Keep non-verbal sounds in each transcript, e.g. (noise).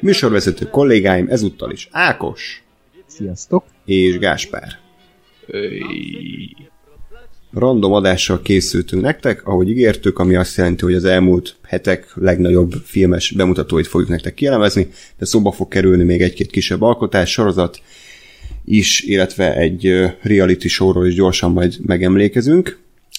Műsorvezető kollégáim ezúttal is Ákos. Sziasztok. És Gáspár. Random adással készültünk nektek, ahogy ígértük, ami azt jelenti, hogy az elmúlt hetek legnagyobb filmes bemutatóit fogjuk nektek kielemezni, de szóba fog kerülni még egy-két kisebb alkotás, sorozat is, illetve egy reality showról is gyorsan majd megemlékezünk.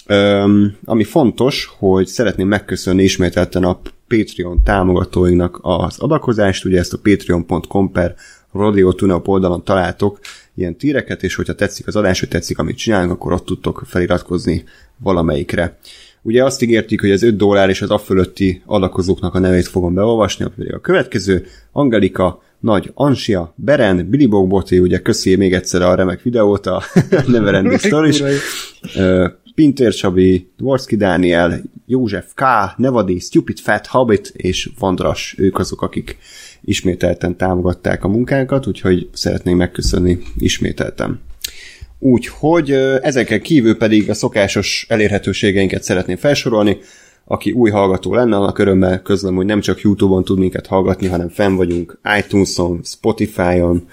Um, ami fontos, hogy szeretném megköszönni ismételten a Patreon támogatóinknak az adakozást, ugye ezt a patreon.com per Radio Tune oldalon találtok ilyen tíreket, és hogyha tetszik az adás, hogy tetszik, amit csinálunk, akkor ott tudtok feliratkozni valamelyikre. Ugye azt ígértük, hogy az 5 dollár és az a fölötti adakozóknak a nevét fogom beolvasni, pedig a következő, Angelika, nagy Ansia, Beren, Billy Bogboti, ugye köszi még egyszer a remek videót, a (laughs) Neverending Stories, Pintér Csabi, Dvorski Dániel, József K., Nevadi, Stupid Fat Hobbit és Vandras, ők azok, akik ismételten támogatták a munkánkat, úgyhogy szeretnénk megköszönni ismételten. Úgyhogy ezeken kívül pedig a szokásos elérhetőségeinket szeretném felsorolni. Aki új hallgató lenne, annak örömmel közlöm, hogy nem csak YouTube-on tud minket hallgatni, hanem fenn vagyunk iTunes-on, Spotify-on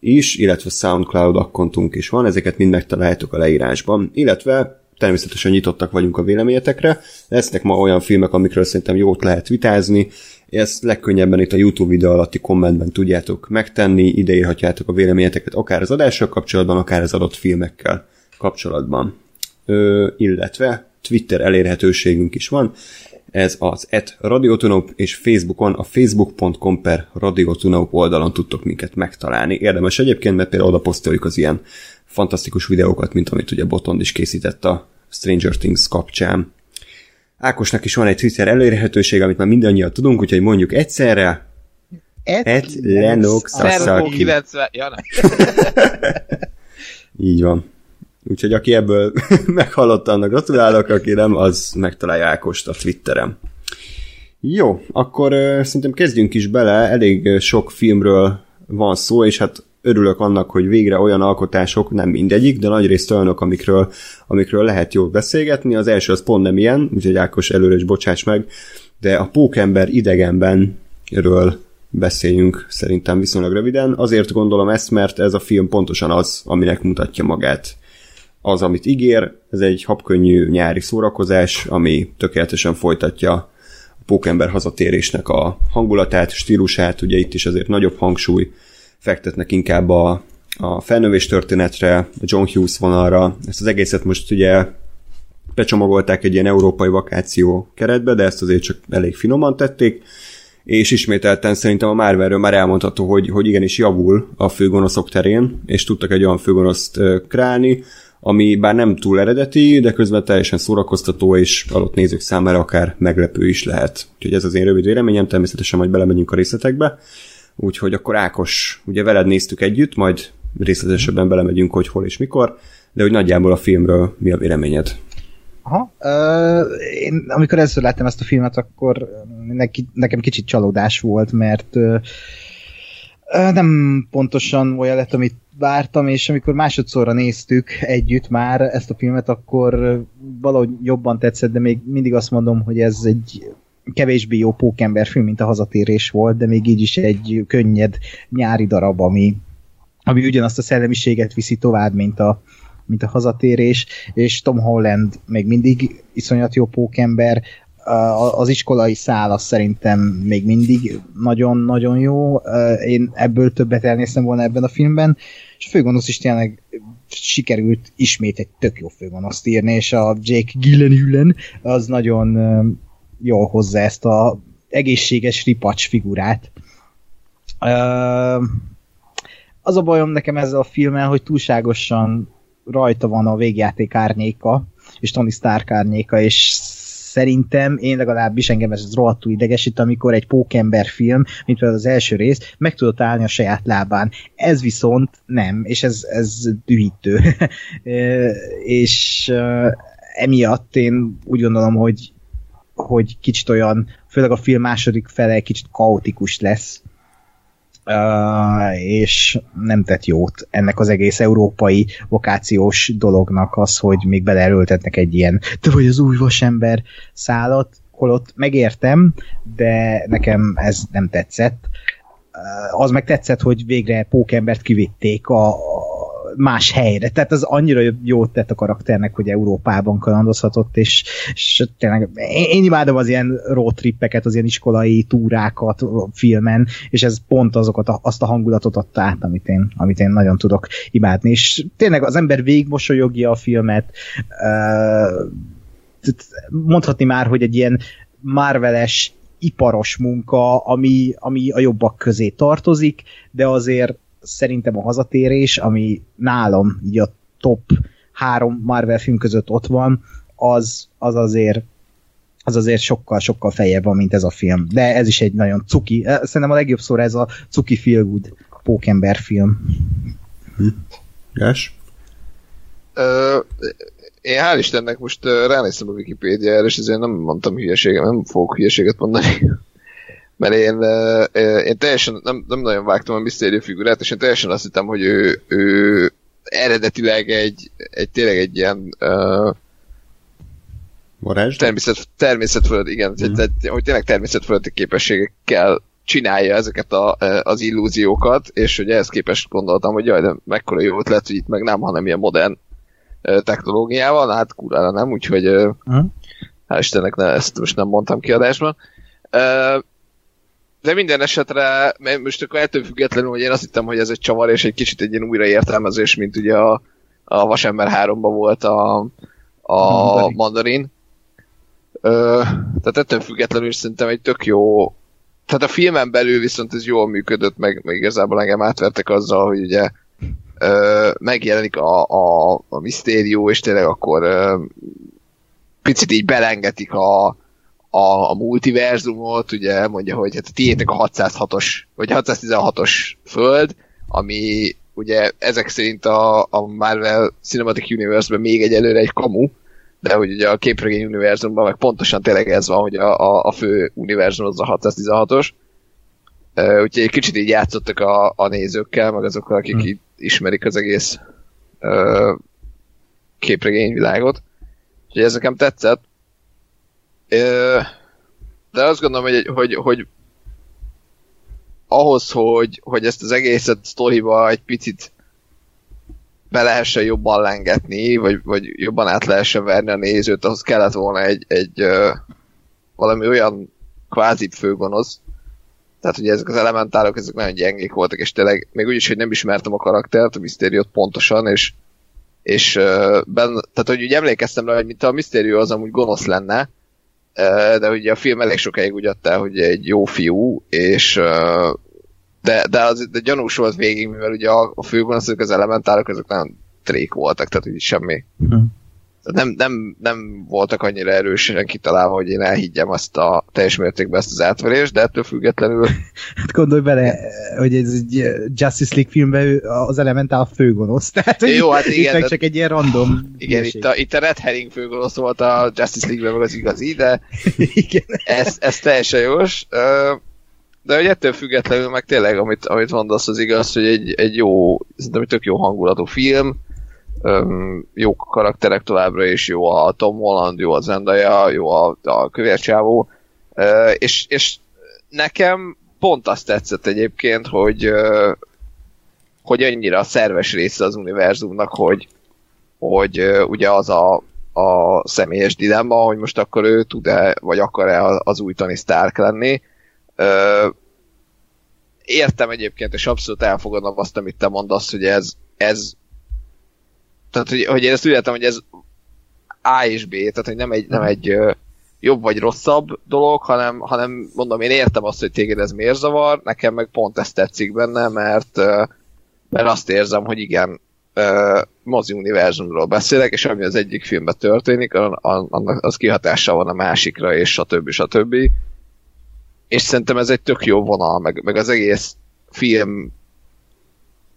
is, illetve SoundCloud akkontunk is van, ezeket mind megtaláljátok a leírásban, illetve természetesen nyitottak vagyunk a véleményetekre. Lesznek ma olyan filmek, amikről szerintem jót lehet vitázni. Ezt legkönnyebben itt a YouTube videó alatti kommentben tudjátok megtenni, ideírhatjátok a véleményeteket akár az adással kapcsolatban, akár az adott filmekkel kapcsolatban. Ö, illetve Twitter elérhetőségünk is van, ez az et Radiotunop, és Facebookon a facebook.com per Radiotunop oldalon tudtok minket megtalálni. Érdemes egyébként, mert például oda posztoljuk az ilyen fantasztikus videókat, mint amit ugye Botond is készített a Stranger Things kapcsán. Ákosnak is van egy Twitter elérhetőség, amit már mindannyian tudunk, úgyhogy mondjuk egyszerre. Et, Et Lennox Sasaki. Ja, (laughs) Így van. Úgyhogy aki ebből (laughs) meghallotta, annak gratulálok, aki nem, az megtalálja Ákost a Twitteren. Jó, akkor uh, szerintem kezdjünk is bele, elég sok filmről van szó, és hát örülök annak, hogy végre olyan alkotások, nem mindegyik, de nagyrészt olyanok, amikről, amikről lehet jól beszélgetni. Az első az pont nem ilyen, úgyhogy Ákos előre is bocsáss meg, de a Pókember idegenben erről beszéljünk szerintem viszonylag röviden. Azért gondolom ezt, mert ez a film pontosan az, aminek mutatja magát. Az, amit ígér, ez egy habkönnyű nyári szórakozás, ami tökéletesen folytatja a Pókember hazatérésnek a hangulatát, stílusát, ugye itt is azért nagyobb hangsúly fektetnek inkább a, a felnövés történetre, a John Hughes vonalra. Ezt az egészet most ugye becsomagolták egy ilyen európai vakáció keretbe, de ezt azért csak elég finoman tették, és ismételten szerintem a Marvelről már elmondható, hogy, hogy igenis javul a főgonoszok terén, és tudtak egy olyan főgonoszt kreálni, ami bár nem túl eredeti, de közben teljesen szórakoztató, és adott nézők számára akár meglepő is lehet. Úgyhogy ez az én rövid véleményem, természetesen majd belemegyünk a részletekbe. Úgyhogy akkor Ákos, ugye veled néztük együtt, majd részletesebben belemegyünk, hogy hol és mikor, de hogy nagyjából a filmről mi a véleményed? Aha. Én amikor először láttam ezt a filmet, akkor nekem kicsit csalódás volt, mert nem pontosan olyan lett, amit vártam, és amikor másodszorra néztük együtt már ezt a filmet, akkor valahogy jobban tetszett, de még mindig azt mondom, hogy ez egy kevésbé jó pókember film, mint a hazatérés volt, de még így is egy könnyed nyári darab, ami, ami ugyanazt a szellemiséget viszi tovább, mint a, mint a hazatérés, és Tom Holland még mindig iszonyat jó pókember, az iskolai szál szerintem még mindig nagyon-nagyon jó. Én ebből többet elnéztem volna ebben a filmben, és a főgonosz is tényleg sikerült ismét egy tök jó főgonoszt írni, és a Jake Gyllenhaal az nagyon jól hozza ezt a egészséges ripacs figurát. Az a bajom nekem ezzel a filmmel, hogy túlságosan rajta van a végjáték árnyéka, és Tony Stark árnyéka, és szerintem, én legalábbis engem ez rohadtul idegesít, amikor egy pókember film, mint például az első rész, meg tudott állni a saját lábán. Ez viszont nem, és ez, ez dühítő. (laughs) és emiatt én úgy gondolom, hogy hogy kicsit olyan, főleg a film második fele kicsit kaotikus lesz, Uh, és nem tett jót ennek az egész európai vokációs dolognak az, hogy még beleerőltetnek egy ilyen te vagy az új vasember szállat, holott megértem, de nekem ez nem tetszett. Uh, az meg tetszett, hogy végre pókembert kivitték a, más helyre. Tehát az annyira jót tett a karakternek, hogy Európában kalandozhatott, és, és tényleg én, imádom az ilyen road trippeket, az ilyen iskolai túrákat filmen, és ez pont azokat a, azt a hangulatot adta át, amit én, amit én nagyon tudok imádni. És tényleg az ember végigmosolyogja a filmet, mondhatni már, hogy egy ilyen Marveles iparos munka, ami, ami a jobbak közé tartozik, de azért szerintem a hazatérés, ami nálam így a top három Marvel film között ott van, az, az azért az azért sokkal-sokkal fejebb van, mint ez a film. De ez is egy nagyon cuki, eh, szerintem a legjobb szóra ez a cuki feel good pókember film. Hm. Ö, én hál' Istennek most ránéztem a Wikipédiára, és ezért nem mondtam hülyeséget, nem fogok hülyeséget mondani mert én, én teljesen nem, nem nagyon vágtam a Mysterio figurát, és én teljesen azt hittem, hogy ő, ő eredetileg egy, egy tényleg egy ilyen uh, Varázs? Természet, természetfölött, igen, mm. hogy, hogy tényleg természetfölötti képességekkel csinálja ezeket a, az illúziókat, és hogy ehhez képest gondoltam, hogy jaj, de mekkora jó ötlet, hogy itt meg nem, hanem ilyen modern technológiával, na hát kurára nem, úgyhogy mm. hál' Istennek ne, ezt most nem mondtam kiadásban. De minden esetre, most akkor ettől függetlenül, hogy én azt hittem, hogy ez egy csavar, és egy kicsit egy ilyen újraértelmezés, mint ugye a, a Vasember 3 volt a, a mandarin. mandarin. Ö, tehát ettől függetlenül is szerintem egy tök jó tehát a filmen belül viszont ez jól működött, meg, meg igazából engem átvertek azzal, hogy ugye ö, megjelenik a, a, a misztérió, és tényleg akkor ö, picit így belengetik a, a, a multiverzumot, ugye mondja, hogy hát a tiétek a 606-os, vagy 616-os föld, ami ugye ezek szerint a, a Marvel Cinematic Universe-ben még egyelőre egy kamu, de hogy ugye a képregény univerzumban meg pontosan tényleg ez van, hogy a, a, a fő univerzum az a 616-os. Uh, úgyhogy egy kicsit így játszottak a, a nézőkkel, meg azokkal, akik hmm. ismerik az egész uh, képregényvilágot. Úgyhogy ez nekem tetszett de azt gondolom, hogy, hogy, hogy ahhoz, hogy, hogy ezt az egészet sztoriba egy picit be lehessen jobban lengetni, vagy, vagy jobban át lehessen verni a nézőt, ahhoz kellett volna egy, egy valami olyan kvázi főgonosz, tehát ugye ezek az elementárok, ezek nagyon gyengék voltak, és tényleg még úgyis, hogy nem ismertem a karaktert, a misztériót pontosan, és, és ben, tehát hogy úgy emlékeztem rá, hogy mint a misztérió az amúgy gonosz lenne, de ugye a film elég sokáig úgy adta, hogy egy jó fiú, és de, de, az, de gyanús volt végig, mivel ugye a, a főgonoszok, az elementárok, azok nagyon trék voltak, tehát úgy semmi. Uh-huh nem, nem, nem voltak annyira erősen kitalálva, hogy én elhiggyem azt a teljes mértékben ezt az átverést, de ettől függetlenül... (laughs) Hát gondolj bele, hogy ez egy Justice League filmben az Elementál a főgonosz, (laughs) tehát Jó, hát igen, itt csak egy ilyen random (laughs) Igen, itt a, itt a Red Herring főgonosz volt a Justice League-ben meg az igazi, de igen. Ez, ez teljesen jós. De hogy ettől függetlenül meg tényleg, amit, amit mondasz, az igaz, hogy egy, egy jó, szerintem egy tök jó hangulatú film, öm, jó karakterek továbbra is, jó a Tom Holland, jó a Zendaya, jó a, a kövércsávó, és, és nekem pont azt tetszett egyébként, hogy hogy annyira a szerves része az univerzumnak, hogy, hogy ugye az a, a személyes dilemma, hogy most akkor ő tud-e, vagy akar-e az új Tony Stark lenni. Értem egyébként, és abszolút elfogadom azt, amit te mondasz, hogy ez, ez tehát, hogy, hogy én ezt úgy értem, hogy ez A és B, tehát, hogy nem egy, nem egy jobb vagy rosszabb dolog, hanem, hanem mondom, én értem azt, hogy téged ez miért zavar, nekem meg pont ezt tetszik benne, mert, mert azt érzem, hogy igen, mozi univerzumról beszélek, és ami az egyik filmben történik, annak az kihatással van a másikra, és stb. stb. És szerintem ez egy tök jó vonal, meg, meg az egész film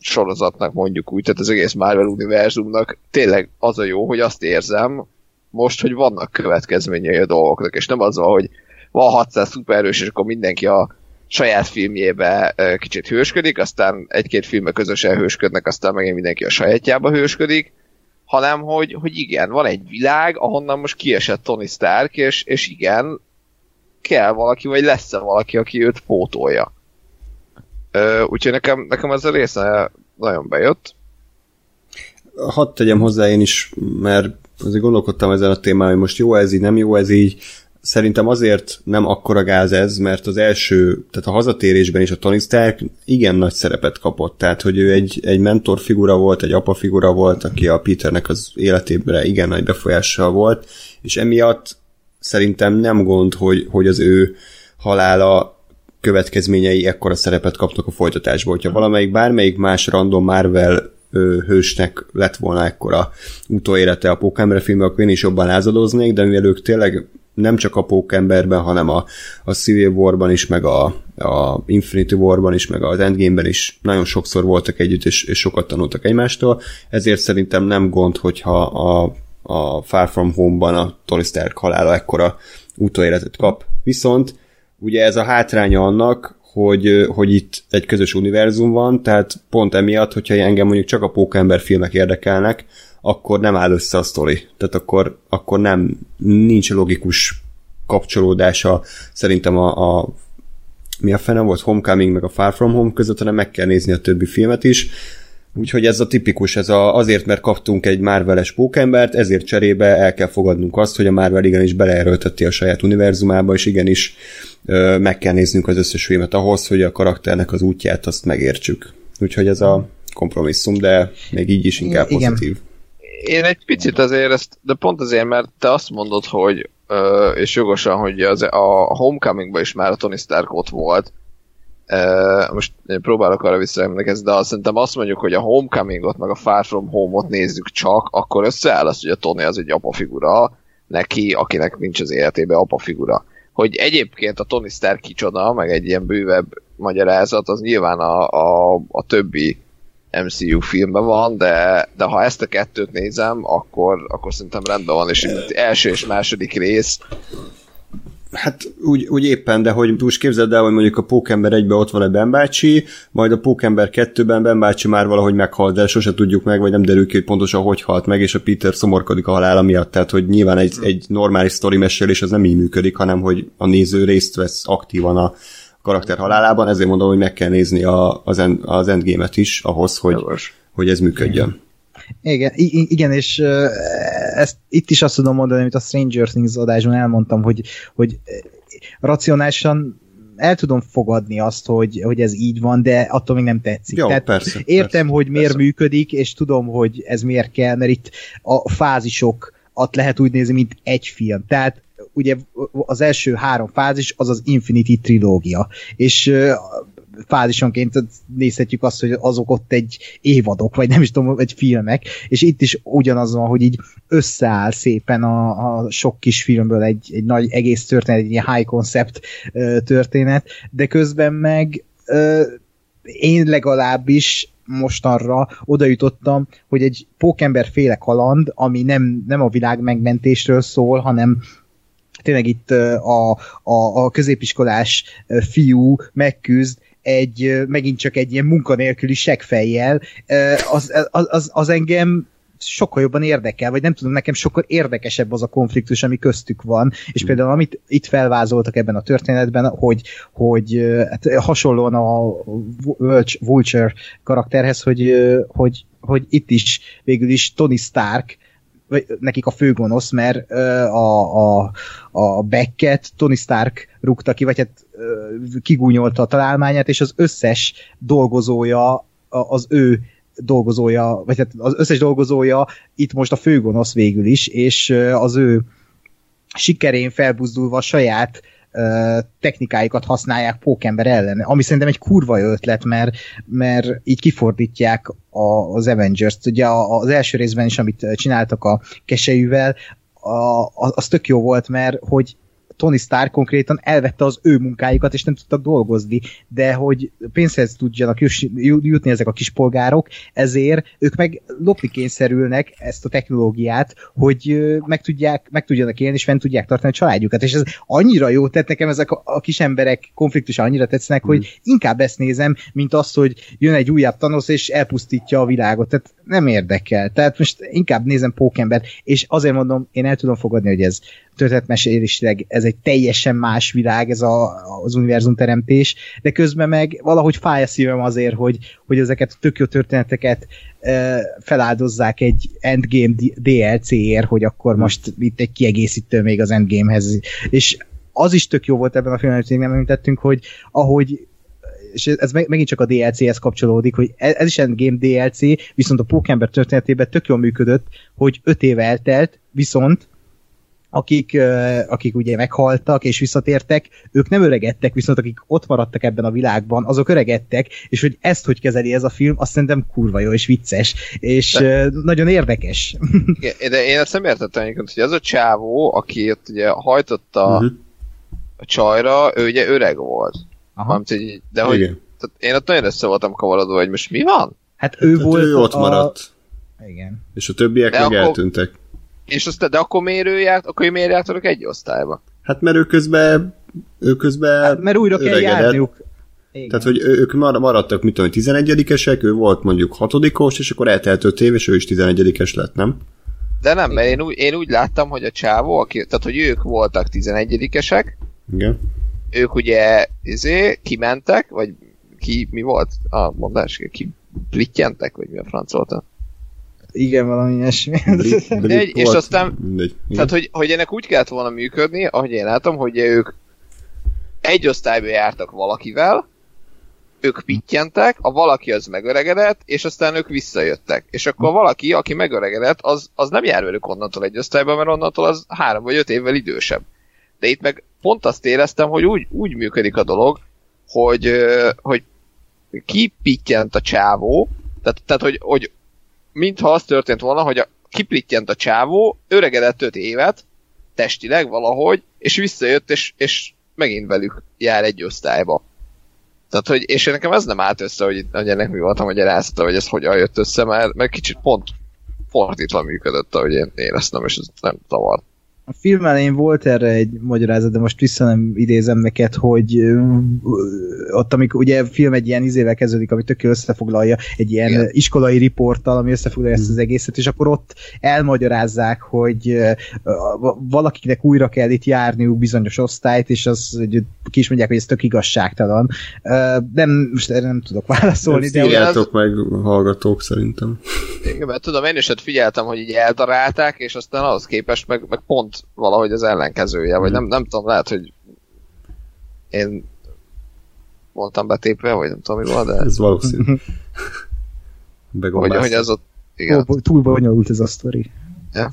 sorozatnak mondjuk úgy, tehát az egész Marvel univerzumnak tényleg az a jó, hogy azt érzem most, hogy vannak következményei a dolgoknak, és nem az hogy van 600 szupererős, és akkor mindenki a saját filmjébe kicsit hősködik, aztán egy-két filmbe közösen hősködnek, aztán megint mindenki a sajátjába hősködik, hanem hogy, hogy igen, van egy világ, ahonnan most kiesett Tony Stark, és, és igen, kell valaki, vagy lesz-e valaki, aki őt pótolja. Úgyhogy nekem, nekem ez a része nagyon bejött. Hadd tegyem hozzá én is, mert azért gondolkodtam ezen a témán, hogy most jó ez így, nem jó ez így. Szerintem azért nem akkora gáz ez, mert az első, tehát a hazatérésben is a Tony Stark igen nagy szerepet kapott, tehát hogy ő egy, egy mentor figura volt, egy apa figura volt, aki a Peternek az életében igen nagy befolyással volt, és emiatt szerintem nem gond, hogy, hogy az ő halála következményei ekkora szerepet kaptak a folytatásból. Hogyha valamelyik bármelyik más random Marvel hősnek lett volna ekkora utóélete a Pókember filmben, akkor én is jobban lázadoznék, de mivel ők tényleg nem csak a Pókemberben, hanem a, a Civil War-ban is, meg a, a Infinity War-ban is, meg az Endgame-ben is nagyon sokszor voltak együtt, és, és sokat tanultak egymástól, ezért szerintem nem gond, hogyha a, a Far From Home-ban a Tony Stark halála ekkora utóéletet kap. Viszont ugye ez a hátránya annak, hogy, hogy itt egy közös univerzum van, tehát pont emiatt, hogyha engem mondjuk csak a Pókember filmek érdekelnek, akkor nem áll össze a sztori. Tehát akkor, akkor nem, nincs logikus kapcsolódása szerintem a, a mi a fene volt Homecoming meg a Far From Home között, hanem meg kell nézni a többi filmet is. Úgyhogy ez a tipikus, ez a, azért, mert kaptunk egy Marveles pókembert, ezért cserébe el kell fogadnunk azt, hogy a Marvel igenis beleerőlteti a saját univerzumába, és igenis ö, meg kell néznünk az összes filmet ahhoz, hogy a karakternek az útját azt megértsük. Úgyhogy ez a kompromisszum, de még így is inkább Igen. pozitív. Én egy picit azért ezt, de pont azért, mert te azt mondod, hogy és jogosan, hogy az, a Homecomingban is már a Tony Stark ott volt, most próbálok arra visszaemlékezni, de azt szerintem azt mondjuk, hogy a Homecomingot meg a Far From Home-ot nézzük csak, akkor összeáll az, hogy a Tony az egy apa figura neki, akinek nincs az életében apa figura. Hogy egyébként a Tony Stark kicsoda, meg egy ilyen bővebb magyarázat, az nyilván a, a, a többi MCU filmben van, de, de ha ezt a kettőt nézem, akkor, akkor szerintem rendben van, és első és második rész Hát úgy, úgy éppen, de hogy most képzeld el, hogy mondjuk a Pókember egyben ott van egy Ben bácsi, majd a Pókember kettőben Ben bácsi már valahogy meghalt, de sose tudjuk meg, vagy nem derül ki, hogy pontosan hogy halt meg, és a Peter szomorkodik a halála miatt. Tehát, hogy nyilván egy, egy normális sztori mesélés az nem így működik, hanem hogy a néző részt vesz aktívan a karakter halálában, ezért mondom, hogy meg kell nézni a, az, en, az endgame-et is ahhoz, hogy, hogy ez működjön. Igen, igen, és ezt itt is azt tudom mondani, amit a Stranger Things adásban elmondtam, hogy, hogy racionálisan el tudom fogadni azt, hogy, hogy ez így van, de attól még nem tetszik. Jó, Tehát persze, értem, persze, hogy miért persze. működik, és tudom, hogy ez miért kell, mert itt a fázisok at lehet úgy nézni, mint egy film. Tehát ugye az első három fázis az az Infinity trilógia, és fázisonként nézhetjük azt, hogy azok ott egy évadok, vagy nem is tudom, egy filmek, és itt is ugyanaz van, hogy így összeáll szépen a, a sok kis filmből egy, egy nagy egész történet, egy ilyen high concept történet, de közben meg én legalábbis mostanra oda jutottam, hogy egy pókember féle kaland, ami nem, nem a világ megmentésről szól, hanem tényleg itt a, a, a középiskolás fiú megküzd egy, megint csak egy ilyen munkanélküli segfejjel, az, az, az, az engem sokkal jobban érdekel, vagy nem tudom, nekem sokkal érdekesebb az a konfliktus, ami köztük van, és mm. például amit itt felvázoltak ebben a történetben, hogy, hogy hát hasonlóan a Vulture karakterhez, hogy, hogy, hogy itt is végül is Tony Stark vagy nekik a főgonosz, mert a, a, a Becket Tony Stark rúgta ki, vagy hát kigúnyolta a találmányát, és az összes dolgozója az ő dolgozója, vagy hát az összes dolgozója itt most a főgonosz végül is, és az ő sikerén felbuzdulva saját technikáikat használják pókember ellen, ami szerintem egy kurva jó ötlet, mert, mert így kifordítják a, az Avengers-t. Ugye az első részben is, amit csináltak a kesejűvel, a, az tök jó volt, mert hogy Tony Stark konkrétan elvette az ő munkájukat, és nem tudtak dolgozni, de hogy pénzhez tudjanak jutni ezek a kispolgárok, ezért ők meg lopni kényszerülnek ezt a technológiát, hogy meg, tudják, meg tudjanak élni, és fent tudják tartani a családjukat, és ez annyira jó tett nekem ezek a, a kis emberek konfliktusa annyira tetszenek, mm. hogy inkább ezt nézem, mint azt, hogy jön egy újabb tanosz, és elpusztítja a világot, tehát nem érdekel, tehát most inkább nézem Pókember, és azért mondom, én el tudom fogadni, hogy ez történetmesélésileg ez egy teljesen más világ, ez a, az univerzum teremtés, de közben meg valahogy fáj a szívem azért, hogy, hogy ezeket a tök jó történeteket e, feláldozzák egy Endgame DLC-ért, hogy akkor most itt egy kiegészítő még az Endgamehez. És az is tök jó volt ebben a filmben, hogy nem említettünk, hogy ahogy és ez megint csak a DLC-hez kapcsolódik, hogy e, ez is Endgame DLC, viszont a Pókember történetében tök jól működött, hogy öt éve eltelt, viszont akik, akik ugye meghaltak és visszatértek, ők nem öregedtek, viszont akik ott maradtak ebben a világban, azok öregedtek, és hogy ezt hogy kezeli ez a film, azt szerintem kurva jó és vicces, és de, nagyon érdekes. (laughs) Igen, de én ezt nem értettem hogy az a csávó, aki ott ugye hajtotta uh-huh. a csajra, ő ugye öreg volt. Aha. de hogy Igen. tehát én ott nagyon össze voltam kavarodva, hogy most mi van? Hát ő hát volt ő ott a... maradt. Igen. És a többiek de meg akkor... eltűntek. És azt, de akkor miért ő járt, akkor miért egy osztályba? Hát mert ő közben, ő közben hát, mert újra kell járniuk. Igen. Tehát, hogy ők maradtak, mit tudom, 11-esek, ő volt mondjuk hatodikos, és akkor eltelt 5 év, és ő is 11-es lett, nem? De nem, mert én úgy, én úgy láttam, hogy a csávó, aki, tehát, hogy ők voltak 11-esek, Igen. ők ugye izé, kimentek, vagy ki, mi volt a mondás, ki plittyentek, vagy mi a franc volt? Igen, valami ilyesmi. (laughs) És aztán, Mindegy. tehát hogy, hogy ennek úgy kellett volna működni, ahogy én látom, hogy ők egy osztályba jártak valakivel, ők pittyentek, a valaki az megöregedett, és aztán ők visszajöttek. És akkor a valaki, aki megöregedett, az, az nem jár velük onnantól egy osztályba, mert onnantól az három vagy öt évvel idősebb. De itt meg pont azt éreztem, hogy úgy, úgy működik a dolog, hogy, hogy ki pittyent a csávó, tehát, tehát hogy, hogy mintha az történt volna, hogy a, kiplittyent a csávó, öregedett öt évet, testileg valahogy, és visszajött, és, és megint velük jár egy osztályba. Tehát, hogy, és nekem ez nem állt össze, hogy, hogy ennek mi volt a magyarázata, hogy ez hogyan jött össze, mert, mert kicsit pont fordítva működött, ahogy én éreztem, és ez nem zavart. A film elején volt erre egy magyarázat, de most vissza nem idézem neked, hogy ott, amikor ugye a film egy ilyen izével kezdődik, ami tök összefoglalja, egy ilyen Igen. iskolai riporttal, ami összefoglalja ezt az egészet, és akkor ott elmagyarázzák, hogy valakinek újra kell itt járniuk bizonyos osztályt, és az, hogy ki is mondják, hogy ez tök igazságtalan. Nem, most erre nem tudok válaszolni. Nem de az... meg hallgatók szerintem. Igen, mert tudom, én is ott figyeltem, hogy így eldarálták, és aztán ahhoz képest meg, meg pont valahogy az ellenkezője, vagy mhm. nem, nem tudom, lehet, hogy én voltam betépve, vagy nem tudom, mi volt, de... Ez valószínű. hogy, hogy az ott... Igen. Ó, túl bonyolult ez a sztori. Ja.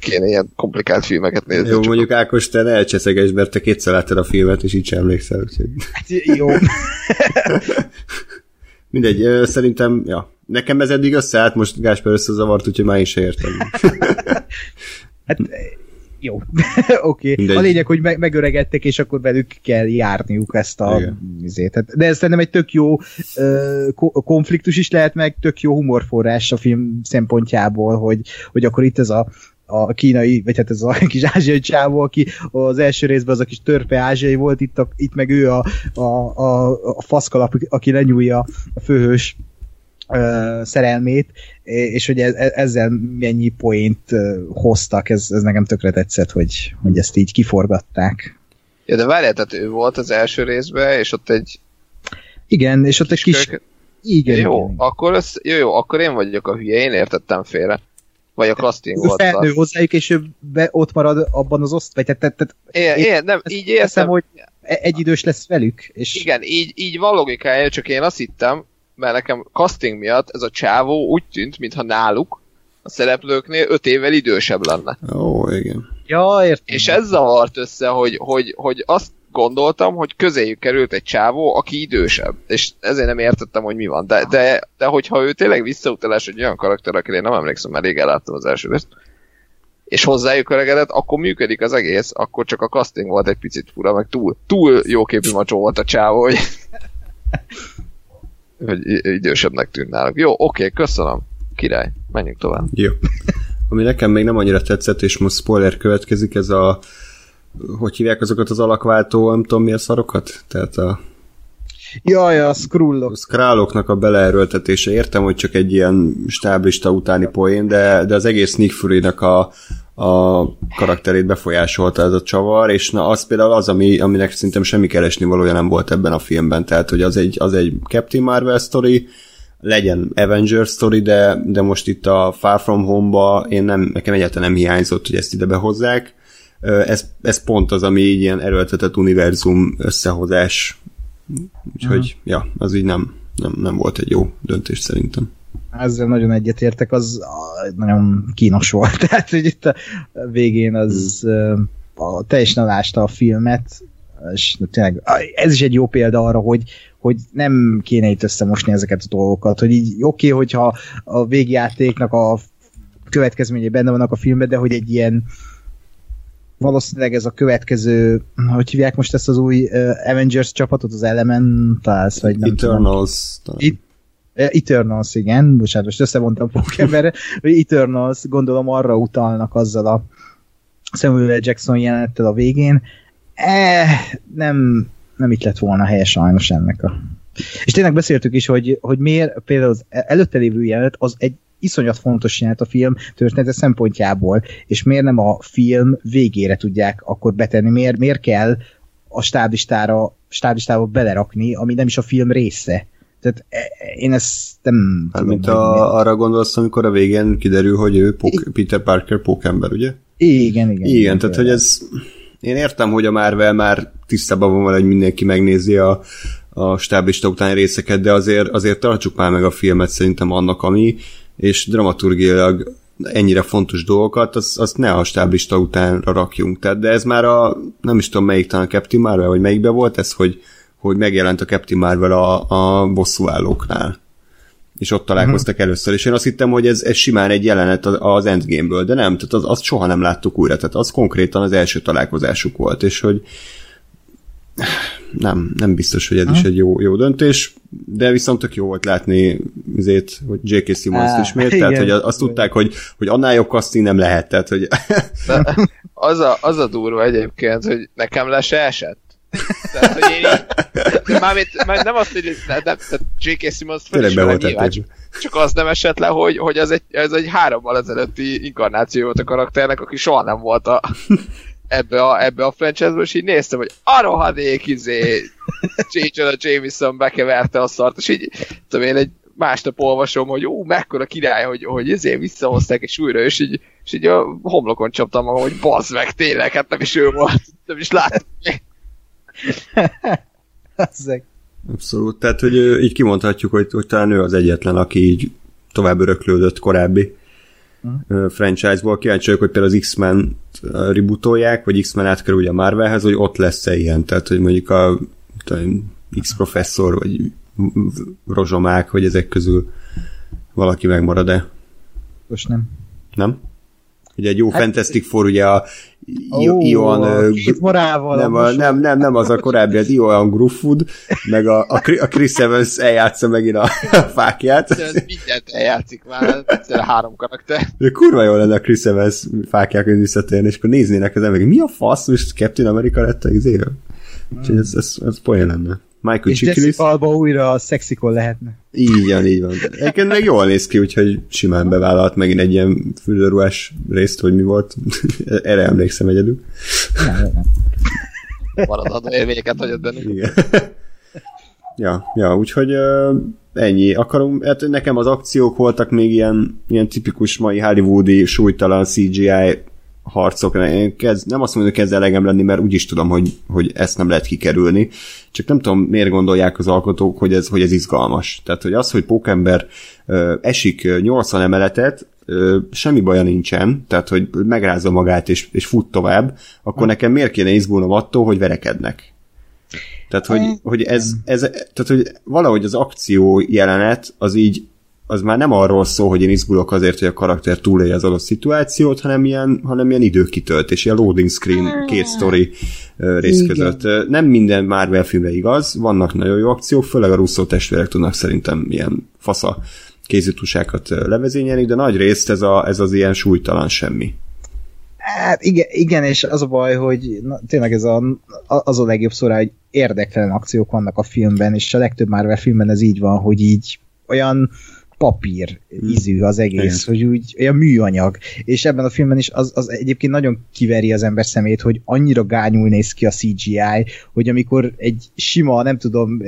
Kéne ilyen komplikált filmeket nézni. Jó, mondjuk Ákos, te ne elcseszeges, mert te kétszer láttad a filmet, és így sem emlékszel. Úgyhogy... Hát, jó. (laughs) Mindegy, szerintem, ja, Nekem ez eddig összeállt, most Gásper összezavart, úgyhogy már is értem. (laughs) (laughs) hát jó. (laughs) Oké. okay. A lényeg, hogy me- megöregedtek, és akkor velük kell járniuk ezt a vizét. Hát, de ez szerintem egy tök jó uh, konfliktus is lehet, meg tök jó humorforrás a film szempontjából, hogy, hogy akkor itt ez a a kínai, vagy hát ez a kis ázsiai csávó, aki az első részben az a kis törpe ázsiai volt, itt, a, itt meg ő a, a, a, a faszkalap, aki lenyúlja a főhős szerelmét, és hogy e-, ezzel mennyi poént hoztak, ez, ez nekem tökre tetszett, hogy, hogy ezt így kiforgatták. Ja, de várjál, tehát ő volt az első részben, és ott egy... Igen, és ott egy kis... Kis... Igen, jó, igen. Akkor ez, jó, jó, akkor én vagyok a hülye, én értettem félre. Vagy a casting volt. Felnő hozzájuk, és ő be, ott marad abban az oszt, vagy tehát, tehát én, én, nem, így értem. hogy e- egyidős lesz velük. És... Igen, így, így van logikája, csak én azt hittem, mert nekem casting miatt ez a csávó úgy tűnt, mintha náluk a szereplőknél öt évvel idősebb lenne. Ó, igen. Ja, értem. És ez zavart össze, hogy, hogy, hogy azt gondoltam, hogy közéjük került egy csávó, aki idősebb. És ezért nem értettem, hogy mi van. De, de, de hogyha ő tényleg visszautalás egy olyan karakter, akire én nem emlékszem, elég elláttam az első részt, és hozzájuk öregedett, akkor működik az egész, akkor csak a casting volt egy picit fura, meg túl, túl jóképű macsó volt a csávó, hogy, (laughs) hogy idősebbnek tűnt náluk. Jó, oké, köszönöm. Király, menjünk tovább. Jó. Ami nekem még nem annyira tetszett, és most spoiler következik, ez a hogy hívják azokat az alakváltó, nem tudom mi a szarokat? Tehát a Jaj, a skrullok. A skráloknak a beleerőltetése. Értem, hogy csak egy ilyen stáblista utáni poén, de, de az egész Nick fury a, a karakterét befolyásolta ez a csavar, és na az például az, ami, aminek szerintem semmi keresni valója nem volt ebben a filmben, tehát hogy az egy, az egy Captain Marvel story, legyen Avengers story, de, de most itt a Far From Home-ba én nem, nekem egyáltalán nem hiányzott, hogy ezt ide behozzák. Ez, ez pont az, ami így ilyen erőltetett univerzum összehozás Úgyhogy, uh-huh. ja, az így nem, nem, nem volt egy jó döntés szerintem. Ezzel nagyon egyetértek, az nagyon kínos volt. (laughs) Tehát, hogy itt a végén az a, teljesen alásta a filmet, és tényleg ez is egy jó példa arra, hogy, hogy nem kéne itt összemosni ezeket a dolgokat, hogy így oké, okay, hogyha a végjátéknak a következményei benne vannak a filmben, de hogy egy ilyen valószínűleg ez a következő, hogy hívják most ezt az új Avengers csapatot, az Elementals, vagy nem Eternals. tudom. It, Eternals, igen, bocsánat, most összevontam Pokémonre, hogy Eternals gondolom arra utalnak azzal a Samuel. Jackson jelenettel a végén. Eh, nem, nem itt lett volna helye sajnos ennek a... És tényleg beszéltük is, hogy, hogy miért például az előtte lévő jelenet az egy iszonyat fontos jelent a film története szempontjából, és miért nem a film végére tudják akkor betenni, miért, miért kell a stáblistára, stáblistába belerakni, ami nem is a film része. Tehát e, én ezt nem hát, mint a, arra gondolsz, amikor a végén kiderül, hogy ő Pok- Peter Parker pókember, ugye? Igen, igen. Igen, igen tehát hogy ez... Én értem, hogy a Marvel már tisztában van vele, hogy mindenki megnézi a, a stáblista utáni részeket, de azért, azért tartsuk már meg a filmet szerintem annak, ami, és dramaturgiailag ennyire fontos dolgokat, azt, azt ne a stáblista utánra rakjunk. Tehát, de ez már a, nem is tudom melyik talán a Captain Marvel, vagy melyikbe volt ez, hogy, hogy megjelent a Captain Marvel a, a bosszúállóknál. És ott találkoztak uh-huh. először, és én azt hittem, hogy ez, ez simán egy jelenet az Endgame-ből, de nem, tehát az, azt soha nem láttuk újra, tehát az konkrétan az első találkozásuk volt, és hogy nem, nem biztos, hogy ez Aha. is egy jó, jó döntés, de viszont tök jó volt látni azért, hogy J.K. Simmons ah, ismét, igen. tehát hogy azt tudták, hogy, hogy annál jobb casting nem lehet, tehát hogy... az, a, az a durva egyébként, hogy nekem le se esett. Tehát, hogy én így, mármint, már nem azt, hogy nem, nem, J.K. Simmons fölismerem nyilván, csak, csak az nem esett le, hogy, hogy ez egy, ez egy hárommal ezelőtti inkarnáció volt a karakternek, aki soha nem volt a ebbe a, ebbe a franchise-ba, és így néztem, hogy a rohadék, izé, J. Jameson bekeverte a szart, és így, tudom én, egy másnap olvasom, hogy ó, mekkora király, hogy, hogy ezért visszahozták, és újra, és így, és így a homlokon csaptam magam, hogy bazd meg, tényleg, hát nem is ő volt, nem is láttam. (laughs) Abszolút, tehát, hogy így kimondhatjuk, hogy, hogy talán ő az egyetlen, aki így tovább öröklődött korábbi uh-huh. franchise-ból. Kíváncsi vagyok, hogy például az X-Men rebootolják, vagy X-Men átkerül ugye a Marvelhez, hogy ott lesz-e ilyen, tehát hogy mondjuk a X-professzor, vagy rozsomák, vagy ezek közül valaki megmarad-e? Most nem. Nem? Ugye egy jó hát, Fantastic Four, ugye a Ion... Morával. Nem, a, nem, nem, nem, az a korábbi, az Ion Gruffwood, meg a, a, a Chris Evans eljátsza megint a, a fákját. Ez mindent eljátszik már, egyszerűen három karakter. De kurva jó lenne a Chris Evans fákják visszatérni, és akkor néznének az emberek, mi a fasz, most Captain America lett a izéről? Úgyhogy ez, ez, ez poén lenne. Michael és Chiklis. Alba újra a szexikon lehetne. Így van, így van. Egyébként meg jól néz ki, úgyhogy simán bevállalt megint egy ilyen fülőruhás részt, hogy mi volt. (laughs) Erre emlékszem egyedül. Maradandó élményeket hagyott bennünk. Igen. (laughs) ja, ja, úgyhogy uh, ennyi. Akarom, hát nekem az akciók voltak még ilyen, ilyen tipikus mai hollywoodi súlytalan CGI harcok, én kezd, nem azt mondom, hogy kezd elegem lenni, mert úgyis tudom, hogy, hogy ezt nem lehet kikerülni, csak nem tudom, miért gondolják az alkotók, hogy ez, hogy ez izgalmas. Tehát, hogy az, hogy Pókember esik 80 emeletet, ö, semmi baja nincsen, tehát hogy megrázza magát és, és fut tovább, akkor nekem miért kéne izgulnom attól, hogy verekednek? Tehát, hogy, hogy ez, ez, tehát, hogy valahogy az akció jelenet az így az már nem arról szól, hogy én izgulok azért, hogy a karakter túlélje az adott szituációt, hanem ilyen, hanem ilyen időkitöltés, ilyen loading screen két story rész Igen. között. Nem minden Marvel filmre igaz, vannak nagyon jó akciók, főleg a Russo testvérek tudnak szerintem ilyen fasza kézitusákat levezényelni, de nagy részt ez, a, ez az ilyen súlytalan semmi. Hát igen, igen, és az a baj, hogy na, tényleg ez a, az a legjobb szóra, hogy érdektelen akciók vannak a filmben, és a legtöbb Marvel filmben ez így van, hogy így olyan papír hmm. ízű az egész, hogy úgy olyan műanyag. És ebben a filmben is az, az egyébként nagyon kiveri az ember szemét, hogy annyira gányul néz ki a CGI, hogy amikor egy sima, nem tudom,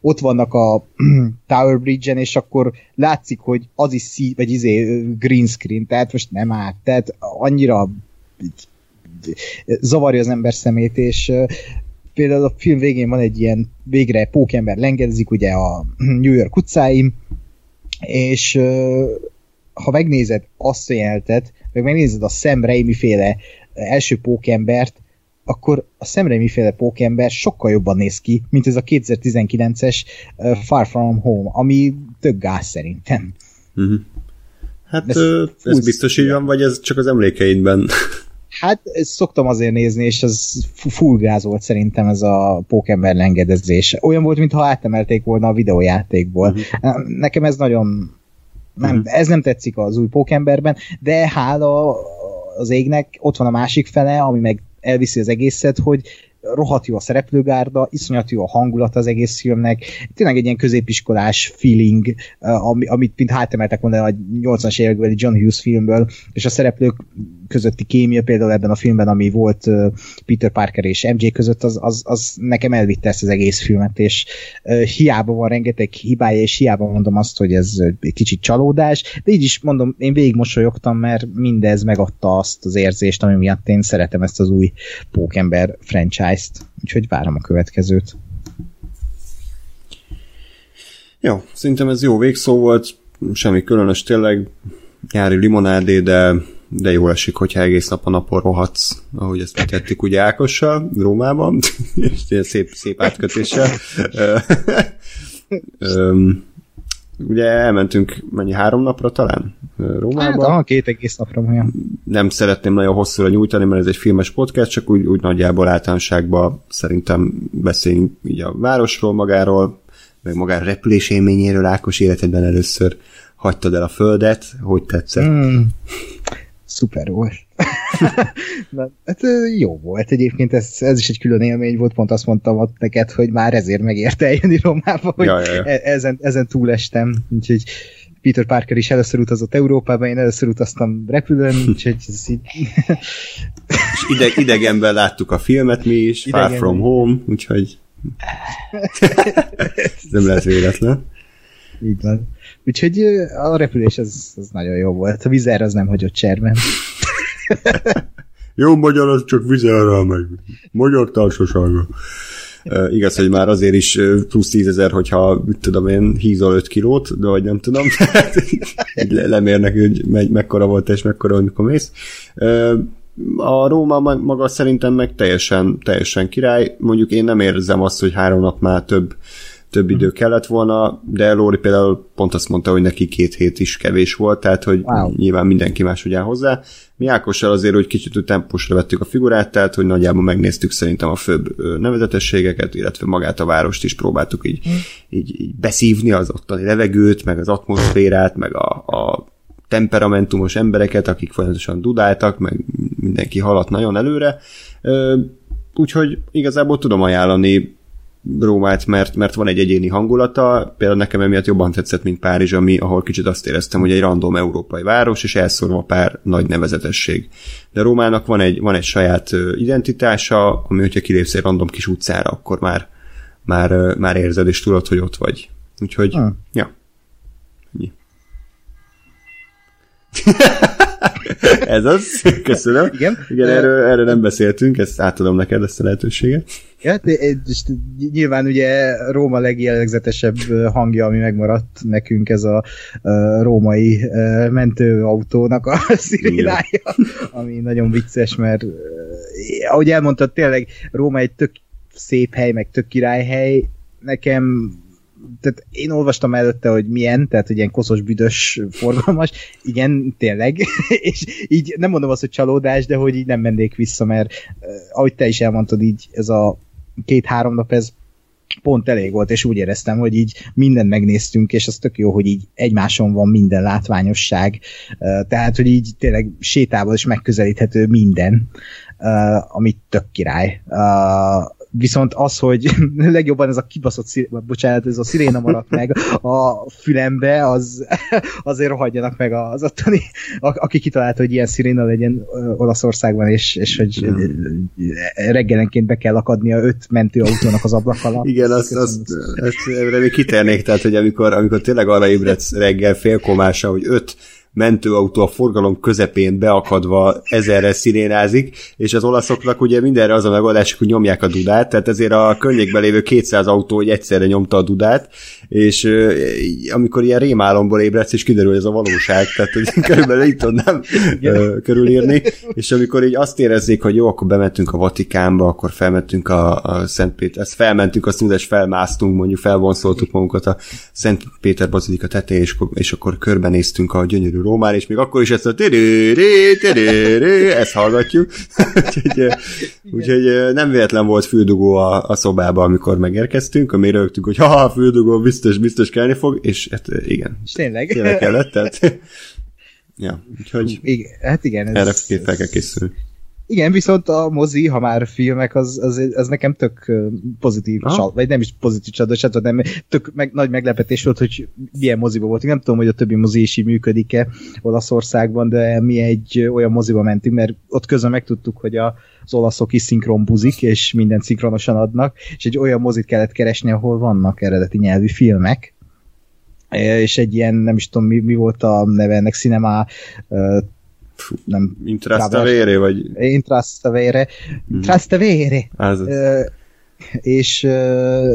ott vannak a (clears throat) Tower Bridge-en, és akkor látszik, hogy az is szí, vagy izé green screen, tehát most nem át, tehát annyira zavarja az ember szemét, és például a film végén van egy ilyen, végre pókember lengedezik ugye a New York utcáim, és ha megnézed azt a jelentet, meg megnézed a Sam Raimi féle első pókembert, akkor a Sam Raimi féle pókember sokkal jobban néz ki, mint ez a 2019-es Far From Home, ami tök gáz szerintem. Uh-huh. Hát ez, ez biztos így van, vagy ez csak az emlékeidben? Hát szoktam azért nézni, és az full gáz volt szerintem ez a Pokémon lengedezés. Olyan volt, mintha átemelték volna a videójátékból. Uh-huh. Nekem ez nagyon nem, uh-huh. ez nem tetszik az új Pókemberben, de hála az égnek ott van a másik fele, ami meg elviszi az egészet, hogy rohadt jó a szereplőgárda, iszonyat jó a hangulat az egész filmnek, tényleg egy ilyen középiskolás feeling, ami, amit mint hátemeltek volna a 80-as évekbeli John Hughes filmből, és a szereplők közötti kémia például ebben a filmben, ami volt Peter Parker és MJ között, az, az, az nekem elvitte ezt az egész filmet, és hiába van rengeteg hibája, és hiába mondom azt, hogy ez egy kicsit csalódás, de így is mondom, én végig mosolyogtam, mert mindez megadta azt az érzést, ami miatt én szeretem ezt az új Pókember franchise-t, úgyhogy várom a következőt. Jó, szerintem ez jó végszó volt, semmi különös, tényleg nyári limonádé, de de jól esik, hogyha egész nap a napon rohadsz, ahogy ezt megtettük ugye Ákossal, Rómában, (laughs) és ilyen szép, szép átkötéssel. (laughs) ugye elmentünk mennyi három napra talán Rómába. Hát, két egész napra olyan. Nem szeretném nagyon hosszúra nyújtani, mert ez egy filmes podcast, csak úgy, úgy nagyjából általánosságban szerintem beszéljünk így a városról magáról, meg magáról repülés élményéről, Ákos életedben először hagytad el a földet, hogy tetszett? Mm szuper volt. (laughs) Na, hát jó volt egyébként, ez, ez is egy külön élmény volt, pont azt mondtam ott neked, hogy már ezért megérte eljönni Romába, hogy ja, ja, ja. E- ezen, ezen túlestem, úgyhogy Peter Parker is először utazott Európába, én először utaztam repülőn, (laughs) úgyhogy ez így... És ide, idegenben láttuk a filmet mi is, Idegen Far From Home, úgyhogy (laughs) nem lehet véletlen. Így van. Úgyhogy a repülés az, az nagyon jó volt. A vizer az nem hagyott cserben. jó magyar, az csak vizerrel meg. Magyar társasága. Igaz, hogy már azért is plusz tízezer, hogyha, mit tudom én, hízol 5 kilót, de vagy nem tudom, (laughs) le, lemérnek, hogy megy, mekkora volt és mekkora, amikor mész. A Róma maga szerintem meg teljesen, teljesen király. Mondjuk én nem érzem azt, hogy három nap már több több idő kellett volna, de Lóri például pont azt mondta, hogy neki két hét is kevés volt, tehát hogy wow. nyilván mindenki más ugye hozzá. Mi Ákossal azért, hogy kicsit tempósra vettük a figurát, tehát hogy nagyjából megnéztük szerintem a főbb nevezetességeket, illetve magát a várost is próbáltuk így, mm. így, így beszívni az ottani levegőt, meg az atmoszférát, meg a, a temperamentumos embereket, akik folyamatosan dudáltak, meg mindenki haladt nagyon előre. Úgyhogy igazából tudom ajánlani Rómát, mert, mert van egy egyéni hangulata, például nekem emiatt jobban tetszett, mint Párizs, ami, ahol kicsit azt éreztem, hogy egy random európai város, és elszorva pár nagy nevezetesség. De Rómának van egy, van egy saját identitása, ami, hogyha kilépsz egy random kis utcára, akkor már, már, már érzed, és tudod, hogy ott vagy. Úgyhogy, hmm. ja. Ennyi. (laughs) (laughs) Ez az, köszönöm. Igen. Igen, erről, erről nem beszéltünk, ezt átadom neked ezt a lehetőséget. Ja, és nyilván ugye Róma legjellegzetesebb hangja, ami megmaradt nekünk, ez a, a római mentőautónak a (laughs) szirénája, ami nagyon vicces, mert ahogy elmondtad, tényleg Róma egy tök szép hely, meg tök királyhely, nekem tehát én olvastam előtte, hogy milyen, tehát hogy ilyen koszos, büdös, forgalmas, igen, tényleg, (laughs) és így nem mondom azt, hogy csalódás, de hogy így nem mennék vissza, mert ahogy te is elmondtad, így ez a két-három nap ez pont elég volt, és úgy éreztem, hogy így mindent megnéztünk, és az tök jó, hogy így egymáson van minden látványosság, tehát, hogy így tényleg sétával is megközelíthető minden, amit tök király viszont az, hogy (laughs) legjobban ez a kibaszott, szir- bocsánat, ez a sziréna maradt meg a fülembe, az (laughs) azért rohadjanak meg az ottani, aki kitalálta, hogy ilyen sziréna legyen Olaszországban, és, és hogy reggelenként be kell akadnia öt mentőautónak az ablak alatt. (laughs) Igen, azt, azt, azt, erre még kiternék, tehát, hogy amikor, amikor tényleg arra ébredsz reggel félkomása, hogy öt mentőautó a forgalom közepén beakadva ezerre szirénázik, és az olaszoknak ugye mindenre az a megoldás, hogy nyomják a dudát, tehát ezért a környékben lévő 200 autó hogy egyszerre nyomta a dudát, és amikor ilyen rémálomból ébredsz, és kiderül, hogy ez a valóság, tehát hogy (laughs) körülbelül így tudnám körülírni, és amikor így azt érezzék, hogy jó, akkor bementünk a Vatikánba, akkor felmentünk a, a Szent Péter, ezt felmentünk, azt és felmásztunk, mondjuk felvonszoltuk magunkat a Szent Péter Bazilika tetején, és, és akkor körbenéztünk a gyönyörű Rómán, és még akkor is ezt a ezt hallgatjuk. (laughs) úgyhogy, úgyhogy nem véletlen volt füldugó a, a szobában, amikor megérkeztünk, ami rögtünk, hogy ha, füldugó biztos, biztos kelni fog, és hát igen. És tényleg. Tényleg kellett, tehát (laughs) ja, úgyhogy igen, hát igen. Ez, erre fel kell készülni. Igen, viszont a mozi, ha már filmek, az, az, az nekem tök pozitív, sal, vagy nem is pozitív csalódás, hanem tök meg, nagy meglepetés volt, hogy milyen moziba voltunk. Nem tudom, hogy a többi mozi is így működik-e Olaszországban, de mi egy olyan moziba mentünk, mert ott közben megtudtuk, hogy a, az olaszok is szinkron buzik, és mindent szinkronosan adnak, és egy olyan mozit kellett keresni, ahol vannak eredeti nyelvű filmek, és egy ilyen, nem is tudom, mi, mi volt a neve ennek, Cinema Fú, nem Intrastavere, vagy... Intrastavere. Hmm. Intrastavere. Hmm. Uh, és uh,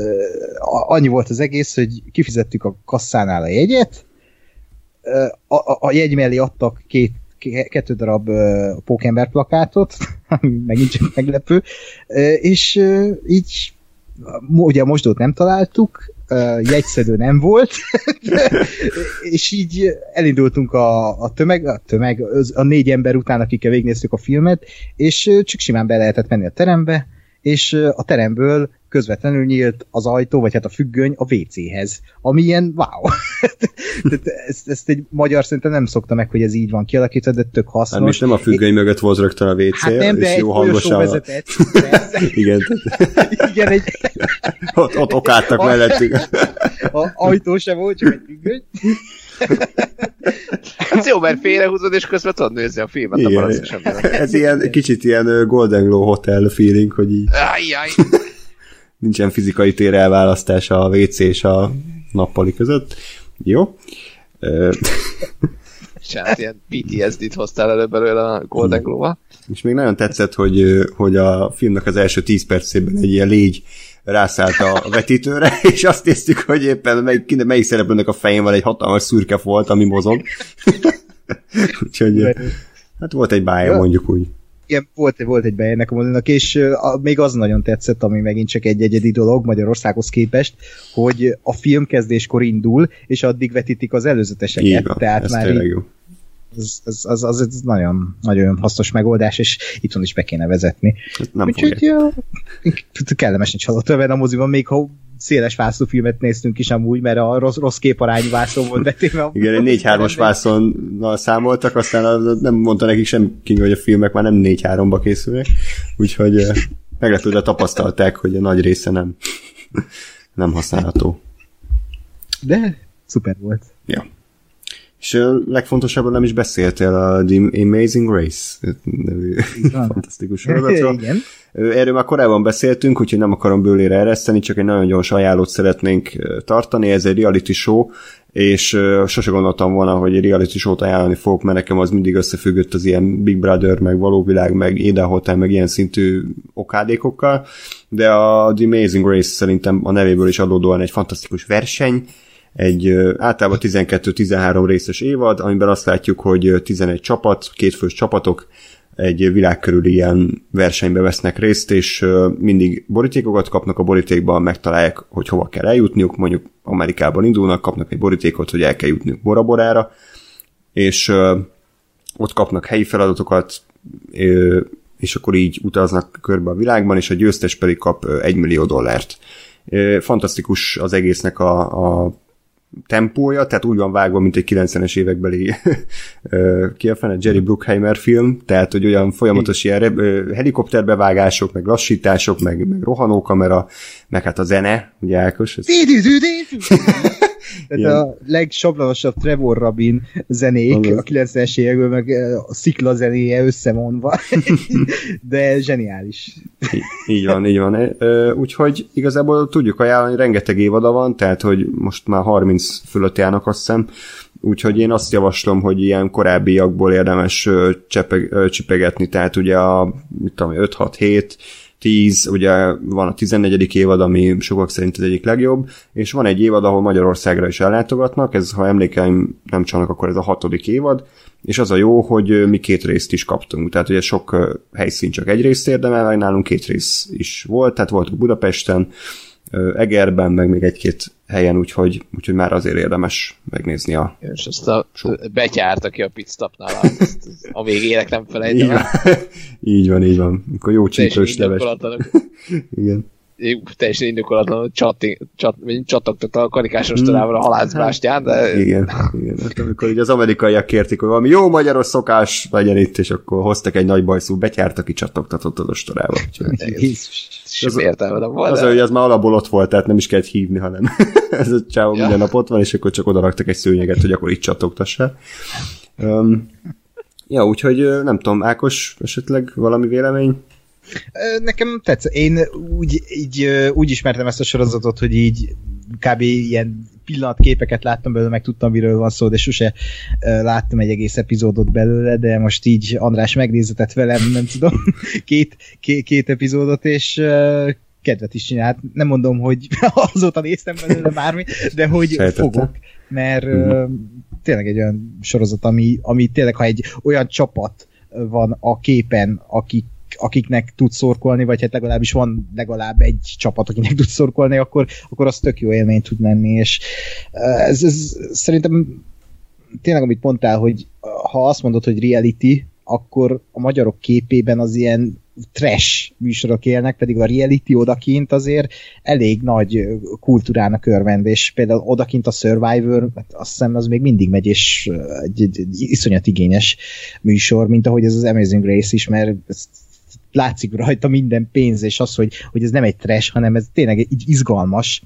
annyi volt az egész, hogy kifizettük a kasszánál a jegyet, uh, a, a jegy mellé adtak két kettő darab uh, pókember plakátot, (laughs) ami megint csak meglepő, uh, és uh, így ugye a mosdót nem találtuk, jegyszedő nem volt, (laughs) és így elindultunk a, a tömeg, a tömeg, a négy ember után, akikkel végignéztük a filmet, és csak simán be lehetett menni a terembe, és a teremből közvetlenül nyílt az ajtó, vagy hát a függöny a WC-hez, ami ilyen wow. (laughs) ezt, ezt egy magyar szerintem nem szokta meg, hogy ez így van kialakítva, de tök hasznos. Hát most nem a függöny é... mögött volt rögtön a WC, hát nem, de és jó hangosan. Vezetett, (laughs) Igen. Igen, (laughs) egy... ott, ott okáltak mellettük. a ajtó sem volt, csak egy függöny. Hát jó, mert félrehúzod, és közben tudod nézni a filmet Igen, a Ez ilyen, kicsit ilyen Golden Glow Hotel feeling, hogy így... Ajjaj nincsen fizikai tér elválasztás a WC és a nappali között. Jó. hát ilyen PTSD-t hoztál elő belőle a Golden Globe-a. És még nagyon tetszett, hogy, hogy a filmnek az első 10 percében egy ilyen légy rászállt a (laughs) vetítőre, és azt néztük, hogy éppen melyik, melyik szereplőnek a fején van egy hatalmas szürke volt, ami mozog. (laughs) Úgyhogy hát volt egy bája, mondjuk úgy igen, volt, volt egy bejennek a mozinak, és a, még az nagyon tetszett, ami megint csak egy egyedi dolog Magyarországhoz képest, hogy a filmkezdéskor indul, és addig vetítik az előzeteseket. Igen, Tehát ez már így, jó. Ez, az, az, az nagyon, nagyon hasznos megoldás, és itthon is be kéne vezetni. Nem Úgyhogy ja, kellemes nincs halott a moziban, még ha széles vászlófilmet néztünk is amúgy, mert a rossz, rossz képarányú vászon volt betéve. Igen, egy 4-3-as vászonnal számoltak, aztán nem mondta nekik sem King, hogy a filmek már nem 4-3-ba készülnek, úgyhogy meglepődve tapasztalták, hogy a nagy része nem, (laughs) nem használható. De szuper volt. Ja. És legfontosabban nem is beszéltél a The Amazing Race nevű fantasztikus sorozatról. (laughs) Igen. Erről már korábban beszéltünk, úgyhogy nem akarom bőlére ereszteni, csak egy nagyon gyors ajánlót szeretnénk tartani. Ez egy reality show, és sose gondoltam volna, hogy egy reality show-t ajánlani fogok, mert nekem az mindig összefüggött az ilyen Big Brother, meg Való Világ, meg Éden Hotel, meg ilyen szintű okádékokkal, de a The Amazing Race szerintem a nevéből is adódóan egy fantasztikus verseny, egy általában 12-13 részes évad, amiben azt látjuk, hogy 11 csapat, kétfős csapatok egy világ körüli ilyen versenybe vesznek részt, és mindig borítékokat kapnak, a borítékban megtalálják, hogy hova kell eljutniuk, mondjuk Amerikában indulnak, kapnak egy borítékot, hogy el kell jutniuk Boraborára, és ott kapnak helyi feladatokat, és akkor így utaznak körbe a világban, és a győztes pedig kap egy millió dollárt. Fantasztikus az egésznek a, a tempója, tehát úgy van vágva, mint egy 90-es évekbeli (laughs) ki a fene, Jerry Bruckheimer film, tehát hogy olyan folyamatos ilyen helikopterbevágások, meg lassítások, meg, meg rohanókamera, meg hát a zene, ugye Ákos? Ez... (laughs) Tehát a legsablonosabb Trevor Rabin zenék Agaz. a 90-es évekből, meg a szikla zenéje összemondva, (laughs) de zseniális. Így, van, így van. Úgyhogy igazából tudjuk ajánlani, rengeteg évada van, tehát hogy most már 30 fölött járnak azt hiszem, úgyhogy én azt javaslom, hogy ilyen korábbiakból érdemes csepeg, csipegetni, tehát ugye a 5-6-7 10, ugye van a 14. évad, ami sokak szerint az egyik legjobb, és van egy évad, ahol Magyarországra is ellátogatnak, ez, ha emlékeim nem csalnak, akkor ez a hatodik évad, és az a jó, hogy mi két részt is kaptunk, tehát ugye sok helyszín csak egy részt érdemel, nálunk két rész is volt, tehát voltunk Budapesten, Egerben, meg még egy-két helyen, úgyhogy, úgyhogy már azért érdemes megnézni a... És azt a betyárt, aki a pitstopnál a végének nem felejtem így van. (laughs) így van, így van. Akkor jó csípős leves. (laughs) Igen teljesen indokolatlanul csatting, csat, csattogtak a karikás ostorával a halászbástyán, de... Igen, igen. Hát amikor ugye az amerikaiak kérték, hogy valami jó magyaros szokás legyen itt, és akkor hoztak egy nagy bajszú betyárt, aki csattogtatott az ostorával. Az, értelme nem volt. Az, hogy ez már alapból ott volt, tehát nem is kellett hívni, hanem (laughs) ez a csávó ja. minden nap ott van, és akkor csak oda raktak egy szőnyeget, hogy akkor itt csattogtassál. Um, ja, úgyhogy nem tudom, Ákos, esetleg valami vélemény? Nekem tetsz. Én úgy, így, úgy ismertem ezt a sorozatot, hogy így kb. ilyen pillanatképeket láttam belőle, meg tudtam, miről van szó, de sose láttam egy egész epizódot belőle, de most így András megnézetett velem, nem tudom, (laughs) két, két, két epizódot, és kedvet is csinált. Nem mondom, hogy (laughs) azóta néztem belőle bármi, de hogy Sejtettem. fogok, mert uh-huh. tényleg egy olyan sorozat, ami, ami tényleg, ha egy olyan csapat van a képen, akik akiknek tud szorkolni, vagy hát legalábbis van legalább egy csapat, akinek tud szorkolni, akkor, akkor az tök jó élmény tud lenni, és ez, ez szerintem tényleg, amit mondtál, hogy ha azt mondod, hogy reality, akkor a magyarok képében az ilyen trash műsorok élnek, pedig a reality odakint azért elég nagy kultúrának örvend, és például odakint a Survivor, hát azt hiszem az még mindig megy, és egy, egy, egy iszonyat igényes műsor, mint ahogy ez az Amazing Race is, mert ezt látszik rajta minden pénz, és az, hogy, hogy ez nem egy trash, hanem ez tényleg egy izgalmas,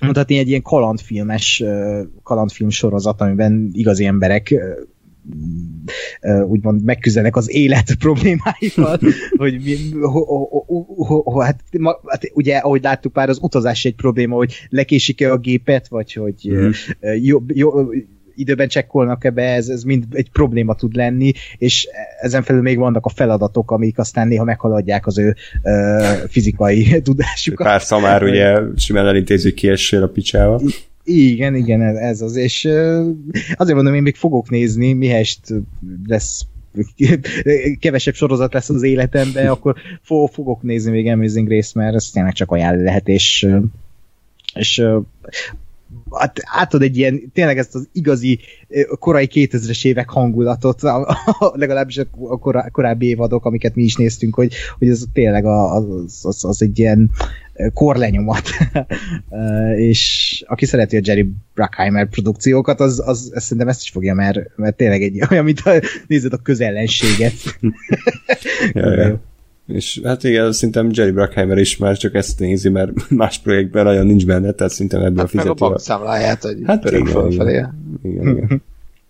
mondhatni egy ilyen kalandfilmes kalandfilm sorozat, amiben igazi emberek úgymond megküzdenek az élet (laughs) problémáival, hogy mi, ho, ho, ho, ho, hát, ma, hát ugye, ahogy láttuk már, az utazás egy probléma, hogy lekésik-e a gépet, vagy hogy mm. jó, jó, időben csekkolnak ebbe, ez, ez mind egy probléma tud lenni, és ezen felül még vannak a feladatok, amik aztán néha meghaladják az ő ö, fizikai (laughs) tudásukat. Pár szamár ugye simán elintézik kiessél a picsába. Igen, igen, ez az, és azért mondom, én még fogok nézni, mihest lesz (laughs) kevesebb sorozat lesz az életemben, akkor fogok nézni még Amazing Grace, mert ez tényleg csak ajánlni lehet, és, és hát átad egy ilyen, tényleg ezt az igazi korai 2000-es évek hangulatot, a, a, legalábbis a korá, korábbi évadok, amiket mi is néztünk, hogy, hogy ez tényleg az, az, az egy ilyen korlenyomat. (laughs) és aki szereti a Jerry Bruckheimer produkciókat, az, az, az szerintem ezt is fogja, mert, mert tényleg egy olyan, mint a, nézed a közellenséget. (laughs) ja, ja. És hát igen, szerintem Jerry Bruckheimer is már csak ezt nézi, mert (laughs) más projektben nagyon nincs benne, tehát szerintem ebből hát fizeti. Meg a bankszámláját, hogy hát igen, fölfelé. Igen, igen. igen.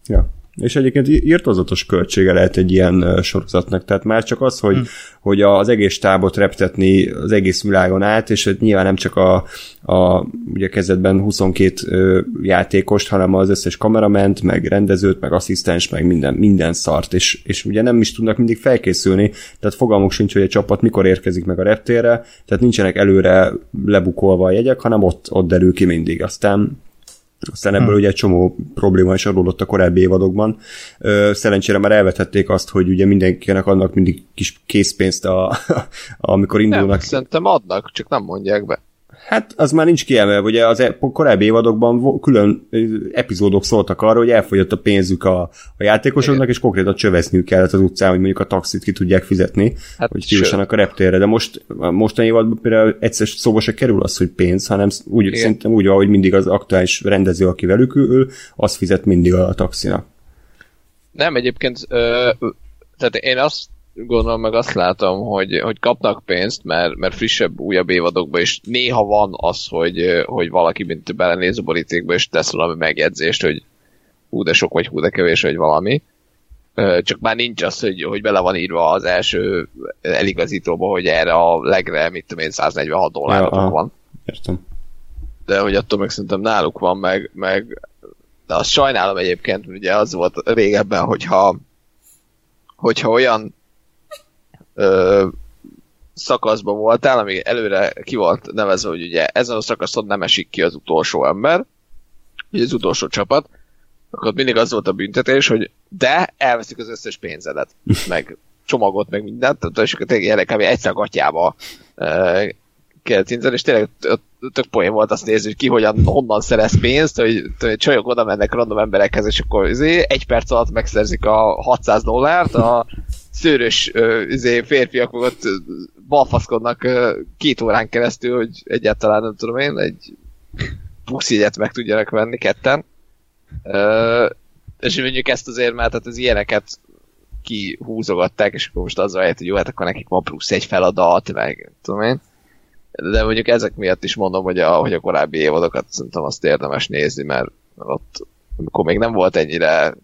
Ja. És egyébként írtozatos költsége lehet egy ilyen sorozatnak, tehát már csak az, hogy, hmm. hogy az egész tábot reptetni az egész világon át, és hogy nyilván nem csak a, a ugye kezdetben 22 játékost, hanem az összes kamerament, meg rendezőt, meg asszisztens, meg minden, minden szart, és, és ugye nem is tudnak mindig felkészülni, tehát fogalmuk sincs, hogy a csapat mikor érkezik meg a reptérre, tehát nincsenek előre lebukolva a jegyek, hanem ott, ott derül ki mindig. Aztán aztán ebből hmm. ugye egy csomó probléma is adódott a korábbi évadokban. Szerencsére már elvetették azt, hogy ugye mindenkinek adnak mindig kis készpénzt, a, (laughs) amikor indulnak. Nem, szerintem adnak, csak nem mondják be. Hát az már nincs kiemelve, ugye az e- korábbi évadokban külön epizódok szóltak arra, hogy elfogyott a pénzük a, a játékosoknak, Igen. és konkrétan csöveszniük kellett az utcán, hogy mondjuk a taxit ki tudják fizetni, hát hogy kijussanak a reptérre. De most a mostani évadban például egyszer szóba se kerül az, hogy pénz, hanem úgy, szerintem úgy, ahogy mindig az aktuális rendező, aki velük ül, az fizet mindig a taxinak. Nem, egyébként ö, tehát én azt gondolom meg azt látom, hogy, hogy kapnak pénzt, mert, mert frissebb, újabb évadokban is néha van az, hogy, hogy valaki mint belenéz a borítékba, és tesz valami megjegyzést, hogy hú de sok, vagy hú de kevés, vagy valami. Csak már nincs az, hogy, hogy bele van írva az első eligazítóba, hogy erre a legre, mit tudom én, 146 dollárotok ja, van. Értem. De hogy attól meg szerintem náluk van, meg, meg de azt sajnálom egyébként, ugye az volt régebben, hogyha hogyha olyan ö, szakaszban voltál, ami előre ki volt nevezve, hogy ugye ezen a szakaszon nem esik ki az utolsó ember, ugye az utolsó csapat, akkor mindig az volt a büntetés, hogy de elveszik az összes pénzedet, (laughs) meg csomagot, meg mindent, és akkor tényleg kb. egyszer gatyába kellett intézni, és tényleg tök poén volt azt nézni, hogy ki hogyan, honnan szerez pénzt, hogy, hogy csajok oda mennek random emberekhez, és akkor izé, egy perc alatt megszerzik a 600 dollárt, a szőrös izé, férfiak ott balfaszkodnak két órán keresztül, hogy egyáltalán nem tudom én, egy puszjegyet meg tudjanak venni ketten. és mondjuk ezt azért, mert tehát az ilyeneket kihúzogatták, és akkor most azzal helyett, hogy jó, hát akkor nekik van plusz egy feladat, meg tudom én. De mondjuk ezek miatt is mondom, hogy a, hogy a korábbi évadokat szerintem azt érdemes nézni, mert ott amikor még nem volt ennyire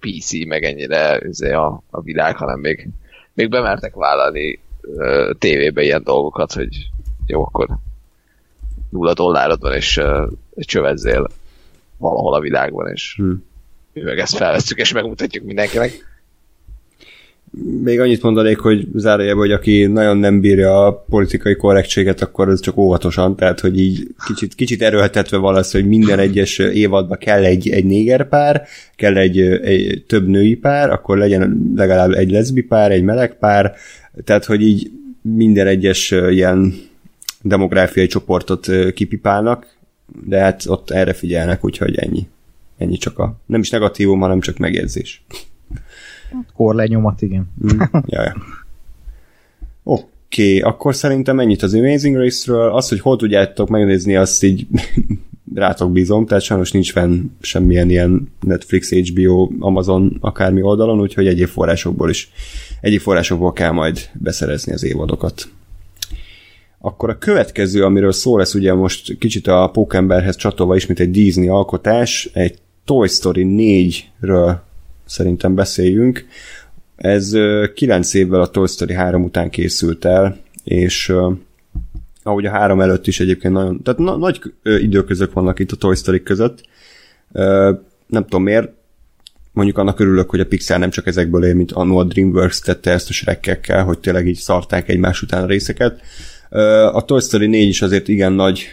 PC, meg ennyire izé, a, a világ, hanem még, még bemertek vállalni uh, tévébe ilyen dolgokat, hogy jó, akkor nulla dollárod van, és uh, csövezzél valahol a világban, és hmm. mi meg ezt felveszünk, és megmutatjuk mindenkinek. Még annyit mondanék, hogy zárójában, hogy aki nagyon nem bírja a politikai korrektséget, akkor ez csak óvatosan, tehát hogy így kicsit, kicsit erőltetve valószínű, hogy minden egyes évadban kell egy, egy négerpár, kell egy, egy több női pár, akkor legyen legalább egy leszbi pár, egy meleg pár, tehát hogy így minden egyes ilyen demográfiai csoportot kipipálnak, de hát ott erre figyelnek, úgyhogy ennyi. Ennyi csak a, nem is negatívum, hanem csak megjegyzés. Korlenyomat, igen. Mm, ja. Oké, okay, akkor szerintem ennyit az Amazing Race-ről. Az, hogy hol tudjátok megnézni, azt így (laughs) rátok bízom, tehát sajnos nincs fenn semmilyen ilyen Netflix, HBO, Amazon, akármi oldalon, úgyhogy egyéb forrásokból is, egyéb forrásokból kell majd beszerezni az évadokat. Akkor a következő, amiről szó lesz, ugye most kicsit a Pókemberhez csatolva ismét egy Disney alkotás, egy Toy Story 4-ről szerintem beszéljünk. Ez 9 évvel a Toy Story 3 után készült el, és ahogy a három előtt is egyébként nagyon, tehát na, nagy időközök vannak itt a Toy Story között. Nem tudom miért, mondjuk annak örülök, hogy a Pixar nem csak ezekből él, mint annó a DreamWorks tette ezt a srekkekkel, hogy tényleg így szarták egymás után a részeket. A Toy Story 4 is azért igen nagy,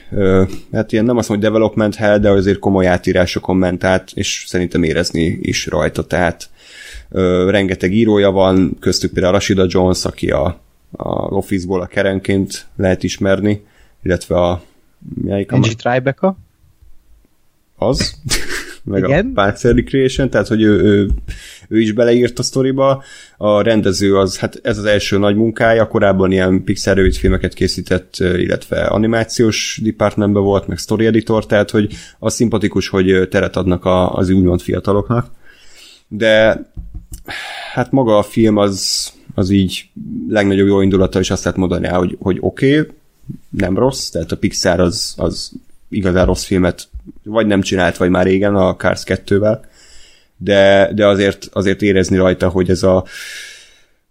hát ilyen nem azt mondom, hogy development hell, de azért komoly átírásokon ment át, és szerintem érezni is rajta, tehát rengeteg írója van, köztük például Rashida Jones, aki a, a Office-ból a kerenként lehet ismerni, illetve a melyik a... Tribeca? Az. (laughs) meg Igen? a Parks Recreation, tehát hogy ő, ő, ő is beleírt a sztoriba. A rendező az, hát ez az első nagy munkája, korábban ilyen Pixar filmeket készített, illetve animációs departmentben volt, meg story editor, tehát hogy az szimpatikus, hogy teret adnak az úgymond fiataloknak. De hát maga a film az, az így legnagyobb jó indulata, és azt lehet mondani, hogy, hogy oké, okay, nem rossz, tehát a Pixar az, az igazán rossz filmet vagy nem csinált, vagy már régen a Cars 2-vel. De, de azért, azért érezni rajta, hogy ez a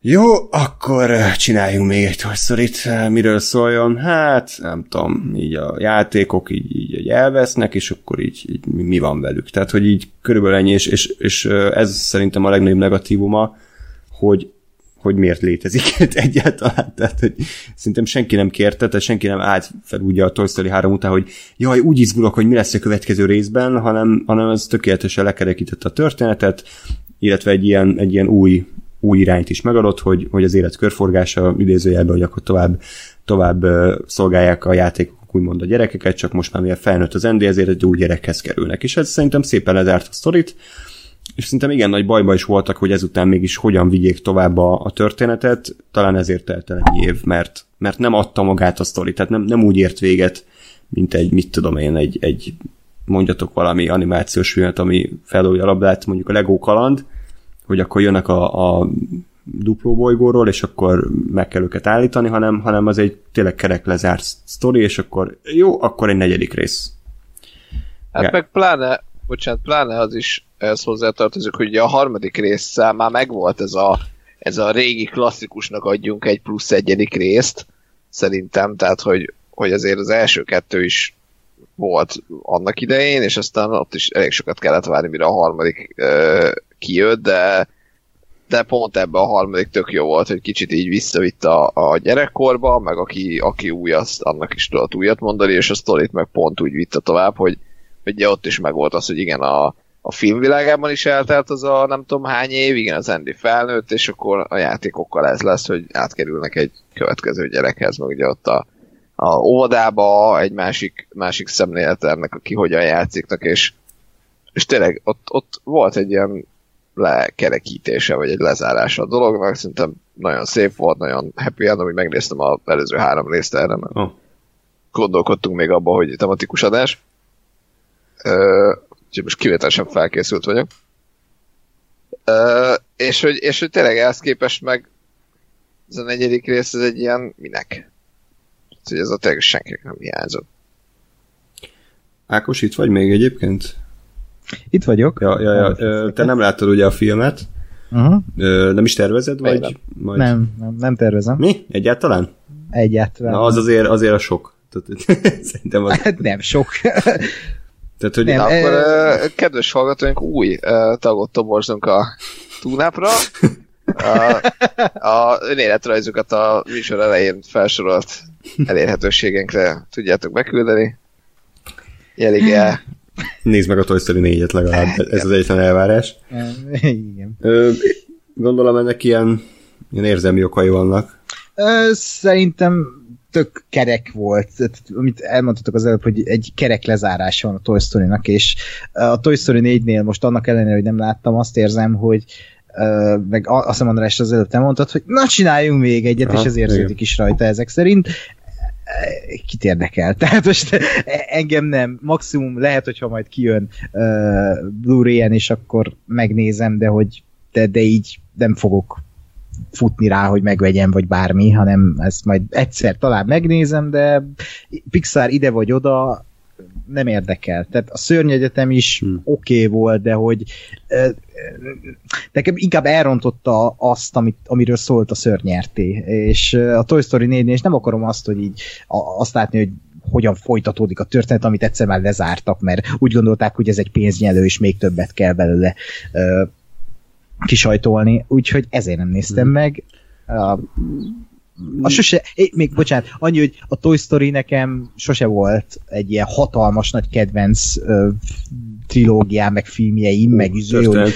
jó, akkor csináljunk még egy Toy story miről szóljon? Hát, nem tudom, így a játékok így, így, így elvesznek, és akkor így, így mi van velük. Tehát, hogy így körülbelül ennyi, és, és, és ez szerintem a legnagyobb negatívuma, hogy hogy miért létezik (laughs) egyáltalán. Tehát, hogy szerintem senki nem kérte, tehát senki nem állt fel úgy a Toy Story 3 után, hogy jaj, úgy izgulok, hogy mi lesz a következő részben, hanem, hanem az tökéletesen lekerekítette a történetet, illetve egy ilyen, egy ilyen új, új irányt is megadott, hogy, hogy az élet körforgása idézőjelben, hogy akkor tovább, tovább szolgálják a játékok úgymond a gyerekeket, csak most már mivel felnőtt az ND, ezért egy új gyerekhez kerülnek. És ez szerintem szépen lezárt a sztorit, és szerintem igen nagy bajba is voltak, hogy ezután mégis hogyan vigyék tovább a, a történetet, talán ezért telt el egy év, mert, mert nem adta magát a sztori, tehát nem, nem úgy ért véget, mint egy, mit tudom én, egy, egy mondjatok valami animációs filmet, ami felújja a labdát, mondjuk a Lego kaland, hogy akkor jönnek a, a dupló bolygóról, és akkor meg kell őket állítani, hanem, hanem az egy tényleg kerek lezárt sztori, és akkor jó, akkor egy negyedik rész. Hát ja. meg pláne, bocsánat, pláne az is ehhez hozzátartozik, hogy a harmadik résszel már megvolt ez a, ez a régi klasszikusnak adjunk egy plusz egyedik részt, szerintem, tehát hogy, hogy azért az első kettő is volt annak idején, és aztán ott is elég sokat kellett várni, mire a harmadik ö, kijött, de de pont ebben a harmadik tök jó volt, hogy kicsit így visszavitt a, a gyerekkorba, meg aki, aki új, azt, annak is tudott újat mondani, és a sztorit meg pont úgy vitte tovább, hogy ugye ott is megvolt az, hogy igen, a, a filmvilágában is eltelt az a nem tudom hány év, igen, az Andy felnőtt, és akkor a játékokkal ez lesz, hogy átkerülnek egy következő gyerekhez, meg ugye ott a, a óvodába egy másik, másik szemlélet ennek, aki hogyan játsziknak, és, és tényleg ott, ott volt egy ilyen lekerekítése, vagy egy lezárása a dolognak, szerintem nagyon szép volt, nagyon happy end, hogy megnéztem a előző három részt erre, mert oh. gondolkodtunk még abban, hogy tematikus adás. Ö, úgyhogy most kivételesen felkészült vagyok. Ö, és, hogy, és hogy tényleg ehhez képest meg ez a negyedik rész, ez egy ilyen minek? Hogy ez a tényleg senkinek nem hiányzott. Ákos, itt vagy még egyébként? Itt vagyok. Ja, ja, ja. Ö, te nem láttad ugye a filmet? Uh-huh. Ö, nem is tervezed, vagy? Nem. Majd... nem, nem, nem tervezem. Mi? Egyáltalán? Egyáltalán. Na, az azért, azért a sok. (laughs) Szerintem az... Hát nem sok. (laughs) Tehát, hogy nem, Na, akkor e... kedves hallgatóink, új tagot toborzunk a túnápra. (laughs) A, a önéletrajzokat a műsor elején felsorolt elérhetőségünkre tudjátok beküldeni. Jelig el. Nézd meg a Toy Story 4-et legalább, ez az egyetlen elvárás. Igen. Ö, gondolom ennek ilyen, ilyen érzelmi okai vannak. Ö, szerintem tök kerek volt, amit elmondhatok az előbb, hogy egy kerek lezárása van a Toy Story-nak, és a Toy Story 4-nél most annak ellenére, hogy nem láttam, azt érzem, hogy Uh, meg azt hiszem András az előbb te mondtad, hogy na csináljunk még egyet, Aha, és ez érződik igen. is rajta ezek szerint. Kit érdekel? (laughs) Tehát most engem nem. Maximum lehet, hogyha majd kijön uh, Blu-ray-en, és akkor megnézem, de hogy de, de így nem fogok futni rá, hogy megvegyem, vagy bármi, hanem ezt majd egyszer talán megnézem, de Pixar ide vagy oda nem érdekel. Tehát a szörnyegyetem is hmm. oké okay volt, de hogy uh, nekem inkább elrontotta azt, amit, amiről szólt a szörnyerté. És a Toy Story 4 és nem akarom azt, hogy így a, azt látni, hogy hogyan folytatódik a történet, amit egyszer már lezártak, mert úgy gondolták, hogy ez egy pénznyelő, és még többet kell belőle kisajtolni, úgyhogy ezért nem néztem hmm. meg. A, a sose, é, még bocsánat, annyi, hogy a Toy Story nekem sose volt egy ilyen hatalmas nagy kedvenc uh, trilógiám, meg filmjeim, uh, meg üző, hogy,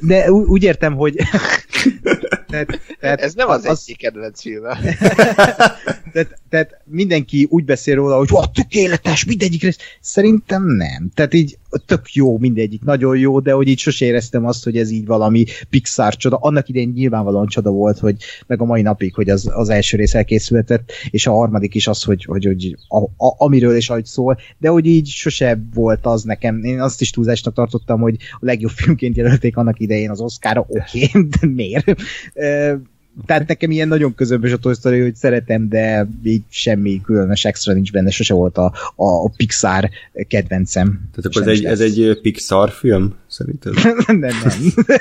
de úgy értem, hogy (laughs) tehát, tehát Ez nem az, az egyik kedvenc filme. (laughs) tehát, tehát mindenki úgy beszél róla, hogy wow, tökéletes, mindegyik rész. Szerintem nem. Tehát így tök jó mindegyik, nagyon jó, de hogy így sose éreztem azt, hogy ez így valami Pixar csoda. Annak idején nyilvánvalóan csoda volt, hogy meg a mai napig, hogy az, az első rész elkészületett, és a harmadik is az, hogy, hogy, hogy a, a, amiről is ahogy szól, de hogy így sose volt az nekem. Én azt is túlzásnak tartottam, hogy a legjobb filmként jelölték annak idején az Oscarra, oké, okay, (laughs) de miért? Tehát nekem ilyen nagyon közömbös a Toy Story, hogy szeretem, de így semmi különös extra nincs benne, sose volt a, a, a Pixar kedvencem. Tehát akkor ez egy, ez egy Pixar film? szerinted? (laughs) nem, nem.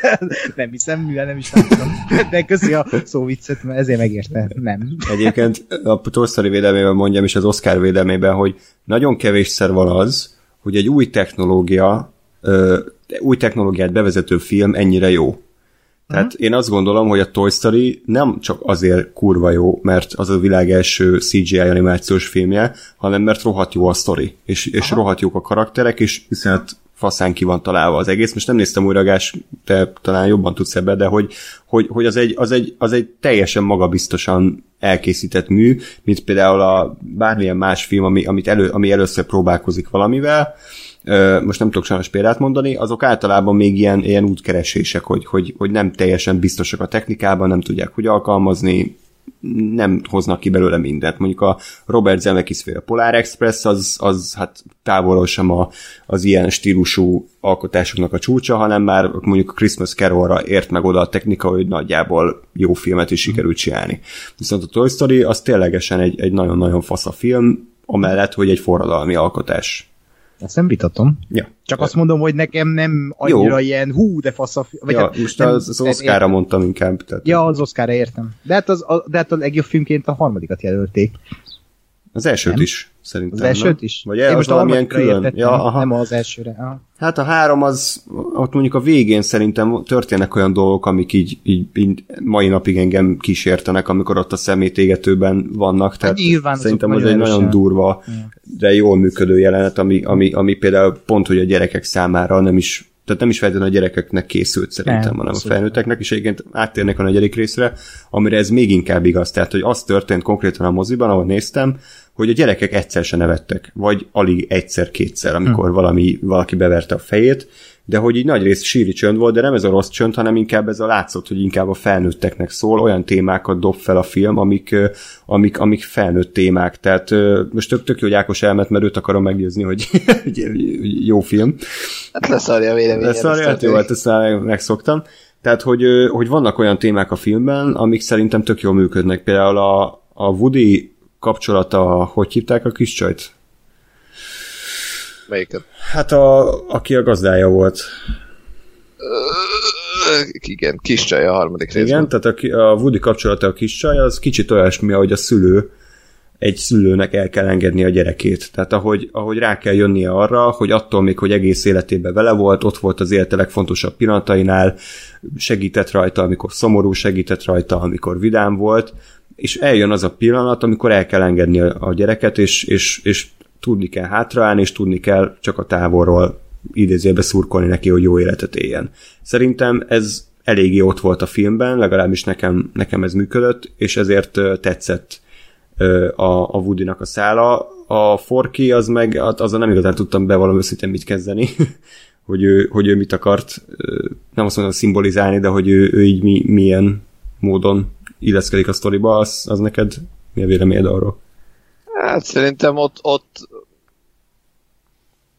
(laughs) nem hiszem, mivel nem is láttam. De köszi a szóviccet, mert ezért megérte. Nem. Egyébként a Toy Story védelmében mondjam, és az Oscar védelmében, hogy nagyon kevésszer van az, hogy egy új technológia, új technológiát bevezető film ennyire jó. Tehát uh-huh. én azt gondolom, hogy a Toy Story nem csak azért kurva jó, mert az a világ első CGI animációs filmje, hanem mert rohadt jó a sztori, és, és rohadt jók a karakterek, és hiszen faszán ki van találva az egész. Most nem néztem újra, Gás, te talán jobban tudsz ebbe, de hogy, hogy, hogy az, egy, az, egy, az egy teljesen magabiztosan elkészített mű, mint például a bármilyen más film, ami, amit elő, ami először próbálkozik valamivel, most nem tudok sajnos példát mondani, azok általában még ilyen, ilyen útkeresések, hogy, hogy, hogy nem teljesen biztosak a technikában, nem tudják hogy alkalmazni, nem hoznak ki belőle mindent. Mondjuk a Robert Zemeckis féle Polar Express az, az hát távolról sem a, az ilyen stílusú alkotásoknak a csúcsa, hanem már mondjuk a Christmas Carolra ért meg oda a technika, hogy nagyjából jó filmet is sikerült csinálni. Viszont a Toy Story az ténylegesen egy, egy nagyon-nagyon fasz a film, amellett, hogy egy forradalmi alkotás. Ezt nem vitatom. Ja. Csak azt mondom, hogy nekem nem annyira Jó. ilyen hú, de fasz a fi- vagy ja, hát, most nem, az, az Oscarra mondtam inkább. Tehát ja, az Oscarra értem. De hát, az, a, de hát a legjobb filmként a harmadikat jelölték. Az elsőt nem? is, szerintem. Az elsőt nem? is? Vagy el, most valamilyen külön. Ja, aha. Nem az elsőre. Aha. Hát a három az, ott mondjuk a végén szerintem történnek olyan dolgok, amik így, így, így mai napig engem kísértenek, amikor ott a szemétégetőben vannak. Tehát hát szerintem az egy nagyon durva, ja. de jól működő jelenet, ami, ami, ami például pont, hogy a gyerekek számára nem is tehát nem is feltétlenül a gyerekeknek készült szerintem, nem, hanem a felnőtteknek, és egyébként áttérnek a negyedik részre, amire ez még inkább igaz. Tehát, hogy az történt konkrétan a moziban, ahol néztem, hogy a gyerekek egyszer se nevettek, vagy alig egyszer-kétszer, amikor hm. valami, valaki beverte a fejét, de hogy így nagy rész síri csönd volt, de nem ez a rossz csönd, hanem inkább ez a látszott, hogy inkább a felnőtteknek szól, olyan témákat dob fel a film, amik, amik, amik felnőtt témák. Tehát most tök, tök jó, hogy Ákos elmet, mert őt akarom meggyőzni, hogy (laughs) jó film. Hát leszarja a véleményem. Leszarja, hát jó, hát ezt megszoktam. Tehát, hogy, hogy vannak olyan témák a filmben, amik szerintem tök jól működnek. Például a, a Woody kapcsolata, hogy hívták a kis csajt? Melyiket? Hát a, aki a gazdája volt. Igen, kis csaj a harmadik részben. Igen, tehát a, a Woody kapcsolata a kis csaj, az kicsit olyasmi, ahogy a szülő egy szülőnek el kell engedni a gyerekét. Tehát ahogy, ahogy rá kell jönnie arra, hogy attól még, hogy egész életében vele volt, ott volt az élete legfontosabb pillanatainál, segített rajta, amikor szomorú, segített rajta, amikor vidám volt, és eljön az a pillanat, amikor el kell engedni a gyereket, és, és, és tudni kell hátraállni, és tudni kell csak a távolról idézőbe szurkolni neki, hogy jó életet éljen. Szerintem ez eléggé ott volt a filmben, legalábbis nekem, nekem ez működött, és ezért tetszett a, a Woody-nak a szála. A Forky az meg, azon nem igazán tudtam bevallom őszintén mit kezdeni, (laughs) hogy, ő, hogy ő mit akart, nem azt mondom szimbolizálni, de hogy ő, ő így mi, milyen módon illeszkedik a sztoriba, az, az neked mi a véleményed arról? Hát szerintem ott, ott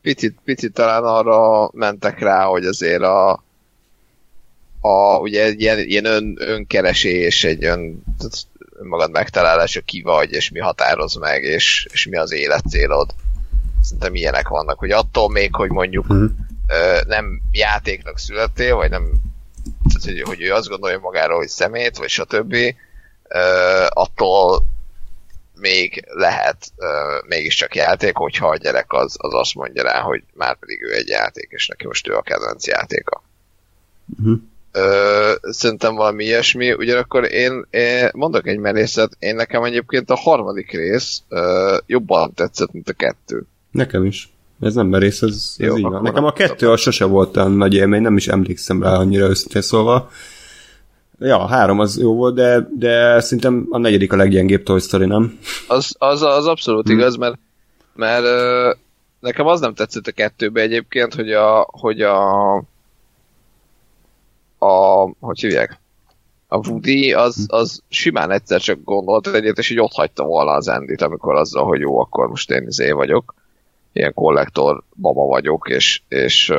picit, picit talán arra mentek rá, hogy azért a, a ugye egy ilyen, ilyen ön, önkeresés, egy ön, magad megtalálása ki vagy, és mi határoz meg, és, és mi az életcélod. Szerintem ilyenek vannak, hogy attól még, hogy mondjuk mm. ö, nem játéknak születtél, vagy nem tehát, hogy, hogy ő azt gondolja magáról, hogy szemét, vagy stb. Uh, attól még lehet uh, mégiscsak játék, hogyha a gyerek az, az azt mondja rá, hogy már pedig ő egy játék, és neki most ő a kedvenc játéka. Uh-huh. Ö, szerintem valami ilyesmi, ugyanakkor én, én mondok egy merészet, én nekem egyébként a harmadik rész ö, jobban tetszett, mint a kettő. Nekem is. Ez nem merész, ez, Jó, ez így van. Nekem a kettő az sose volt olyan nagy élmény, nem is emlékszem rá annyira őszintén szólva. Ja, a három az jó volt, de, de szerintem a negyedik a leggyengébb Toy Story, nem? Az, az, az abszolút hmm. igaz, mert, mert nekem az nem tetszett a kettőbe egyébként, hogy a, hogy a, a hogy hívják? A Woody az, hm. az simán egyszer csak gondolt egyet, és így ott hagyta volna az Endit, amikor azzal, hogy jó, akkor most én izé vagyok ilyen kollektor baba vagyok, és, és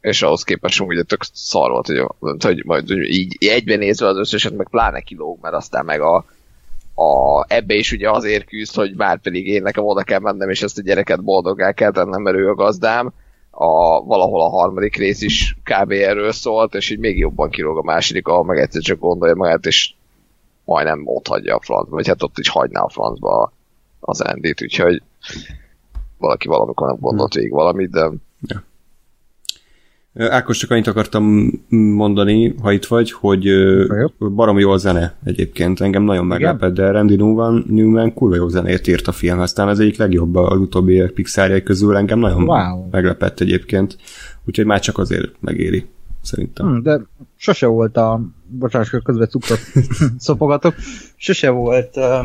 és ahhoz képest ugye tök szar volt, hogy, hogy majd így egyben nézve az összeset, meg pláne kilóg, mert aztán meg a, a, ebbe is ugye azért küzd, hogy már pedig én nekem oda kell mennem, és ezt a gyereket boldoggá kell tennem, mert ő a gazdám, a, valahol a harmadik rész is kb. erről szólt, és így még jobban kilóg a második, ahol meg egyszer csak gondolja magát, és majdnem ott hagyja a francba, vagy hát ott is hagyná a francba az endét, úgyhogy valaki valamikor nem gondolt végig valamit, de ja. Ákos, csak annyit akartam mondani, ha itt vagy, hogy barom jó a zene egyébként. Engem nagyon meglepett, de Randy Newman, Newman kurva jó zenét írt a film, aztán ez egyik legjobb az utóbbi pixárjai közül, engem nagyon wow. meglepett egyébként. Úgyhogy már csak azért megéri, szerintem. Hmm, de sose volt a, bocsánat, közben cukrot (laughs) szopogatok, sose volt uh,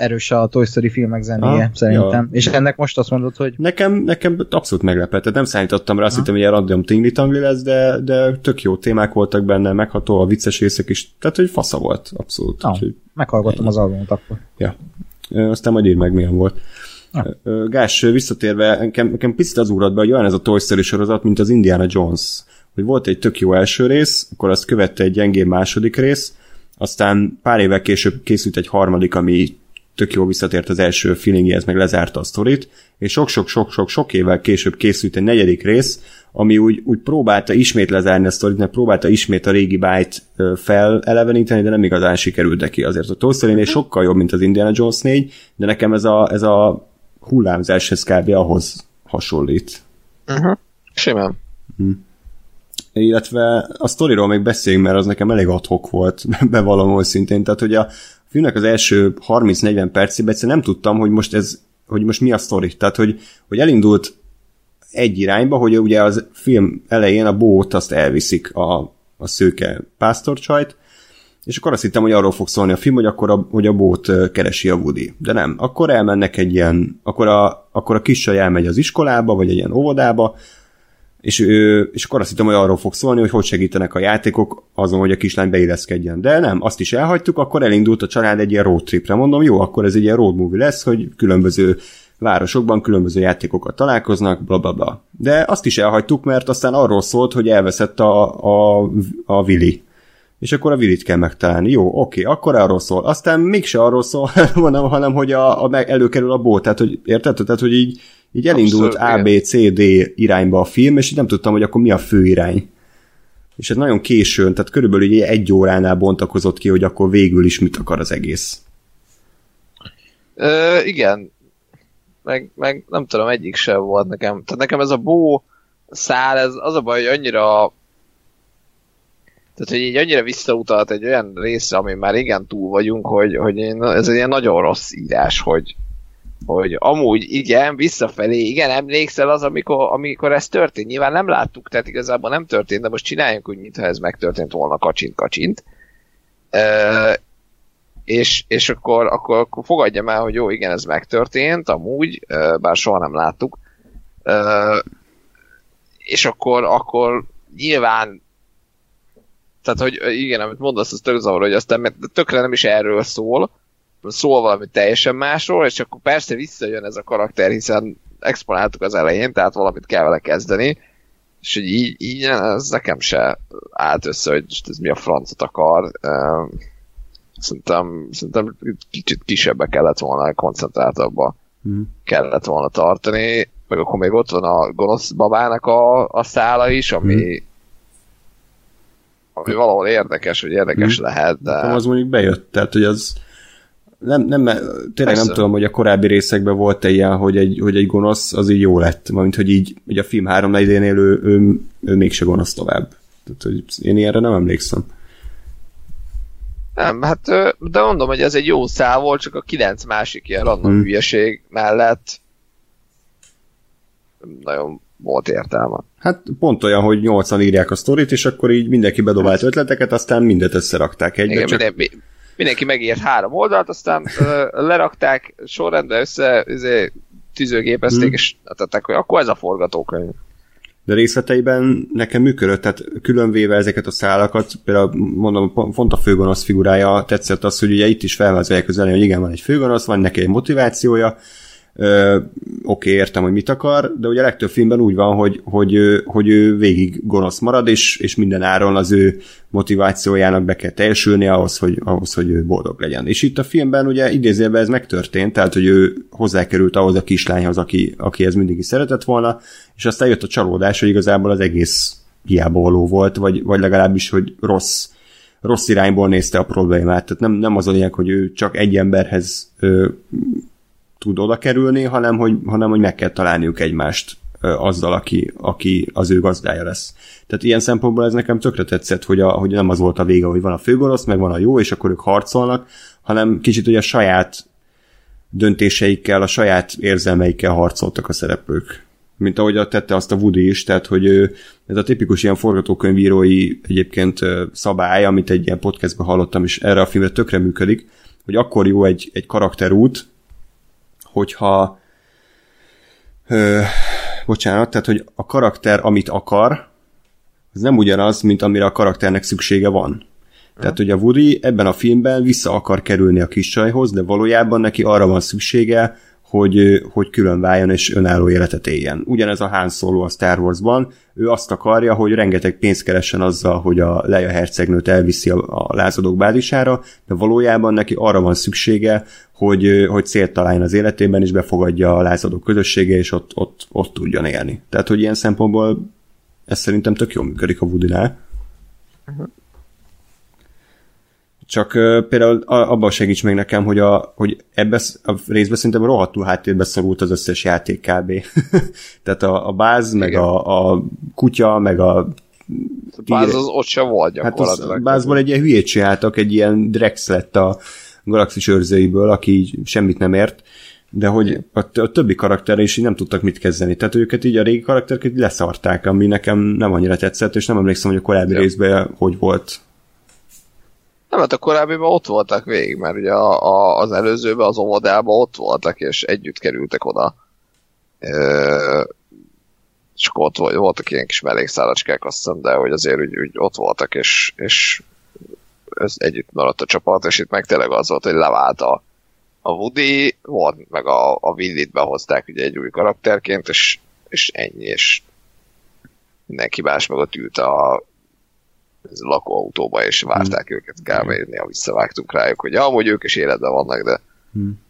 erős a Toy Story filmek zenéje, ah, szerintem. Ja. És ennek most azt mondod, hogy... Nekem, nekem abszolút meglepett, nem számítottam rá, azt hittem, hogy ilyen random tingli lesz, de, de tök jó témák voltak benne, megható a vicces részek is, tehát hogy fasza volt, abszolút. Ah, Úgyhogy, meghallgatom az albumot akkor. Ja. Aztán majd írd meg, milyen volt. Ah. Gás, visszatérve, nekem, nekem picit az úrad be, hogy olyan ez a Toy Story sorozat, mint az Indiana Jones. Hogy volt egy tök jó első rész, akkor azt követte egy gyengébb második rész, aztán pár évvel később készült egy harmadik, ami tök jó visszatért az első feelingéhez, meg lezárta a sztorit, és sok-sok-sok-sok-sok évvel később készült egy negyedik rész, ami úgy, úgy próbálta ismét lezárni a sztorit, mert próbálta ismét a régi bájt feleleveníteni, de nem igazán sikerült neki. Azért a Toy Story sokkal jobb, mint az Indiana Jones 4, de nekem ez a, ez a hullámzáshez kb. ahhoz hasonlít. Uh-huh. Simán. Hm. Illetve a sztoriról még beszéljünk, mert az nekem elég adhok volt, (laughs) bevallom szintén. Tehát, hogy a, filmnek az első 30-40 percében egyszerűen nem tudtam, hogy most ez, hogy most mi a sztori. Tehát, hogy, hogy elindult egy irányba, hogy ugye az film elején a bót azt elviszik a, a szőke pásztorcsajt, és akkor azt hittem, hogy arról fog szólni a film, hogy akkor a, hogy a bót keresi a Woody. De nem. Akkor elmennek egy ilyen, akkor a, akkor a kis elmegy az iskolába, vagy egy ilyen óvodába, és, és akkor azt hittem, hogy arról fog szólni, hogy hogy segítenek a játékok azon, hogy a kislány beilleszkedjen. De nem, azt is elhagytuk, akkor elindult a család egy ilyen road tripre. Mondom, jó, akkor ez egy ilyen road movie lesz, hogy különböző városokban különböző játékokat találkoznak, bla bla bla. De azt is elhagytuk, mert aztán arról szólt, hogy elveszett a, a, a Willy. És akkor a Willit kell megtalálni. Jó, oké, akkor arról szól. Aztán mégse arról szól, (laughs) hanem, hanem hogy a, a, előkerül a bó. Tehát, hogy érted? Tehát, hogy így így elindult Abszolút, A, B, C, D irányba a film, és így nem tudtam, hogy akkor mi a fő irány. És ez nagyon későn, tehát körülbelül egy óránál bontakozott ki, hogy akkor végül is mit akar az egész. Ö, igen. Meg, meg nem tudom, egyik sem volt nekem. Tehát nekem ez a bó szál, ez az a baj, hogy annyira tehát, hogy így annyira visszautalt egy olyan részre, ami már igen túl vagyunk, hogy, hogy én, ez egy ilyen nagyon rossz írás, hogy, hogy amúgy igen, visszafelé, igen, emlékszel az, amikor, amikor ez történt. Nyilván nem láttuk, tehát igazából nem történt, de most csináljunk úgy, mintha ez megtörtént volna kacsint-kacsint. E, és, és akkor, akkor, akkor fogadjam el, hogy jó, igen, ez megtörtént, amúgy, bár soha nem láttuk. E, és akkor, akkor nyilván tehát, hogy igen, amit mondasz, az tök zavar, hogy aztán tökre nem is erről szól, szól valami teljesen másról, és akkor persze visszajön ez a karakter, hiszen exponáltuk az elején, tehát valamit kell vele kezdeni, és hogy így, így ez nekem se állt össze, hogy ez mi a francot akar. Szerintem, szerintem kicsit kisebbe kellett volna, koncentráltabba mm. kellett volna tartani, meg akkor még ott van a gonosz babának a, a szála is, ami, mm. ami valahol érdekes, hogy érdekes mm. lehet, de... Az mondjuk bejött, tehát hogy az nem, nem, tényleg Persze. nem tudom, hogy a korábbi részekben volt-e ilyen, hogy egy, hogy egy gonosz az így jó lett, mint hogy így, hogy a film három negyedénél ő, ő, ő, mégse gonosz tovább. Tehát, hogy én ilyenre nem emlékszem. Nem, hát de mondom, hogy ez egy jó szál volt, csak a kilenc másik ilyen random hmm. hülyeség mellett nagyon volt értelme. Hát pont olyan, hogy nyolcan írják a sztorit, és akkor így mindenki bedobált ötleteket, aztán mindet összerakták egybe. Igen, csak... minden, mindenki megírt három oldalt, aztán lerakták sorrendbe össze, izé, tűzőgépezték, hmm. és tettek, hogy akkor ez a forgatókönyv. De részleteiben nekem működött, tehát különvéve ezeket a szálakat, például mondom, pont a főgonosz figurája tetszett az, hogy ugye itt is felvázolják az elején, hogy igen, van egy főgonosz, van neki egy motivációja, Oké, okay, értem, hogy mit akar, de ugye a legtöbb filmben úgy van, hogy, hogy, hogy ő végig gonosz marad, és, és minden áron az ő motivációjának be kell teljesülni ahhoz, hogy, ahhoz, hogy ő boldog legyen. És itt a filmben ugye idézőben ez megtörtént, tehát hogy ő hozzákerült ahhoz a kislányhoz, aki, aki ez mindig is szeretett volna, és aztán jött a csalódás, hogy igazából az egész hiába való volt, vagy, vagy legalábbis, hogy rossz, rossz irányból nézte a problémát. Tehát nem, nem az a lényeg, hogy ő csak egy emberhez ö, tud oda kerülni, hanem hogy, hanem hogy meg kell találniuk egymást azzal, aki, aki az ő gazdája lesz. Tehát ilyen szempontból ez nekem tökre tetszett, hogy, a, hogy nem az volt a vége, hogy van a főgorosz, meg van a jó, és akkor ők harcolnak, hanem kicsit hogy a saját döntéseikkel, a saját érzelmeikkel harcoltak a szereplők mint ahogy tette azt a Woody is, tehát hogy ez a tipikus ilyen forgatókönyvírói egyébként szabály, amit egy ilyen podcastben hallottam, és erre a filmre tökre működik, hogy akkor jó egy, egy karakterút, hogyha ö, bocsánat, tehát hogy a karakter, amit akar, az nem ugyanaz, mint amire a karakternek szüksége van. Tehát, hogy a Woody ebben a filmben vissza akar kerülni a kis de valójában neki arra van szüksége, hogy, hogy külön váljon és önálló életet éljen. Ugyanez a Han Solo a Star Warsban, ő azt akarja, hogy rengeteg pénzt keressen azzal, hogy a Leia hercegnőt elviszi a, a lázadók bázisára, de valójában neki arra van szüksége, hogy, hogy célt találjon az életében, és befogadja a lázadók közössége, és ott, ott, ott tudjon élni. Tehát, hogy ilyen szempontból ez szerintem tök jól működik a Woody-nál. Uh-huh. Csak uh, például abban segíts meg nekem, hogy, a, hogy ebbe a részben szerintem rohadtul háttérbe szorult az összes játék kb. (laughs) Tehát a, a báz, meg a, a kutya, meg a a báz az ott sem volt gyakorlatilag. Hát az, bázból egy ilyen hülyét csináltak, egy ilyen Drex lett a galaxis őrzőiből, aki semmit nem ért, de hogy a, a többi karakterre is így nem tudtak mit kezdeni. Tehát őket így a régi karaktereket leszarták, ami nekem nem annyira tetszett, és nem emlékszem, hogy a korábbi ja. részben hogy volt nem, hát a korábbiban ott voltak végig, mert ugye a, a, az előzőben, az óvodában ott voltak, és együtt kerültek oda. És akkor ott volt, voltak ilyen kis mellékszálacskák, azt hiszem, de hogy azért úgy, úgy ott voltak, és, és ez együtt maradt a csapat, és itt meg tényleg az volt, hogy levált a, a Woody, volt, meg a, a Willit behozták ugye egy új karakterként, és, és ennyi, és mindenki más meg ott ült a ez lakóautóba, és várták hmm. őket kb. Néha visszavágtunk rájuk, hogy amúgy ők is életben vannak, de hmm.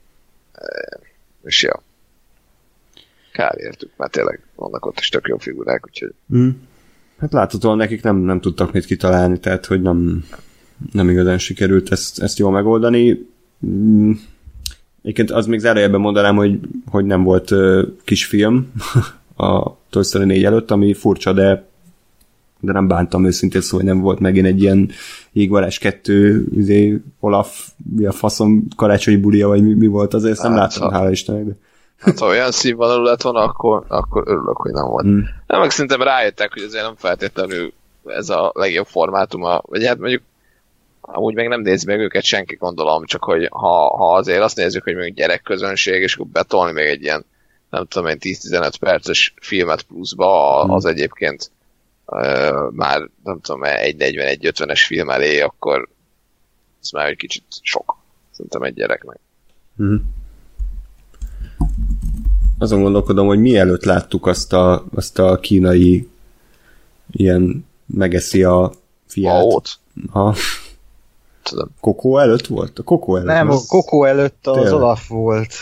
és ja. Kár értük, mert tényleg vannak ott is tök jó figurák, úgyhogy... Hmm. Hát láthatóan nekik nem, nem tudtak mit kitalálni, tehát hogy nem, nem igazán sikerült ezt, ezt jól megoldani. Hmm. Egyébként az még zárójelben mondanám, hogy, hogy nem volt uh, kisfilm (laughs) a Toy Story 4 előtt, ami furcsa, de de nem bántam őszintén szó, hogy nem volt megint egy ilyen jégvarás kettő, izé, Olaf, mi a faszom karácsonyi bulia, vagy mi, mi volt az, ezt hát, nem láttam, hála Istennek. De. Hát ha olyan színvonalú lett volna, akkor, akkor örülök, hogy nem volt. Hmm. Nem, meg szerintem rájöttek, hogy azért nem feltétlenül ez a legjobb formátuma, vagy hát mondjuk úgy meg nem nézi meg őket senki, gondolom, csak hogy ha, ha azért azt nézzük, hogy mondjuk gyerekközönség, és akkor betolni még egy ilyen, nem tudom én, 10-15 perces filmet pluszba, az hmm. egyébként már nem tudom, egy 41-50-es film elé, akkor ez már egy kicsit sok. Szerintem egy gyereknek. Mm. Azon gondolkodom, hogy mielőtt láttuk azt a, azt a kínai ilyen megeszi a fiát. Ha. Tudom. Kokó előtt volt? A Kokó előtt? Nem, a Kokó előtt az Tényleg. Olaf volt.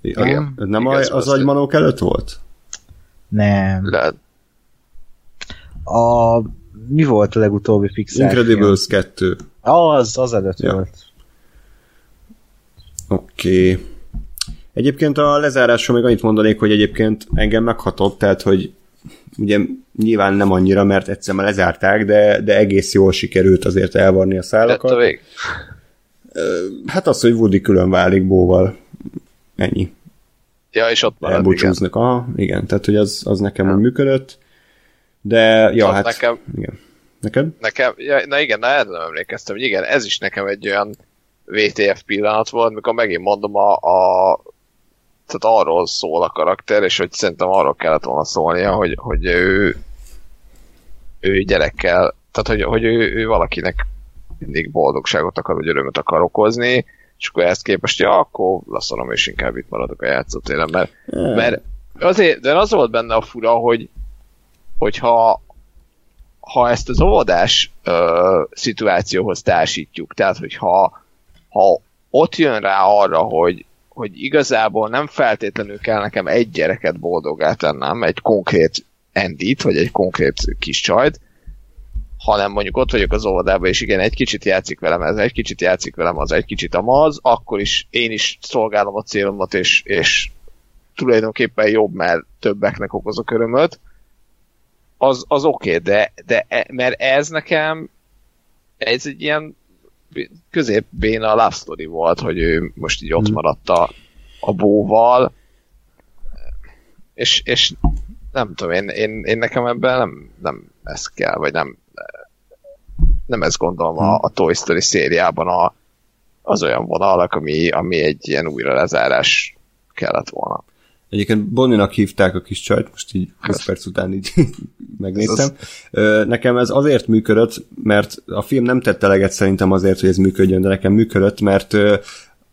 Igen. Nem Igen, a, az agymanók előtt volt? Nem. Lehet. A, mi volt a legutóbbi Pixar Incredibles film? 2. Az, az előtt ja. volt. Oké. Okay. Egyébként a lezárásról még annyit mondanék, hogy egyébként engem meghatott, tehát hogy ugye nyilván nem annyira, mert egyszer már lezárták, de, de egész jól sikerült azért elvarni a szálakat. Lett a vég? Hát az, hogy Woody külön válik Bóval. Ennyi. Ja, és ott marad, Elbúcsúznak. Igen. Aha, igen, tehát hogy az, az nekem ja. működött. De, ja, hát... Nekem, igen. Neked? Nekem, ja, na igen, na erre nem emlékeztem, hogy igen, ez is nekem egy olyan VTF pillanat volt, mikor megint mondom a, a tehát arról szól a karakter, és hogy szerintem arról kellett volna szólnia, hogy, hogy ő, ő gyerekkel, tehát hogy, hogy ő, ő valakinek mindig boldogságot akar, vagy örömöt akar okozni, és akkor ezt képest, ja, akkor leszarom, és inkább itt maradok a játszótéren, mert, mert azért, de az volt benne a fura, hogy hogyha ha ezt az óvodás ö, szituációhoz társítjuk, tehát hogyha ha ott jön rá arra, hogy, hogy igazából nem feltétlenül kell nekem egy gyereket boldogá tennem, egy konkrét endit, vagy egy konkrét kis csajt, hanem mondjuk ott vagyok az óvodában, és igen, egy kicsit játszik velem ez, egy kicsit játszik velem az, egy kicsit amaz, akkor is én is szolgálom a célomat, és, és tulajdonképpen jobb, mert többeknek okozok örömöt, az, az oké, okay, de, de e, mert ez nekem ez egy ilyen középbén a love story volt, hogy ő most így ott hmm. maradt a, a bóval, és, és nem tudom, én, én, én nekem ebben nem, nem ez kell, vagy nem nem ezt gondolom a, a Toy Story szériában a, az olyan vonalak, ami, ami egy ilyen újra lezárás kellett volna. Egyébként Bonninak hívták a kis csajt, most így 20 perc után így (laughs) megnéztem. Nekem ez azért működött, mert a film nem tett eleget szerintem azért, hogy ez működjön, de nekem működött, mert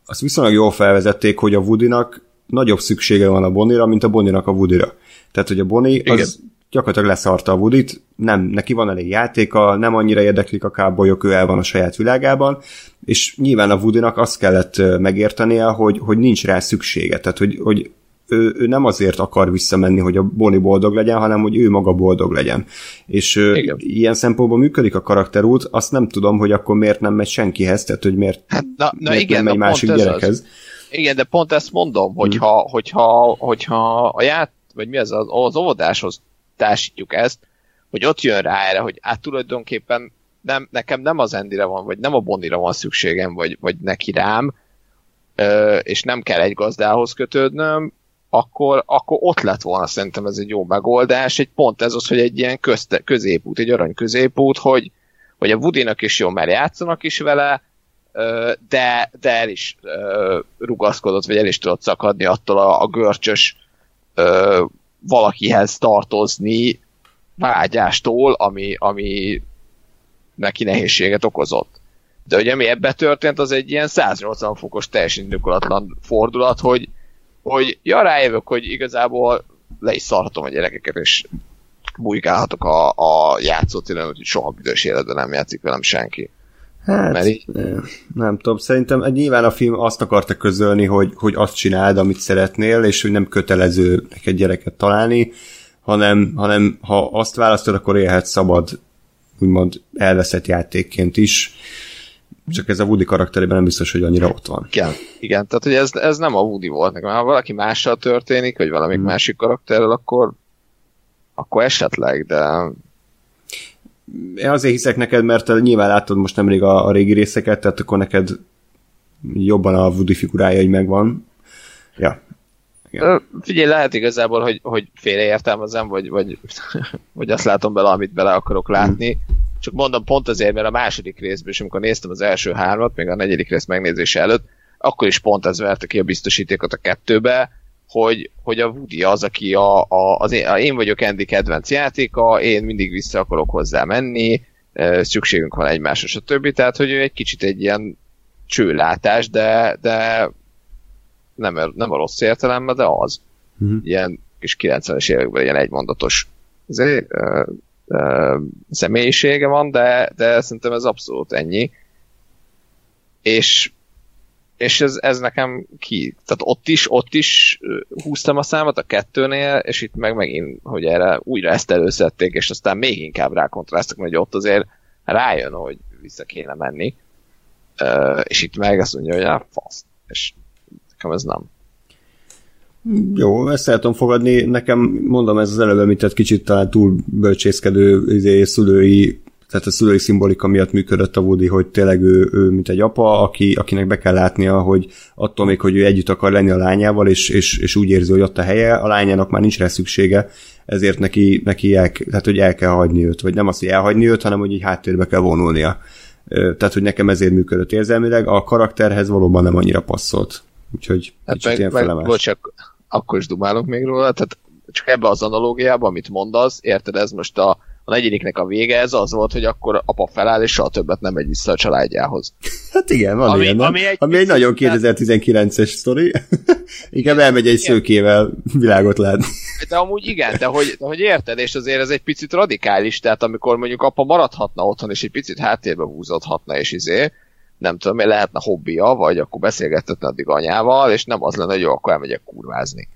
azt viszonylag jól felvezették, hogy a Woodynak nagyobb szüksége van a Bonnira, mint a Bonninak a Woodira. Tehát, hogy a Bonnie Igen. az gyakorlatilag leszarta a Woodit, nem, neki van elég játéka, nem annyira érdeklik a kábolyok, ő el van a saját világában, és nyilván a Woodynak azt kellett megértenie, hogy, hogy nincs rá szüksége, tehát hogy, hogy ő, ő nem azért akar visszamenni, hogy a Bonnie boldog legyen, hanem hogy ő maga boldog legyen. És Igen. ilyen szempontból működik a karakterút, azt nem tudom, hogy akkor miért nem megy senkihez, tehát hogy miért, hát, na, na miért igen, nem megy másik gyerekhez. Az. Igen, de pont ezt mondom, hogyha, hmm. hogyha, hogyha a ját, vagy mi az, az, az óvodáshoz társítjuk ezt, hogy ott jön rá erre, hogy hát tulajdonképpen nem, nekem nem az Endire van, vagy nem a Bondira van szükségem, vagy, vagy neki rám, és nem kell egy gazdához kötődnöm, akkor, akkor ott lett volna szerintem ez egy jó megoldás. Egy pont ez az, hogy egy ilyen közte, középút, egy arany középút, hogy, hogy a Woodynak is jó, mert játszanak is vele, de, de el is rugaszkodott, vagy el is tudott szakadni attól a, a görcsös valakihez tartozni vágyástól, ami, ami neki nehézséget okozott. De ugye mi ebbe történt, az egy ilyen 180 fokos teljesen indokolatlan fordulat, hogy, hogy ja, rájövök, hogy igazából le is szarhatom a gyerekeket, és bujkálhatok a, a játszótéren, hogy soha büdös életben nem játszik velem senki. Hát, Mert így... nem tudom, szerintem nyilván a film azt akarta közölni, hogy, hogy azt csináld, amit szeretnél, és hogy nem kötelező neked gyereket találni, hanem, hanem ha azt választod, akkor élhet szabad, úgymond elveszett játékként is. Csak ez a Woody karakterében nem biztos, hogy annyira ott van. Igen, igen tehát hogy ez, ez nem a Woody volt nekem. Ha valaki mással történik, vagy valamik hmm. másik karakterrel, akkor akkor esetleg, de én azért hiszek neked, mert nyilván látod most nemrég a, a régi részeket, tehát akkor neked jobban a Woody figurája így megvan. Ja. Igen. Figyelj, lehet igazából, hogy, hogy félreértelmezem, vagy, vagy, (laughs) vagy azt látom bele, amit bele akarok látni. Mm. Csak mondom pont azért, mert a második részben, és amikor néztem az első hármat, még a negyedik rész megnézése előtt, akkor is pont ez verte ki a biztosítékot a kettőbe, hogy, hogy a Woody az, aki a, a, az én, a én vagyok Andy kedvenc játéka, én mindig vissza akarok hozzá menni, szükségünk van egymásra, stb. Tehát, hogy ő egy kicsit egy ilyen csőlátás, de, de nem, nem a rossz értelemben, de az. Uh-huh. Ilyen kis 90-es években ilyen egymondatos ezért, ö, személyisége van, de, de szerintem ez abszolút ennyi. És és ez, ez nekem ki, tehát ott is, ott is húztam a számot a kettőnél, és itt meg megint, hogy erre újra ezt előszedték, és aztán még inkább rákontrasztok, hogy ott azért rájön, hogy vissza kéne menni, és itt meg azt mondja, hogy á, fasz, és nekem ez nem. Jó, ezt el tudom fogadni. Nekem, mondom, ez az előbb említett kicsit talán túl bölcsészkedő izé, szülői tehát a szülői szimbolika miatt működött a Woody, hogy tényleg ő, ő mint egy apa, aki, akinek be kell látnia, hogy attól még, hogy ő együtt akar lenni a lányával, és, és, és úgy érzi, hogy ott a helye, a lányának már nincs rá szüksége, ezért neki, neki el, tehát, hogy el kell hagyni őt, vagy nem azt, hogy elhagyni őt, hanem hogy így háttérbe kell vonulnia. Tehát, hogy nekem ezért működött érzelmileg, a karakterhez valóban nem annyira passzolt. Úgyhogy hát kicsit meg, ilyen. Bocsánat, akkor is dumálok még róla, tehát csak ebbe az analógiába, amit mondasz, érted, ez most a, a negyediknek a vége ez az volt, hogy akkor apa feláll, és soha többet nem megy vissza a családjához. Hát igen, van ami, ilyen, nem? Ami egy, ami egy nagyon 2019-es sztori. (laughs) Inkább elmegy egy igen. szőkével világot látni. De amúgy igen, de hogy, de hogy érted, és azért ez egy picit radikális, tehát amikor mondjuk apa maradhatna otthon, és egy picit háttérbe húzódhatna, és izé, nem tudom, lehetne hobbija, vagy akkor beszélgethetne addig anyával, és nem az lenne, hogy jó, akkor elmegyek kurvázni.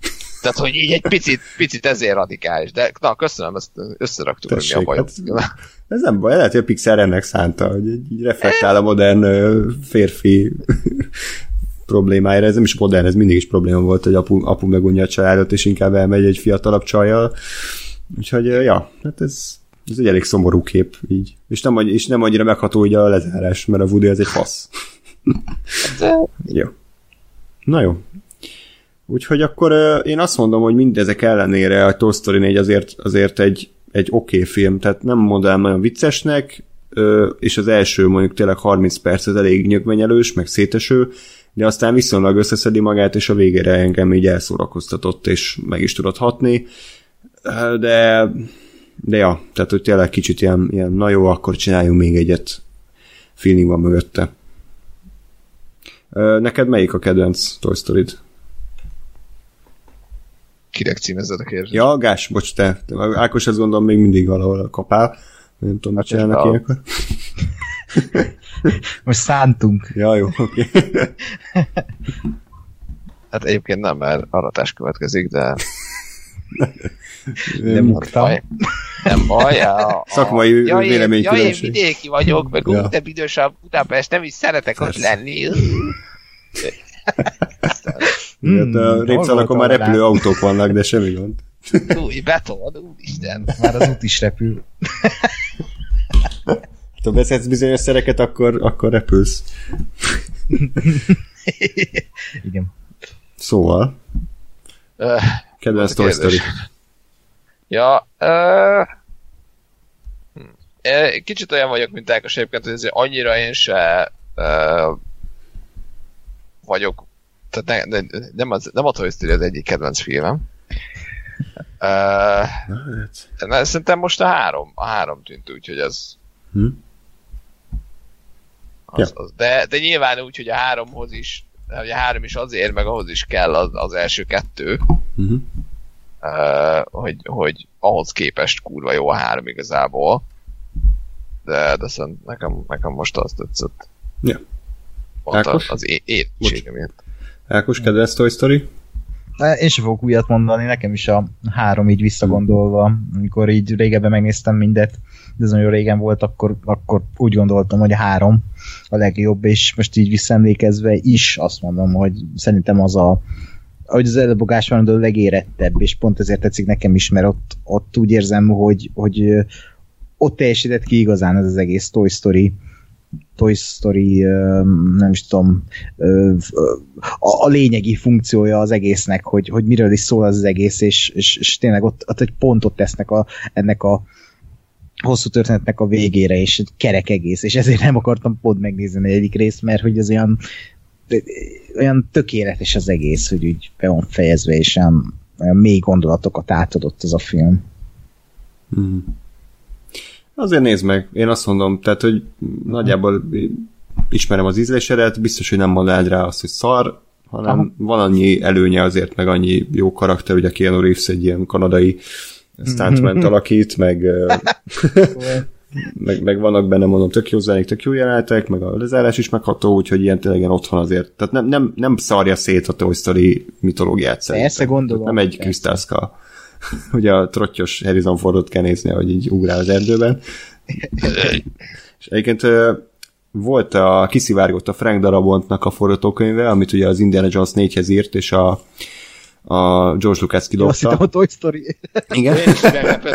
Tehát, hogy így egy picit, picit ezért radikális. De na, köszönöm, ezt összeraktuk, hogy mi a bajok. Hát, ez nem baj, lehet, hogy a Pixar ennek szánta, hogy így reflektál a modern férfi (laughs) problémáira. Ez nem is modern, ez mindig is probléma volt, hogy apu, apu megunja a családot, és inkább elmegy egy fiatalabb csajjal. Úgyhogy, ja, hát ez, ez egy elég szomorú kép így. És nem, és nem annyira megható ugye a lezárás, mert a Woody ez egy fasz. (laughs) jó. Na jó, Úgyhogy akkor én azt mondom, hogy mindezek ellenére a Toy Story 4 azért, azért egy, egy oké okay film, tehát nem mondanám nagyon viccesnek, és az első mondjuk tényleg 30 perc az elég nyögvenyelős, meg széteső, de aztán viszonylag összeszedi magát, és a végére engem így elszórakoztatott, és meg is tudott hatni. De, de ja, tehát hogy tényleg kicsit ilyen, ilyen na jó, akkor csináljunk még egyet feeling van mögötte. Neked melyik a kedvenc Toy Story-d? kinek címezed a kérdést. Ja, Gás, bocs, te. Ákos azt gondolom még mindig valahol kapál. Nem tudom, mit csinálnak ilyenkor. (laughs) Most szántunk. Ja, jó, oké. Okay. (laughs) hát egyébként nem, mert aratás következik, de... (laughs) Nem muktam. Nem baj. A, a... Szakmai ja, vélemény Ja, én vidéki vagyok, meg ja. úgy idősebb Budapest, nem is szeretek ott lenni. Hmm, a Répszalakon már repülő autók vannak, de semmi gond. Új, beton, úristen. Már az út is repül. Ha beszedsz bizonyos szereket, akkor, akkor repülsz. Igen. Szóval. Kedvenc Toy Story. Ja, uh, kicsit olyan vagyok, mint Ákos egyébként, hogy azért annyira én se uh, vagyok tehát ne, ne, nem, az, nem a Toy Story az egyik kedvenc filmem. Uh, na, szerintem most a három, a három tűnt úgy, hogy az, hm? az, ja. az de, de nyilván úgy, hogy a háromhoz is, hogy a három is azért, meg ahhoz is kell az, az első kettő, uh-huh. uh, hogy, hogy ahhoz képest kurva jó a három igazából. De, de szerintem nekem, nekem most az tetszett. Ja. Ákos? az é- miatt. Ákos, kedves Toy Story? Én sem fogok újat mondani, nekem is a három így visszagondolva, amikor így régebben megnéztem mindet, de ez nagyon régen volt, akkor, akkor úgy gondoltam, hogy a három a legjobb, és most így visszaemlékezve is azt mondom, hogy szerintem az a ahogy az előbogás van, a legérettebb, és pont ezért tetszik nekem is, mert ott, ott úgy érzem, hogy, hogy ott teljesített ki igazán ez az egész Toy Story Toy Story, nem is tudom, a, lényegi funkciója az egésznek, hogy, hogy miről is szól az, az egész, és, és, és tényleg ott, ott egy pontot tesznek a, ennek a hosszú történetnek a végére, és egy kerek egész, és ezért nem akartam pont megnézni egyik részt, mert hogy az olyan olyan tökéletes az egész, hogy úgy be van fejezve, és olyan, olyan mély gondolatokat átadott az a film. Hmm. Azért nézd meg, én azt mondom, tehát, hogy nagyjából ismerem az ízlésedet, biztos, hogy nem mondanád rá azt, hogy szar, hanem Aha. van annyi előnye azért, meg annyi jó karakter, ugye Keanu Reeves egy ilyen kanadai stuntman alakít, meg, (laughs) (laughs) meg, meg, vannak benne, mondom, tök jó zenék, tök jó jelenetek, meg a lezárás is megható, úgyhogy ilyen tényleg ilyen otthon azért. Tehát nem, nem, nem szarja szét a Toy Story mitológiát szerintem. Persze, gondolom. Nem egy Crystal (laughs) ugye a trottyos Harrison Fordot kell nézni, hogy így ugrál az erdőben. És egyébként volt a, kiszivárgott a Frank Darabontnak a forgatókönyve, amit ugye az Indiana Jones 4-hez írt, és a, a George Lucas kidobta. Azt hittem a Toy Story. Igen. Én is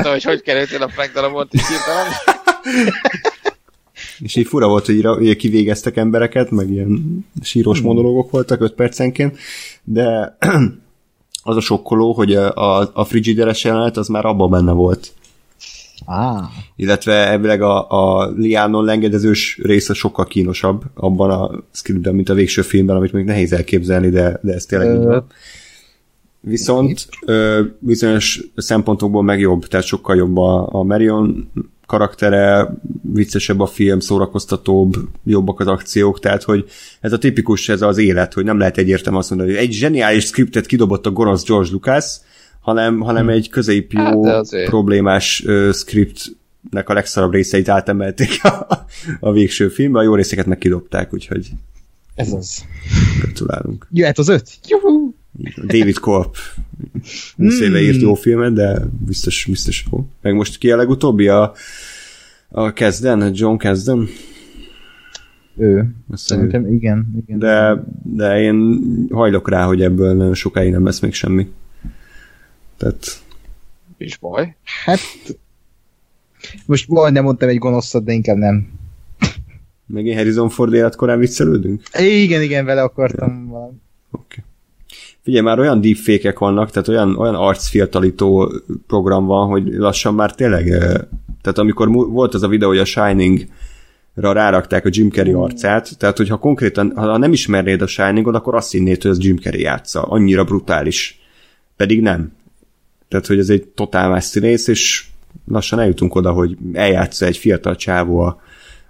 hogy hogy kerültél a Frank Darabont is írtam. (laughs) és így fura volt, hogy így kivégeztek embereket, meg ilyen síros hmm. monológok voltak 5 percenként, de (clears throat) az a sokkoló, hogy a, a, a frigideres jelenet az már abban benne volt. Ah. Illetve elvileg a, a Liánon lengedezős része sokkal kínosabb abban a scriptben, mint a végső filmben, amit még nehéz elképzelni, de, de ez tényleg így van. Viszont ö, bizonyos szempontokból meg jobb, tehát sokkal jobb a, a Marion karaktere, viccesebb a film, szórakoztatóbb, jobbak az akciók, tehát hogy ez a tipikus, ez az élet, hogy nem lehet egyértelműen azt mondani, hogy egy zseniális skriptet kidobott a gonosz George Lucas, hanem, hanem egy közép jó, hát, problémás uh, scriptnek a legszarabb részeit átemelték a, a végső filmbe, a jó részeket meg kidobták, úgyhogy ez az. Gratulálunk. Jöhet az öt. Juhu! David Korp 20 éve írt jó filmet, de biztos, biztos jó. Meg most ki a legutóbbi? A, a Kezden, John Kezden? Ő. Azt Szerintem ő. igen, igen. De, de én hajlok rá, hogy ebből nagyon sokáig nem lesz még semmi. Tehát... És baj. Hát... Most nem mondtam egy gonoszat, de inkább nem. Meg én Harrison Ford életkorán viccelődünk? Igen, igen, vele akartam valami. Oké. Okay. Figyelj, már olyan deepfake vannak, tehát olyan, olyan arcfiatalító program van, hogy lassan már tényleg, tehát amikor volt az a videó, hogy a Shining ra rárakták a Jim Carrey arcát, tehát hogyha konkrétan, ha nem ismernéd a Shiningot, akkor azt hinnéd, hogy az Jim Carrey játsza. Annyira brutális. Pedig nem. Tehát, hogy ez egy totál más színész, és lassan eljutunk oda, hogy eljátsza egy fiatal csávó a,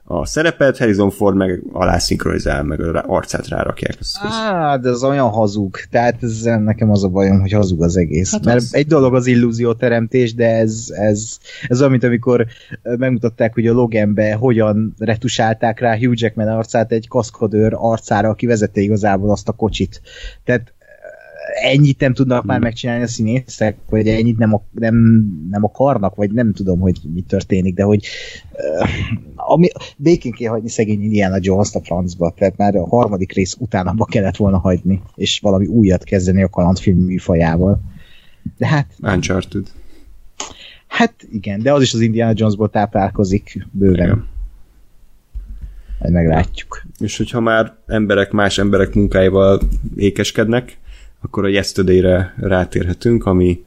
a szerepet, Harrison Ford meg alá szinkronizál, meg a arcát rárakják. Á, de ez olyan hazug. Tehát ez, nekem az a bajom, hogy hazug az egész. Hát Mert az... egy dolog az illúzióteremtés, de ez, ez, ez olyan, mint amikor megmutatták, hogy a Loganbe hogyan retusálták rá Hugh Jackman arcát egy kaszkadőr arcára, aki vezette igazából azt a kocsit. Tehát ennyit nem tudnak hmm. már megcsinálni a színészek, vagy ennyit nem, nem, nem akarnak, vagy nem tudom, hogy mi történik, de hogy uh, ami, békén kell hagyni szegény Indiana Jones-t a francba, tehát már a harmadik rész után abba kellett volna hagyni, és valami újat kezdeni a kalandfilm műfajával. De hát... Uncharted. Hát igen, de az is az Indiana Jonesból táplálkozik bőven. Igen. Majd meglátjuk. És hogyha már emberek más emberek munkáival ékeskednek, akkor a Yesterday-re rátérhetünk, ami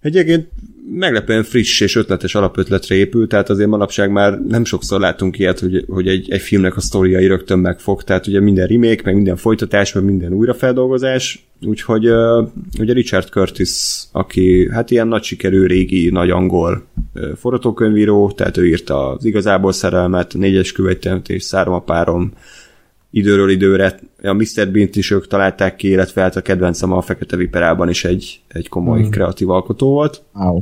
egyébként meglepően friss és ötletes alapötletre épül, tehát azért manapság már nem sokszor látunk ilyet, hogy, hogy egy, egy filmnek a sztoriai rögtön megfog, tehát ugye minden remake, meg minden folytatás, meg minden újrafeldolgozás, úgyhogy uh, ugye Richard Curtis, aki hát ilyen nagy sikerű régi, nagy angol uh, forgatókönyvíró, tehát ő írta az igazából szerelmet, négyes követemetés, szármapárom, időről időre a Mr. Bean-t is ők találták ki, illetve hát a kedvencem a Fekete Viperában is egy, egy komoly mm. kreatív alkotó volt. Wow.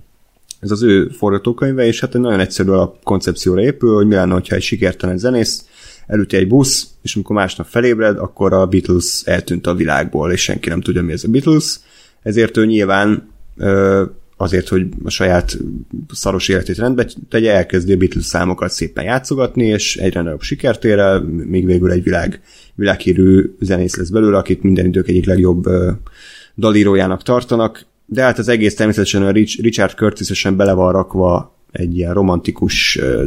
Ez az ő forgatókönyve, és hát egy nagyon egyszerű a koncepcióra épül, hogy mi lenne, hogyha egy sikertelen zenész elüti egy busz, és amikor másnap felébred, akkor a Beatles eltűnt a világból, és senki nem tudja, mi ez a Beatles. Ezért ő nyilván ö, azért, hogy a saját szaros életét rendbe tegye, elkezdi a Beatles számokat szépen játszogatni, és egyre nagyobb sikert ér el, még végül egy világ, világhírű zenész lesz belőle, akit minden idők egyik legjobb dalírójának tartanak, de hát az egész természetesen a Richard Curtis-esen bele van rakva egy ilyen romantikus uh,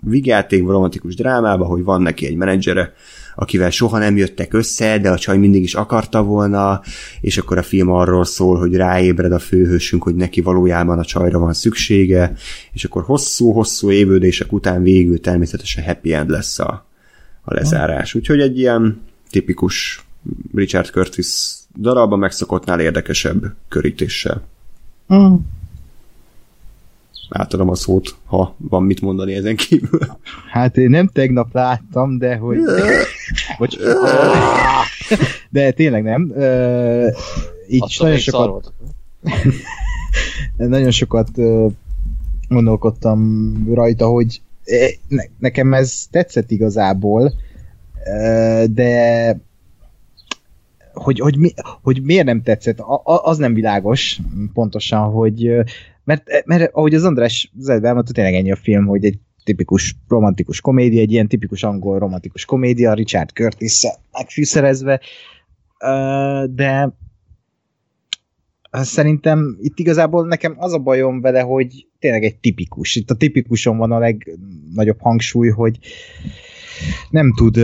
vigyátékba, romantikus drámába, hogy van neki egy menedzsere, akivel soha nem jöttek össze, de a csaj mindig is akarta volna, és akkor a film arról szól, hogy ráébred a főhősünk, hogy neki valójában a csajra van szüksége, és akkor hosszú-hosszú évődések után végül természetesen happy end lesz a, a lezárás. Úgyhogy egy ilyen tipikus Richard Curtis darabban megszokottnál érdekesebb körítéssel. Mm átadom a szót, ha van mit mondani ezen kívül. Hát én nem tegnap láttam, de hogy... (laughs) Bocs. De tényleg nem. így Azt (laughs) nagyon sokat... nagyon sokat gondolkodtam rajta, hogy nekem ez tetszett igazából, de hogy, hogy, mi, hogy miért nem tetszett, az nem világos pontosan, hogy mert, mert ahogy az András Zed elmondta, tényleg ennyi a film, hogy egy tipikus romantikus komédia, egy ilyen tipikus angol romantikus komédia, Richard curtis megfűszerezve, de szerintem itt igazából nekem az a bajom vele, hogy tényleg egy tipikus. Itt a tipikuson van a legnagyobb hangsúly, hogy nem tud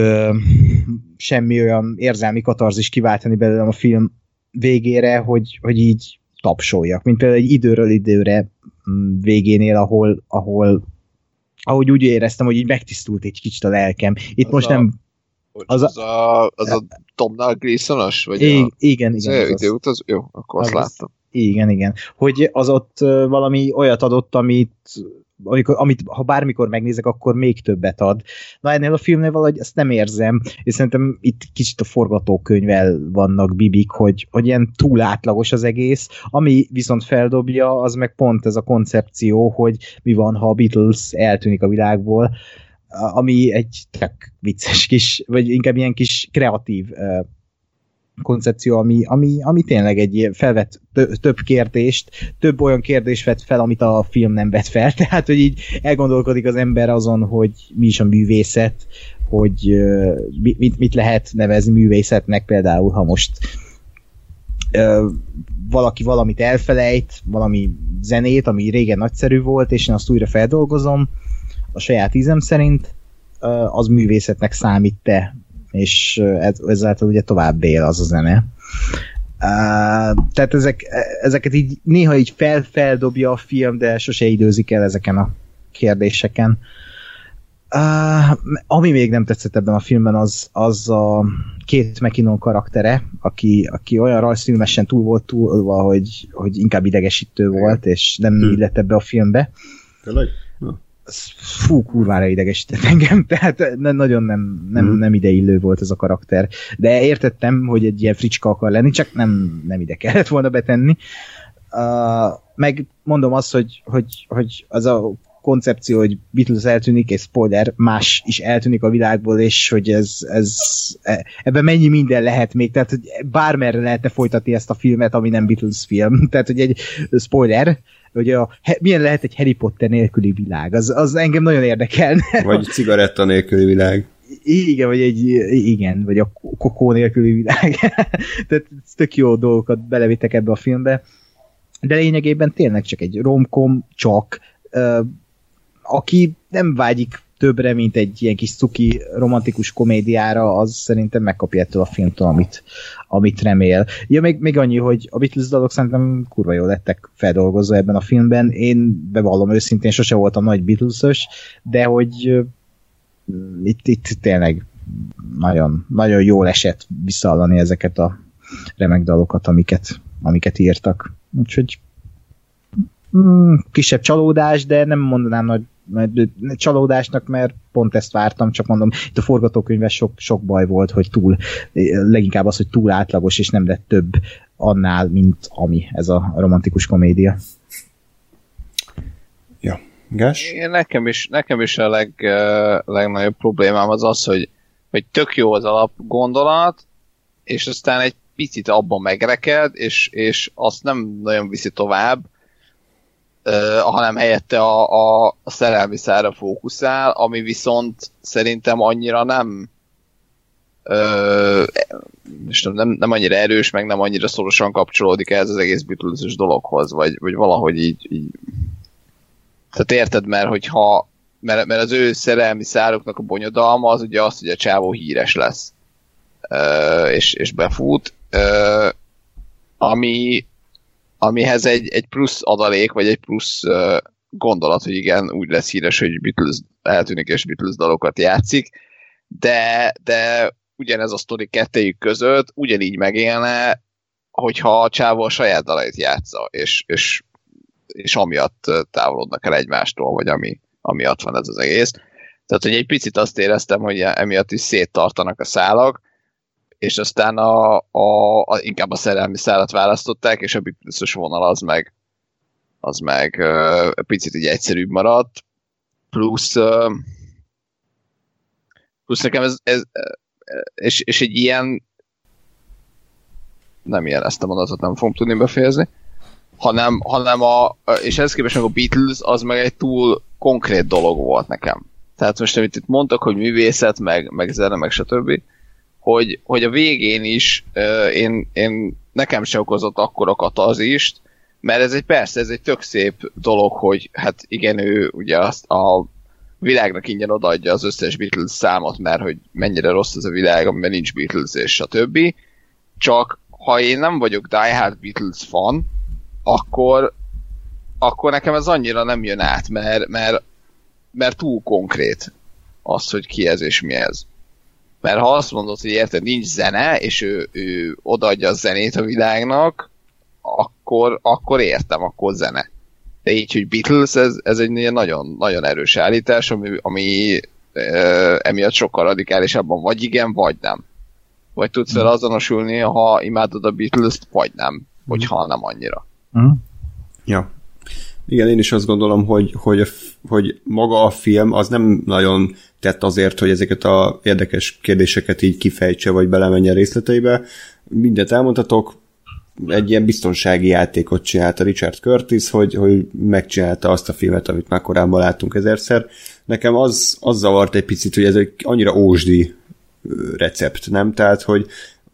semmi olyan érzelmi katarzis kiváltani belőlem a film végére, hogy, hogy így tapsoljak, mint például egy időről időre mm, végénél, ahol, ahol ahogy úgy éreztem, hogy így megtisztult egy kicsit a lelkem. Itt Az most a, nem... az, az, a, az a Domnall Gleesonos? Vagy I- a, igen, az igen. Az, időt, az, jó, akkor azt Az- láttam. igen, igen. Hogy az ott valami olyat adott, amit amikor, amit ha bármikor megnézek, akkor még többet ad. Na ennél a filmnél valahogy ezt nem érzem, és szerintem itt kicsit a forgatókönyvvel vannak bibik, hogy, hogy ilyen túl átlagos az egész, ami viszont feldobja, az meg pont ez a koncepció, hogy mi van, ha a Beatles eltűnik a világból, ami egy tök vicces kis, vagy inkább ilyen kis kreatív ö, koncepció, ami, ami, ami tényleg egy felvet tö- több kérdést, több olyan kérdést vett fel, amit a film nem vett fel, (laughs) tehát hogy így elgondolkodik az ember azon, hogy mi is a művészet, hogy mit, mit lehet nevezni művészetnek például, ha most valaki valamit elfelejt, valami zenét, ami régen nagyszerű volt, és én azt újra feldolgozom a saját ízem szerint, az művészetnek számít-e, és ezáltal ugye tovább él az a zene. Uh, tehát ezek, ezeket így néha így fel, feldobja a film, de sose időzik el ezeken a kérdéseken. Uh, ami még nem tetszett ebben a filmben, az, az a két McKinnon karaktere, aki, aki olyan rajzfilmesen túl volt túlva, hogy, hogy inkább idegesítő volt, és nem Hm. illett ebbe a filmbe. Tényleg? Ez Fú, kurvára idegesített engem, (laughs) tehát ne, nagyon nem, nem, Mhm. nem ideillő volt ez a karakter. De értettem, hogy egy ilyen fricska akar lenni, csak nem, nem ide kellett volna betenni. Uh, meg mondom azt, hogy, hogy, hogy az a koncepció, hogy Beatles eltűnik, és spoiler, más is eltűnik a világból, és hogy ez, ez e- ebben mennyi minden lehet még, tehát hogy bármerre lehetne folytatni ezt a filmet, ami nem Beatles film. (laughs) Tehát, hogy egy spoiler, hogy a, milyen lehet egy Harry Potter nélküli világ, az, az engem nagyon érdekelne. (laughs) Vagy cigaretta nélküli világ. Igen, vagy egy, igen, vagy a kokó nélküli világ. (laughs) Tehát tök jó dolgokat belevittek ebbe a filmbe. De lényegében tényleg csak egy romkom, csak aki nem vágyik többre, mint egy ilyen kis cuki romantikus komédiára, az szerintem megkapja ettől a filmtől, amit, amit remél. Ja, még, még annyi, hogy a Beatles dalok szerintem kurva jól lettek feldolgozva ebben a filmben. Én bevallom őszintén, sose voltam nagy Beatles-ös, de hogy itt, itt tényleg nagyon, nagyon jól esett visszaallani ezeket a remek dalokat, amiket, amiket írtak. Úgyhogy mm, kisebb csalódás, de nem mondanám nagy, nagy csalódásnak, mert pont ezt vártam, csak mondom, itt a forgatókönyvben sok, sok baj volt, hogy túl, leginkább az, hogy túl átlagos, és nem lett több annál, mint ami ez a romantikus komédia. Ja. Gás? Én nekem is, nekem is a leg, legnagyobb problémám az az, hogy, hogy tök jó az alapgondolat, és aztán egy picit abban megreked, és, és azt nem nagyon viszi tovább, hanem helyette a, a, szerelmi szára fókuszál, ami viszont szerintem annyira nem uh, és nem, nem, annyira erős, meg nem annyira szorosan kapcsolódik ez az egész beatles dologhoz, vagy, vagy valahogy így, így tehát érted, mert hogyha mert, mert az ő szerelmi szároknak a bonyodalma az ugye az, hogy a csávó híres lesz. Ö, és, és befut. Ö, ami, amihez egy, egy plusz adalék, vagy egy plusz ö, gondolat, hogy igen, úgy lesz híres, hogy Beatles eltűnik és Beatles dalokat játszik, de, de ugyanez a sztori kettejük között ugyanígy megélne, hogyha a csávó a saját dalait játsza, és, és és amiatt távolodnak el egymástól, vagy ami, amiatt van ez az egész. Tehát, hogy egy picit azt éreztem, hogy emiatt is széttartanak a szálak, és aztán a, a, a, inkább a szerelmi szálat választották, és a Beatles vonal az meg, az meg uh, picit így egyszerűbb maradt, plusz uh, plusz nekem ez, ez és, és egy ilyen nem ilyen ezt a mondatot nem fogom tudni befejezni, hanem, hanem a, és ehhez képest meg a Beatles az meg egy túl konkrét dolog volt nekem. Tehát most, amit itt mondtak, hogy művészet, meg, meg zene, meg stb., hogy, hogy a végén is uh, én, én nekem se okozott akkora katazist, mert ez egy persze, ez egy tök szép dolog, hogy hát igen, ő ugye azt a világnak ingyen odaadja az összes Beatles számot, mert hogy mennyire rossz ez a világ, amiben nincs Beatles és stb. Csak ha én nem vagyok Die Hard Beatles fan, akkor, akkor nekem ez annyira nem jön át, mert, mert, mert túl konkrét az, hogy ki ez és mi ez. Mert ha azt mondod, hogy érted, nincs zene, és ő, ő odaadja a zenét a világnak, akkor, akkor értem, akkor zene. De így, hogy Beatles, ez, ez egy nagyon, nagyon erős állítás, ami, ami e, emiatt sokkal radikálisabban vagy igen, vagy nem. Vagy tudsz fel azonosulni, ha imádod a Beatles-t, vagy nem. Hogyha nem annyira. Mm. Ja. Igen, én is azt gondolom, hogy, hogy, hogy maga a film az nem nagyon tett azért, hogy ezeket a érdekes kérdéseket így kifejtse, vagy belemenjen részleteibe. Mindent elmondhatok, egy ilyen biztonsági játékot csinálta Richard Curtis, hogy, hogy megcsinálta azt a filmet, amit már korábban láttunk ezerszer. Nekem az, az zavart egy picit, hogy ez egy annyira ósdi recept, nem? Tehát, hogy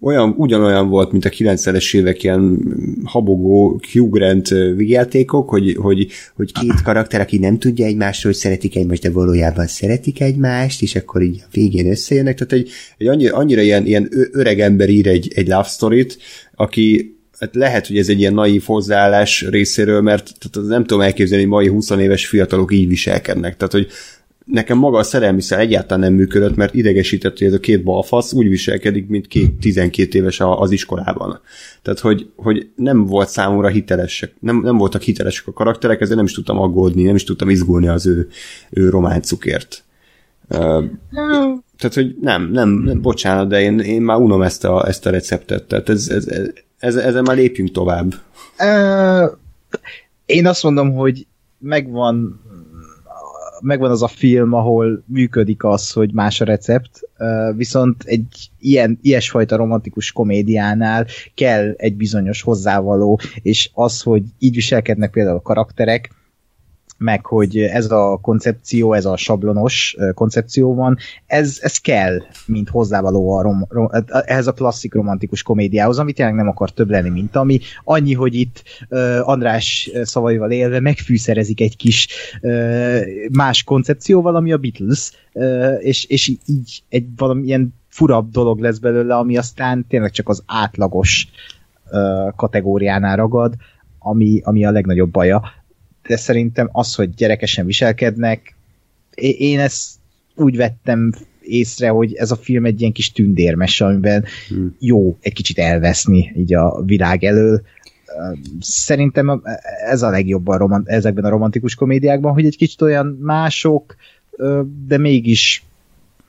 olyan, ugyanolyan volt, mint a 90-es évek ilyen habogó Hugh Grant vigyátékok, hogy, hogy, hogy két karakter, aki nem tudja egymásról, hogy szeretik egymást, de valójában szeretik egymást, és akkor így a végén összejönnek. Tehát egy, egy annyira, annyira ilyen, ilyen öreg ember ír egy, egy love story-t, aki hát lehet, hogy ez egy ilyen naív hozzáállás részéről, mert tehát nem tudom elképzelni, hogy mai 20 éves fiatalok így viselkednek. Tehát, hogy nekem maga a szerelmi szál egyáltalán nem működött, mert idegesített, hogy ez a két balfasz úgy viselkedik, mint két 12 éves az iskolában. Tehát, hogy, hogy nem volt számomra hitelesek, nem, nem voltak hitelesek a karakterek, ezért nem is tudtam aggódni, nem is tudtam izgulni az ő, ő románcukért. Tehát, hogy nem, nem, nem, bocsánat, de én, én már unom ezt a, ezt a receptet, tehát ez, ez, ez, ez, ezen már lépjünk tovább. Én azt mondom, hogy megvan megvan az a film, ahol működik az, hogy más a recept, viszont egy ilyen, ilyesfajta romantikus komédiánál kell egy bizonyos hozzávaló, és az, hogy így viselkednek például a karakterek, meg hogy ez a koncepció, ez a sablonos koncepció van, ez, ez kell, mint hozzávaló a rom, rom, ehhez a klasszik romantikus komédiához, amit tényleg nem akar több lenni, mint ami. Annyi, hogy itt uh, András szavaival élve megfűszerezik egy kis uh, más koncepcióval, ami a Beatles, uh, és, és így egy valamilyen furabb dolog lesz belőle, ami aztán tényleg csak az átlagos uh, kategóriánál ragad, ami, ami a legnagyobb baja de szerintem az, hogy gyerekesen viselkednek, én ezt úgy vettem észre, hogy ez a film egy ilyen kis tündérmes, amiben hmm. jó egy kicsit elveszni így a világ elől. Szerintem ez a legjobb a romant- ezekben a romantikus komédiákban, hogy egy kicsit olyan mások, de mégis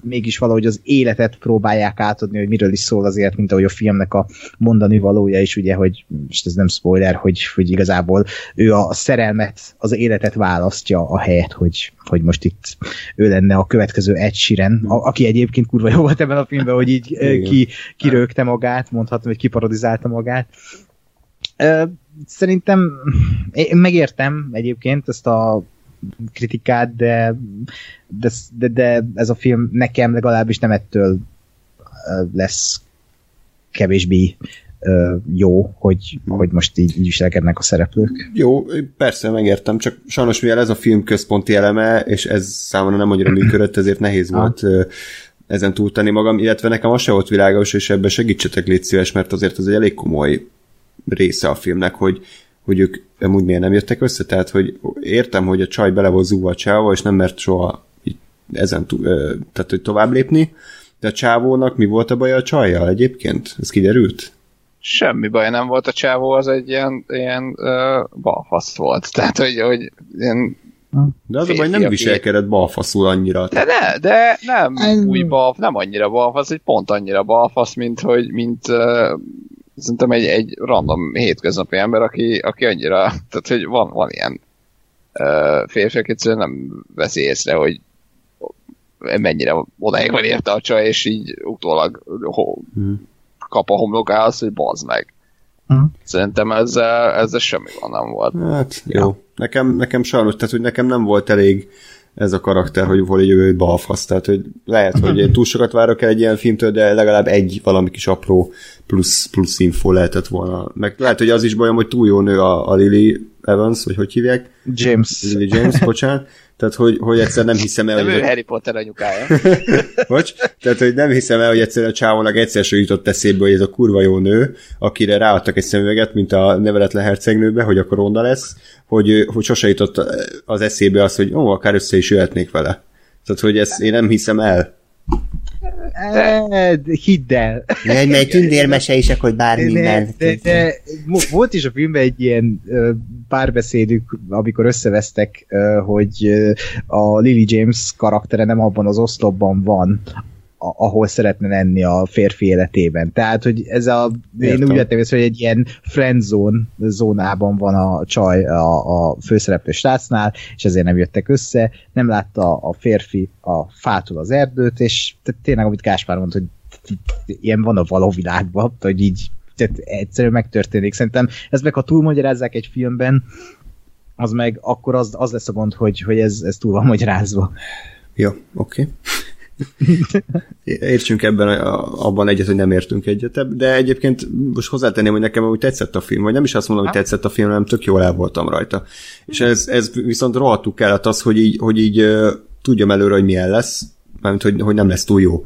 mégis valahogy az életet próbálják átadni, hogy miről is szól azért, mint ahogy a filmnek a mondani valója is, ugye, hogy most ez nem spoiler, hogy, hogy igazából ő a szerelmet, az életet választja a helyet, hogy, hogy most itt ő lenne a következő Ed Sheeran, a, aki egyébként kurva jó volt ebben a filmben, hogy így ki, kirögte magát, mondhatom, hogy kiparodizálta magát. Szerintem én megértem egyébként ezt a kritikát, de, de, de, de ez a film nekem legalábbis nem ettől lesz kevésbé jó, hogy, hogy most így, így viselkednek a szereplők. Jó, persze megértem, csak sajnos mivel ez a film központi eleme, és ez számomra nem annyira működött, ezért nehéz volt ezen túltenni magam, illetve nekem az se volt világos, és ebben segítsetek légy szíves, mert azért az egy elég komoly része a filmnek, hogy hogy ők amúgy miért nem jöttek össze, tehát hogy értem, hogy a csaj bele volt zúva a csáva, és nem mert soha ezen túl, tehát hogy tovább lépni, de a csávónak mi volt a baj a csajjal egyébként? Ez kiderült? Semmi baj nem volt a csávó, az egy ilyen, ilyen uh, balfasz volt. (laughs) Tehát, hogy, hogy ilyen de az a baj, nem viselkedett balfaszul annyira. De, ne, de nem új balf, nem annyira balfasz, egy pont annyira balfasz, mint hogy mint uh, szerintem egy, egy random hétköznapi ember, aki, aki annyira, (laughs) tehát hogy van, van ilyen uh, férfi, aki egyszerűen nem veszi észre, hogy mennyire odáig van érte a csaj, és így utólag ho, hmm. kap a homlokához, hogy bazd meg. Hmm. Szerintem ezzel, ezzel semmi van nem volt. Hát jó. Ja. Nekem, nekem sajnos, tehát hogy nekem nem volt elég ez a karakter, hogy volt egy jövő balfasz, tehát hogy lehet, hogy túl sokat várok el egy ilyen filmtől, de legalább egy valami kis apró plusz, plusz info lehetett volna. Meg lehet, hogy az is bajom, hogy túl jó nő a, a Lily Evans, vagy hogy hívják? James. Lily James, bocsánat. Tehát, hogy, hogy egyszer nem hiszem el, nem hogy... ő Harry Potter anyukája. (laughs) Bocs? Tehát, hogy nem hiszem el, hogy egyszer a csávónak egyszer sem jutott eszébe, hogy ez a kurva jó nő, akire ráadtak egy szemüveget, mint a neveletlen hercegnőbe, hogy akkor ronda lesz, hogy, hogy sose jutott az eszébe az, hogy ó, akár össze is jöhetnék vele. Tehát, hogy ezt én nem hiszem el. De... Hidd el. Egy mely tündérmese is, akkor minden. De, de, de, volt is a filmben egy ilyen párbeszédük, amikor összevesztek, hogy a Lily James karaktere nem abban az oszlopban van, ahol szeretne lenni a férfi életében. Tehát, hogy ez a, Értem. én úgy vettem észre, hogy egy ilyen friendzone zónában van a csaj a, a főszereplő srácnál, és ezért nem jöttek össze, nem látta a férfi a fától az erdőt, és tényleg, amit Gáspár mondta, hogy ilyen van a való világban, hogy így tehát egyszerűen megtörténik. Szerintem ezt meg ha túlmagyarázzák egy filmben, az meg akkor az, az lesz a gond, hogy, hogy ez, ez túl van magyarázva. Jó, oké. Okay. Értsünk ebben abban egyet, hogy nem értünk egyet, de egyébként most hozzátenném, hogy nekem úgy tetszett a film, vagy nem is azt mondom, hogy tetszett a film, hanem tök jól el voltam rajta. És ez, ez viszont rohadtul kellett az, hogy így, hogy így tudjam előre, hogy milyen lesz, mert hogy, hogy nem lesz túl jó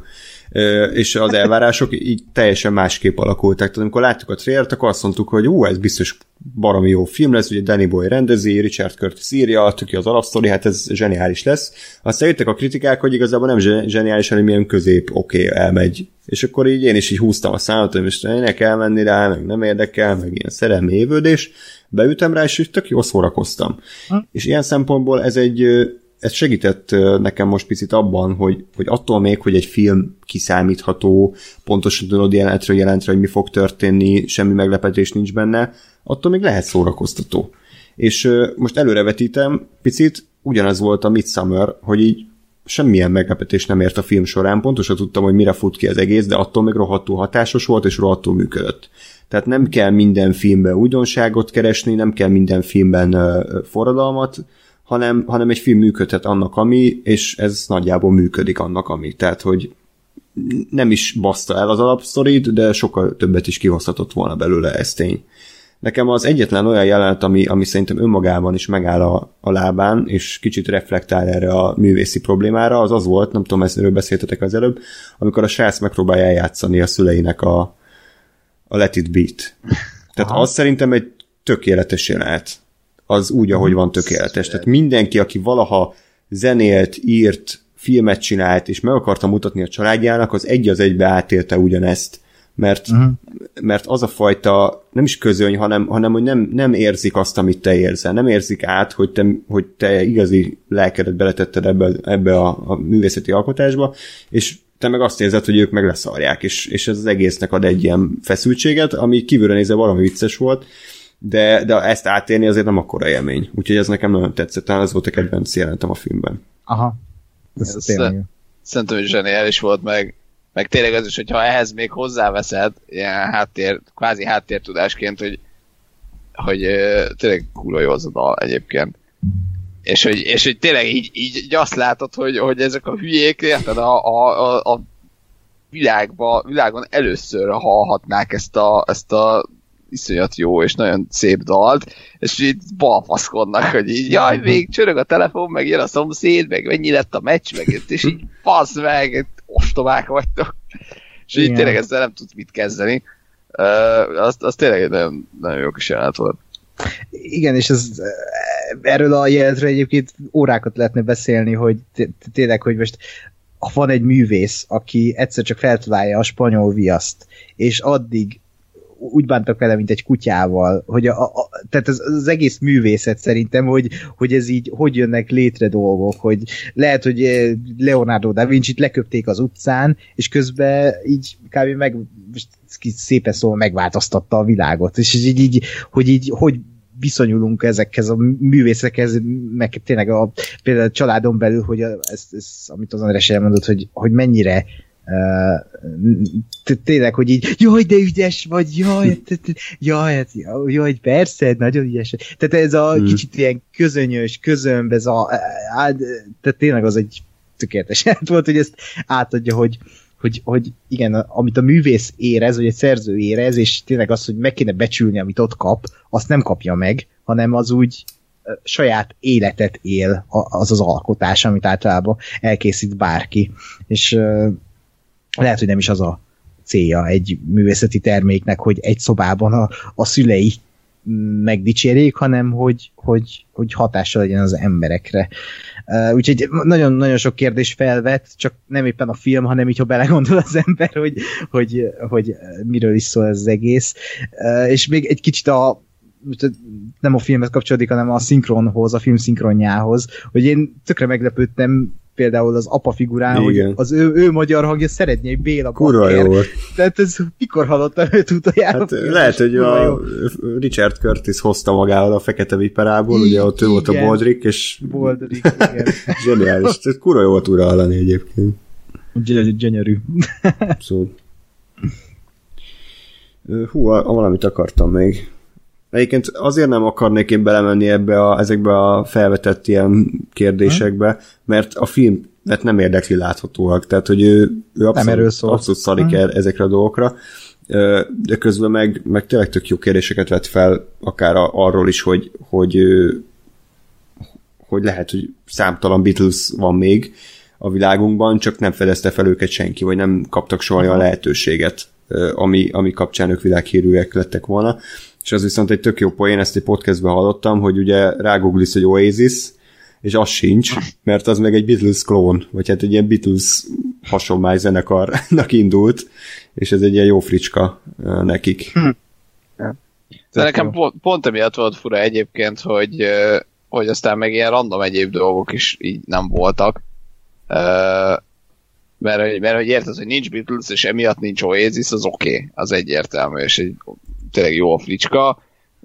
és az elvárások így teljesen másképp alakultak. Tehát amikor láttuk a trailert, akkor azt mondtuk, hogy ú, ez biztos baromi jó film lesz, ugye Danny Boy rendezi, Richard Curtis írja, tök az alapsztori, hát ez zseniális lesz. Aztán jöttek a kritikák, hogy igazából nem zseniális, hanem ilyen közép, oké, okay, elmegy. És akkor így én is így húztam a számot, hogy most ne kell menni rá, meg nem érdekel, meg ilyen szerelmi évődés. Beütem rá, és tök jól szórakoztam. Ha? És ilyen szempontból ez egy ez segített nekem most picit abban, hogy, hogy attól még, hogy egy film kiszámítható, pontosan tudod jelentről jelentre, hogy mi fog történni, semmi meglepetés nincs benne, attól még lehet szórakoztató. És most előrevetítem, picit ugyanez volt a Midsummer, hogy így semmilyen meglepetés nem ért a film során, pontosan tudtam, hogy mire fut ki az egész, de attól még rohadtul hatásos volt, és rohadtul működött. Tehát nem kell minden filmben újdonságot keresni, nem kell minden filmben forradalmat, hanem, hanem egy film működhet annak, ami, és ez nagyjából működik annak, ami. Tehát, hogy nem is baszta el az alapszorít, de sokkal többet is kihozhatott volna belőle, ez tény. Nekem az egyetlen olyan jelenet, ami, ami szerintem önmagában is megáll a, a lábán, és kicsit reflektál erre a művészi problémára, az az volt, nem tudom, erről beszéltetek az előbb, amikor a srác megpróbálja eljátszani a szüleinek a, a Let It Beat. Tehát Aha. az szerintem egy tökéletes jelenet az úgy, ahogy van tökéletes. Tehát mindenki, aki valaha zenélt, írt, filmet csinált, és meg akarta mutatni a családjának, az egy az egybe átélte ugyanezt. Mert, uh-huh. mert az a fajta, nem is közöny, hanem, hanem hogy nem, nem érzik azt, amit te érzel. Nem érzik át, hogy te, hogy te igazi lelkedet beletetted ebbe, ebbe a, a művészeti alkotásba, és te meg azt érzed, hogy ők meg leszarják, és, és ez az egésznek ad egy ilyen feszültséget, ami kívülre nézve valami vicces volt, de, de ezt átélni azért nem akkora élmény. Úgyhogy ez nekem nagyon tetszett, talán ez volt a kedvenc jelentem a filmben. Aha. Ez, ez tényleg. Szerintem, hogy zseniális volt, meg, meg tényleg az is, hogyha ehhez még hozzáveszed, ilyen háttér, kvázi háttértudásként, hogy, hogy tényleg kurva jó az a dal egyébként. És hogy, és hogy tényleg így, így, így azt látod, hogy, hogy ezek a hülyék, érted, a, a, a, a világba, világon először hallhatnák ezt a, ezt a iszonyat jó és nagyon szép dalt, és így balfaszkodnak, hogy így, jaj, még csörög a telefon, meg jön a szomszéd, meg mennyi lett a meccs, meg és így (laughs) fasz meg, ostobák vagytok. És így tényleg ezzel nem tudsz mit kezdeni. Uh, az, az tényleg egy nagyon, nagyon jó kis jelenet volt. Igen, és ez, erről a jelenetről egyébként órákat lehetne beszélni, hogy tényleg, hogy most van egy művész, aki egyszer csak feltalálja a spanyol viaszt, és addig úgy bántak vele, mint egy kutyával, hogy a, a, tehát az, az egész művészet szerintem, hogy, hogy ez így, hogy jönnek létre dolgok, hogy lehet, hogy eh, Leonardo da Vinci-t leköpték az utcán, és közben így kb. meg szépen szóval megváltoztatta a világot, és így, így hogy így, hogy viszonyulunk ezekhez a művészekhez, meg tényleg a, például a családon belül, hogy a, ez, ez, amit az András elmondott, hogy, hogy mennyire tényleg, hogy így, jaj, de ügyes vagy, jaj, jaj, hát, jaj, persze, nagyon ügyes. Tehát ez a hmm. kicsit ilyen közönyös, közömb, ez a, tehát tényleg az egy tökéletes (laughs) volt, hogy ezt átadja, hogy, hogy, hogy igen, amit a művész érez, vagy egy szerző érez, és tényleg az, hogy meg kéne becsülni, amit ott kap, azt nem kapja meg, hanem az úgy saját életet él az az alkotás, amit általában elkészít bárki. És lehet, hogy nem is az a célja egy művészeti terméknek, hogy egy szobában a, a szülei megdicsérjék, hanem hogy, hogy, hogy hatással legyen az emberekre. Uh, úgyhogy nagyon-nagyon sok kérdés felvet, csak nem éppen a film, hanem így, ha belegondol az ember, hogy, hogy, hogy miről is szól ez az egész. Uh, és még egy kicsit a nem a filmhez kapcsolódik, hanem a szinkronhoz, a film szinkronjához, hogy én tökre meglepődtem például az apa figurán, Igen. hogy az ő, ő magyar hangja szeretné egy Béla Kurva jó volt. Tehát ez mikor hallottam őt utoljára? Hát lehet, hogy a jó. Richard Curtis hozta magával a fekete viperából, ugye ott ő volt a Baldrick, és Baldrick, igen. (laughs) zseniális. Tehát kurva jó volt újra hallani egyébként. Gyönyörű. Abszolút. Hú, valamit akartam még. Egyébként azért nem akarnék én belemenni ebbe a, ezekbe a felvetett ilyen kérdésekbe, mert a film mert nem érdekli láthatóak, tehát hogy ő, ő abszolút, abszolút szarik el ezekre a dolgokra, de közben meg, meg tényleg tök jó kérdéseket vett fel, akár arról is, hogy, hogy, hogy lehet, hogy számtalan Beatles van még a világunkban, csak nem fedezte fel őket senki, vagy nem kaptak soha olyan lehetőséget, ami, ami kapcsán ők világhírűek lettek volna és az viszont egy tök jó poén, ezt egy podcastben hallottam, hogy ugye rágooglisz, hogy Oasis, és az sincs, mert az meg egy Beatles klón, vagy hát egy ilyen Beatles hasonmány zenekarnak indult, és ez egy ilyen jó fricska nekik. Hm. De nekem pont, pont emiatt volt fura egyébként, hogy, hogy aztán meg ilyen random egyéb dolgok is így nem voltak. Mert, mert hogy érted, hogy nincs Beatles, és emiatt nincs Oasis, az oké, okay, az egyértelmű, és egy tényleg jó a fricska,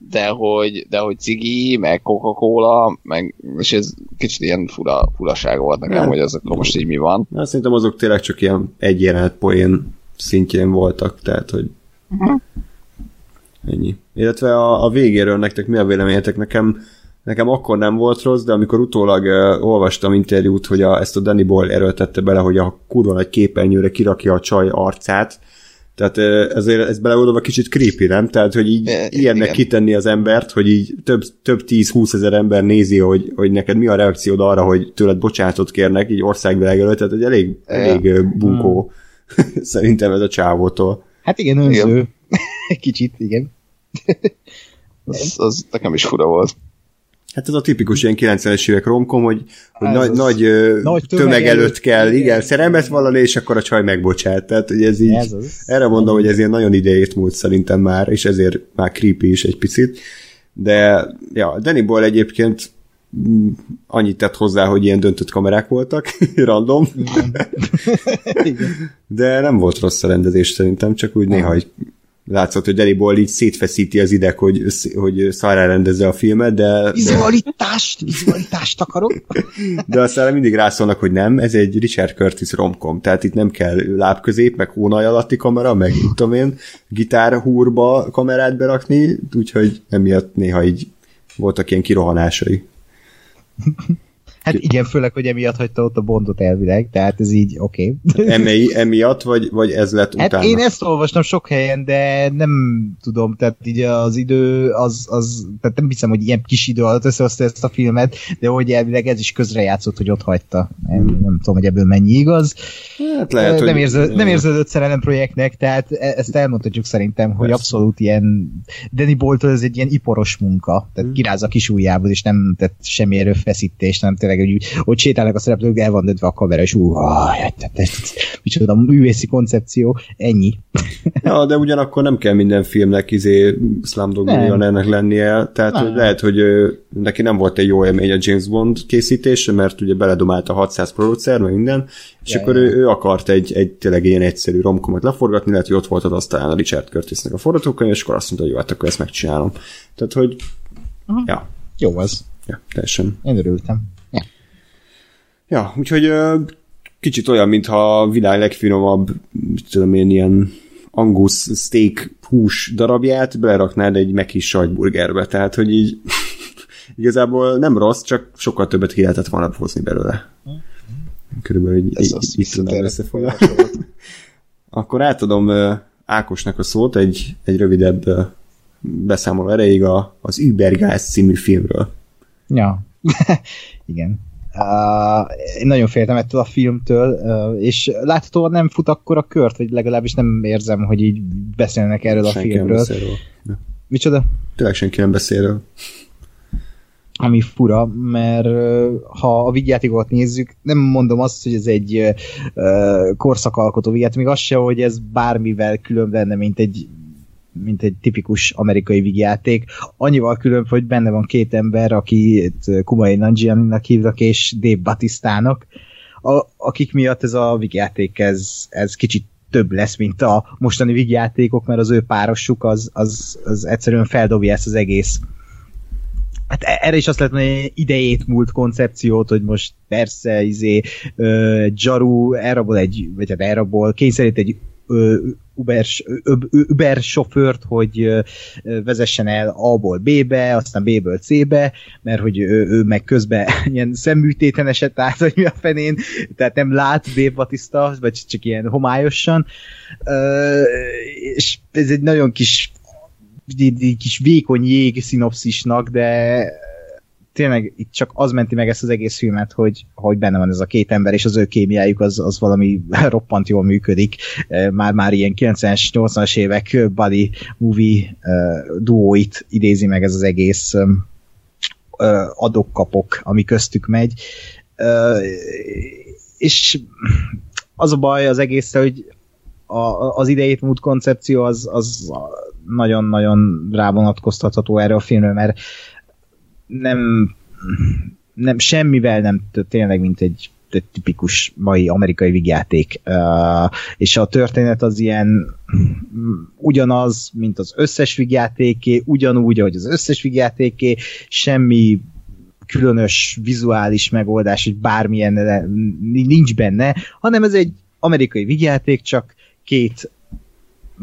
de hogy, de hogy cigi, meg Coca-Cola, meg, és ez kicsit ilyen fura, furaság volt nekem, nem. hogy az akkor most így mi van. Na, szerintem azok tényleg csak ilyen egy jelenet poén szintjén voltak, tehát hogy uh-huh. ennyi. Illetve a, a végéről nektek mi a véleményetek? Nekem nekem akkor nem volt rossz, de amikor utólag uh, olvastam interjút, hogy a, ezt a Danny Boyle erőltette bele, hogy a kurva nagy képernyőre kirakja a csaj arcát, tehát ezért ez beleoldva kicsit creepy, nem? Tehát, hogy így e, ilyennek igen. kitenni az embert, hogy így több, több 10-20 ezer ember nézi, hogy, hogy neked mi a reakciód arra, hogy tőled bocsánatot kérnek, így országvilág előtt, tehát hogy elég, ja. elég bunkó hmm. (laughs) szerintem ez a csávótól. Hát igen, önző. (laughs) Kicsit, igen. az, az nekem is fura volt. Hát ez a tipikus ilyen 90-es évek romkom, hogy, hogy nagy, nagy, nagy tömeg, tömeg előtt kell, igen, igen szerelmet vallani, és akkor a csaj megbocsát. Tehát, hogy ez így, ez az. erre mondom, hogy ez ilyen nagyon idejét múlt szerintem már, és ezért már creepy is egy picit. De, ja, Danny egyébként mm, annyit tett hozzá, hogy ilyen döntött kamerák voltak, (laughs) random. (laughs) De nem volt rossz a rendezés szerintem, csak úgy néha egy látszott, hogy Danny Boyle így szétfeszíti az ideg, hogy, hogy szarrá rendezze a filmet, de... Vizualitást, de... vizualitást akarok. De aztán mindig rászólnak, hogy nem, ez egy Richard Curtis romkom, tehát itt nem kell lábközép, meg hónaj alatti kamera, meg tudom én, gitárhúrba kamerát berakni, úgyhogy emiatt néha így voltak ilyen kirohanásai. Hát igen, főleg, hogy emiatt hagyta ott a Bondot elvileg, tehát ez így oké. Okay. (laughs) Emi, emiatt, vagy, vagy ez lett hát utána? én ezt olvastam sok helyen, de nem tudom, tehát így az idő, az, az tehát nem hiszem, hogy ilyen kis idő alatt összehozta ezt a filmet, de hogy elvileg ez is közrejátszott, hogy ott hagyta. Nem, nem tudom, hogy ebből mennyi igaz. Hát lehet, nem, hogy... érző, nem érződött szerelem projektnek, tehát e- ezt elmondhatjuk szerintem, hogy Persze. abszolút ilyen Danny Bolt ez egy ilyen iporos munka, tehát hmm. kiráz a kis ujjából, és nem tett semmi erőfeszítést, nem tényleg, hogy, hogy sétálnak a szereplők, el van döntve a kamera, és ú, micsoda művészi koncepció, ennyi. (laughs) Ja, de ugyanakkor nem kell minden filmnek izé Slumdog ennek lennie, tehát hogy lehet, hogy neki nem volt egy jó élmény a James Bond készítése, mert ugye beledomált a 600 producer, meg minden, és ja, akkor ja. Ő, ő akart egy, egy tényleg ilyen egyszerű romkomot leforgatni, lehet, hogy ott volt az aztán a Richard Curtisnek a forgatókönyv, és akkor azt mondta, hogy jó, hát akkor ezt megcsinálom. Tehát, hogy uh-huh. ja. Jó az. Ja, teljesen. Én örültem. Ja. Úgyhogy kicsit olyan, mintha a világ legfinomabb, tudom én, ilyen angus steak hús darabját beleraknád egy mekis sajtburgerbe, tehát hogy így (laughs) igazából nem rossz, csak sokkal többet ki lehetett volna hozni belőle. Körülbelül így, így, így tudnám összefoglalni. (laughs) Akkor átadom Ákosnak a szót egy, egy rövidebb beszámoló erejéig a, az Übergáz című filmről. Ja, (laughs) igen. Uh, én nagyon féltem ettől a filmtől, uh, és láthatóan nem fut akkor a kört, vagy legalábbis nem érzem, hogy így beszélnek erről Senki a filmről. Ja. Micsoda? tényleg senki nem beszél erről. Ami fura, mert ha a vigyátékokat nézzük, nem mondom azt, hogy ez egy uh, korszakalkotó vigyát, még az se, hogy ez bármivel külön lenne, mint egy mint egy tipikus amerikai vigyáték. Annyival különb, hogy benne van két ember, aki Kumai Nanjianinak hívnak, és Dave Batistának, a, akik miatt ez a vigyáték ez, ez kicsit több lesz, mint a mostani vigyátékok, mert az ő párosuk az, az, az egyszerűen feldobja ezt az egész Hát e- erre is azt lehet mondani, idejét múlt koncepciót, hogy most persze, izé, uh, Jaru elrabol egy, vagy hát elrabol, kényszerít egy Uber, Uber sofőrt, hogy vezessen el A-ból B-be, aztán B-ből C-be, mert hogy ő, ő meg közben (laughs) ilyen szemműtéten esett át, hogy mi a fenén, tehát nem lát Dave Batista, vagy csak ilyen homályosan. És ez egy nagyon kis kis vékony jég szinopszisnak, de tényleg itt csak az menti meg ezt az egész filmet, hogy, hogy benne van ez a két ember, és az ő kémiájuk az, az valami (laughs) roppant jól működik. Már-már ilyen 90-es, 80-as évek buddy movie uh, duóit idézi meg ez az egész um, adok-kapok, ami köztük megy. És az a baj az egész, hogy a, az idejét múlt koncepció az, az nagyon-nagyon rávonatkoztatható erre a filmre, mert nem, nem semmivel nem tényleg, mint egy, egy tipikus mai amerikai vigyáték. Uh, és a történet az ilyen ugyanaz, mint az összes vigyátéké, ugyanúgy, ahogy az összes vigyátéké, semmi különös vizuális megoldás, hogy bármilyen nincs benne, hanem ez egy amerikai vigyáték, csak két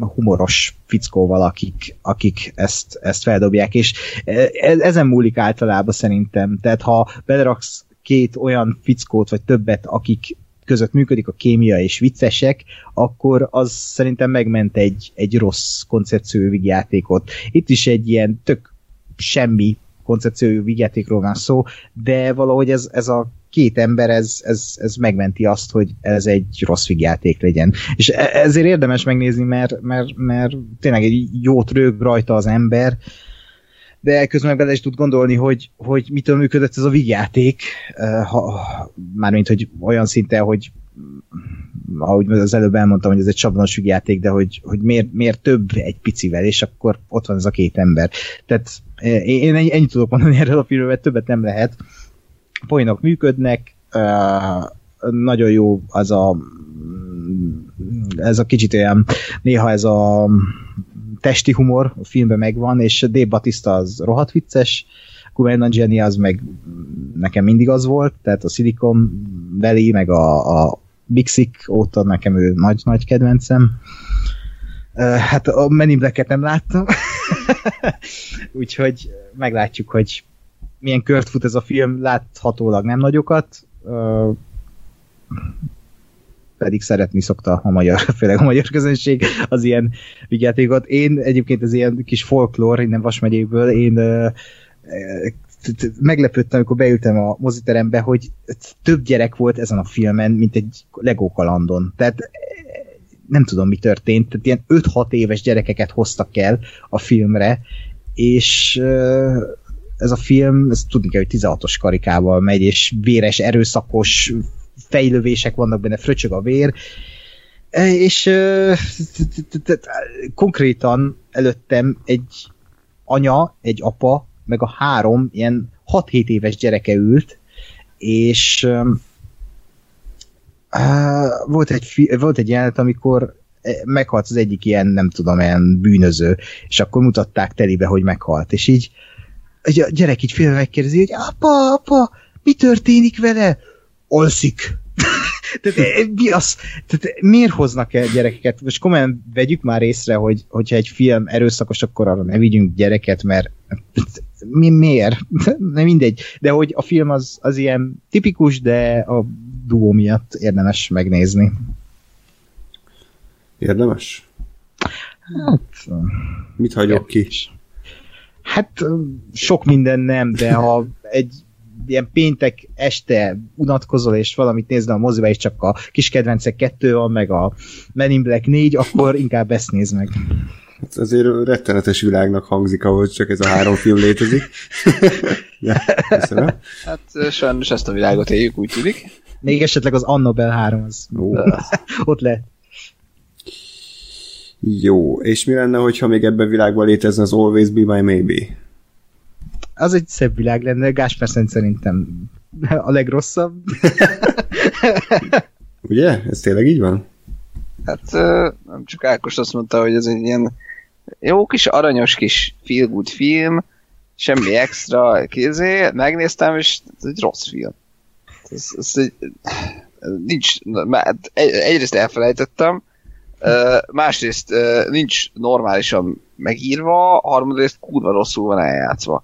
humoros fickóval, akik, akik ezt, ezt feldobják, és e, ezen múlik általában szerintem. Tehát ha beleraksz két olyan fickót, vagy többet, akik között működik a kémia és viccesek, akkor az szerintem megment egy, egy rossz koncepciójú vigyátékot. Itt is egy ilyen tök semmi koncepciójú vigyátékról van szó, de valahogy ez, ez a két ember, ez, ez, ez megmenti azt, hogy ez egy rossz vigyáték legyen. És e, ezért érdemes megnézni, mert, mert, mert tényleg egy jót rög rajta az ember, de közben meg bele is tud gondolni, hogy, hogy mitől működött ez a vigyáték, ha, mármint, hogy olyan szinten, hogy ahogy az előbb elmondtam, hogy ez egy sablonos vigyáték, de hogy, hogy miért, miért több egy picivel, és akkor ott van ez a két ember. Tehát én ennyit tudok mondani erről a filmről, mert többet nem lehet poénok működnek, nagyon jó az a ez a kicsit olyan, néha ez a testi humor a filmben megvan, és Dave Batista az rohadt vicces, Kumail Jenny az meg nekem mindig az volt, tehát a Silicon Valley, meg a, a Big Sick óta nekem ő nagy-nagy kedvencem. Hát a Men in nem láttam, (laughs) úgyhogy meglátjuk, hogy milyen kört fut ez a film, láthatólag nem nagyokat, pedig szeretni szokta a magyar, (laughs) főleg a magyar közönség az ilyen vigyátékot. Én egyébként ez ilyen kis folklór innen Vasmegyéből, én uh, meglepődtem, amikor beültem a moziterembe, hogy több gyerek volt ezen a filmen, mint egy Lego kalandon. Tehát nem tudom, mi történt. Tehát ilyen 5-6 éves gyerekeket hoztak el a filmre, és ez a film, ezt tudni kell, hogy 16-os karikával megy, és véres, erőszakos fejlövések vannak benne, fröcsög a vér, és konkrétan előttem egy anya, egy apa, meg a három ilyen 6-7 éves gyereke ült, és volt egy, volt egy jelenet, amikor meghalt az egyik ilyen, nem tudom, ilyen bűnöző, és akkor mutatták telibe, hogy meghalt, és így a gyerek így félve megkérdezi, hogy apa, apa, mi történik vele? Alszik. (laughs) Tehát eh, mi az? Tehát miért hoznak el gyerekeket? Most komolyan vegyük már észre, hogy hogyha egy film erőszakos, akkor arra ne vigyünk gyereket, mert mi, miért? (laughs) Nem mindegy. De hogy a film az, az ilyen tipikus, de a duó miatt érdemes megnézni. Érdemes? Hát, Mit hagyok ki? Hát sok minden nem, de ha egy ilyen péntek este unatkozol, és valamit nézd a moziba, és csak a kis kedvencek kettő van, meg a Men in Black 4, akkor inkább ezt nézd meg. Hát azért rettenetes világnak hangzik, ahol csak ez a három film létezik. (laughs) ja, köszönöm. Hát sajnos ezt a világot éljük, úgy tűnik. Még esetleg az Annabelle 3, az Ó. (laughs) ott lehet. Jó, és mi lenne, hogyha még ebben a világban létezne az Always Be My Maybe? Az egy szebb világ lenne, Gáspár szerint szerintem a legrosszabb. (laughs) Ugye? Ez tényleg így van? Hát nem csak Ákos azt mondta, hogy ez egy ilyen jó kis aranyos kis feel good film, semmi extra kézé, megnéztem, és ez egy rossz film. Ez, ez egy, nincs, már egy, egyrészt elfelejtettem, másrészt nincs normálisan megírva, harmadrészt kurva rosszul van eljátszva.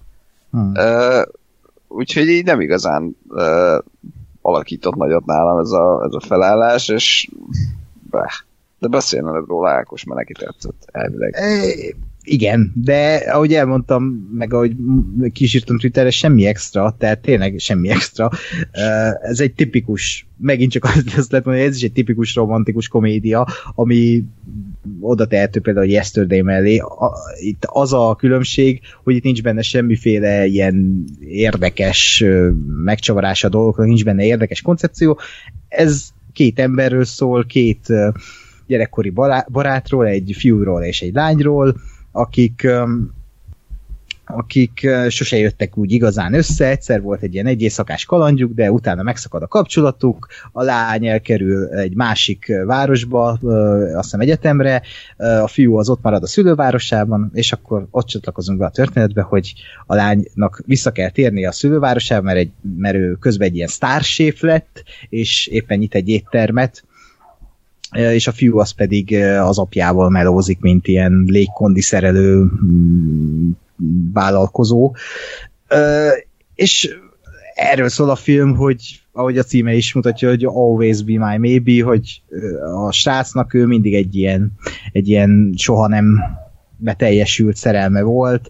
Hmm. Úgyhogy így nem igazán alakított nagyot nálam ez a, ez a felállás, és. De beszélne róla Ákos, mert neki tetszett elvileg. Igen, de ahogy elmondtam, meg ahogy kísírtam Twitterre, semmi extra, tehát tényleg semmi extra. Ez egy tipikus, megint csak azt, (laughs) lehet mondani, ez is egy tipikus romantikus komédia, ami oda tehető például Yesterday mellé. Itt az a különbség, hogy itt nincs benne semmiféle ilyen érdekes megcsavarása a dolgoknak, nincs benne érdekes koncepció. Ez két emberről szól, két gyerekkori bará- barátról, egy fiúról és egy lányról, akik akik sose jöttek úgy igazán össze, egyszer volt egy ilyen egy éjszakás kalandjuk, de utána megszakad a kapcsolatuk, a lány elkerül egy másik városba, azt hiszem egyetemre, a fiú az ott marad a szülővárosában, és akkor ott csatlakozunk be a történetbe, hogy a lánynak vissza kell térni a szülővárosába, mert, egy, mert ő közben egy ilyen sztárséf lett, és éppen nyit egy éttermet, és a fiú az pedig az apjával melózik, mint ilyen légkondi szerelő mm, vállalkozó. És erről szól a film, hogy ahogy a címe is mutatja, hogy always be my maybe, hogy a srácnak ő mindig egy ilyen, egy ilyen soha nem beteljesült szerelme volt.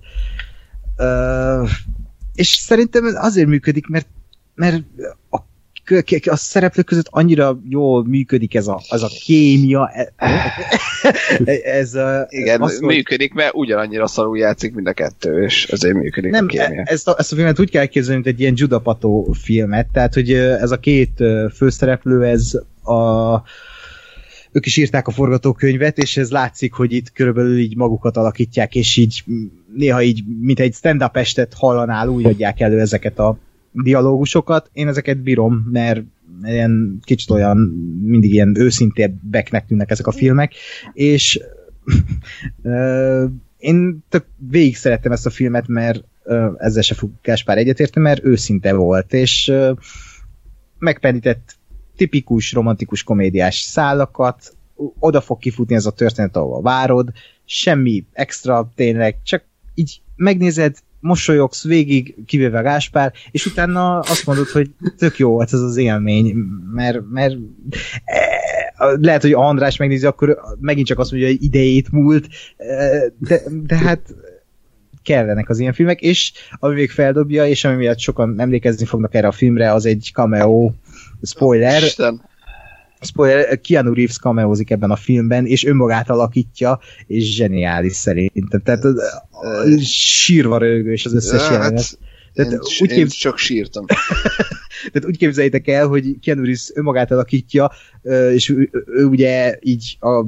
És szerintem ez azért működik, mert, mert a a szereplők között annyira jól működik ez a, az a kémia, e- ez a, Igen, az, működik, mert ugyanannyira szarul játszik mind a kettő, és ezért működik nem, a kémia. ezt a, ezt a filmet úgy kell elképzelni, mint egy ilyen Judapato filmet, tehát hogy ez a két főszereplő, ez a ők is írták a forgatókönyvet, és ez látszik, hogy itt körülbelül így magukat alakítják, és így néha így, mint egy stand-up estet hallanál, úgy adják elő ezeket a dialógusokat. Én ezeket bírom, mert ilyen kicsit olyan, mindig ilyen őszintébbeknek tűnnek ezek a filmek, és (laughs) én tök végig szerettem ezt a filmet, mert ezzel se fog Gáspár egyetérteni, mert őszinte volt, és megpendített tipikus romantikus komédiás szálakat, oda fog kifutni ez a történet, ahol várod, semmi extra tényleg, csak így megnézed, mosolyogsz végig, kivéve Gáspár, és utána azt mondod, hogy tök jó volt ez az élmény, mert, mert eh, lehet, hogy András megnézi, akkor megint csak azt mondja, hogy idejét múlt, eh, de, de hát kellenek az ilyen filmek, és ami még feldobja, és ami miatt sokan emlékezni fognak erre a filmre, az egy cameo, spoiler, Isten. Spoiler, Keanu Reeves cameózik ebben a filmben, és önmagát alakítja, és zseniális szerintem. Tehát az, az, sírva rögős az összes Ja, jelenet. hát, Tehát én, úgy én kép- csak sírtam. (laughs) Tehát úgy képzeljétek el, hogy Keanu Reeves önmagát alakítja, és ő, ő ugye így a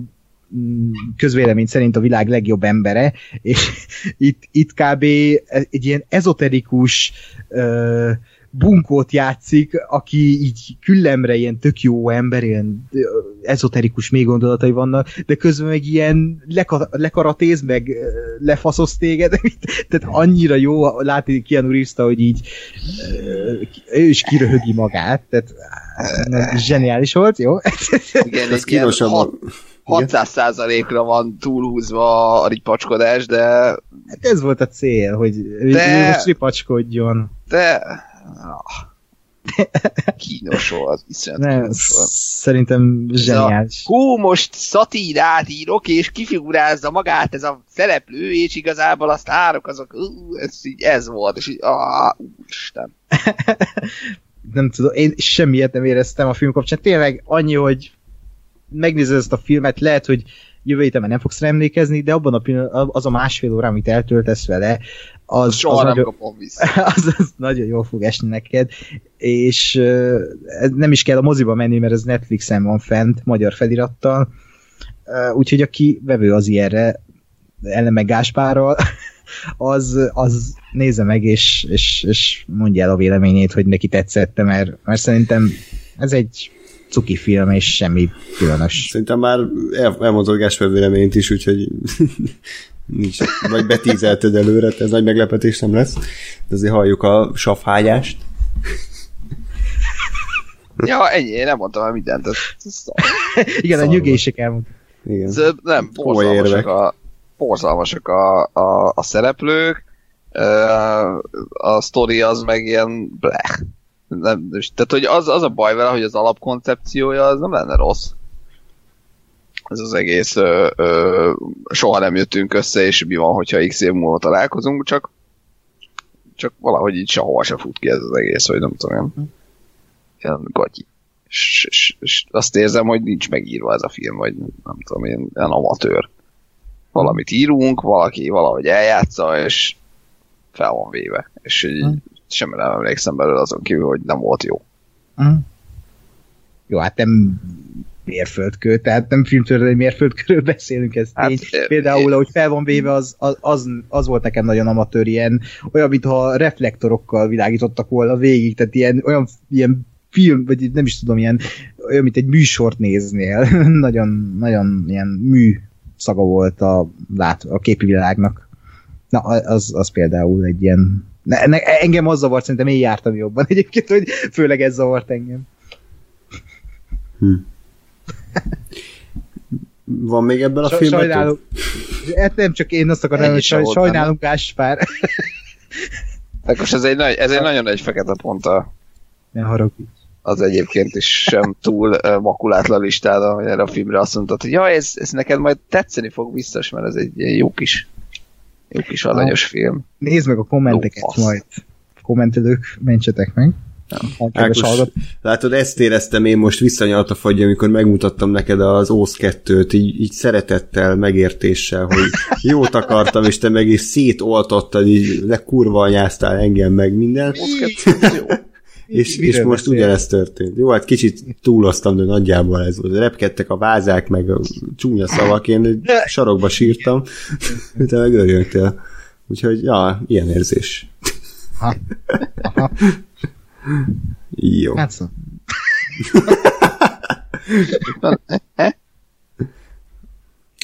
mm, közvélemény szerint a világ legjobb embere, és (laughs) itt, itt kb. egy ilyen ezoterikus ö, bunkót játszik, aki így küllemre ilyen tök jó ember, ilyen ezoterikus még gondolatai vannak, de közben meg ilyen leka, lekaratéz, meg lefaszosz téged, (laughs) tehát annyira jó látni Keanu reeves hogy így ő is kiröhögi magát, tehát zseniális volt, jó? Igen, (laughs) Ez kínosabb. hat- 600%-ra van túlhúzva a ripacskodás, de, Hát ez volt a cél, hogy De- ő most ripacskodjon. de (laughs) ah, kínos volt, iszonyat Nem, kínos volt. szerintem zseniális. Hú, most szatírát írok, és kifigurázza magát ez a szereplő, és igazából a sztárok azok, ú, ez, így, ez volt, és így, ah, úristen. (laughs) nem tudom, én semmiért nem éreztem a film kapcsán. Tényleg annyi, hogy megnézed ezt a filmet, lehet, hogy jövő héten már nem fogsz rá emlékezni, de abban a pillanat, az a másfél óra, amit eltöltesz vele, az, Soha az, nem nagyon, kapom vissza. (laughs) az, az nagyon jól fog esni neked, és ez nem is kell a moziba menni, mert ez Netflixen van fent, magyar felirattal, úgyhogy aki vevő az ilyenre, ellen meg Gáspárral, (laughs) az, az nézze meg, és, és, és mondja el a véleményét, hogy neki tetszett, mert, mert szerintem ez egy cuki film, és semmi különös. Szerintem már el, elmondod Gáspár véleményt is, úgyhogy (laughs) nincs, vagy betízelted előre, ez nagy meglepetés nem lesz, de azért halljuk a savhágyást. Ja, ennyi, én nem mondtam el mindent. Ez, ez (laughs) Igen, a Szarva. nyugések elmondták. Igen. Ez, nem, borzalmasak a, borzalmasak a, a, a szereplők, a sztori az meg ilyen blech. Nem, és- tehát, hogy az, az a baj vele, hogy az alapkoncepciója az nem lenne rossz. Ez az egész ö, ö, soha nem jöttünk össze, és mi van, hogyha x év múlva találkozunk, csak csak valahogy így sehova se fut ki ez az egész, hogy nem tudom, ilyen, ilyen. És, azt érzem, hogy nincs megírva ez a film, vagy nem tudom, ilyen, ilyen amatőr. Valamit írunk, valaki valahogy eljátsza, és fel van véve. És így Hm. Semmi nem emlékszem belőle azon kívül, hogy nem volt jó. Mhm. Jó, hát nem mérföldkő, tehát nem filmtörténeti mérföldkörről (laughs) beszélünk, ez Hát, eh, Például, ahogy fel van véve, az, az, az, az volt nekem nagyon amatőr, ilyen, olyan, mintha reflektorokkal világítottak volna végig, tehát ilyen, olyan ilyen film, vagy nem is tudom, ilyen, olyan, mint egy műsort néznél. (laughs) nagyon, nagyon ilyen mű szaga volt a, lát, a képi világnak. Na, az, az például egy ilyen ne, ne, engem az zavart, szerintem én jártam jobban (laughs) egyébként, hogy főleg ez zavart engem. Van még ebben a filmben? Sajnálom. Hát nem csak én azt akarom, hogy saj, sajnálom Gáspár. Akkor ez egy, nagy, ez egy nagyon nagy fekete pont a, Ne haragudj. az egyébként is sem túl makulátlan listádon, hogy erre a filmre azt mondtad, hogy ja, ez, ez neked majd tetszeni fog biztos, mert ez egy jó kis jó kis aranyos film. Nézd meg a kommenteket Jó fasz. majd. Kommentelők, mentsetek meg. Kedves Ákos, látod, ezt éreztem én most visszanyalt a fagy, amikor megmutattam neked az OSZ 2-t, így, így szeretettel, megértéssel, hogy jót akartam, és te meg is szétoltottad, így lekurva anyáztál engem meg minden, jó. És, Miről és most beszél? ugyanezt történt. Jó, hát kicsit túloztam, de nagyjából ez volt. Repkedtek a vázák, meg a csúnya szavak, én sarokba sírtam, te (laughs) meg örjönttél. Úgyhogy, ja, ilyen érzés. Aha. Aha. Jó. Hát szó. (laughs) (laughs)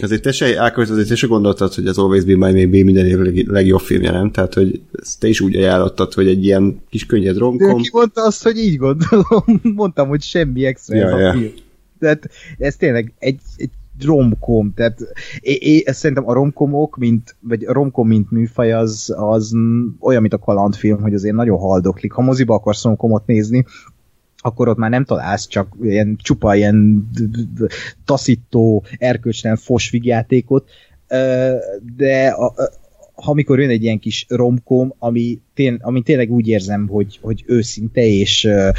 Azért te se, Ákos, azért te se gondoltad, hogy az Always Be My Maybe minden év leg- legjobb filmje, nem? Tehát, hogy ezt te is úgy ajánlottad, hogy egy ilyen kis könnyed De romkom. ki mondta azt, hogy így gondolom? (laughs) Mondtam, hogy semmi extra Ja, ja. film. Tehát ez tényleg egy, egy romkom, tehát én, ezt szerintem a romkomok, mint, vagy a romkom, mint műfaj, az, az olyan, mint a kalandfilm, hogy azért nagyon haldoklik. Ha moziba akarsz romkomot nézni, akkor ott már nem találsz csak ilyen csupa ilyen taszító, erkölcselen fosvigjátékot, de a, ha amikor jön egy ilyen kis romkom, ami, tén, ami tényleg úgy érzem, hogy, hogy őszinte, és ö,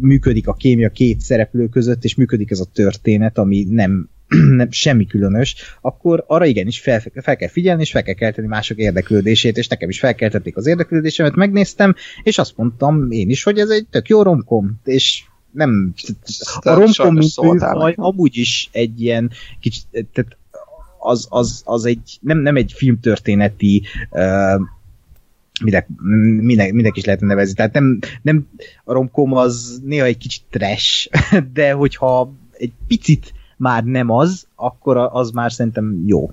működik a kémia két szereplő között, és működik ez a történet, ami nem, (clears throat) nem semmi különös, akkor arra igenis fel, fel kell figyelni, és fel kell kelteni mások érdeklődését, és nekem is felkeltették az érdeklődésemet, megnéztem, és azt mondtam én is, hogy ez egy tök jó romkom, és nem a romkom, mint műfaj, amúgy is egy ilyen kicsit, tehát az, az, az egy, nem, nem egy filmtörténeti uh, minek, minek, minek is lehetne nevezni. Tehát nem, nem a romkom az néha egy kicsit trash, (laughs) de hogyha egy picit már nem az, akkor az már szerintem jó.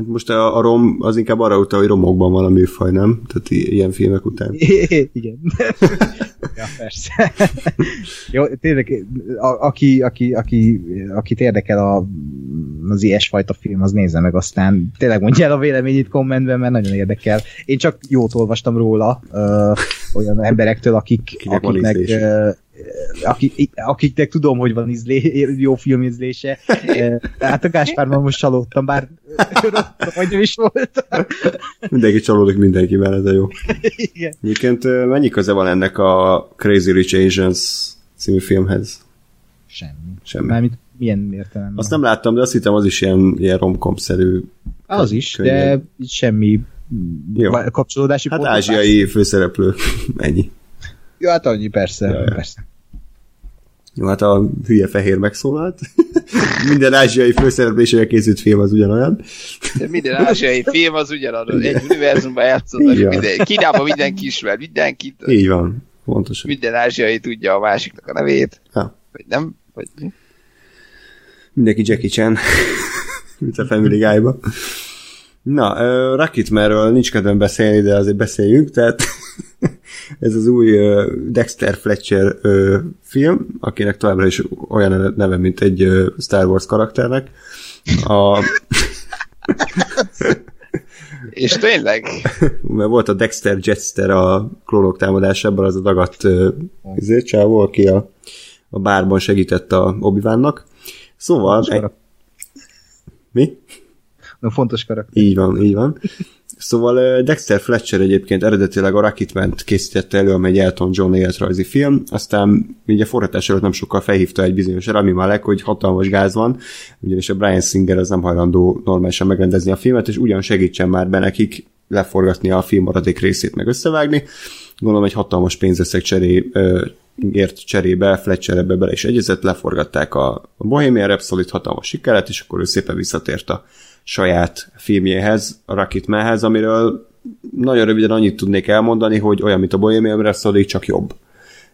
Hát most a, a rom az inkább arra utal, hogy romokban van a műfaj, nem? Tehát ilyen filmek után. (laughs) Igen. (laughs) ja, persze. (laughs) Jó, tényleg, a, aki, aki, aki, akit érdekel a, az ilyesfajta film, az nézze meg, aztán tényleg mondja el a véleményét kommentben, mert nagyon érdekel. Én csak jót olvastam róla, ö, olyan emberektől, akik, Kinek akiknek, ö, akik, akiknek tudom, hogy van ízlé, jó filmízlése. (laughs) Ö, Hát a Gáspárban most csalódtam, bár hogy is volt. Mindenki csalódik mindenkivel, ez a jó. Igen. Egyébként mennyi köze van ennek a Crazy Rich Asians című filmhez? Semmi. Semmi. Mármint milyen értelemben? Azt nem láttam, de azt hittem az is ilyen, ilyen romkom-szerű. Az is, könnyen. de semmi Jó. kapcsolódási Hát ázsiai főszereplő. (laughs) Ennyi. Ja, hát annyi, persze, ja. persze. Jó, hát a hülye fehér megszólalt. (laughs) Minden ázsiai főszereplésére készült film az ugyanolyan. De minden ázsiai (laughs) film az ugyanaz, egy univerzumban Igen. minden, Kínában mindenki ismer mindenkit, Így van. Pontosan. minden ázsiai tudja a másiknak a nevét, Ha. vagy nem, vagy Mindenki Jackie Chan. (laughs) Mint a Family Guy-ba. Na, uh, Rocketmanről nincs kedvem beszélni, de azért beszéljünk, tehát (laughs) ez az új Dexter Fletcher film, akinek továbbra is olyan a neve, mint egy Star Wars karakternek. A, (laughs) és tényleg, (laughs) mert volt a Dexter Jetster a klónok támadásában, az a dagadt ezért csávó, aki a, a bárban segített a obi Szóval... Fontos Egy, mi? No, fontos karakter. Így van, így van. Szóval Dexter Fletcher egyébként eredetileg a rocketman készítette elő, amely egy Elton John életrajzi film, aztán ugye forgatás előtt nem sokkal felhívta egy bizonyos Rami Malek, hogy hatalmas gáz van, ugyanis a Brian Singer az nem hajlandó normálisan megrendezni a filmet, és ugyan segítsen már be nekik leforgatni a film maradék részét, meg összevágni. Gondolom egy hatalmas pénzösszeg cseré, ért cserébe, Fletcher ebbe bele is egyezett, leforgatták a, Bohemian Rhapsody hatalmas sikeret, és akkor ő szépen visszatért a saját filmjéhez, a Rocketmanhez, amiről nagyon röviden annyit tudnék elmondani, hogy olyan, mint a Bohemian Rhapsody, csak jobb.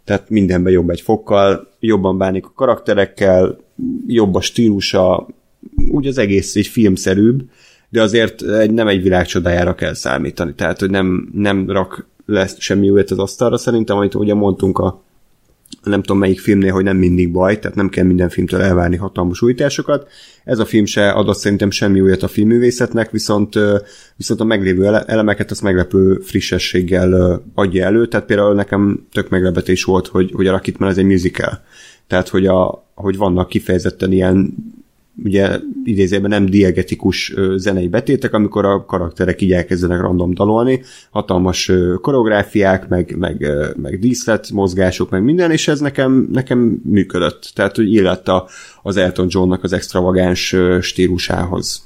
Tehát mindenben jobb egy fokkal, jobban bánik a karakterekkel, jobb a stílusa, úgy az egész egy filmszerűbb, de azért egy, nem egy világ csodájára kell számítani. Tehát, hogy nem, nem rak lesz semmi újat az asztalra szerintem, amit ugye mondtunk a nem tudom melyik filmnél, hogy nem mindig baj, tehát nem kell minden filmtől elvárni hatalmas újításokat. Ez a film se adott szerintem semmi újat a filmművészetnek, viszont, viszont a meglévő ele- elemeket az meglepő frissességgel adja elő, tehát például nekem tök meglepetés volt, hogy, hogy a Rocketman ez egy musical. Tehát, hogy, a, hogy vannak kifejezetten ilyen ugye idézőben nem diegetikus zenei betétek, amikor a karakterek így elkezdenek random dalolni, hatalmas koreográfiák, meg, meg, meg díszlet, mozgások, meg minden, és ez nekem, nekem működött. Tehát, hogy illett a, az Elton Johnnak az extravagáns stílusához.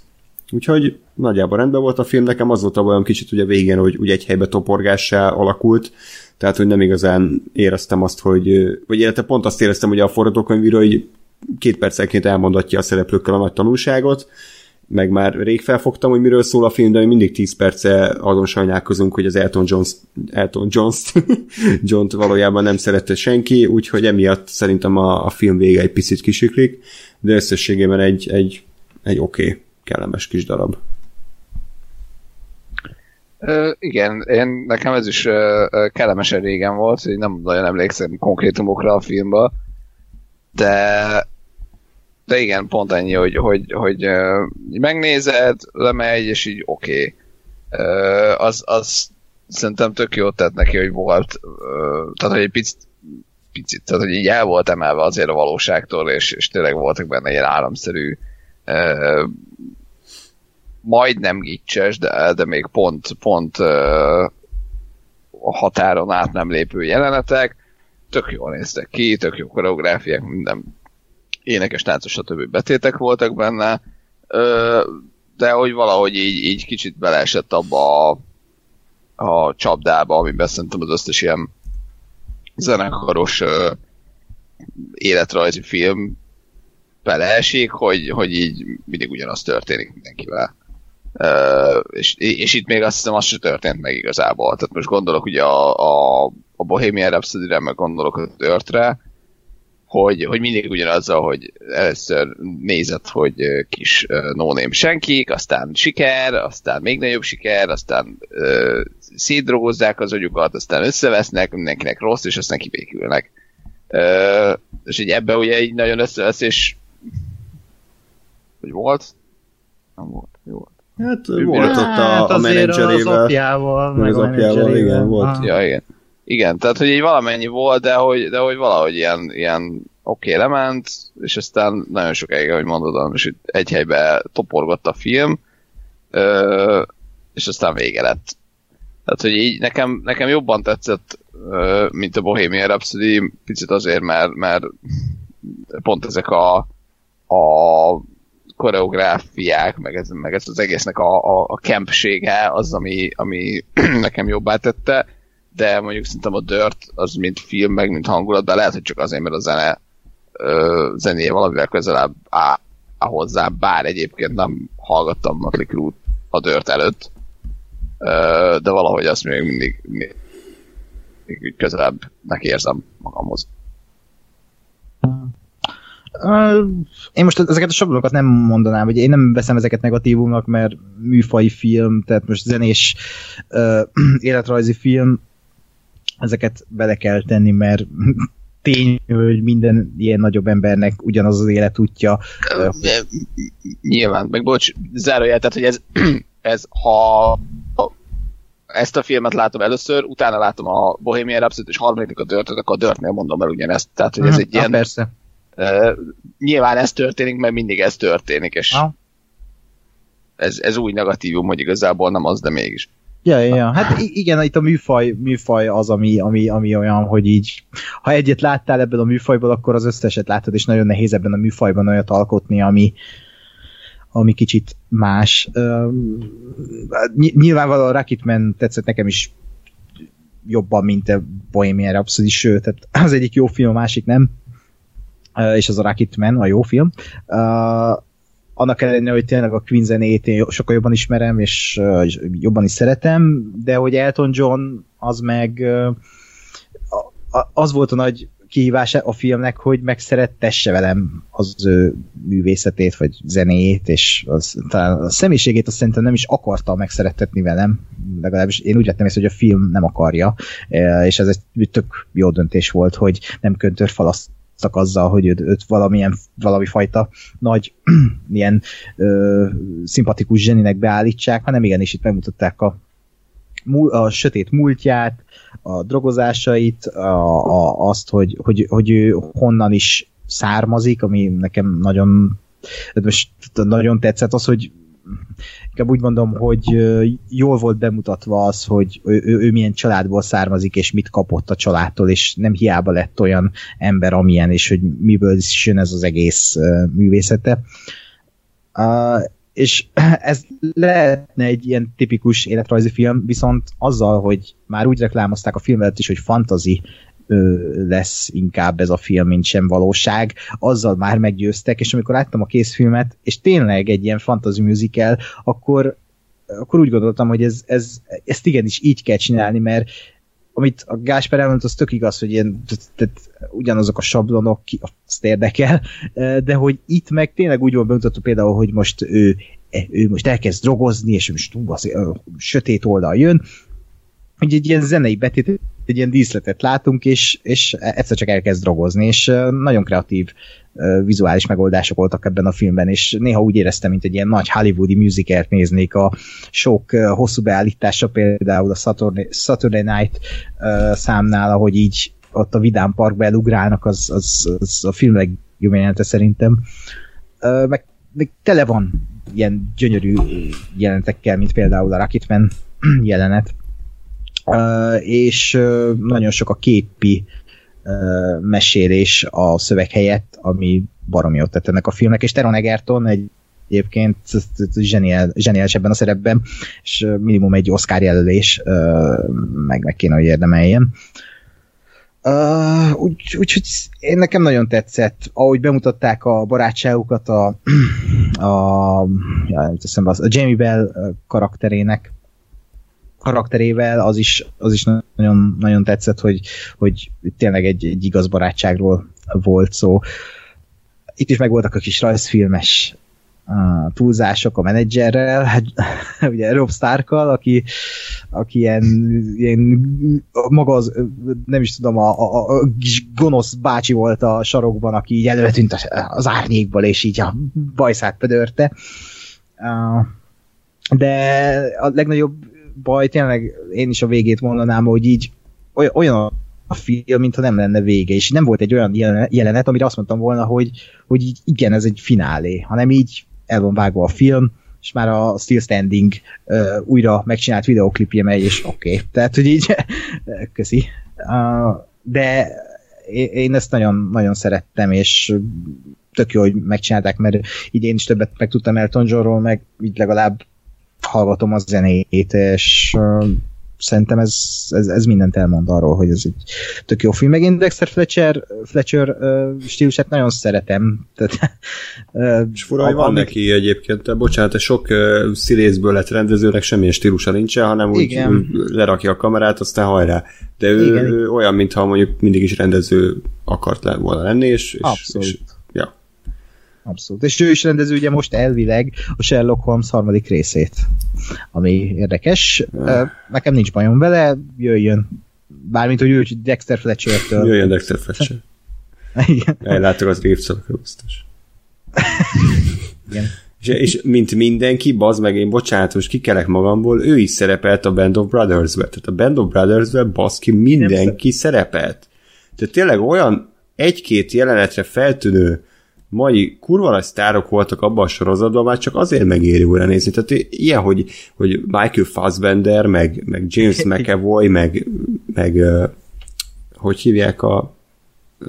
Úgyhogy nagyjából rendben volt a film, nekem az volt a olyan kicsit ugye végén, hogy ugye egy helybe toporgássá alakult, tehát, hogy nem igazán éreztem azt, hogy, vagy illetve pont azt éreztem, hogy a forgatókönyvíró így két percenként elmondatja a szereplőkkel a nagy tanulságot, meg már rég felfogtam, hogy miről szól a film, de még mindig 10 perce azon sajnálkozunk, hogy az Elton Jones, Elton Jones (laughs) John-t valójában nem szerette senki, úgyhogy emiatt szerintem a, a film vége egy picit kisiklik, de összességében egy, egy, egy oké, okay, kellemes kis darab. Ö, igen, én, nekem ez is ö, ö, kellemesen régen volt, hogy nem nagyon emlékszem konkrétumokra a filmben, de de igen, pont ennyi, hogy, hogy, hogy ö, így megnézed, lemegy, és így oké. Okay. Az, az szerintem tök jót tett neki, hogy volt, tehát hogy egy picit, picit, tehát hogy így el volt emelve azért a valóságtól, és, és tényleg voltak benne ilyen államszerű ö, majdnem gicses, de, de még pont, pont a határon át nem lépő jelenetek, tök jól néztek ki, tök jó koreográfiák, minden énekes, táncos, stb. betétek voltak benne, de hogy valahogy így, így kicsit beleesett abba a, a csapdába, amiben szerintem az összes ilyen zenekaros életrajzi film beleesik, hogy, hogy így mindig ugyanaz történik mindenkivel. És, és itt még azt hiszem, az sem történt meg igazából. Tehát most gondolok ugye a, a, a Bohemian Rhapsody-re, meg gondolok a Törtre, hogy, hogy mindig ugyanazzal, hogy először nézett, hogy kis no senkik, aztán siker, aztán még nagyobb siker, aztán uh, szétdrogozzák az agyukat, aztán összevesznek, mindenkinek rossz, és aztán kibékülnek. Uh, és így ebbe ugye így nagyon összevesz, és hogy volt? Nem volt, jó volt. Hát volt ott a, hát a menedzserével. Az apjával, meg meg az a apjával, igen, volt. Ah. Ja, igen. Igen, tehát hogy így valamennyi volt, de hogy, de hogy valahogy ilyen, ilyen oké, okay, lement, és aztán nagyon sokáig, ahogy mondod, és egy helybe toporgott a film, ö, és aztán vége lett. Tehát, hogy így nekem, nekem jobban tetszett, ö, mint a Bohemian Rhapsody, picit azért, mert, mert pont ezek a, a koreográfiák, meg ez, meg ez az egésznek a, a, a kempsége az, ami, ami (clears throat) nekem jobbá tette, de mondjuk szerintem a Dirt az mint film, meg mint hangulat, de lehet, hogy csak azért, mert a zene ö, zenéje valamivel közelebb áll hozzá, bár egyébként nem hallgattam Motley Crue a Dirt előtt, ö, de valahogy azt még mindig, mindig közelebbnek érzem magamhoz. Én most ezeket a sablonokat nem mondanám, hogy én nem veszem ezeket negatívumnak, mert műfai film, tehát most zenés uh, (clears throat) életrajzi film, ezeket bele kell tenni, mert (laughs) tény, hogy minden ilyen nagyobb embernek ugyanaz az életútja. Nyilván, meg bocs, zárójel, tehát hogy ez, (clears throat) ez ha ezt a filmet látom először, utána látom a Bohemian Rhapsody és harmadik a Dörtöt, akkor a Dörtnél mondom el ugyanezt. Tehát, hogy ez egy ilyen... persze. Uh, nyilván ez történik, mert mindig ez történik, és ha. ez, ez új negatívum, hogy igazából nem az, de mégis. Ja, ja. Hát igen, itt a műfaj, műfaj az, ami, ami, ami olyan, hogy így, ha egyet láttál ebből a műfajból, akkor az összeset látod, és nagyon nehéz ebben a műfajban olyat alkotni, ami, ami kicsit más. Uh, nyilvánvalóan a Rocketman tetszett nekem is jobban, mint a Bohemian Rhapsody, sőt, tehát az egyik jó film, a másik nem, és az a Rocketman, a jó film. Annak ellenére, hogy tényleg a Queen zenét én sokkal jobban ismerem, és jobban is szeretem, de hogy Elton John az meg az volt a nagy kihívás a filmnek, hogy megszerettesse velem az ő művészetét, vagy zenéjét, és az, talán a személyiségét azt szerintem nem is akarta megszerettetni velem, legalábbis én úgy vettem észre, hogy a film nem akarja, és ez egy tök jó döntés volt, hogy nem köntörfalaszt azzal, hogy őt, őt valamilyen, valami fajta nagy, (clears throat) ilyen ö, szimpatikus zseninek beállítsák, hanem igenis itt megmutatták a, a sötét múltját, a drogozásait, a, a, azt, hogy, hogy, hogy ő honnan is származik, ami nekem nagyon most nagyon tetszett az, hogy inkább úgy mondom, hogy jól volt bemutatva az, hogy ő, ő, ő milyen családból származik, és mit kapott a családtól, és nem hiába lett olyan ember, amilyen, és hogy miből is jön ez az egész művészete. Uh, és (clears throat) ez lehetne egy ilyen tipikus életrajzi film, viszont azzal, hogy már úgy reklámozták a filmet is, hogy fantazi lesz inkább ez a film, mint sem valóság, azzal már meggyőztek, és amikor láttam a készfilmet, és tényleg egy ilyen fantasy musical, akkor, akkor úgy gondoltam, hogy ez, ez, ezt igenis így kell csinálni, mert amit a Gásper elmondott, az tök igaz, hogy ilyen, tehát ugyanazok a sablonok, azt érdekel, de hogy itt meg tényleg úgy van bemutatva például, hogy most ő, ő most elkezd drogozni, és most ú, az, a sötét oldal jön, hogy egy ilyen zenei betét, egy ilyen díszletet látunk, és, és egyszer csak elkezd drogozni, és nagyon kreatív vizuális megoldások voltak ebben a filmben, és néha úgy éreztem, mint egy ilyen nagy hollywoodi musicalt néznék a sok hosszú beállítása, például a Saturday, Saturday Night számnál, ahogy így ott a Vidám Parkba elugrálnak, az, az, az a film legjobb jelenete szerintem. Meg, meg tele van ilyen gyönyörű jelentekkel, mint például a Rocketman (clears throat) jelenet, és nagyon sok a képi mesélés a szöveg helyett, ami baromi jót tett ennek a filmnek, és Teron Egerton egy egyébként zseniál, zseniális ebben a szerepben, és minimum egy Oscar jelölés meg, meg kéne, hogy érdemeljen. Úgyhogy úgy, én nekem nagyon tetszett, ahogy bemutatták a barátságukat a, (clears throat) a, ja, teszem, a Jamie Bell karakterének, karakterével, az is, az is nagyon, nagyon tetszett, hogy, hogy tényleg egy, egy igaz barátságról volt szó. Itt is megvoltak a kis rajzfilmes uh, túlzások a menedzserrel, hát (laughs) ugye Rob Starkkal, aki, aki ilyen, ilyen maga az, nem is tudom, a, a, a kis gonosz bácsi volt a sarokban, aki így előtűnt az árnyékból, és így a bajszát pödörte. De a legnagyobb baj, tényleg én is a végét mondanám, hogy így olyan a film, mintha nem lenne vége, és nem volt egy olyan jelenet, amire azt mondtam volna, hogy, hogy így igen, ez egy finálé, hanem így el van vágva a film, és már a Still Standing uh, újra megcsinált videoklipje megy, és oké. Okay. Tehát, hogy így, (laughs) köszi. Uh, de én ezt nagyon, nagyon szerettem, és tök jó, hogy megcsinálták, mert így én is többet megtudtam Elton Johnról, meg így legalább hallgatom a zenét, és uh, szerintem ez, ez, ez mindent elmond arról, hogy ez egy tök jó film. Meg én Dexter Fletcher, Fletcher uh, stílusát nagyon szeretem. Tehát, uh, és fura, hogy van amik... neki egyébként, de bocsánat, sok uh, színészből lett rendezőnek semmilyen stílusa nincsen, hanem úgy, úgy lerakja a kamerát, aztán hajrá. De ő, Igen. ő olyan, mintha mondjuk mindig is rendező akart volna lenni, és, és, Abszolút. és. Abszolút. És ő is rendező ugye most elvileg a Sherlock Holmes harmadik részét, ami érdekes. Nekem nincs bajom vele, jöjjön. Bármint, hogy ő Dexter Fletcher-től. Jöjjön Dexter Fletcher. Igen. Ellátogat Révszalakra biztos. Igen. És, és mint mindenki, bazd meg, én bocsánat, most kikelek magamból, ő is szerepelt a Band of Brothers-be. Tehát a Band of Brothers-be, baszki, mindenki szerepelt. Tehát tényleg olyan egy-két jelenetre feltűnő mai kurva nagy sztárok voltak abban a sorozatban, már csak azért megéri újra nézni. Tehát ilyen, hogy, hogy Michael Fassbender, meg, meg James (laughs) McAvoy, meg, meg hogy hívják a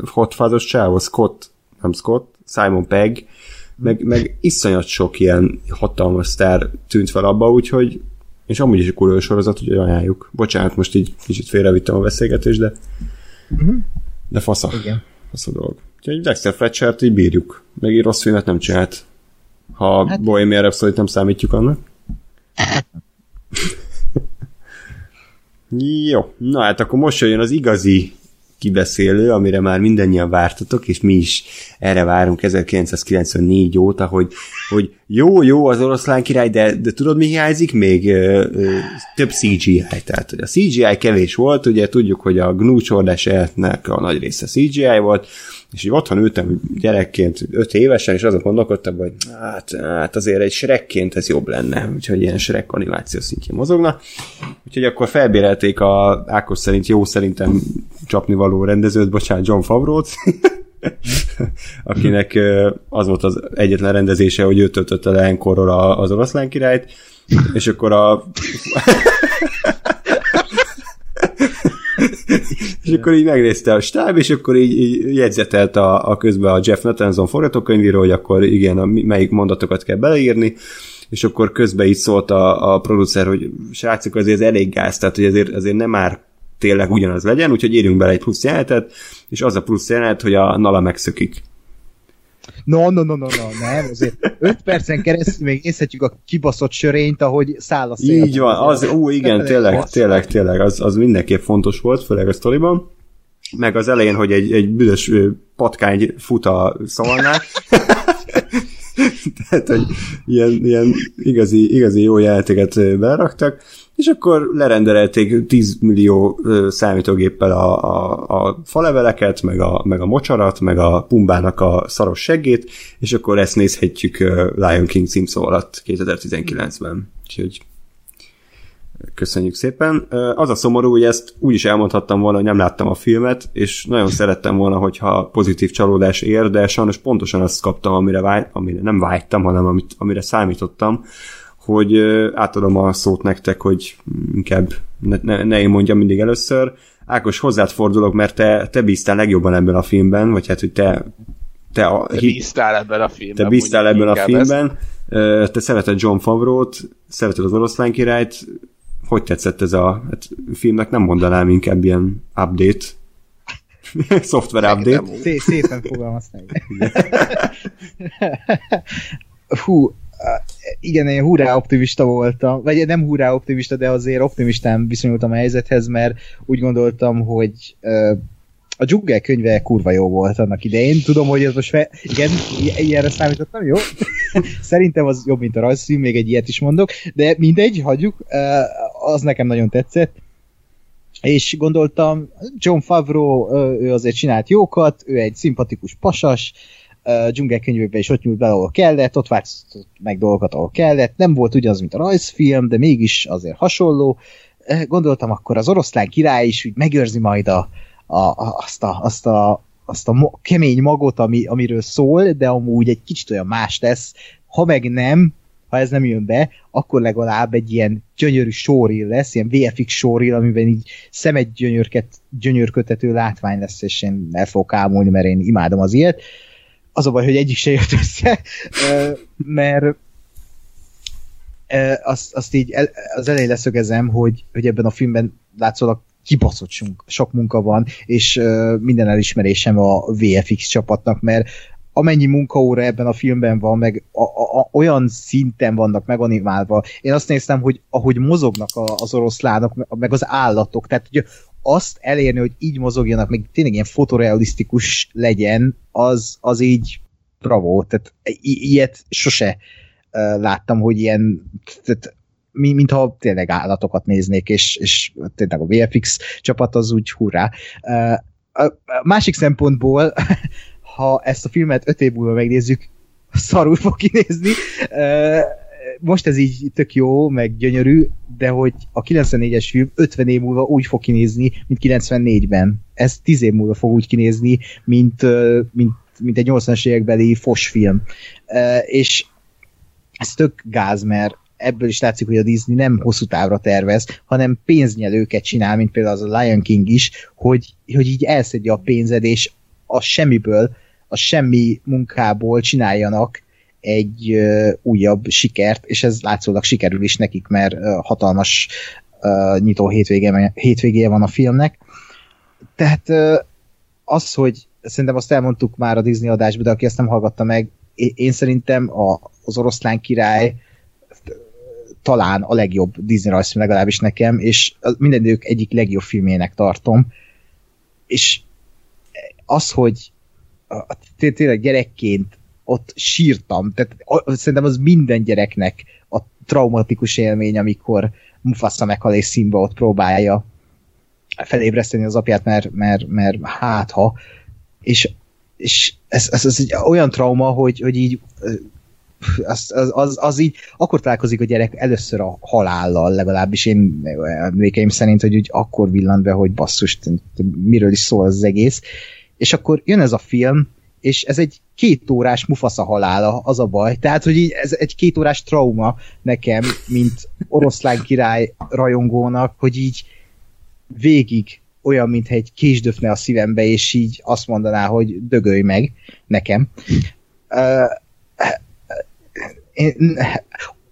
Hot Fuzz-os csávó, Scott, nem Scott, Simon Pegg, meg, meg iszonyat sok ilyen hatalmas sztár tűnt fel abba, úgyhogy és amúgy is egy kurva sorozat, hogy ajánljuk. Bocsánat, most így kicsit félrevittem a beszélgetést, de uh-huh. de fasza. Igen. Fasz a dolog. Úgyhogy Dexter Fletcher-t így bírjuk. Meg egy rossz filmet nem csinált. Ha hát... Bohemian Rhapsody nem számítjuk annak. Jó, na hát akkor most jön az igazi kibeszélő, amire már mindannyian vártatok, és mi is erre várunk 1994 óta, hogy, hogy jó, jó az oroszlán király, de, de tudod mi hiányzik? Még ö, ö, több CGI, tehát hogy a CGI kevés volt, ugye tudjuk, hogy a Gnu csordás a nagy része CGI volt, és így otthon ültem gyerekként, öt évesen, és azon gondolkodtam, hogy hát, hát azért egy Shrekként ez jobb lenne, úgyhogy ilyen Shrek animáció szintjén mozogna. Úgyhogy akkor felbérelték a Ákos szerint jó szerintem csapni való rendezőt, bocsánat, John Favreau-t, (laughs) akinek az volt az egyetlen rendezése, hogy ő töltötte le enkorról az oroszlán királyt, és akkor a (laughs) és akkor így megnézte a stáb, és akkor így, így jegyzetelt a, a közben a Jeff Nathanson forgatókönyvíró, hogy akkor igen, a, melyik mondatokat kell beleírni, és akkor közben így szólt a, a producer, hogy srácok, azért ez elég gáz, tehát hogy azért, azért nem már tényleg ugyanaz legyen, úgyhogy írjunk bele egy plusz jelenetet, és az a plusz jelenet, hogy a nala megszökik. No, no, no, no, no, nem, azért 5 percen keresztül még nézhetjük a kibaszott sörényt, ahogy száll a szél. Így van, az, ú, igen, tényleg, tényleg, tényleg, az, az mindenképp fontos volt, főleg a sztoriban. Meg az elején, hogy egy, egy büdös patkány fut a szavalnál. (laughs) Tehát, hogy ilyen, ilyen igazi, igazi jó játéket beraktak és akkor lerendelték 10 millió számítógéppel a, a, a faleveleket, meg a, meg a mocsarat, meg a pumbának a szaros seggét, és akkor ezt nézhetjük Lion King címszó alatt 2019-ben. Úgyhogy köszönjük szépen. Az a szomorú, hogy ezt úgy is elmondhattam volna, hogy nem láttam a filmet, és nagyon szerettem volna, hogyha pozitív csalódás ér, de sajnos pontosan azt kaptam, amire, vágy, amire nem vágytam, hanem amit, amire számítottam, hogy átadom a szót nektek, hogy inkább ne, ne, ne én mondjam mindig először. Ákos, hozzád fordulok, mert te, te bíztál legjobban ebben a filmben, vagy hát, hogy te te, a, te bíztál ebben a filmben. Te bíztál ebben a filmben. Ezt. Te szereted John Favreau-t, szereted az oroszlán királyt. Hogy tetszett ez a hát, filmnek? Nem mondanám inkább ilyen update. (laughs) Software update. Szépen fogalmaztál. (laughs) Hú, igen, én hurrá optimista voltam, vagy nem hurrá optimista, de azért optimistán viszonyultam a helyzethez, mert úgy gondoltam, hogy a Dzsugel könyve kurva jó volt annak idején. Tudom, hogy ez most fe... igen, ilyenre számítottam, jó? (laughs) Szerintem az jobb, mint a rajzfilm, még egy ilyet is mondok, de mindegy, hagyjuk, az nekem nagyon tetszett. És gondoltam, John Favreau, ő azért csinált jókat, ő egy szimpatikus pasas, dzsungelkönyvekbe is ott nyúlt be, ahol kellett, ott változott meg dolgokat, ahol kellett. Nem volt ugyanaz, mint a rajzfilm, de mégis azért hasonló. Gondoltam, akkor az oroszlán király is úgy megőrzi majd a, a, azt, a, azt a azt a kemény magot, ami, amiről szól, de amúgy egy kicsit olyan más lesz. Ha meg nem, ha ez nem jön be, akkor legalább egy ilyen gyönyörű sóril lesz, ilyen VFX sóril, amiben így gyönyörket, gyönyörkötető látvány lesz, és én el fogok ámulni, mert én imádom az ilyet. Uh, az a baj, hogy egyik se jött össze, mert azt, azt így el, az elején leszögezem, hogy, hogy ebben a filmben látszólag kibaszott sok munka van, és minden elismerésem a VFX csapatnak, mert amennyi munkaóra ebben a filmben van, meg a, a, a, olyan szinten vannak meganimálva. Én azt néztem, hogy ahogy mozognak a, az oroszlánok, meg az állatok, tehát hogy azt elérni, hogy így mozogjanak, meg tényleg ilyen fotorealisztikus legyen, az, az így bravo, tehát i- ilyet sose uh, láttam, hogy ilyen tehát, mintha tényleg állatokat néznék, és, és tényleg a VFX csapat az úgy hurrá. Uh, a másik szempontból (laughs) ha ezt a filmet öt év múlva megnézzük, szarul fog kinézni. Most ez így tök jó, meg gyönyörű, de hogy a 94-es film 50 év múlva úgy fog kinézni, mint 94-ben. Ez 10 év múlva fog úgy kinézni, mint, mint, mint egy 80-as évekbeli fos film. És ez tök gáz, mert ebből is látszik, hogy a Disney nem hosszú távra tervez, hanem pénznyelőket csinál, mint például az a Lion King is, hogy, hogy így elszedje a pénzed, és a semmiből, a semmi munkából csináljanak egy újabb sikert, és ez látszólag sikerül is nekik, mert hatalmas nyitó hétvégéje van a filmnek. Tehát az, hogy szerintem azt elmondtuk már a Disney adásban, de aki ezt nem hallgatta meg, én, szerintem a, az oroszlán király talán a legjobb Disney rajzfilm legalábbis nekem, és minden idők egyik legjobb filmének tartom, és az, hogy tényleg gyerekként ott sírtam, tehát szerintem az minden gyereknek a traumatikus élmény, amikor Mufasa meghal és Simba ott próbálja felébreszteni az apját, mert, mert, mert hát ha, és, és ez, ez, ez egy olyan trauma, hogy, hogy így az, az, az, az így, akkor találkozik a gyerek először a halállal, legalábbis én emlékeim szerint, hogy úgy akkor villant be, hogy basszus, miről is szól az egész, és akkor jön ez a film, és ez egy két órás mufasza halála, az a baj. Tehát, hogy így ez egy két órás trauma nekem, mint oroszlán király rajongónak, hogy így végig olyan, mintha egy késdöfne a szívembe, és így azt mondaná, hogy dögölj meg nekem.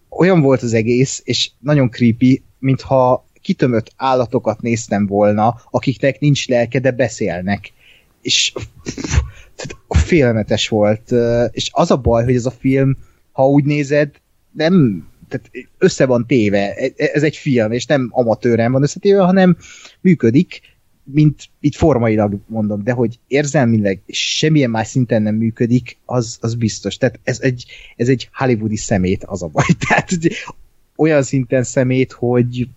Olyan volt az egész, és nagyon creepy, mintha kitömött állatokat néztem volna, akiknek nincs lelke, de beszélnek és félelmetes volt, és az a baj, hogy ez a film, ha úgy nézed, nem, tehát össze van téve, e, e, ez egy film, és nem amatőren van összetéve, hanem működik, mint itt formailag mondom, de hogy érzelmileg semmilyen más szinten nem működik, az, az biztos. Tehát ez egy, ez egy hollywoodi szemét, az a baj. (laughs) Tehát olyan szinten szemét, hogy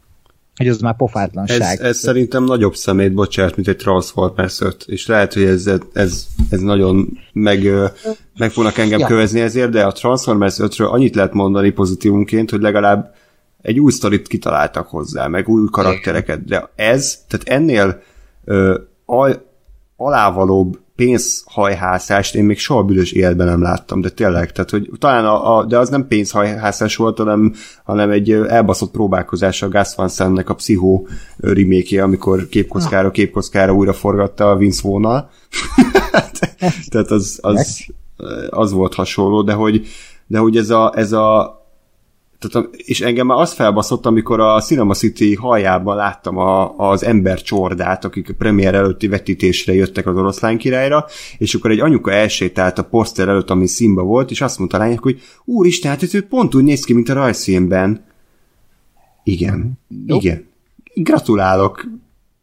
hogy az már pofátlanság. Ez, ez szerintem nagyobb szemét, bocsánat, mint egy Transformers 5, és lehet, hogy ez, ez, ez nagyon meg, meg fognak engem ja. kövezni ezért, de a Transformers 5-ről annyit lehet mondani pozitívunként, hogy legalább egy új sztorit kitaláltak hozzá, meg új karaktereket, de ez, tehát ennél ö, al, alávalóbb pénzhajhászást én még soha büdös életben nem láttam, de tényleg, tehát hogy talán a, a de az nem pénzhajhászás volt, hanem, hanem egy elbaszott próbálkozás a Gus Van Sant-nek a Pszichó remake amikor képkockára képkockára újra forgatta a Vince vaughn tehát az, az, az, volt hasonló, de hogy, de hogy ez a, ez a tehát, és engem már azt felbaszott, amikor a Cinema City hajában láttam a, az ember csordát, akik a premier előtti vetítésre jöttek az oroszlán királyra, és akkor egy anyuka elsétált a poszter előtt, ami színba volt, és azt mondta lányok, hogy úristen, hát ez pont úgy néz ki, mint a rajzfilmben. Igen. Nope. Igen. Gratulálok.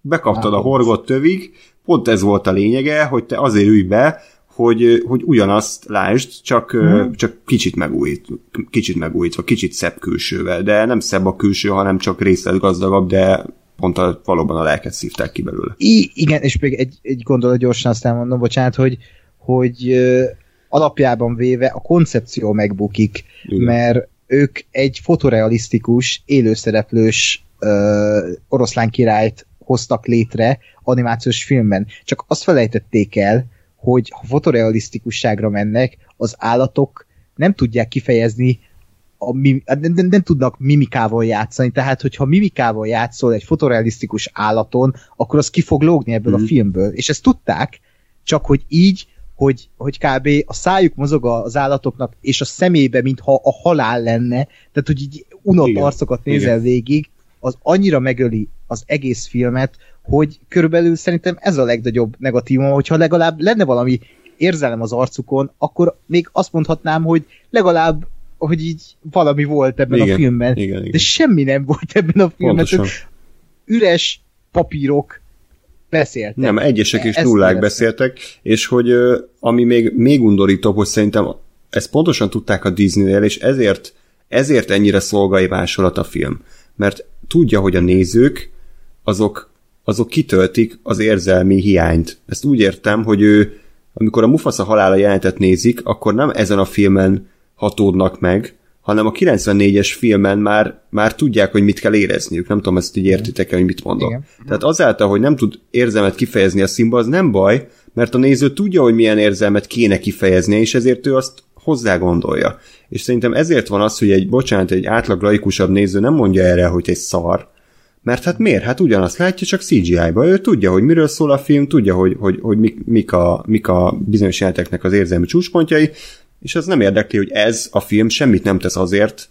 Bekaptad a horgot tövig, pont ez volt a lényege, hogy te azért ülj be, hogy, hogy ugyanazt lásd, csak, mm. csak kicsit megújít, kicsit megújítva, kicsit szebb külsővel, de nem szebb a külső, hanem csak részletgazdagabb, de pont a, valóban a lelket szívták ki belőle. I, igen, és még egy, egy gondolat gyorsan azt elmondom, bocsánat, hogy, hogy alapjában véve a koncepció megbukik, igen. mert ők egy fotorealisztikus, élőszereplős uh, oroszlán királyt hoztak létre animációs filmben. Csak azt felejtették el, hogy ha fotorealisztikusságra mennek, az állatok nem tudják kifejezni a mim- hát nem, nem, nem tudnak mimikával játszani, tehát hogyha mimikával játszol egy fotorealisztikus állaton, akkor az ki fog lógni ebből mm. a mhm. filmből, és ezt tudták, csak hogy így hogy, hogy kb. a szájuk mozog az állatoknak, és a szemébe, mintha a halál lenne, tehát hogy így unott Igen. arcokat nézel Igen. végig, az annyira megöli az egész filmet, hogy körülbelül szerintem ez a legnagyobb negatívum, hogyha legalább lenne valami érzelem az arcukon, akkor még azt mondhatnám, hogy legalább hogy így valami volt ebben igen, a filmben. Igen, igen. De semmi nem volt ebben a filmben. Üres papírok beszéltek. Nem, egyesek és nullák beszéltek, és hogy ami még, még undorítóbb, hogy szerintem ezt pontosan tudták a Disney-nél, és ezért, ezért ennyire szolgai másolat a film. Mert tudja, hogy a nézők azok, azok kitöltik az érzelmi hiányt. Ezt úgy értem, hogy ő, amikor a Mufasa halála jelentet nézik, akkor nem ezen a filmen hatódnak meg, hanem a 94-es filmen már, már tudják, hogy mit kell érezniük. Nem tudom, ezt így értitek-e, hogy mit mondok. Igen. Tehát azáltal, hogy nem tud érzelmet kifejezni a színba, az nem baj, mert a néző tudja, hogy milyen érzelmet kéne kifejezni, és ezért ő azt hozzá gondolja. És szerintem ezért van az, hogy egy, bocsánat, egy átlag laikusabb néző nem mondja erre, hogy egy szar, mert hát miért? Hát ugyanazt látja, csak CGI-ba. Ő tudja, hogy miről szól a film, tudja, hogy, hogy, hogy mik, mik, a, mik a bizonyos jelenteknek az érzelmi csúcspontjai, és az nem érdekli, hogy ez a film semmit nem tesz azért,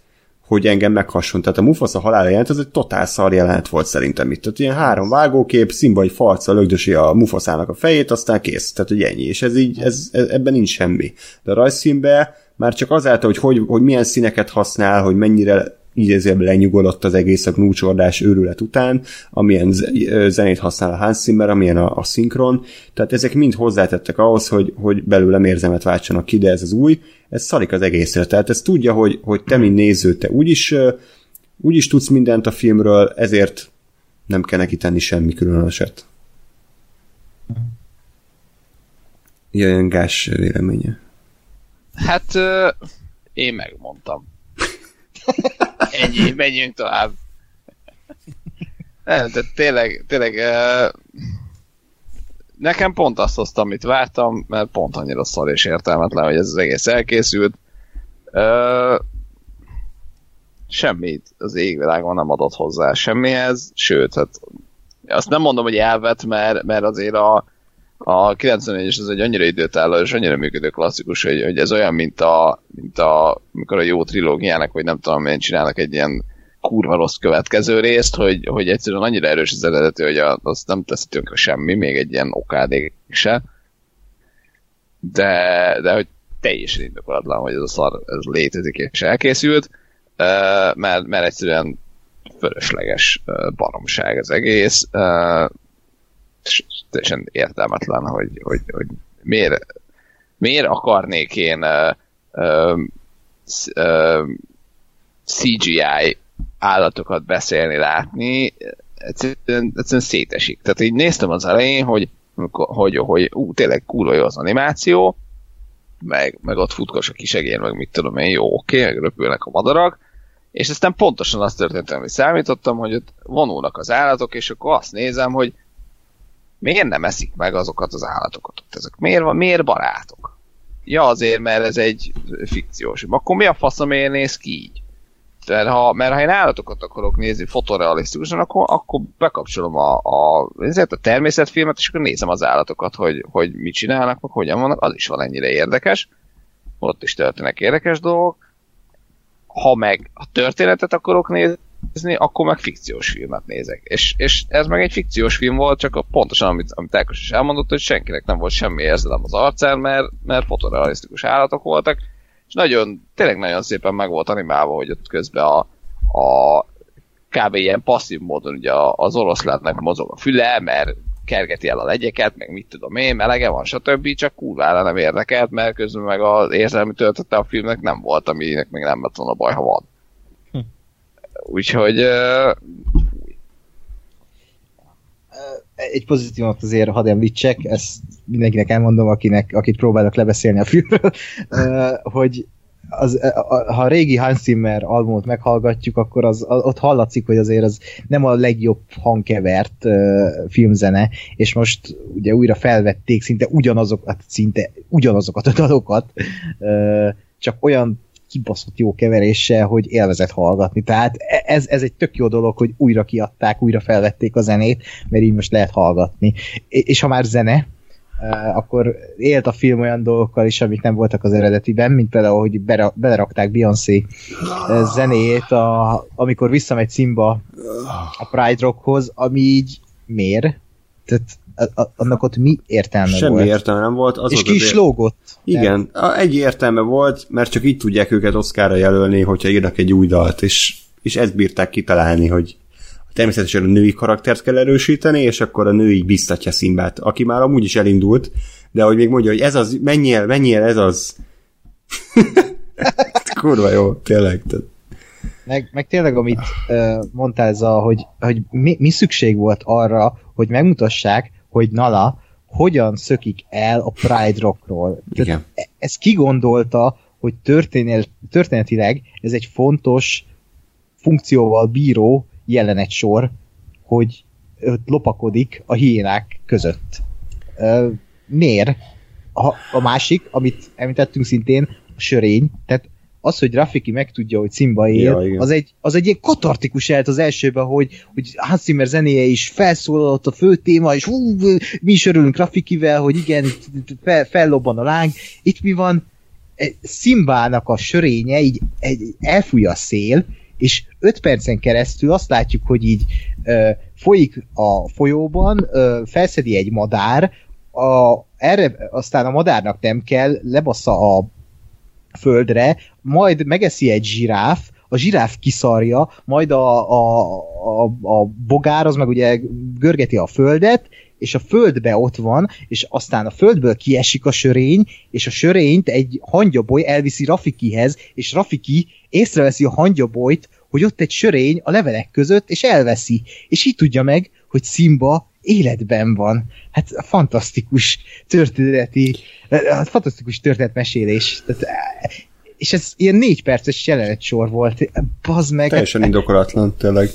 hogy engem meghasson. Tehát a Mufasa halála jelent, az egy totál szar jelenet volt szerintem itt. Tehát ilyen három vágókép, színba egy farccal lögdösi a Mufaszának a fejét, aztán kész. Tehát, hogy ennyi. És ez így, ez, ez, ebben nincs semmi. De a rajzszínbe már csak azáltal, hogy, hogy, hogy milyen színeket használ, hogy mennyire így ezért lenyugodott az egész a gnúcsordás őrület után, amilyen zenét használ a Hans Zimmer, amilyen a, a szinkron, tehát ezek mind hozzátettek ahhoz, hogy, hogy belőlem érzemet váltsanak ki, de ez az új, ez szarik az egészre, tehát ez tudja, hogy, hogy te, mint néző, te úgyis, úgyis tudsz mindent a filmről, ezért nem kell neki tenni semmi különöset. Jöjjön Gás véleménye. Hát én megmondtam. (laughs) Ennyi, menjünk tovább. Nem, tehát tényleg, tényleg nekem pont azt hoztam, amit vártam, mert pont annyira szar és értelmetlen, hogy ez az egész elkészült. semmit az égvilágon nem adott hozzá semmihez, sőt, hát azt nem mondom, hogy elvet, mert, mert azért a, a 94-es az egy annyira időtálló és annyira működő klasszikus, hogy, hogy ez olyan, mint a, mint a mikor a jó trilógiának, vagy nem tudom, milyen csinálnak egy ilyen kurva rossz következő részt, hogy, hogy egyszerűen annyira erős az eredető, hogy a, azt nem teszi tönkre semmi, még egy ilyen okádék se. De, de hogy teljesen indokolatlan, hogy ez a szar ez létezik és elkészült, mert, mert egyszerűen fölösleges baromság az egész teljesen értelmetlen, hogy, hogy, hogy miért, miért akarnék én uh, uh, uh, CGI állatokat beszélni, látni, egyszerűen, egyszerűen szétesik. Tehát így néztem az elején, hogy, hogy, hogy ú, tényleg cool jó az animáció, meg, meg ott futkos a kisegér, meg mit tudom én, jó, oké, meg röpülnek a madarak, és aztán pontosan azt történt, amit számítottam, hogy ott vonulnak az állatok, és akkor azt nézem, hogy miért nem eszik meg azokat az állatokat ott ezek? Miért, van, miért barátok? Ja, azért, mert ez egy fikciós. Akkor mi a faszom miért néz ki így? Mert ha, mert ha én állatokat akarok nézni fotorealisztikusan, akkor, akkor bekapcsolom a, a, ezért a természetfilmet, és akkor nézem az állatokat, hogy, hogy mit csinálnak, meg hogyan vannak, az is van ennyire érdekes. Ott is történnek érdekes dolgok. Ha meg a történetet akarok nézni, nézni, akkor meg fikciós filmet nézek. És, és ez meg egy fikciós film volt, csak a, pontosan amit, amit Ákos is elmondott, hogy senkinek nem volt semmi érzelem az arcán, mert, mert fotorealisztikus állatok voltak, és nagyon, tényleg nagyon szépen meg volt animálva, hogy ott közben a, a kb. ilyen passzív módon ugye az oroszlánnak mozog a füle, mert kergeti el a legyeket, meg mit tudom én, melege van, stb. Csak kurvára nem érdekelt, mert közben meg az érzelmi töltete a filmnek nem volt, aminek még nem lett volna baj, ha van. Úgyhogy uh, egy pozitívot azért hadd említsek, ezt mindenkinek elmondom, akinek, akit próbálok lebeszélni a filmről, hogy az, ha a régi Hans Zimmer albumot meghallgatjuk, akkor az, az, ott hallatszik, hogy azért az nem a legjobb hangkevert uh, filmzene, és most ugye újra felvették szinte ugyanazokat, szinte ugyanazokat a dalokat, uh, csak olyan kibaszott jó keveréssel, hogy élvezett hallgatni. Tehát ez, ez egy tök jó dolog, hogy újra kiadták, újra felvették a zenét, mert így most lehet hallgatni. És ha már zene, akkor élt a film olyan dolgokkal is, amik nem voltak az eredetiben, mint például, hogy belerakták Beyoncé zenéjét, a, amikor visszamegy Simba a Pride Rockhoz, ami így miért? Tehát annak ott mi értelme Semmi volt? Semmi értelme nem volt. Az és ki is lógott. Igen, egy értelme volt, mert csak így tudják őket Oszkára jelölni, hogyha írnak egy új dalt, és, és ezt bírták kitalálni, hogy természetesen a női karaktert kell erősíteni, és akkor a női biztatja Szimbát, aki már amúgy is elindult, de hogy még mondja, hogy ez az, menjél, menjél, ez az. (laughs) Kurva jó, tényleg. Meg, meg tényleg, amit uh, mondtál, hogy, hogy mi, mi szükség volt arra, hogy megmutassák, hogy Nala hogyan szökik el a Pride Rockról. Igen. Tehát ez kigondolta, hogy történetileg ez egy fontos funkcióval bíró jelenet sor, hogy lopakodik a hiénák között. Miért? A, a másik, amit említettünk szintén, a sörény, tehát az, hogy Rafiki megtudja, hogy Simba él, ja, az, egy, az egy ilyen katartikus lehet az elsőben, hogy, hogy Hans Zimmer zenéje is felszólalott a fő téma, és hú, mi is örülünk Rafikivel, hogy igen, fel, fellobban a láng. Itt mi van? Szimbának a sörénye így egy, elfújja a szél, és öt percen keresztül azt látjuk, hogy így ö, folyik a folyóban, ö, felszedi egy madár, a, erre aztán a madárnak nem kell, lebassza a földre, majd megeszi egy zsiráf, a zsiráf kiszarja, majd a, a, a, a bogár az meg ugye görgeti a földet, és a földbe ott van, és aztán a földből kiesik a sörény, és a sörényt egy hangyaboly elviszi Rafikihez, és Rafiki észreveszi a hangyabolyt, hogy ott egy sörény a levelek között, és elveszi. És így tudja meg, hogy Simba életben van. Hát fantasztikus történeti, fantasztikus történetmesélés. Tehát, és ez ilyen négy perces jelenet sor volt. Bazd meg. Teljesen indokolatlan, tényleg.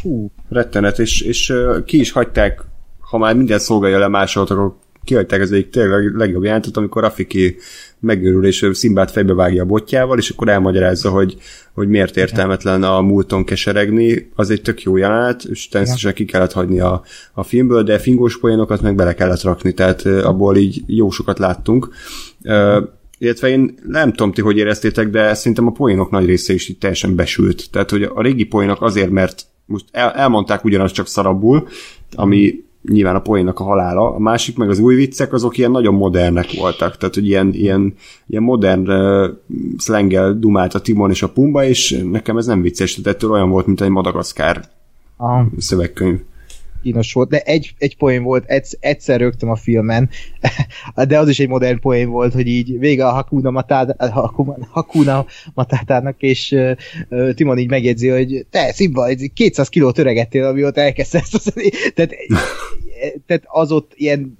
Fú. Rettenet, és, és uh, ki is hagyták, ha már minden szolgálja le másolat, akkor kihagyták ez egyik tényleg legjobb jelentet, amikor Rafiki megőrül, és Szimbát fejbe vágja a botjával, és akkor elmagyarázza, hogy, hogy miért értelmetlen a múlton keseregni. Az egy tök jó jelenet, és természetesen ki kellett hagyni a, a filmből, de fingós poénokat meg bele kellett rakni, tehát abból így jó sokat láttunk. Uh, illetve én nem tudom ti, hogy éreztétek, de szerintem a poénok nagy része is itt teljesen besült. Tehát, hogy a régi poénok azért, mert most el, elmondták ugyanaz csak szarabul, ami nyilván a poénnak a halála, a másik meg az új viccek, azok ilyen nagyon modernek voltak, tehát hogy ilyen, ilyen, ilyen modern uh, szlengel dumált a Timon és a Pumba, és nekem ez nem vicces, tehát ettől olyan volt, mint egy Madagaszkár Aha. szövegkönyv kínos volt, de egy, egy poén volt, egyszer, egyszer a filmen, (laughs) de az is egy modern poén volt, hogy így vége a Hakuna, Matata, Hakuna Matátának, és uh, Timon így megjegyzi, hogy te, Szimba, 200 kilót öregettél, amióta elkezdte ezt a tehát, (laughs) tehát az ott ilyen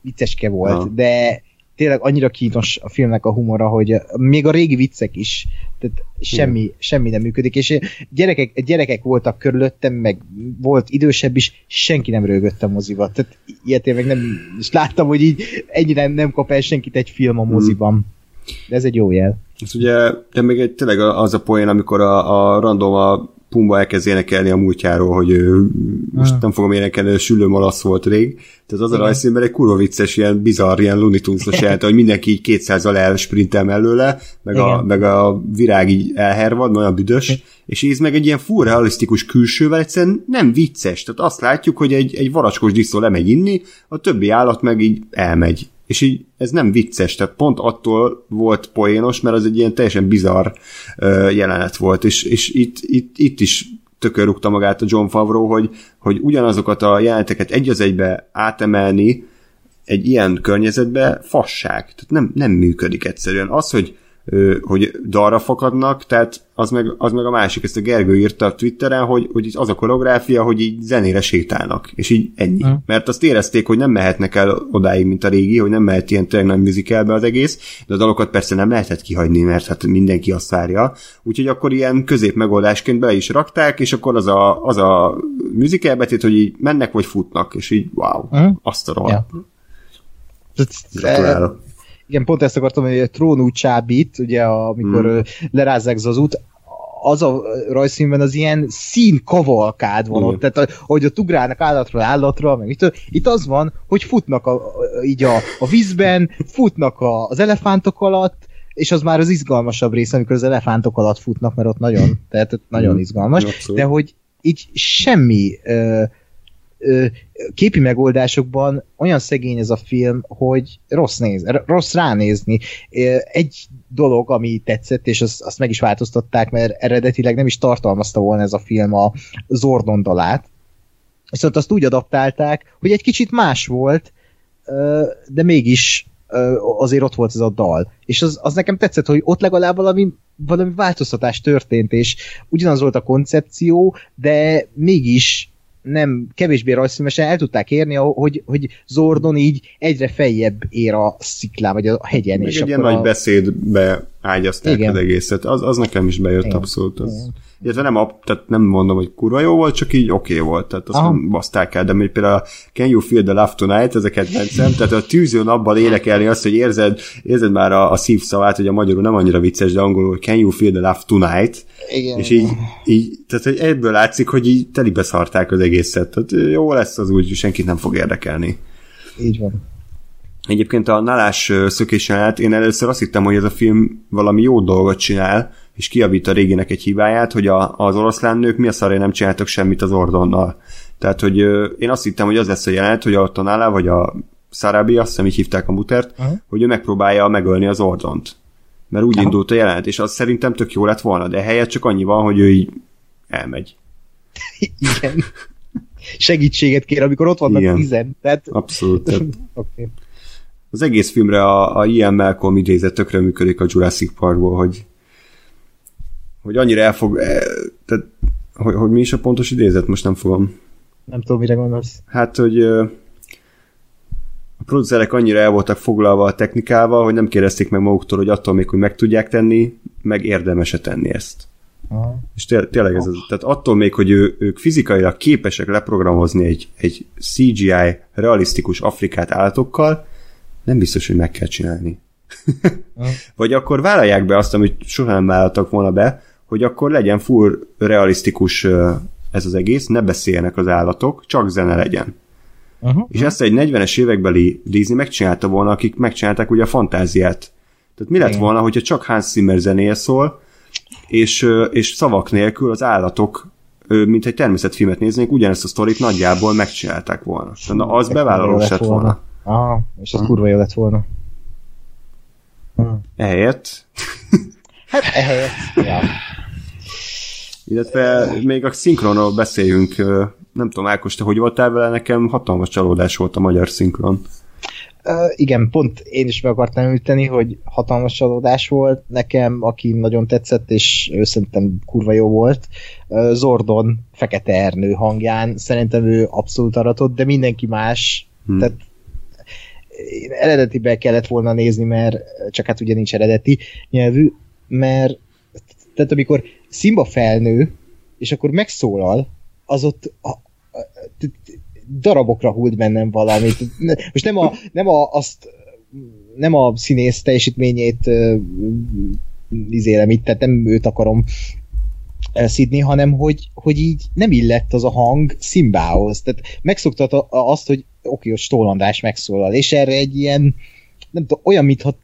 vicceske volt, ha. de tényleg annyira kínos a filmnek a humora, hogy még a régi viccek is, tehát semmi, semmi nem működik, és gyerekek, gyerekek voltak körülöttem, meg volt idősebb is, senki nem rögött a moziba. Tehát ilyet én meg nem és láttam, hogy így ennyire nem kap el senkit egy film a moziban. De ez egy jó jel. Ez ugye, de még egy, tényleg az a poén, amikor a, a random a Pumba elkezd énekelni a múltjáról, hogy ő most ah. nem fogom énekelni, a sülő malasz volt rég. Tehát az a rajzfilmben egy kurva vicces, ilyen bizarr, ilyen Looney Tunes-os (laughs) jelent, hogy mindenki így 200-al elsprintel mellőle, meg a, meg a virág így elhervad, olyan büdös, és ez meg egy ilyen full realisztikus külsővel egyszerűen nem vicces. Tehát azt látjuk, hogy egy, egy varacskos diszó lemegy inni, a többi állat meg így elmegy és így ez nem vicces, tehát pont attól volt poénos, mert az egy ilyen teljesen bizarr uh, jelenet volt, és, és itt, itt, itt is tökörrúgta magát a John Favreau, hogy, hogy ugyanazokat a jeleneteket egy az egybe átemelni egy ilyen környezetbe fasság. Tehát nem, nem működik egyszerűen. Az, hogy hogy dalra fakadnak, tehát az meg, az meg a másik, ezt a Gergő írta a Twitteren, hogy, hogy az a koreográfia, hogy így zenére sétálnak, és így ennyi. Mm. Mert azt érezték, hogy nem mehetnek el odáig, mint a régi, hogy nem mehet ilyen tényleg nagy musicalbe az egész, de a dalokat persze nem lehetett kihagyni, mert hát mindenki azt várja. Úgyhogy akkor ilyen közép megoldásként bele is rakták, és akkor az a, az a musical betét, hogy így mennek vagy futnak, és így wow, mm. azt a rohadt. Yeah. Gratulálok igen, pont ezt akartam, hogy a trónú csábít, ugye amikor mm. lerázzák Zazut, az a rajzfilmben az ilyen színkavalkád van ott, tehát hogy ott ugrálnak állatról állatra, meg itt, itt az van, hogy futnak a, így a, a vízben, futnak a, az elefántok alatt, és az már az izgalmasabb rész, amikor az elefántok alatt futnak, mert ott nagyon, tehát ott nagyon izgalmas, de hogy így semmi ö, képi megoldásokban olyan szegény ez a film, hogy rossz, néz, rossz ránézni. Egy dolog, ami tetszett, és azt, azt meg is változtatták, mert eredetileg nem is tartalmazta volna ez a film a Zordon dalát, viszont azt úgy adaptálták, hogy egy kicsit más volt, de mégis azért ott volt ez a dal. És az, az nekem tetszett, hogy ott legalább valami, valami változtatás történt, és ugyanaz volt a koncepció, de mégis nem kevésbé rajzfilmesen el tudták érni, hogy, hogy Zordon így egyre feljebb ér a sziklán, vagy a hegyen. Még és egy ilyen nagy a... beszédbe ágyazták Igen. az egészet. Az, az nekem is bejött Igen. abszolút. Az... Igen illetve nem, tehát nem mondom, hogy kurva jó volt, csak így oké okay volt, tehát azt Aha. nem baszták el, de még például a Can You Feel the Love Tonight, ez a kedvencem, tehát a tűző napban énekelni azt, hogy érzed, érzed már a, a szívszavát, hogy a magyarul nem annyira vicces, de angolul, hogy Can You Feel the Love Tonight, Igen. és így, így, tehát hogy ebből látszik, hogy így telibe szarták az egészet, tehát jó lesz az úgy, senkit nem fog érdekelni. Így van. Egyébként a nálás szökésen át én először azt hittem, hogy ez a film valami jó dolgot csinál, és kiavít a réginek egy hibáját, hogy a, az oroszlán nők mi a szarja nem csináltak semmit az Ordonnal. Tehát, hogy én azt hittem, hogy az lesz a jelenet, hogy a Tonálá, vagy a Szarabi, azt hiszem így hívták a mutert, uh-huh. hogy ő megpróbálja megölni az Ordont. Mert úgy uh-huh. indult a jelenet, és az szerintem tök jó lett volna, de helyett csak annyi van, hogy ő így elmegy. (laughs) Igen. Segítséget kér, amikor ott vannak Igen. tizen. Tehát... Abszolút. Tehát... (laughs) okay. Az egész filmre a, a Ian Malcolm idézet tökre működik a Jurassic Parkból, hogy hogy annyira elfog... E, tehát, hogy, hogy mi is a pontos idézet, most nem fogom. Nem tudom, mire gondolsz. Hát, hogy a producerek annyira el voltak foglalva a technikával, hogy nem kérdezték meg maguktól, hogy attól még, hogy meg tudják tenni, meg érdemes-e tenni ezt. Aha. És té- tényleg ez az, tehát attól még, hogy ő, ők fizikailag képesek leprogramozni egy, egy CGI realisztikus Afrikát állatokkal, nem biztos, hogy meg kell csinálni. (laughs) Vagy akkor vállalják be azt, amit soha nem vállaltak volna be, hogy akkor legyen full realisztikus ez az egész, ne beszéljenek az állatok, csak zene legyen. Uh-huh. És ezt egy 40-es évekbeli Disney megcsinálta volna, akik megcsinálták ugye a fantáziát. Tehát mi lett Igen. volna, hogyha csak Hans Zimmer zenéje szól, és, és szavak nélkül az állatok, mint egy természetfilmet néznék, ugyanezt a sztorit nagyjából megcsinálták volna. Tehát az bevállalós lett volna. volna. Aha, és az uh-huh. kurva jó lett volna. Uh-huh. Ehelyett? hát ehelyett, ja. Illetve még a szinkronról beszéljünk. Nem tudom, Ákos, te hogy voltál vele? Nekem hatalmas csalódás volt a magyar szinkron. Uh, igen, pont én is meg akartam említeni, hogy hatalmas csalódás volt. Nekem, aki nagyon tetszett, és ő szerintem kurva jó volt, uh, Zordon Fekete Ernő hangján. Szerintem ő abszolút aratott, de mindenki más. Hmm. Tehát eredetibe kellett volna nézni, mert csak hát ugye nincs eredeti nyelvű, mert tehát amikor Simba felnő, és akkor megszólal, az ott a, a, darabokra hult bennem valamit. Most nem, a, nem a, azt nem a színész teljesítményét izélem itt, tehát nem őt akarom szidni, hanem hogy, hogy így nem illett az a hang Szimbához. Tehát megszoktat azt, hogy oké, hogy Stól András megszólal, és erre egy ilyen nem tudom, olyan, mintha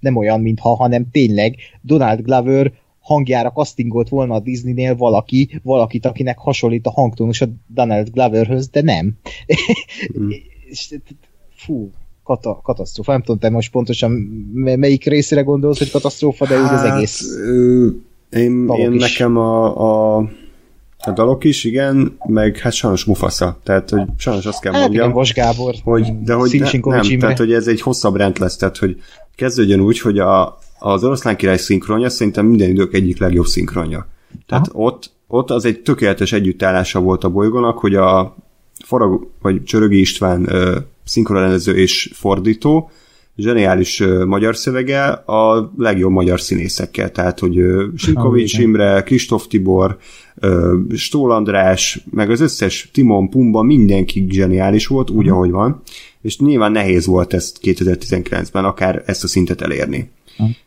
nem olyan, mintha, hanem tényleg Donald Glover hangjára castingolt volna a Disneynél valaki, valakit, akinek hasonlít a hangtónus a Donald Gloverhöz, de nem. Mm. (laughs) Fú, kata, katasztrófa. Nem tudom, te most pontosan melyik részére gondolsz, hogy katasztrófa, de hát, úgy az hát, egész. Ö, én, én nekem a, a a dalok is, igen, meg hát sajnos Mufasa. Tehát, hogy sajnos azt kell hát, mondjam. Igen, Vas Gábor. Hogy, de hogy ne, nem, Imre. tehát, hogy ez egy hosszabb rend lesz, tehát, hogy kezdődjön úgy, hogy a, az oroszlán király szinkronja szerintem minden idők egyik legjobb szinkronja. Tehát ott, ott az egy tökéletes együttállása volt a bolygónak, hogy a Farag, vagy Csörögi István uh, szinkronrendező és fordító, zseniális magyar szövege a legjobb magyar színészekkel, tehát hogy uh, Sinkovics Imre, Kristóf Tibor, Stól András, meg az összes Timon Pumba, mindenki zseniális volt, úgy, uh-huh. ahogy van, és nyilván nehéz volt ezt 2019-ben akár ezt a szintet elérni.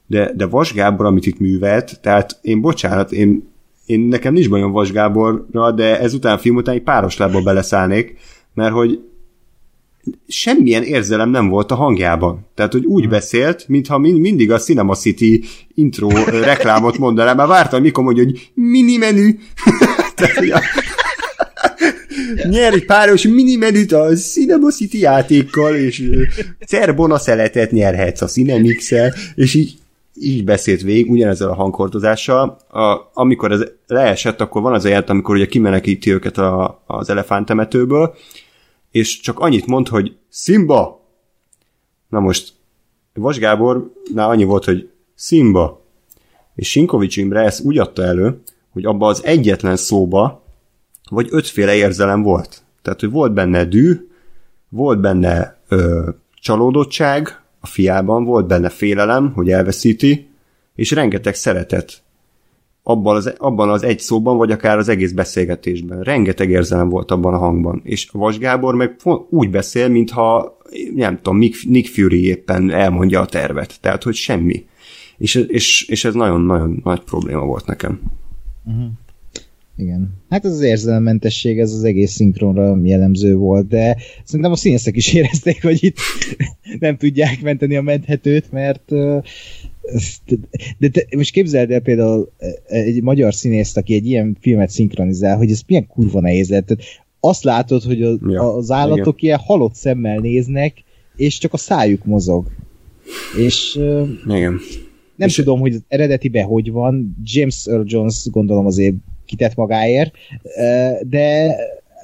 de, de Vas Gábor, amit itt művelt, tehát én bocsánat, én, én nekem nincs bajom Vas Gáborra, de ezután a film után egy páros lábba beleszállnék, mert hogy semmilyen érzelem nem volt a hangjában. Tehát, hogy úgy beszélt, mintha mind, mindig a Cinema City intro reklámot mondaná, mert vártam, mikor mondja, hogy mini menü. (laughs) Tehát, hogy a, (laughs) nyer egy páros mini menüt a Cinema City játékkal, és Cerbona szeletet nyerhetsz a cinemix és így így beszélt végig, ugyanezzel a hangkordozással. A, amikor ez leesett, akkor van az a amikor ugye kimenekíti őket a, az elefántemetőből, és csak annyit mond, hogy Simba! Na most Vas Gábornál annyi volt, hogy Simba. És Sinkovics Imre ezt úgy adta elő, hogy abba az egyetlen szóba vagy ötféle érzelem volt. Tehát, hogy volt benne dű, volt benne ö, csalódottság a fiában, volt benne félelem, hogy elveszíti, és rengeteg szeretet abban az, abban az egy szóban, vagy akár az egész beszélgetésben. Rengeteg érzelem volt abban a hangban. És Vas Gábor meg úgy beszél, mintha nem tudom, Nick Fury éppen elmondja a tervet. Tehát, hogy semmi. És, és, és ez nagyon-nagyon nagy probléma volt nekem. Uh-huh. Igen. Hát ez az érzelemmentesség, ez az egész szinkronra jellemző volt, de szerintem a színészek is (laughs) érezték, hogy itt (laughs) nem tudják menteni a menthetőt, mert de te, most képzeld el például egy magyar színészt, aki egy ilyen filmet szinkronizál, hogy ez milyen kurva nehéz. Tehát azt látod, hogy a, ja, az állatok igen. ilyen halott szemmel néznek, és csak a szájuk mozog. És igen. nem és tudom, hogy az eredetiben hogy van. James Earl Jones gondolom azért kitett magáért, de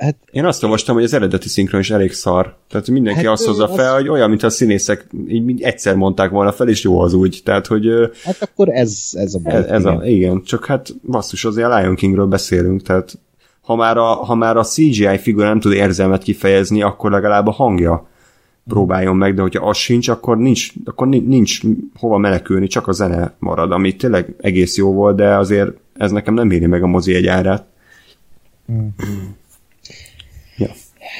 hát... Én azt olvastam, hogy az eredeti szinkron is elég szar. Tehát mindenki hát, azt hozza fel, az... hogy olyan, mint a színészek így egyszer mondták volna fel, és jó az úgy. Tehát, hogy... Hát akkor ez, ez a baj. Ez, ez igen. A, igen, csak hát basszus, azért a Lion Kingről beszélünk, tehát ha már, a, ha már a CGI figura nem tud érzelmet kifejezni, akkor legalább a hangja próbáljon meg, de hogyha az sincs, akkor nincs, akkor nincs hova menekülni, csak a zene marad, ami tényleg egész jó volt, de azért ez nekem nem éri meg a mozi egy árát. Mm.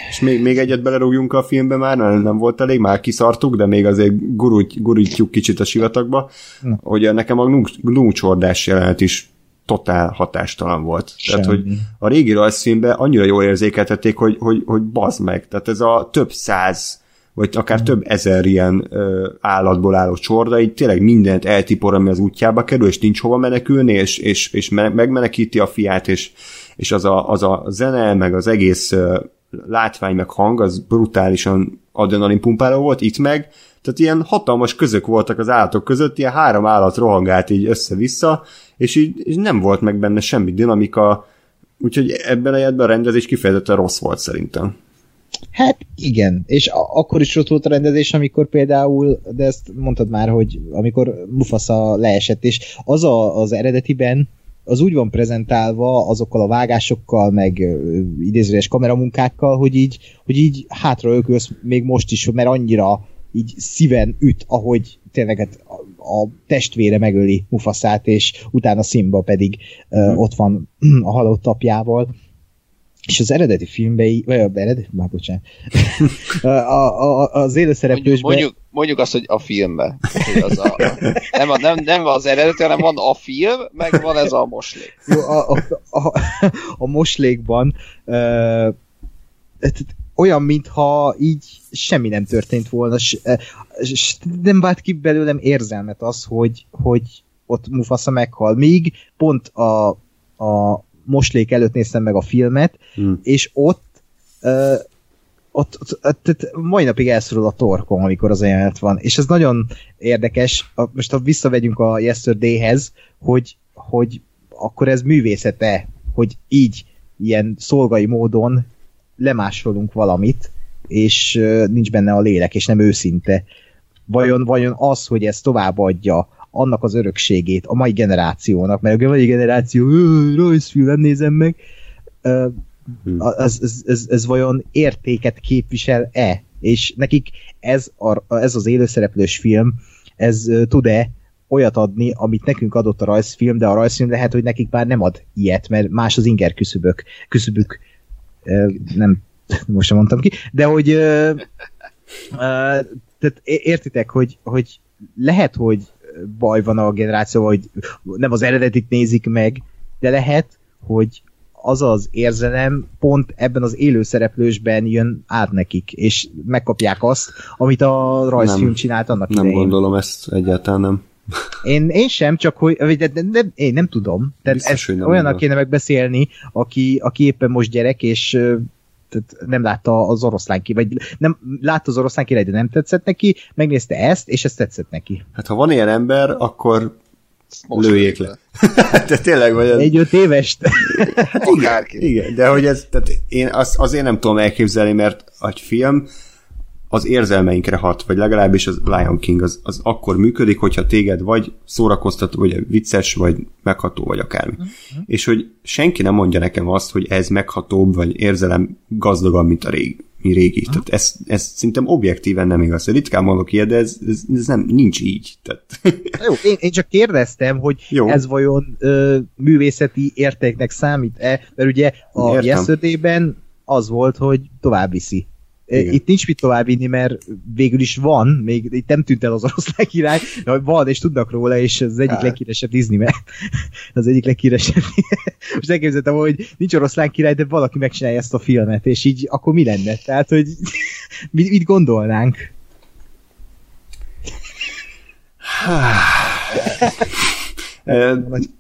És még, még egyet belerúgjunk a filmbe már, nem, nem volt elég, már kiszartuk, de még azért gurult, gurítjuk kicsit a sivatagba, mm. hogy nekem a gnúcsordás jelenet is totál hatástalan volt. Semmi. Tehát, hogy a régi rajzfilmben annyira jól érzékeltették, hogy, hogy, hogy bazd meg. Tehát ez a több száz vagy akár több ezer ilyen ö, állatból álló csorda, így tényleg mindent eltipor, ami az útjába kerül, és nincs hova menekülni, és, és, és megmenekíti a fiát, és, és az, a, az a zene, meg az egész ö, látvány, meg hang, az brutálisan adrenalin pumpáló volt, itt meg, tehát ilyen hatalmas közök voltak az állatok között, ilyen három állat rohangált így össze-vissza, és így és nem volt meg benne semmi dinamika, úgyhogy ebben a jelentben a rendezés kifejezetten rossz volt szerintem. Hát igen, és akkor is ott volt a rendezés, amikor például, de ezt mondtad már, hogy amikor Mufasa leesett, és az a, az eredetiben az úgy van prezentálva azokkal a vágásokkal, meg idézőes kameramunkákkal, hogy így, hogy így hátra ökölsz még most is, mert annyira így szíven üt, ahogy tényleg hát a, a testvére megöli Mufaszát, és utána Simba pedig uh, ott van a halott apjával és az eredeti filmben, vagy a eredeti, már bocsánat, (laughs) a, a, a, az élőszereplősben... Mondjuk, mondjuk, mondjuk azt, hogy a filmben. Az a, nem, a, nem, nem az eredeti, hanem van a film, meg van ez a moslék. Jó, a, a, a, a moslékban uh, olyan, mintha így semmi nem történt volna, s, s, nem vált ki belőlem érzelmet az, hogy, hogy ott Mufasa meghal. Míg pont a, a moslék előtt néztem meg a filmet, hmm. és ott uh, ott, ott, ott, ott mai napig elszorul a torkom, amikor az jelenet van. És ez nagyon érdekes, most ha visszavegyünk a Yesterday-hez, hogy, hogy akkor ez művészete, hogy így ilyen szolgai módon lemásolunk valamit, és uh, nincs benne a lélek, és nem őszinte. Vajon, vajon az, hogy ez továbbadja annak az örökségét a mai generációnak, mert a mai generáció rajzfilm, nem nézem meg, ez, ez, ez, ez vajon értéket képvisel-e? És nekik ez, a, ez az élőszereplős film, ez tud-e olyat adni, amit nekünk adott a rajzfilm, de a rajzfilm lehet, hogy nekik már nem ad ilyet, mert más az inger küszöbök, küszöbük, nem, most sem mondtam ki, de hogy tehát értitek, hogy, hogy lehet, hogy baj van a generációval, hogy nem az eredetit nézik meg, de lehet, hogy az az érzelem pont ebben az élőszereplősben jön át nekik, és megkapják azt, amit a rajzfilm Nem. csinált annak Nem idején. gondolom ezt egyáltalán nem. Én, én sem, csak hogy de, de, de, én nem tudom. Tehát Biztos, ezt nem olyannak mondod. kéne megbeszélni, aki, aki éppen most gyerek, és tehát nem látta az oroszlán ki, vagy nem látta az oroszlán király, de nem tetszett neki, megnézte ezt, és ez tetszett neki. Hát ha van ilyen ember, akkor Most lőjék le. (laughs) De tényleg, vagy ez... Egy öt évest? Hát Akárki. Igen, de hogy ez, tehát én azt, azért nem tudom elképzelni, mert egy film az érzelmeinkre hat, vagy legalábbis az Lion King az, az akkor működik, hogyha téged vagy szórakoztató, vagy vicces, vagy megható, vagy akármi. Uh-huh. És hogy senki nem mondja nekem azt, hogy ez meghatóbb, vagy érzelem gazdagabb, mint a régi. Mi régi. Uh-huh. Tehát ez, ez szerintem objektíven nem igaz. Ritkán mondok ilyet, de ez, ez, ez nem, nincs így. Tehát, Jó, én, én csak kérdeztem, hogy Jó. Ez vajon ö, művészeti értéknek számít-e, mert ugye a Értem. yesterday az volt, hogy tovább viszi. Igen. Itt nincs mit tovább vinni, mert végül is van, még itt nem tűnt el az oroszlán király, de van, és tudnak róla, és az egyik Hát. leghíresebb Disney, mert (laughs) az egyik leghíresebb. (laughs) Most elképzeltem, hogy nincs oroszlán király, de valaki megcsinálja ezt a filmet, és így akkor mi lenne? Tehát, hogy (laughs) mit, mit gondolnánk?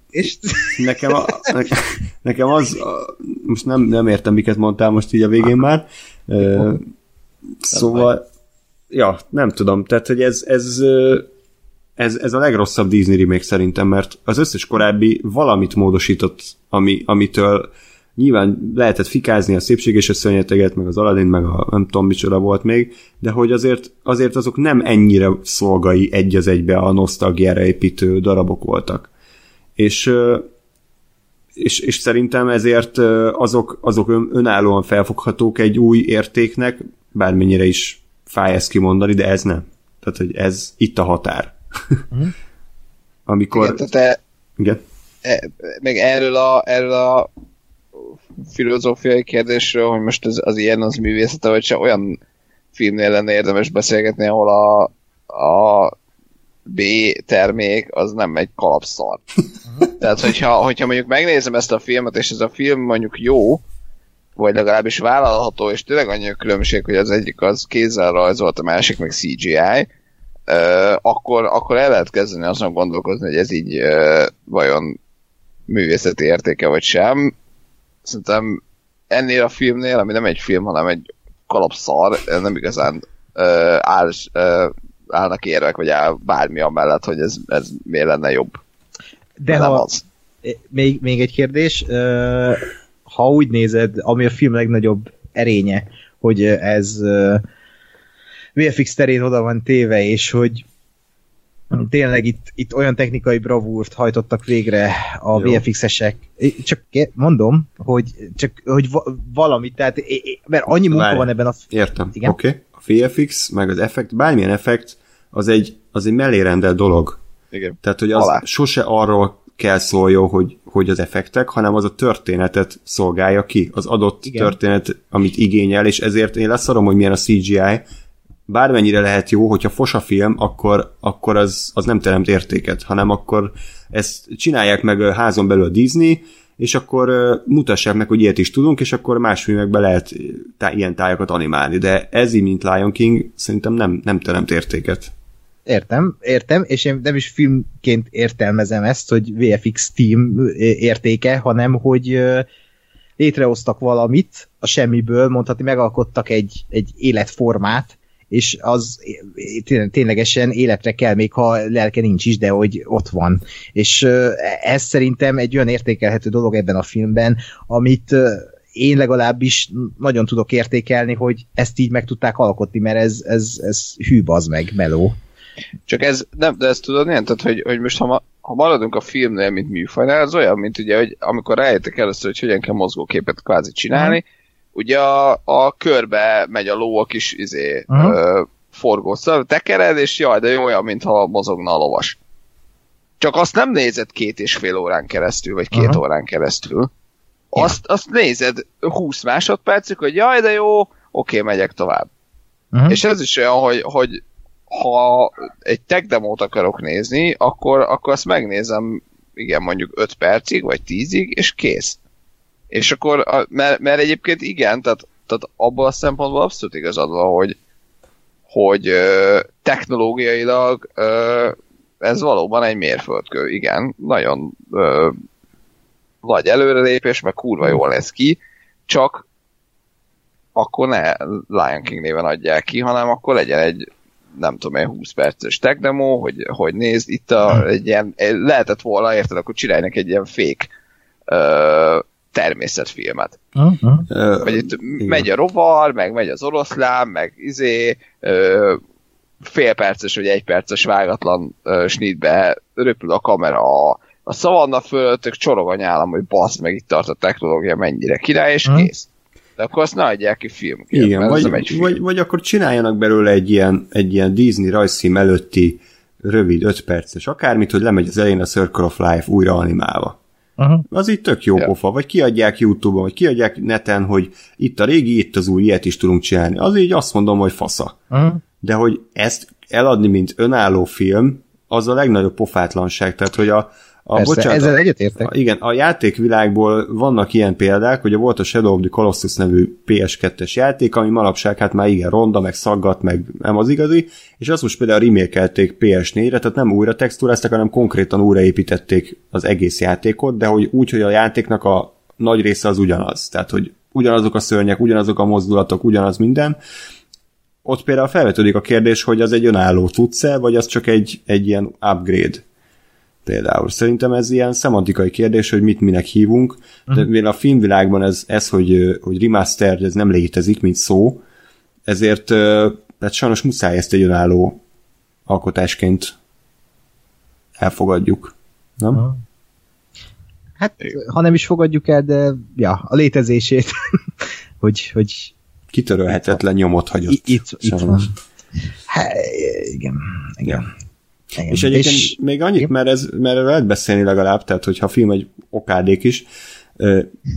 És nekem, a, ne- nekem az, a, most nem, nem értem, miket mondtál most így a végén már, Szóval, ja, nem tudom, tehát, hogy ez, ez, ez, ez a legrosszabb Disney remake szerintem, mert az összes korábbi valamit módosított, ami, amitől nyilván lehetett fikázni a szépség és a szörnyeteget, meg az Aladdin, meg a nem tudom micsoda volt még, de hogy azért, azért azok nem ennyire szolgai egy az egybe a nosztalgiára építő darabok voltak. És és, és szerintem ezért azok, azok ön, önállóan felfoghatók egy új értéknek, bármennyire is fáj ezt kimondani, de ez nem. Tehát, hogy ez itt a határ. (laughs) Amikor... Igen, tehát e, Igen. e, meg erről a, erről a filozófiai kérdésről, hogy most ez, az ilyen az művészete, vagy se olyan filmnél lenne érdemes beszélgetni, ahol a, a B termék az nem egy kalapszar. Tehát, hogyha, hogyha mondjuk megnézem ezt a filmet, és ez a film mondjuk jó, vagy legalábbis vállalható, és tényleg annyi a különbség, hogy az egyik az kézzel rajzolt, a másik meg CGI, ö, akkor, akkor el lehet kezdeni azon gondolkozni, hogy ez így ö, vajon művészeti értéke vagy sem. Szerintem ennél a filmnél, ami nem egy film, hanem egy kalapszar, nem igazán ö, áll, állnak érvek, vagy áll bármi amellett, hogy ez, ez miért lenne jobb. de nem ha, az. még, még egy kérdés, ö, ha úgy nézed, ami a film legnagyobb erénye, hogy ez VFX terén oda van téve, és hogy tényleg itt, itt olyan technikai bravúrt hajtottak végre a Jó. VFX-esek. Csak mondom, hogy csak hogy va- valamit, tehát mert annyi munka Várj. van ebben a Értem. Oké. Okay. A VFX, meg az effekt, bármilyen effekt, az egy, az egy mellérendelt dolog. Igen. Tehát, hogy az Alá. sose arról kell szóljon, hogy, hogy az effektek, hanem az a történetet szolgálja ki, az adott Igen. Történet, amit igényel, és ezért én leszarom, hogy milyen a CGI, bármennyire lehet jó, hogyha fos a film, akkor, akkor az, az nem teremt értéket, hanem akkor ezt csinálják meg házon belül a Disney, és akkor mutassák meg, hogy ilyet is tudunk, és akkor más filmekben lehet tá- ilyen tájakat animálni, de ez így, mint Lion King, szerintem nem, nem teremt értéket. Értem, értem, és én nem is filmként értelmezem ezt, hogy VFX team értéke, hanem hogy létrehoztak valamit a semmiből, mondhatni, megalkottak egy, egy életformát, és az té- ténylegesen életre kell, még ha lelke nincs is, de hogy ott van. És ez szerintem egy olyan értékelhető dolog ebben a filmben, amit én legalábbis nagyon tudok értékelni, hogy ezt így meg tudták alkotni, mert ez, ez, ez hű az meg, meló. Csak ez, nem, de ezt tudod ilyen, tehát, hogy, hogy most ha, ma, ha maradunk a filmnél, mint műfajnál, az olyan, mint ugye, hogy amikor rájöttek először, hogy hogyan kell mozgóképet kvázi csinálni, Mhm. ugye a, a körbe megy a ló a kis izé, Mhm. ö, forgószal, tekered, és jaj, de jó, olyan, mintha mozogna a lovas. Csak azt nem nézed két és fél órán keresztül, vagy két Aha. órán keresztül. Azt, azt nézed 20 másodpercig, hogy jaj, de jó, oké, megyek tovább. Uh-huh. És ez is olyan, hogy, hogy ha egy tech demót akarok nézni, akkor, akkor azt megnézem, igen, mondjuk 5 percig, vagy 10-ig, és kész. És akkor, mert, mert egyébként igen, tehát, tehát abban a szempontból abszolút igazad van, hogy, hogy ö, technológiailag ö, ez valóban egy mérföldkő, igen, nagyon ö, nagy előrelépés, meg kurva jól lesz ki, csak akkor ne Lion King néven adják ki, hanem akkor legyen egy nem tudom én, 20 perces tech demo, hogy, hogy nézd, itt a, egy ilyen, lehetett volna, érted, akkor csinálják egy ilyen ö, természetfilmet. Uh-huh. Vagy itt Igen. megy a rovar, meg megy az oroszlán, meg izé, ö, fél perces vagy egy perces vágatlan ö, snitbe röpül a kamera a, a szavanna fölött, csorog a nyálam, hogy basz, meg itt tart a technológia mennyire király, és uh-huh. kész. De akkor azt ne adják ki filmként, Igen, vagy, egy film. vagy, vagy akkor csináljanak belőle egy ilyen, egy ilyen Disney rajzszím előtti rövid, 5 perces akármit, hogy lemegy az elején a Circle of Life újra animálva. Uh-huh. Az így tök jó ja. pofa, vagy kiadják Youtube-on, vagy kiadják neten, hogy itt a régi, itt az új, ilyet is tudunk csinálni. Az így azt mondom, hogy fasza. Uh-huh. De hogy ezt eladni, mint önálló film, az a legnagyobb pofátlanság. Tehát, hogy a, a, Persze, bocsánat, ezzel egyetértek. A, igen, a játékvilágból vannak ilyen példák, hogy volt a Shadow of the Colossus nevű PS2-es játék, ami manapság hát már igen ronda, meg szaggat, meg nem az igazi, és azt most például remékelték PS4-re, tehát nem újra textúráztak, hanem konkrétan újraépítették az egész játékot, de hogy úgy, hogy a játéknak a nagy része az ugyanaz. Tehát, hogy ugyanazok a szörnyek, ugyanazok a mozdulatok, ugyanaz minden. Ott például felvetődik a kérdés, hogy az egy önálló tudsz vagy az csak egy, egy ilyen upgrade például. Szerintem ez ilyen szemantikai kérdés, hogy mit minek hívunk, de uh-huh. a filmvilágban ez, ez hogy, hogy remaster, ez nem létezik, mint szó, ezért hát sajnos muszáj ezt egy önálló alkotásként elfogadjuk. Nem? Uh-huh. Hát, ha nem is fogadjuk el, de ja, a létezését, (laughs) hogy, hogy kitörölhetetlen nyomot hagyott. Itt, itt van. Hát, igen, igen. Ja. Igen. És egyébként és... még annyit, mert, ez, mert lehet beszélni legalább, tehát hogyha a film egy okádék is,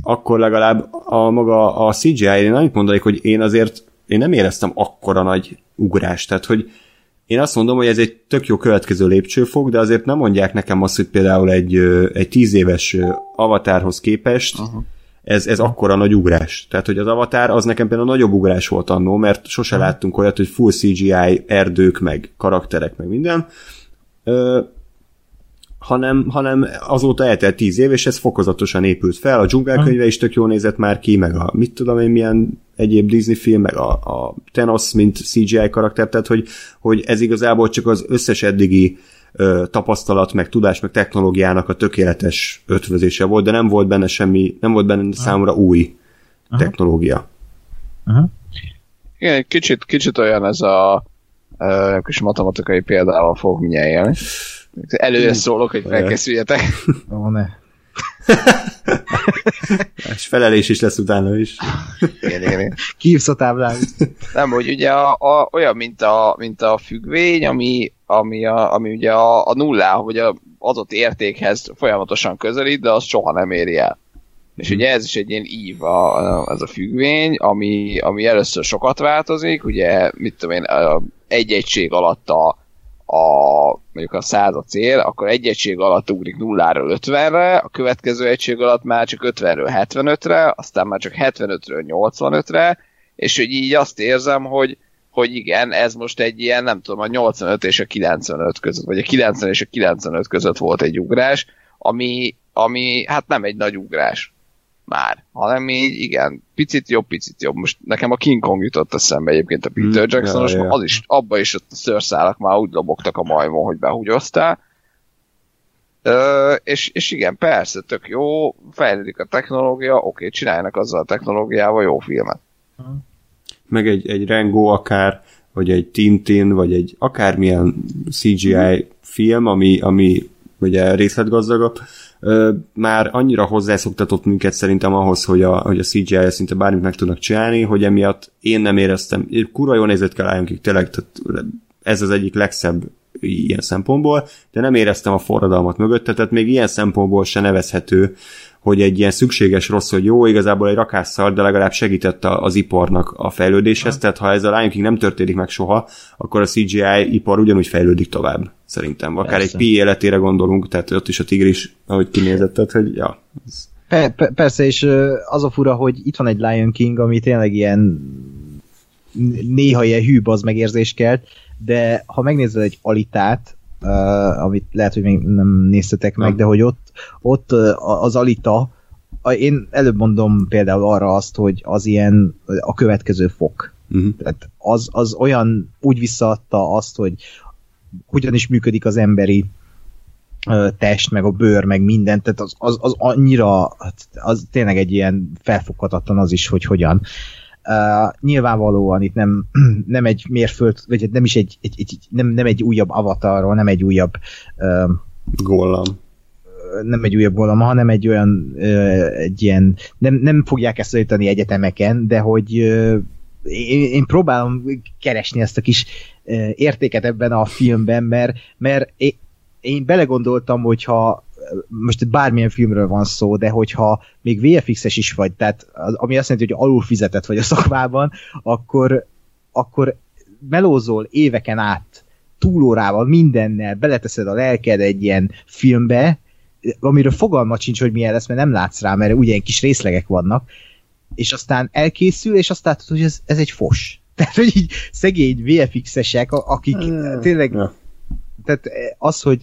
akkor legalább a maga a CGI, én annyit mondanék, hogy én azért én nem éreztem akkora nagy ugrást, tehát hogy én azt mondom, hogy ez egy tök jó következő lépcsőfok, de azért nem mondják nekem azt, hogy például egy, egy tíz éves avatárhoz képest uh-huh. ez, ez akkora nagy ugrás. Tehát, hogy az avatár az nekem például nagyobb ugrás volt annó, mert sose láttunk olyat, hogy full CGI erdők, meg karakterek, meg minden, ö, hanem, hanem azóta eltelt tíz év, és ez fokozatosan épült fel. A dzsungelkönyve is tök jól nézett már ki, meg a mit tudom én milyen egyéb Disney film, meg a, a Thanos, mint CGI karakter, tehát hogy, hogy ez igazából csak az összes eddigi ö, tapasztalat, meg tudás, meg technológiának a tökéletes ötvözése volt, de nem volt benne semmi, nem volt benne Aha. számomra új Aha. technológia. Aha. Igen, kicsit, kicsit olyan ez a uh, kis matematikai példával fogok mindjárt élni. Előre szólok, hogy felkészüljetek. Ó, ne. (laughs) És felelés is lesz utána is. Igen, igen, igen. Kívsz a táblán. Nem, hogy ugye a, a, olyan, mint a, mint a függvény, ami, ami, a, ami ugye a, a nullá, vagy a adott értékhez folyamatosan közelít, de az soha nem éri el. És ugye ez is egy ilyen ív, a, ez a függvény, ami, ami először sokat változik, ugye, mit tudom én, egy egység alatt a, a mondjuk a száz a cél, akkor egy egység alatt ugrik nulláról 50-re, a következő egység alatt már csak 50-ről 75-re, aztán már csak 75-ről 85-re, és hogy így azt érzem, hogy, hogy igen, ez most egy ilyen, nem tudom, a 85 és a 95 között, vagy a 90 és a 95 között volt egy ugrás, ami, ami hát nem egy nagy ugrás már, hanem így igen, picit jobb, picit jobb. Most nekem a King Kong jutott eszembe egyébként a Peter mm, Jackson, ja, ja. az is, abba is ott a szőrszálak már úgy lobogtak a majmon, hogy behúgyoztál. Ö, és, és igen, persze, tök jó, fejlődik a technológia, oké, csináljanak azzal a technológiával jó filmet. Meg egy, egy Rengo akár, vagy egy Tintin, vagy egy akármilyen CGI mm. film, ami, ami ugye részletgazdagabb, már annyira hozzászoktatott minket szerintem ahhoz, hogy a, hogy a CGI szinte bármit meg tudnak csinálni, hogy emiatt én nem éreztem, kurva jól nézett kell álljunk tényleg, tehát ez az egyik legszebb ilyen szempontból, de nem éreztem a forradalmat mögötte, tehát még ilyen szempontból se nevezhető, hogy egy ilyen szükséges rossz, hogy jó, igazából egy rakásszal, de legalább segített az iparnak a fejlődéshez, tehát ha ez a Lion King nem történik meg soha, akkor a CGI ipar ugyanúgy fejlődik tovább, szerintem. Akár Persze. egy pi életére gondolunk, tehát ott is a tigris, ahogy kinézett, tehát, hogy ja. Ez... Per- persze, és az a fura, hogy itt van egy Lion King, ami tényleg ilyen néha ilyen hű az megérzés kelt, de ha megnézed egy alitát, uh, amit lehet, hogy még nem néztetek meg, nem. de hogy ott, ott uh, az alita, én előbb mondom például arra azt, hogy az ilyen a következő fok. Uh-huh. Tehát az, az olyan úgy visszaadta azt, hogy hogyan is működik az emberi uh, test, meg a bőr, meg minden, tehát az, az, az annyira, hát az tényleg egy ilyen felfoghatatlan az is, hogy hogyan. Uh, Uh, nyilvánvalóan itt nem, (clears throat) nem egy mérföld, vagy nem is egy, egy, egy nem, nem egy újabb avatarról, nem egy újabb uh, Gollam. nem egy újabb gollam, hanem egy olyan uh, egy ilyen, nem, nem fogják ezt tanítani egyetemeken, de hogy uh, én, én próbálom keresni ezt a kis uh, értéket ebben a filmben, mert, mert én, én belegondoltam, hogyha most bármilyen filmről van szó, de hogyha még VFX-es is vagy, tehát az, ami azt jelenti, hogy alul fizetett vagy a szakmában, akkor, akkor melózol éveken át túlórával, mindennel, beleteszed a lelked egy ilyen filmbe, amiről fogalmat sincs, hogy milyen lesz, mert nem látsz rá, mert ugye kis részlegek vannak, és aztán elkészül, és azt látod, hogy ez, ez egy fos. (laughs) Tehát, hogy így szegény VFX-esek, akik hmm. tényleg, ja. tehát az, hogy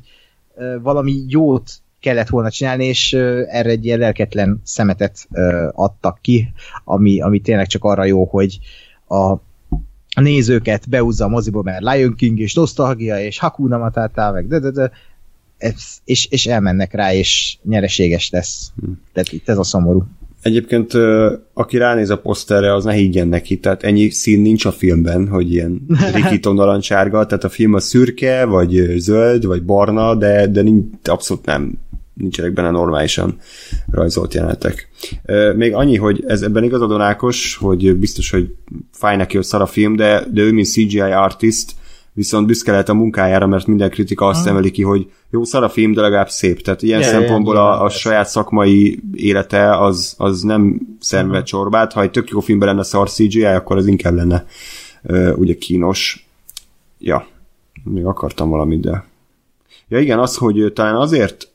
valami jót kellett volna csinálni, és erre egy ilyen lelketlen szemetet adtak ki, ami, ami tényleg csak arra jó, hogy a a nézőket beúzza a moziba, mert Lion King és Nostalgia és Hakuna Matata, meg de, de, de és, és elmennek rá, és nyereséges lesz. Hm. Tehát itt ez a szomorú. Egyébként, aki ránéz a poszterre, az ne higgyen neki, tehát ennyi szín nincs a filmben, hogy ilyen (laughs) rikítom narancsárga, tehát a film a szürke, vagy zöld, vagy barna, de, de nincs, abszolút nem nincsenek benne normálisan rajzolt jelenetek. Még annyi, hogy ez ebben igazadon Ákos, hogy biztos, hogy fáj neki, hogy szar a film, de, de ő, mint CGI artist, viszont büszke lehet a munkájára, mert minden kritika azt emeli ki, hogy jó szar a film, de legalább szép. Tehát ilyen yeah, szempontból yeah, a, a saját szakmai élete az, az nem szenved uh-huh. csorbát. Ha egy tök jó filmben lenne szar CGI, akkor az inkább lenne uh, ugye kínos. Ja, még akartam valamit, de... Ja igen, az, hogy talán azért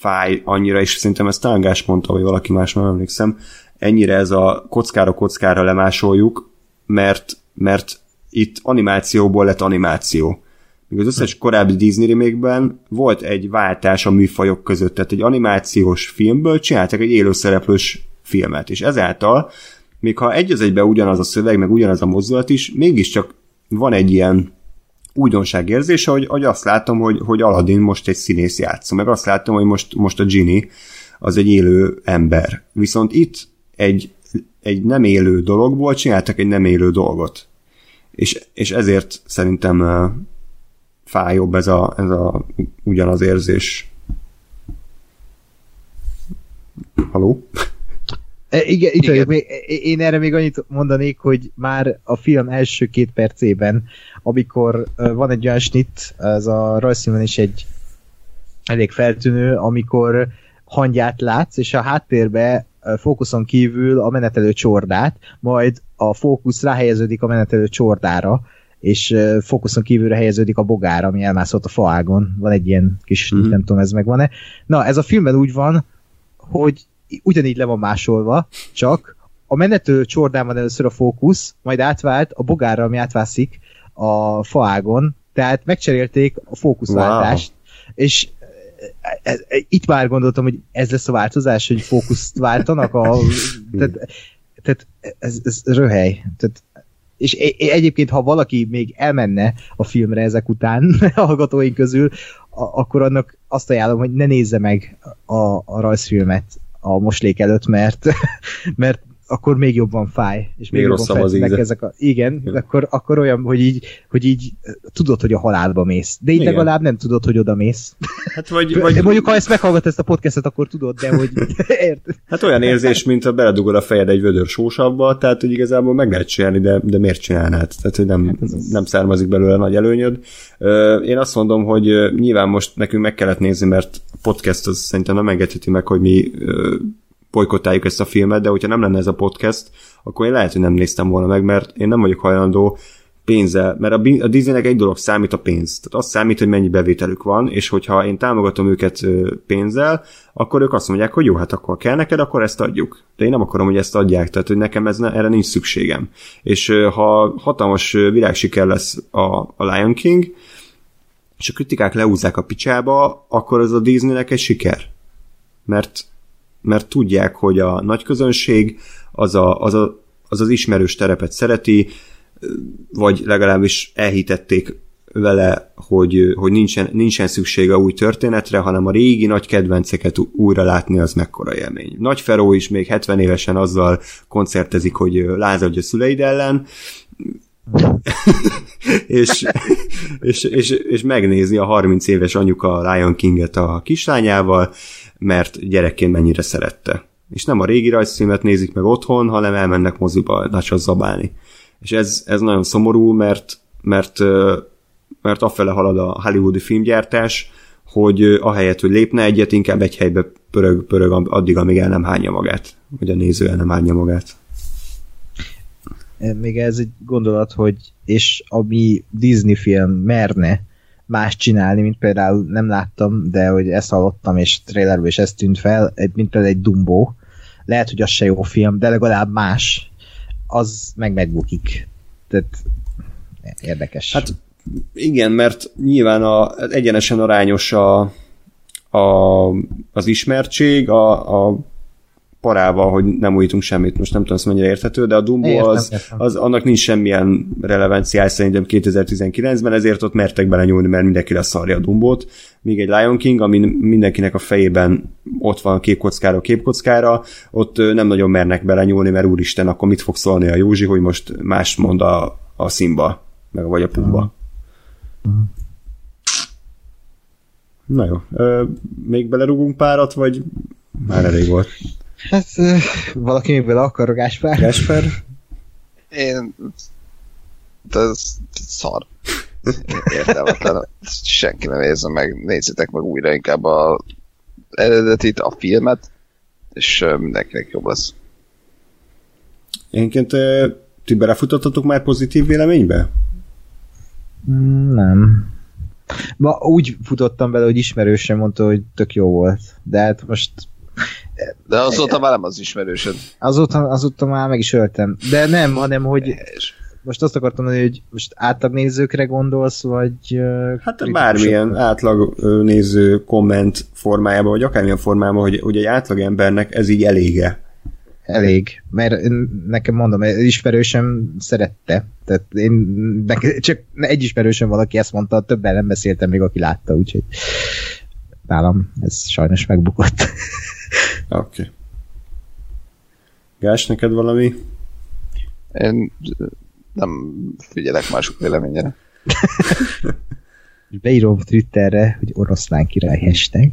fáj annyira, és szerintem ezt Tángás mondta, vagy valaki más, nem emlékszem, ennyire ez a kockára kockára lemásoljuk, mert, mert itt animációból lett animáció. Míg az összes korábbi Disney remake volt egy váltás a műfajok között, tehát egy animációs filmből csináltak egy élőszereplős filmet, és ezáltal, még ha egy az egyben ugyanaz a szöveg, meg ugyanaz a mozdulat is, mégiscsak van egy ilyen újdonság érzése, hogy, hogy azt látom, hogy, hogy Aladdin most egy színész játszom, meg azt látom, hogy most, most a Ginny az egy élő ember. Viszont itt egy, egy nem élő dologból csináltak egy nem élő dolgot. És, és ezért szerintem uh, fáj jobb ez a, ez a ugyanaz érzés. Haló? E, igen, itt igen. Még, én erre még annyit mondanék, hogy már a film első két percében, amikor van egy olyan snit, ez a rajzfilmen is egy elég feltűnő, amikor hangját látsz, és a háttérbe fókuszon kívül a menetelő csordát, majd a fókusz ráhelyeződik a menetelő csordára, és fókuszon kívülre helyeződik a bogára, ami elmászott a faágon. Van egy ilyen kis, mm-hmm. nem tudom, ez megvan-e. Na, ez a filmben úgy van, hogy ugyanígy le van másolva, csak a menető csordán van először a fókusz, majd átvált a bogára, ami átvászik a faágon, tehát megcserélték a fókuszváltást, wow. és e, e, itt már gondoltam, hogy ez lesz a változás, hogy fókuszt váltanak a... (laughs) tehát, tehát ez, ez röhely. Tehát, és egyébként, ha valaki még elmenne a filmre ezek után, (laughs) a hallgatóink közül, akkor annak azt ajánlom, hogy ne nézze meg a, a rajzfilmet a moslék előtt, mert, (laughs) mert akkor még jobban fáj. És még, még rosszabb az íze. Ezek a, igen, ja. akkor, akkor olyan, hogy így, hogy így tudod, hogy a halálba mész. De így igen. legalább nem tudod, hogy oda mész. (laughs) Hát vagy, vagy... Mondjuk, ha ezt meghallgat ezt a podcastet, akkor tudod, de hogy (laughs) ért. Hát olyan érzés, mint ha beledugod a fejed egy vödör sósabba, tehát hogy igazából meg lehet csinálni, de, de miért csinálnád? Tehát, hogy nem, hát az... nem származik belőle nagy előnyöd. Én azt mondom, hogy nyilván most nekünk meg kellett nézni, mert a podcast az szerintem nem engedheti meg, hogy mi bolykotáljuk ezt a filmet, de hogyha nem lenne ez a podcast, akkor én lehet, hogy nem néztem volna meg, mert én nem vagyok hajlandó pénzzel, mert a, Disneynek egy dolog számít a pénz. Tehát az számít, hogy mennyi bevételük van, és hogyha én támogatom őket pénzzel, akkor ők azt mondják, hogy jó, hát akkor kell neked, akkor ezt adjuk. De én nem akarom, hogy ezt adják, tehát hogy nekem ez ne, erre nincs szükségem. És ha hatalmas világsiker lesz a, a Lion King, és a kritikák leúzzák a picsába, akkor az a Disneynek egy siker. Mert mert tudják, hogy a nagy közönség az a, az, a, az, az ismerős terepet szereti, vagy legalábbis elhitették vele, hogy, hogy nincsen, nincsen szüksége új történetre, hanem a régi nagy kedvenceket újra látni az mekkora élmény. Nagy Feró is még 70 évesen azzal koncertezik, hogy lázadj a szüleid ellen, (laughs) és, és, és, és megnézi a 30 éves anyuka Lion Kinget a kislányával, mert gyerekként mennyire szerette. És nem a régi rajzfilmet nézik meg otthon, hanem elmennek moziba Nachos zabálni. És ez, ez nagyon szomorú, mert, mert, mert afele halad a hollywoodi filmgyártás, hogy ahelyett, hogy lépne egyet, inkább egy helybe pörög, pörög addig, amíg el nem hányja magát, vagy a néző el nem hányja magát. Még ez egy gondolat, hogy és ami Disney film merne más csinálni, mint például nem láttam, de hogy ezt hallottam, és trailerből is ez tűnt fel, mint például egy Dumbo. Lehet, hogy az se jó film, de legalább más. Az meg megbukik. Tehát érdekes. Hát igen, mert nyilván a, egyenesen arányos a, a, az ismertség, a, a parával, hogy nem újítunk semmit. Most nem tudom, hogy mennyire érthető, de a Dumbo értem, az, értem. az, annak nincs semmilyen relevanciája szerintem 2019-ben, ezért ott mertek belenyúlni, mert mindenki leszarja a Dumbót. Míg egy Lion King, ami mindenkinek a fejében ott van képkockára, képkockára, ott nem nagyon mernek belenyúlni, mert úristen, akkor mit fog szólni a Józsi, hogy most más mond a, a Simba, meg vagy a Pumba. Uh-huh. Na jó, ö, még belerúgunk párat, vagy már elég volt? Hát valaki még bele akar, Gáspár? Gáspár? Én... Ez szar. Értelmetlen. Senki nem nézze meg. Nézzétek meg újra inkább a eredetit, a filmet, és mindenkinek jobb lesz. Énként ti belefutottatok már pozitív véleménybe? Mm, nem. Ma úgy futottam bele, hogy ismerősen mondta, hogy tök jó volt. De hát most de azóta már nem az ismerősöd. Azóta, azóta már meg is öltem. De nem, hanem hogy most azt akartam mondani, hogy most átlagnézőkre gondolsz, vagy... Hát bármilyen átlag néző komment formájában, vagy akármilyen formában, hogy, hogy egy átlagembernek ez így elége. Elég, mert nekem mondom, ismerősöm szerette. Tehát én nekem, csak egy ismerősöm valaki ezt mondta, többen nem beszéltem még, aki látta, úgyhogy nálam ez sajnos megbukott. (laughs) Oké. Okay. Gás, neked valami? Én nem figyelek mások véleményére. (laughs) Beírom Twitterre, hogy oroszlán király hashtag.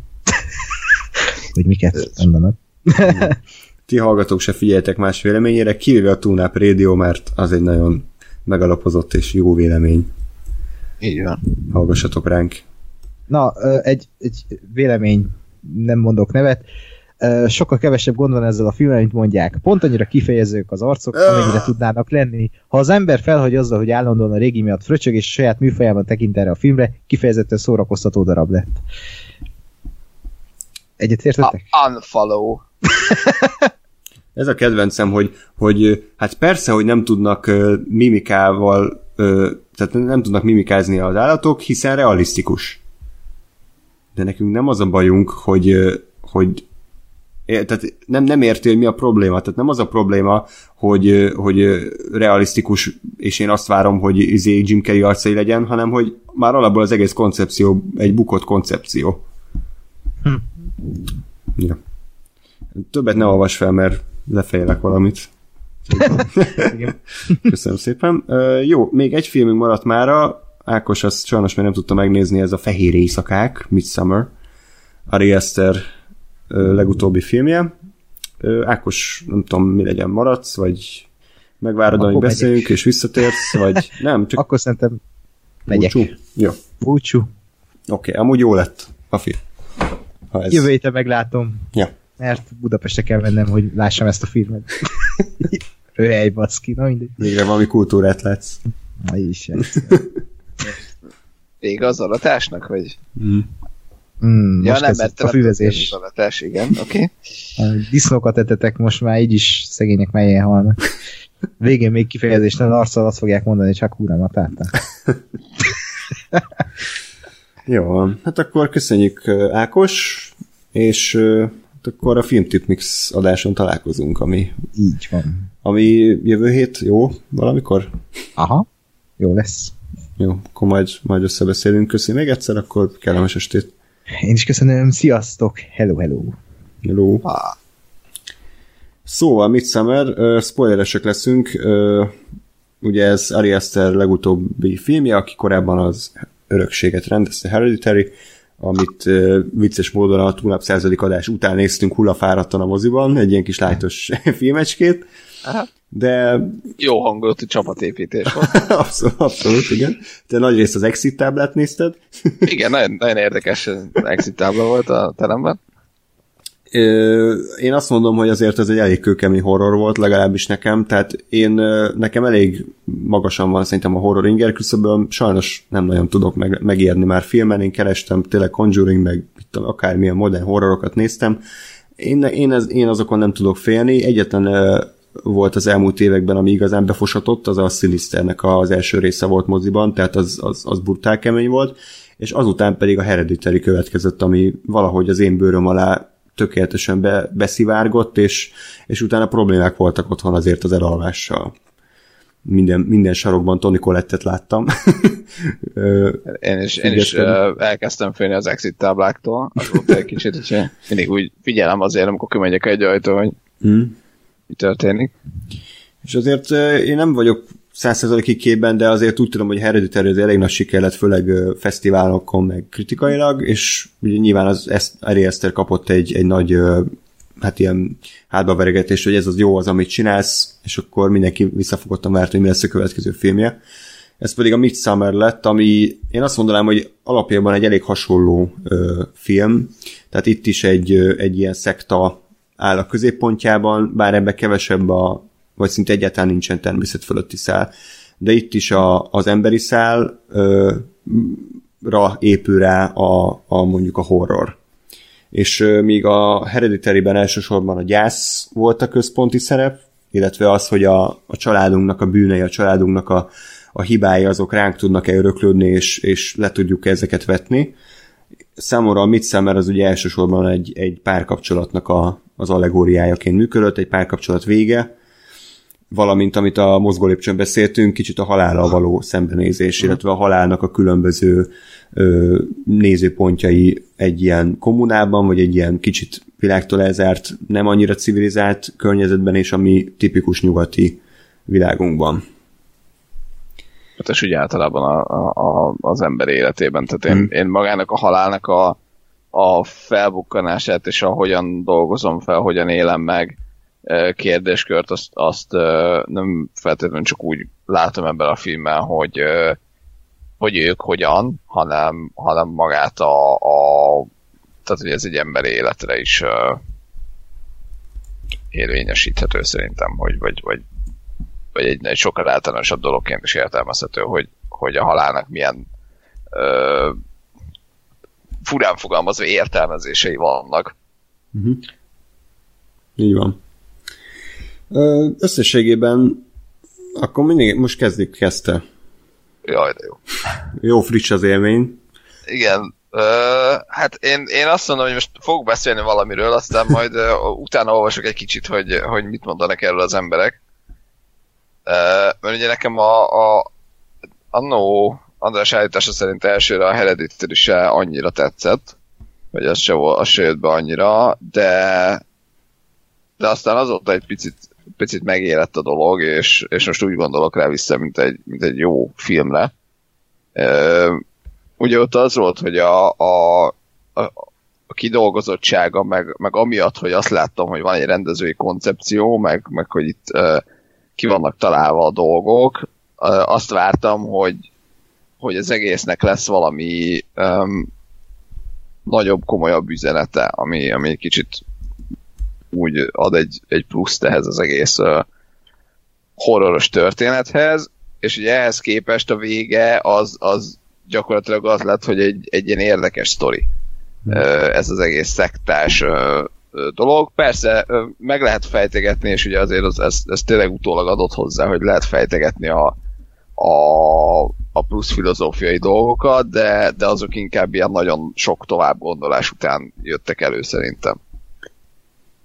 (laughs) hogy miket mondanak. Ti hallgatók se figyeltek más véleményére, kivéve a Tunap Radio, mert az egy nagyon megalapozott és jó vélemény. Így van. Hallgassatok ránk. Na, egy, egy vélemény, nem mondok nevet sokkal kevesebb gond van ezzel a filmmel, mint mondják. Pont annyira kifejezők az arcok, amennyire tudnának lenni. Ha az ember felhagy azzal, hogy állandóan a régi miatt fröcsög, és a saját műfajában tekint erre a filmre, kifejezetten szórakoztató darab lett. Egyet értettek? unfollow. (laughs) Ez a kedvencem, hogy, hogy hát persze, hogy nem tudnak mimikával, tehát nem tudnak mimikázni az állatok, hiszen realisztikus. De nekünk nem az a bajunk, hogy, hogy tehát nem, nem érti, hogy mi a probléma. Tehát nem az a probléma, hogy, hogy realisztikus, és én azt várom, hogy izé Jim Carrey arcai legyen, hanem hogy már alapból az egész koncepció egy bukott koncepció. Hm. Ja. Többet ne olvas fel, mert lefejlek valamit. (laughs) Köszönöm szépen. Jó, még egy filmünk maradt mára. Ákos azt sajnos még nem tudta megnézni, ez a Fehér Éjszakák, Midsummer. Ari Eszter uh, legutóbbi filmje. Ákos, nem tudom, mi legyen, maradsz, vagy megvárod, amíg beszéljünk, megyek. és visszatérsz, vagy (laughs) nem, csak... Akkor szerintem megyek. Búcsú? Jó. Búcsú. Oké, okay, amúgy jó lett a film. Ha ez... Jövő héten meglátom. Ja. Mert Budapestre kell mennem, hogy lássam ezt a filmet. (laughs) Röhely, baszki, na mindegy. Végre valami kultúrát látsz. Na is. (laughs) Vége az alatásnak, vagy? Mm. Mm, ja, nem, mert a füvezés. Az alatás, igen, oké. Okay. Disznókat etetek most már, így is szegények melyen halnak. Végén még kifejezéstelen arccal azt fogják mondani, hogy csak húra matáta. (laughs) Jó, hát akkor köszönjük Ákos, és hát akkor a Filmtip Mix adáson találkozunk, ami... Így van. Ami jövő hét, jó? Valamikor? Aha, jó lesz. Jó, akkor majd, majd összebeszélünk. Köszönöm még egyszer, akkor kellemes estét. Én is köszönöm, sziasztok, hello, hello. Hello. Ah. Szóval, Midsummer, uh, spoileresek leszünk, uh, ugye ez Ari Aster legutóbbi filmje, aki korábban az örökséget rendezte, Hereditary, amit uh, vicces módon a túlnap századik adás után néztünk hullafáradtan a moziban, egy ilyen kis lájtos (laughs) filmecskét, Aha. de... Jó hangulatú csapatépítés volt. (laughs) abszolút, abszolút, igen. Te nagy részt az exit táblát nézted. igen, nagyon, nagyon érdekes exit tábla volt a teremben. Én azt mondom, hogy azért ez egy elég kőkemény horror volt, legalábbis nekem, tehát én nekem elég magasan van szerintem a horror inger küszöböm, sajnos nem nagyon tudok meg, megérni már filmen, én kerestem tényleg Conjuring, meg tudom, akármilyen modern horrorokat néztem, én, én, ez, én azokon nem tudok félni, egyetlen volt az elmúlt években, ami igazán befosatott, az a Sinisternek az első része volt moziban, tehát az, az, az brutál kemény volt, és azután pedig a Hereditary következett, ami valahogy az én bőröm alá tökéletesen be, beszivárgott, és, és utána problémák voltak otthon azért az elalvással. Minden, minden sarokban Tony Colettet láttam. (laughs) én is, én is elkezdtem félni az exit tábláktól, az volt egy kicsit, hogy mindig úgy figyelem azért, amikor kimegyek egy ajtó, hogy hmm. Mi történik. És azért én nem vagyok százszerzalékig képben, de azért úgy tudom, hogy Hereditary az elég nagy siker lett, főleg fesztiválokon, meg kritikailag, és ugye nyilván az Ari Eszter kapott egy, egy nagy hát ilyen hátbaveregetés, hogy ez az jó az, amit csinálsz, és akkor mindenki visszafogottan várt, hogy mi lesz a következő filmje. Ez pedig a Midsummer lett, ami én azt mondanám, hogy alapjában egy elég hasonló ö, film, tehát itt is egy, ö, egy ilyen szekta áll a középpontjában, bár ebbe kevesebb a, vagy szinte egyáltalán nincsen természet fölötti szál. De itt is a, az emberi szál ö, ra épül rá a, a mondjuk a horror. És ö, míg a Hereditary-ben elsősorban a gyász volt a központi szerep, illetve az, hogy a, a családunknak a bűnei, a családunknak a, a hibái azok ránk tudnak-e öröklődni, és, és le tudjuk ezeket vetni. Számomra a Midsummer az ugye elsősorban egy, egy párkapcsolatnak a, az allegóriájaként működött, egy párkapcsolat vége, valamint amit a mozgólépcsőn beszéltünk, kicsit a halállal való szembenézés, illetve a halálnak a különböző ö, nézőpontjai egy ilyen kommunában, vagy egy ilyen kicsit világtól elzárt, nem annyira civilizált környezetben, és ami tipikus nyugati világunkban. Hát és úgy általában a, a, az ember életében. Tehát én, hmm. én magának a halálnak a, a felbukkanását, és ahogyan dolgozom fel, hogyan élem meg, kérdéskört, azt, azt nem feltétlenül csak úgy látom ebben a filmben, hogy, hogy ők hogyan, hanem, hanem magát a, a tehát hogy ez egy emberi életre is érvényesíthető szerintem, hogy vagy, vagy, vagy egy, egy sokkal általánosabb dologként is értelmezhető, hogy, hogy a halálnak milyen furán fogalmazva értelmezései vannak. Uh-huh. Így van. Összességében akkor mindig, most kezdjük, kezdte. Jaj, de jó. Jó friss az élmény. Igen, Uh, hát én, én azt mondom, hogy most fogok beszélni valamiről, aztán majd uh, utána olvasok egy kicsit, hogy, hogy mit mondanak erről az emberek. Uh, mert ugye nekem a, a annó András állítása szerint elsőre a Hereditary se annyira tetszett, vagy az se, az se jött be annyira, de de aztán azóta egy picit picit megérett a dolog, és, és most úgy gondolok rá vissza, mint egy, mint egy jó filmre. Ugye ott az volt, hogy a, a, a, a kidolgozottsága, meg, meg amiatt, hogy azt láttam, hogy van egy rendezői koncepció, meg, meg hogy itt uh, ki vannak találva a dolgok, azt vártam, hogy, hogy az egésznek lesz valami um, nagyobb, komolyabb üzenete, ami, ami kicsit úgy ad egy, egy pluszt ehhez az egész uh, horroros történethez, és ugye ehhez képest a vége az, az gyakorlatilag az lett, hogy egy, egy ilyen érdekes sztori. Hmm. Ez az egész szektás dolog. Persze meg lehet fejtegetni, és ugye azért az, ez, ez tényleg utólag adott hozzá, hogy lehet fejtegetni a, a, a plusz filozófiai dolgokat, de, de azok inkább ilyen nagyon sok tovább gondolás után jöttek elő szerintem.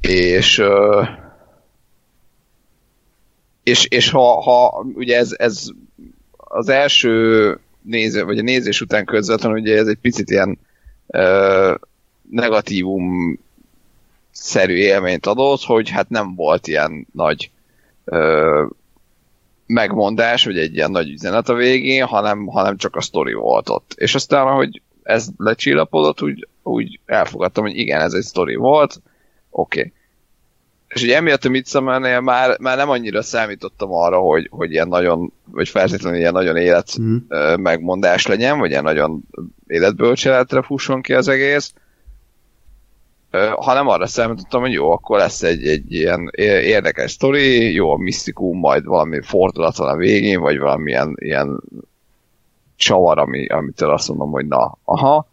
És és, és ha, ha ugye ez, ez az első néző, vagy a nézés után közvetlenül ugye ez egy picit ilyen ö, negatívum szerű élményt adott, hogy hát nem volt ilyen nagy ö, megmondás, vagy egy ilyen nagy üzenet a végén, hanem, hanem csak a sztori volt ott. És aztán, ahogy ez lecsillapodott, úgy, úgy elfogadtam, hogy igen, ez egy sztori volt, oké. Okay. És ugye emiatt a Midsommar-nél már, már nem annyira számítottam arra, hogy, hogy ilyen nagyon, vagy feltétlenül ilyen nagyon élet mm. megmondás legyen, vagy ilyen nagyon életbölcseletre fusson ki az egész, hanem arra számítottam, hogy jó, akkor lesz egy, egy ilyen érdekes sztori, jó a misztikum, majd valami fordulat van a végén, vagy valamilyen ilyen csavar, ami, amitől azt mondom, hogy na, aha,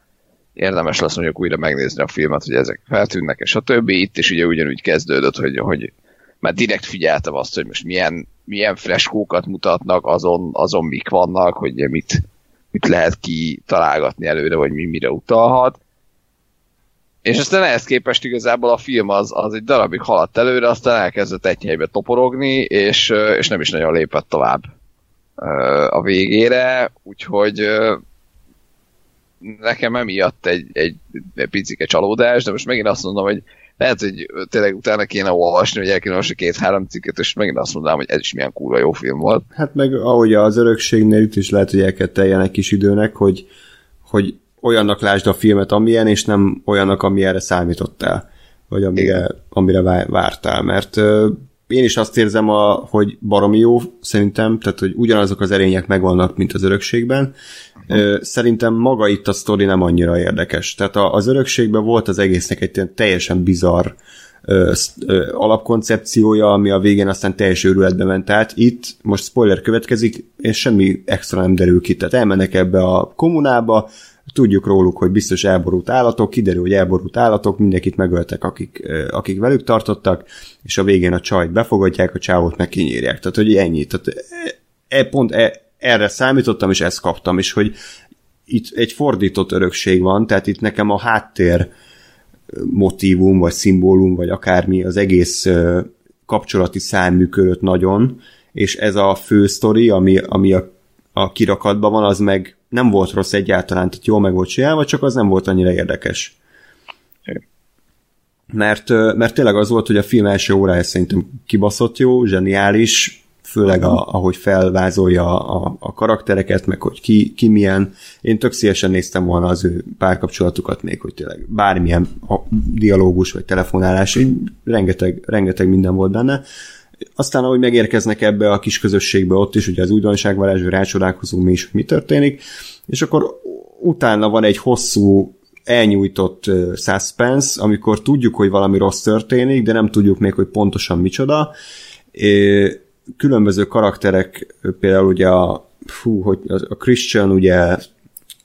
érdemes lesz mondjuk újra megnézni a filmet, hogy ezek feltűnnek, és a többi itt is ugye ugyanúgy kezdődött, hogy, hogy már direkt figyeltem azt, hogy most milyen, milyen freskókat mutatnak, azon, azon mik vannak, hogy mit, mit lehet kitalálgatni előre, vagy mi mire utalhat. És aztán ehhez képest igazából a film az, az egy darabig haladt előre, aztán elkezdett egy helybe toporogni, és, és nem is nagyon lépett tovább a végére, úgyhogy nekem emiatt egy, egy, egy picike csalódás, de most megint azt mondom, hogy lehet, hogy tényleg utána kéne olvasni, hogy el kéne olvasni két-három cikket, és megint azt mondanám, hogy ez is milyen kurva jó film volt. Hát meg ahogy az örökségnél itt is lehet, hogy el kell teljen egy kis időnek, hogy, hogy olyannak lásd a filmet, amilyen, és nem olyannak, amilyenre számítottál, vagy amire, amire vártál, mert én is azt érzem, a, hogy baromi jó szerintem, tehát hogy ugyanazok az erények megvannak, mint az örökségben. Uh-huh. Szerintem maga itt a sztori nem annyira érdekes. Tehát az örökségben volt az egésznek egy teljesen bizarr ö, ö, alapkoncepciója, ami a végén aztán teljes őrületbe ment át. Itt most spoiler következik, és semmi extra nem derül ki. Tehát elmennek ebbe a kommunába, tudjuk róluk, hogy biztos elborult állatok, kiderül, hogy elborult állatok, mindenkit megöltek, akik, akik velük tartottak, és a végén a csajt befogadják, a csávót meg kinyírják. Tehát, hogy ennyi. Tehát e, e, pont e, erre számítottam, és ezt kaptam, és hogy itt egy fordított örökség van, tehát itt nekem a háttér motivum, vagy szimbólum, vagy akármi az egész kapcsolati szám működött nagyon, és ez a fő sztori, ami, ami a, a kirakatban van, az meg nem volt rossz egyáltalán, tehát jól meg volt csinálva, csak az nem volt annyira érdekes. Mert, mert tényleg az volt, hogy a film első órája szerintem kibaszott jó, zseniális, főleg a, ahogy felvázolja a, a karaktereket, meg hogy ki, ki milyen. Én tök szívesen néztem volna az ő párkapcsolatukat még, hogy tényleg bármilyen dialógus vagy telefonálás, így rengeteg, rengeteg minden volt benne. Aztán, ahogy megérkeznek ebbe a kis közösségbe, ott is ugye az újdonságvarázs, rácsodálkozunk mi is, hogy mi történik, és akkor utána van egy hosszú elnyújtott uh, suspense, amikor tudjuk, hogy valami rossz történik, de nem tudjuk még, hogy pontosan micsoda. Különböző karakterek, például ugye a, fú, hogy a Christian ugye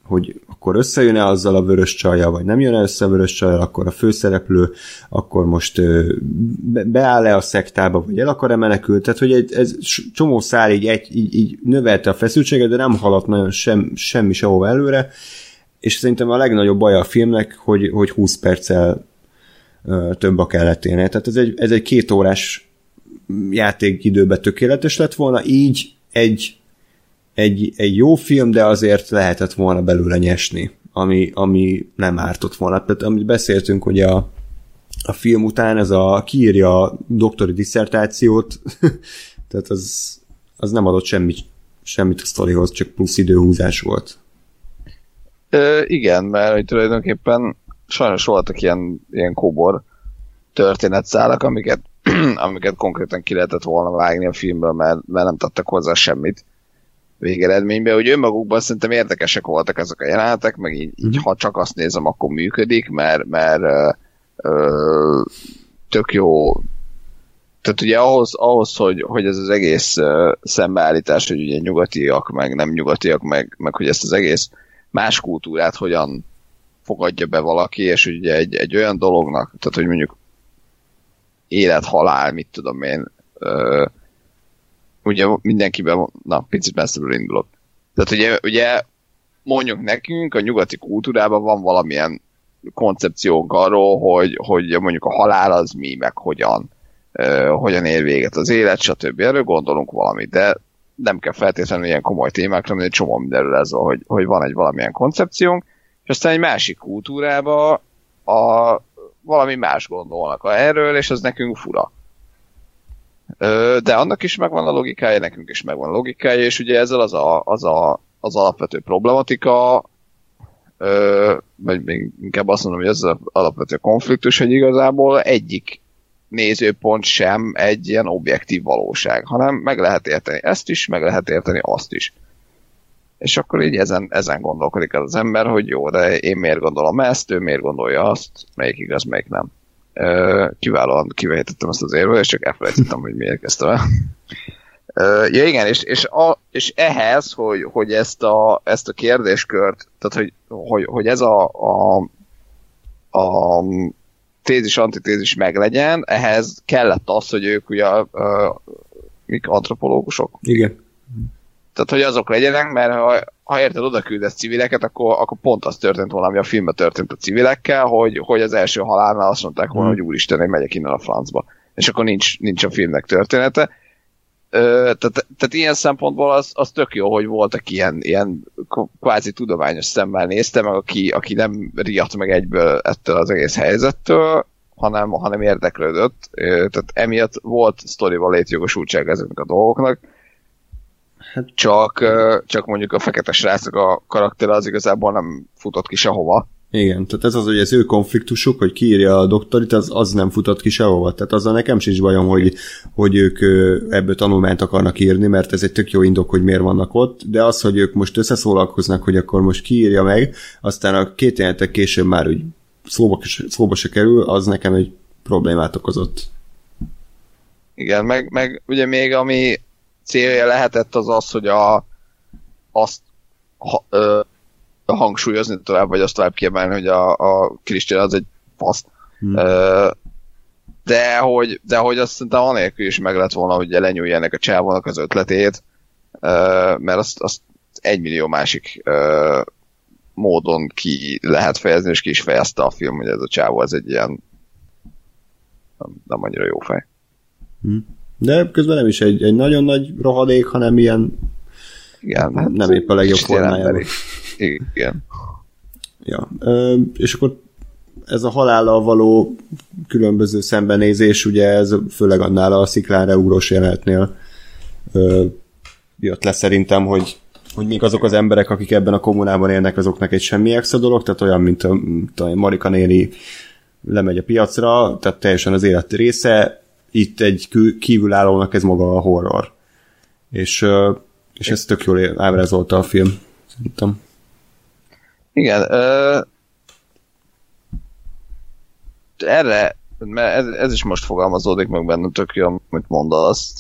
hogy akkor összejön-e azzal a vörös csajjal, vagy nem jön -e össze a vörös csajjal, akkor a főszereplő akkor most beáll-e a szektába, vagy el akar-e menekült, tehát hogy egy, ez csomó szál így, egy, így, így növelte a feszültséget, de nem haladt nagyon sem, semmi sehova előre, és szerintem a legnagyobb baj a filmnek, hogy, hogy 20 perccel több a kelleténél. Tehát ez egy, ez egy két órás játékidőben tökéletes lett volna, így egy egy, egy jó film, de azért lehetett volna belőle nyesni, ami, ami nem ártott volna. Tehát amit beszéltünk, hogy a, a film után, ez a kiírja a doktori diszertációt, (laughs) tehát az, az nem adott semmit, semmit a sztorihoz, csak plusz időhúzás volt. Ö, igen, mert hogy tulajdonképpen sajnos voltak ilyen, ilyen kóbor történetszálak, amiket, (clears throat) amiket konkrétan ki lehetett volna vágni a filmből, mert, mert nem tettek hozzá semmit végeredményben, hogy önmagukban szerintem érdekesek voltak ezek a jelenetek, meg így, így ha csak azt nézem, akkor működik, mert, mert ö, ö, tök jó. Tehát ugye ahhoz, ahhoz hogy, hogy ez az egész uh, szembeállítás, hogy ugye nyugatiak, meg nem nyugatiak, meg, meg hogy ezt az egész más kultúrát hogyan fogadja be valaki, és ugye egy, egy olyan dolognak, tehát hogy mondjuk élet-halál, mit tudom én, uh, ugye mindenkiben, na, picit messzebbről indulok. Tehát ugye, ugye mondjuk nekünk a nyugati kultúrában van valamilyen koncepciónk arról, hogy, hogy mondjuk a halál az mi, meg hogyan, uh, hogyan ér véget az élet, stb. Erről gondolunk valamit, de nem kell feltétlenül ilyen komoly témákra, mert egy csomó mindenről ez, hogy, hogy van egy valamilyen koncepciónk, és aztán egy másik kultúrába a, valami más gondolnak erről, és ez nekünk fura. De annak is megvan a logikája, nekünk is megvan a logikája, és ugye ezzel az a, az, a, az alapvető problematika, vagy még inkább azt mondom, hogy ez az alapvető konfliktus, hogy igazából egyik nézőpont sem egy ilyen objektív valóság, hanem meg lehet érteni ezt is, meg lehet érteni azt is. És akkor így ezen, ezen gondolkodik az, ember, hogy jó, de én miért gondolom ezt, ő miért gondolja azt, melyik igaz, melyik nem kiválóan kivehetettem ezt az érvet, és csak elfelejtettem, hogy miért kezdtem el. Ja igen, és, és, a, és ehhez, hogy, hogy ezt, a, ezt a kérdéskört, tehát hogy, hogy, hogy ez a, a, a tézis-antitézis meglegyen, ehhez kellett az, hogy ők ugye a, a, mik antropológusok? Igen. Tehát, hogy azok legyenek, mert ha, ha érted, oda küldesz civileket, akkor, akkor pont az történt volna, ami a filmben történt a civilekkel, hogy, hogy az első halálnál azt mondták volna, hmm. hogy úristen, én megyek innen a francba. És akkor nincs, nincs a filmnek története. Tehát, tehát ilyen szempontból az, az tök jó, hogy voltak ilyen, ilyen kvázi tudományos szemmel nézte, meg aki, aki nem riadt meg egyből ettől az egész helyzettől, hanem, hanem érdeklődött. Tehát emiatt volt sztorival létjogosultság ezeknek a dolgoknak Hát csak, csak mondjuk a fekete srácok a karakter az igazából nem futott ki sehova. Igen, tehát ez az, hogy az ő konfliktusuk, hogy kiírja a doktorit, az, az nem futott ki sehova. Tehát azzal nekem sincs bajom, hogy, hogy ők ebből tanulmányt akarnak írni, mert ez egy tök jó indok, hogy miért vannak ott, de az, hogy ők most összeszólalkoznak, hogy akkor most kiírja meg, aztán a két jelentek később már úgy szóba, szóba se kerül, az nekem egy problémát okozott. Igen, meg, meg ugye még ami célja lehetett az az, hogy a, azt ha, ö, hangsúlyozni tovább, vagy azt tovább kiemelni, hogy a, a Christian az egy fasz. Hmm. Ö, de hogy, de hogy azt szerintem anélkül is meg lett volna, hogy lenyúlja ennek a csávónak az ötletét, ö, mert azt, azt egy millió másik ö, módon ki lehet fejezni, és ki is fejezte a film, hogy ez a csávó ez egy ilyen nem, nem annyira jó fej. Hmm. De közben nem is egy, egy nagyon nagy rohadék, hanem ilyen igen, hát nem épp a legjobb formájában. Igen. Ja, és akkor ez a halállal való különböző szembenézés, ugye ez főleg annál a sziklára ugrós jelenetnél jött le szerintem, hogy hogy még azok az emberek, akik ebben a kommunában élnek, azoknak egy semmi extra dolog, tehát olyan, mint a, a Marika néni lemegy a piacra, tehát teljesen az élet része, itt egy kívülállónak ez maga a horror. És, és ez tök jól ábrázolta a film, szerintem. Igen, ö, erre, mert ez, ez is most fogalmazódik meg bennem tök jó, amit mondasz,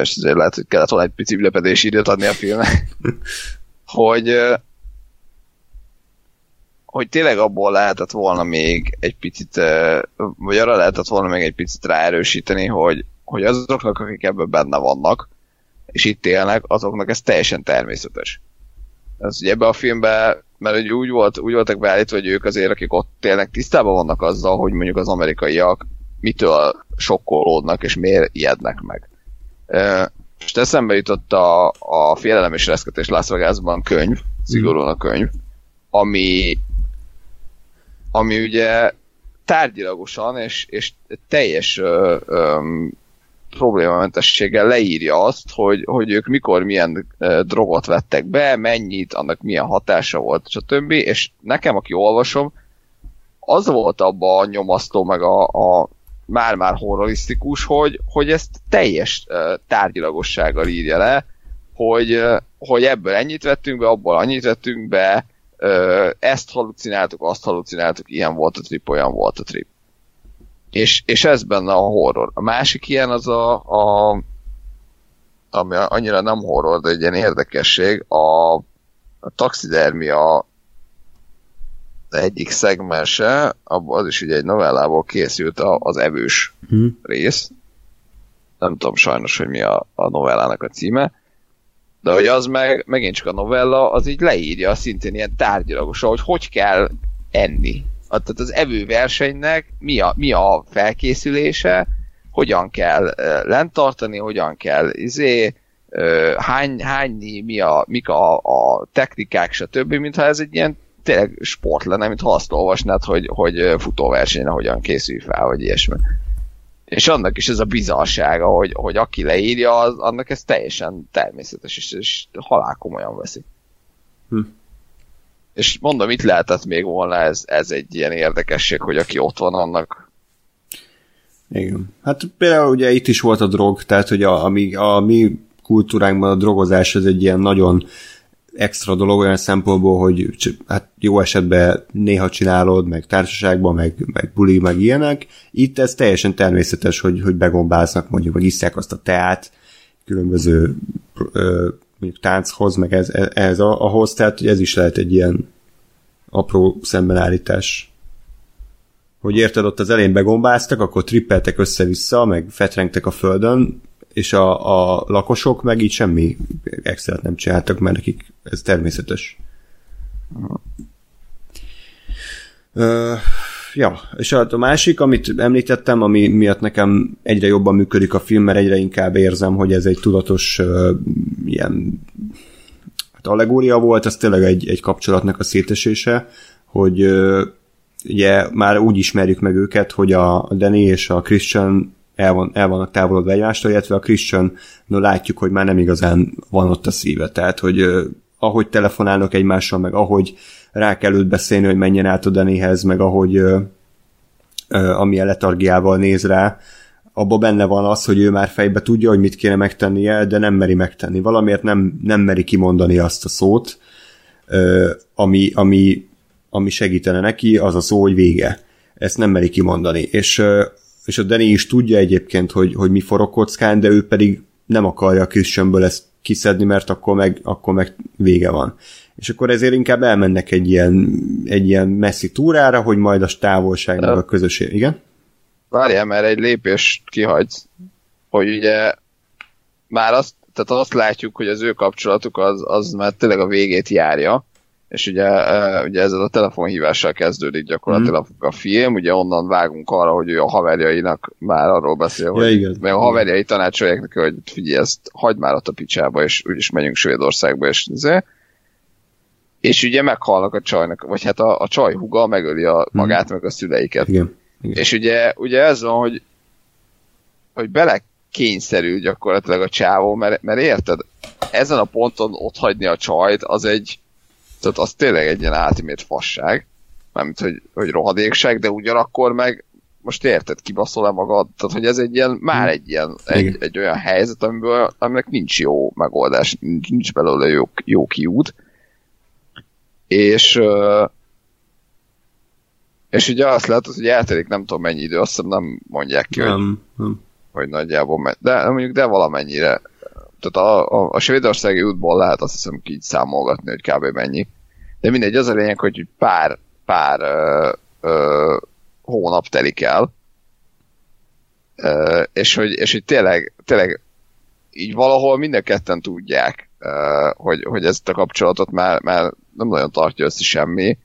és ezért lehet, hogy kellett volna egy pici ülepedési időt adni a filmnek, (laughs) hogy hogy tényleg abból lehetett volna még egy picit, vagy arra lehetett volna még egy picit ráerősíteni, hogy, hogy azoknak, akik ebben benne vannak, és itt élnek, azoknak ez teljesen természetes. Ez ugye ebben a filmben, mert úgy, volt, úgy voltak beállítva, hogy ők azért, akik ott élnek, tisztában vannak azzal, hogy mondjuk az amerikaiak mitől sokkolódnak, és miért ijednek meg. És eszembe jutott a, a Félelem és Reszketés Las Vegasban könyv, szigorúan a könyv, ami ami ugye tárgyilagosan és, és teljes ö, ö, problémamentességgel leírja azt, hogy, hogy ők mikor milyen ö, drogot vettek be, mennyit, annak milyen hatása volt, stb. És nekem, aki olvasom, az volt abban a nyomasztó, meg a, a már-már horrorisztikus, hogy, hogy ezt teljes uh, tárgyilagossággal írja le, hogy, hogy ebből ennyit vettünk be, abból annyit vettünk be, ezt halucináltuk, azt halucináltuk, ilyen volt a trip, olyan volt a trip. És, és ez benne a horror. A másik ilyen az a, a ami annyira nem horror, de egy ilyen érdekesség, a, a taxidermia egyik szegmense, az is ugye egy novellából készült az evős hmm. rész. Nem tudom sajnos, hogy mi a, a novellának a címe. De hogy az meg, megint csak a novella, az így leírja szintén ilyen tárgyilagosan, hogy hogy kell enni. Tehát az evőversenynek mi a, mi a felkészülése, hogyan kell lent tartani, hogyan kell izé, hány, hányni, mi a, mik a, a technikák, stb., mintha ez egy ilyen tényleg sport lenne, mint ha azt olvasnád, hogy, hogy futóversenyre hogyan készül fel, vagy ilyesmi. És annak is ez a bizarsága, hogy, hogy aki leírja, az, annak ez teljesen természetes, és, és halál komolyan veszi. Hm. És mondom, itt lehetett még volna ez, ez egy ilyen érdekesség, hogy aki ott van, annak igen. Hát például ugye itt is volt a drog, tehát hogy a, a, mi, a mi kultúránkban a drogozás ez egy ilyen nagyon extra dolog olyan szempontból, hogy hát jó esetben néha csinálod, meg társaságban, meg, meg buli, meg ilyenek. Itt ez teljesen természetes, hogy, hogy begombáznak mondjuk, vagy iszák azt a teát különböző ö, mondjuk tánchoz, meg ez, ez ahhoz, tehát hogy ez is lehet egy ilyen apró szembenállítás. Hogy érted, ott az elején begombáztak, akkor trippeltek össze-vissza, meg fetrengtek a földön, és a, a lakosok meg így semmi extra nem csináltak, mert nekik ez természetes. Uh, ja, és a, a másik, amit említettem, ami miatt nekem egyre jobban működik a film, mert egyre inkább érzem, hogy ez egy tudatos uh, ilyen hát allegória volt, ez tényleg egy, egy kapcsolatnak a szétesése, hogy uh, ugye már úgy ismerjük meg őket, hogy a Danny és a Christian el, van, el vannak távolodva egymástól, illetve a Christian no, látjuk, hogy már nem igazán van ott a szíve, tehát hogy uh, ahogy telefonálnak egymással, meg ahogy rá kell őt beszélni, hogy menjen át a Danihez, meg ahogy uh, uh, amilyen letargiával néz rá, abban benne van az, hogy ő már fejbe tudja, hogy mit kéne megtennie, de nem meri megtenni. Valamiért nem, nem meri kimondani azt a szót, ami, ami, ami segítene neki, az a szó, hogy vége. Ezt nem meri kimondani. És és a Danny is tudja egyébként, hogy, hogy mi forog kockán, de ő pedig nem akarja a Christianből ezt kiszedni, mert akkor meg, akkor meg vége van. És akkor ezért inkább elmennek egy ilyen, egy ilyen messzi túrára, hogy majd a távolságnak a közösség. Igen? Várjál, mert egy lépést kihagysz, hogy ugye már azt, tehát azt látjuk, hogy az ő kapcsolatuk az, az már tényleg a végét járja, és ugye, ugye ezzel a telefonhívással kezdődik gyakorlatilag mm. a film, ugye onnan vágunk arra, hogy ő a haverjainak már arról beszél, ja, hogy igen. mert a haverjai tanácsolják neki, hogy figyelj, ezt hagyd már ott a picsába, és úgyis megyünk Svédországba, és ezért. És ugye meghalnak a csajnak, vagy hát a, a csaj huga megöli a mhm. magát, mm. meg a szüleiket. Igen. igen. És ugye, ugye ez van, hogy, hogy bele kényszerül gyakorlatilag a csávó, mert, mert érted, ezen a ponton ott hagyni a csajt, az egy, tehát az tényleg egy ilyen ultimate fasság, mármint, hogy, hogy rohadékság, de ugyanakkor meg most érted, kibaszol-e magad? Tehát, hogy ez egy ilyen, már egy ilyen, egy, egy olyan helyzet, amiből, aminek nincs jó megoldás, nincs, nincs belőle jó, jó kiút. És és ugye azt látod, hogy eltelik nem tudom mennyi idő, azt hiszem nem mondják ki, nem, hogy, nem. hogy nagyjából, de mondjuk de valamennyire tehát a, a, a svédországi útból lehet azt hiszem így számolgatni, hogy kb. mennyi. De mindegy, az a lényeg, hogy pár, pár ö, ö, hónap telik el, ö, és, hogy, és hogy tényleg, tényleg így valahol minden ketten tudják, ö, hogy, hogy ezt a kapcsolatot már, már nem nagyon tartja össze semmi,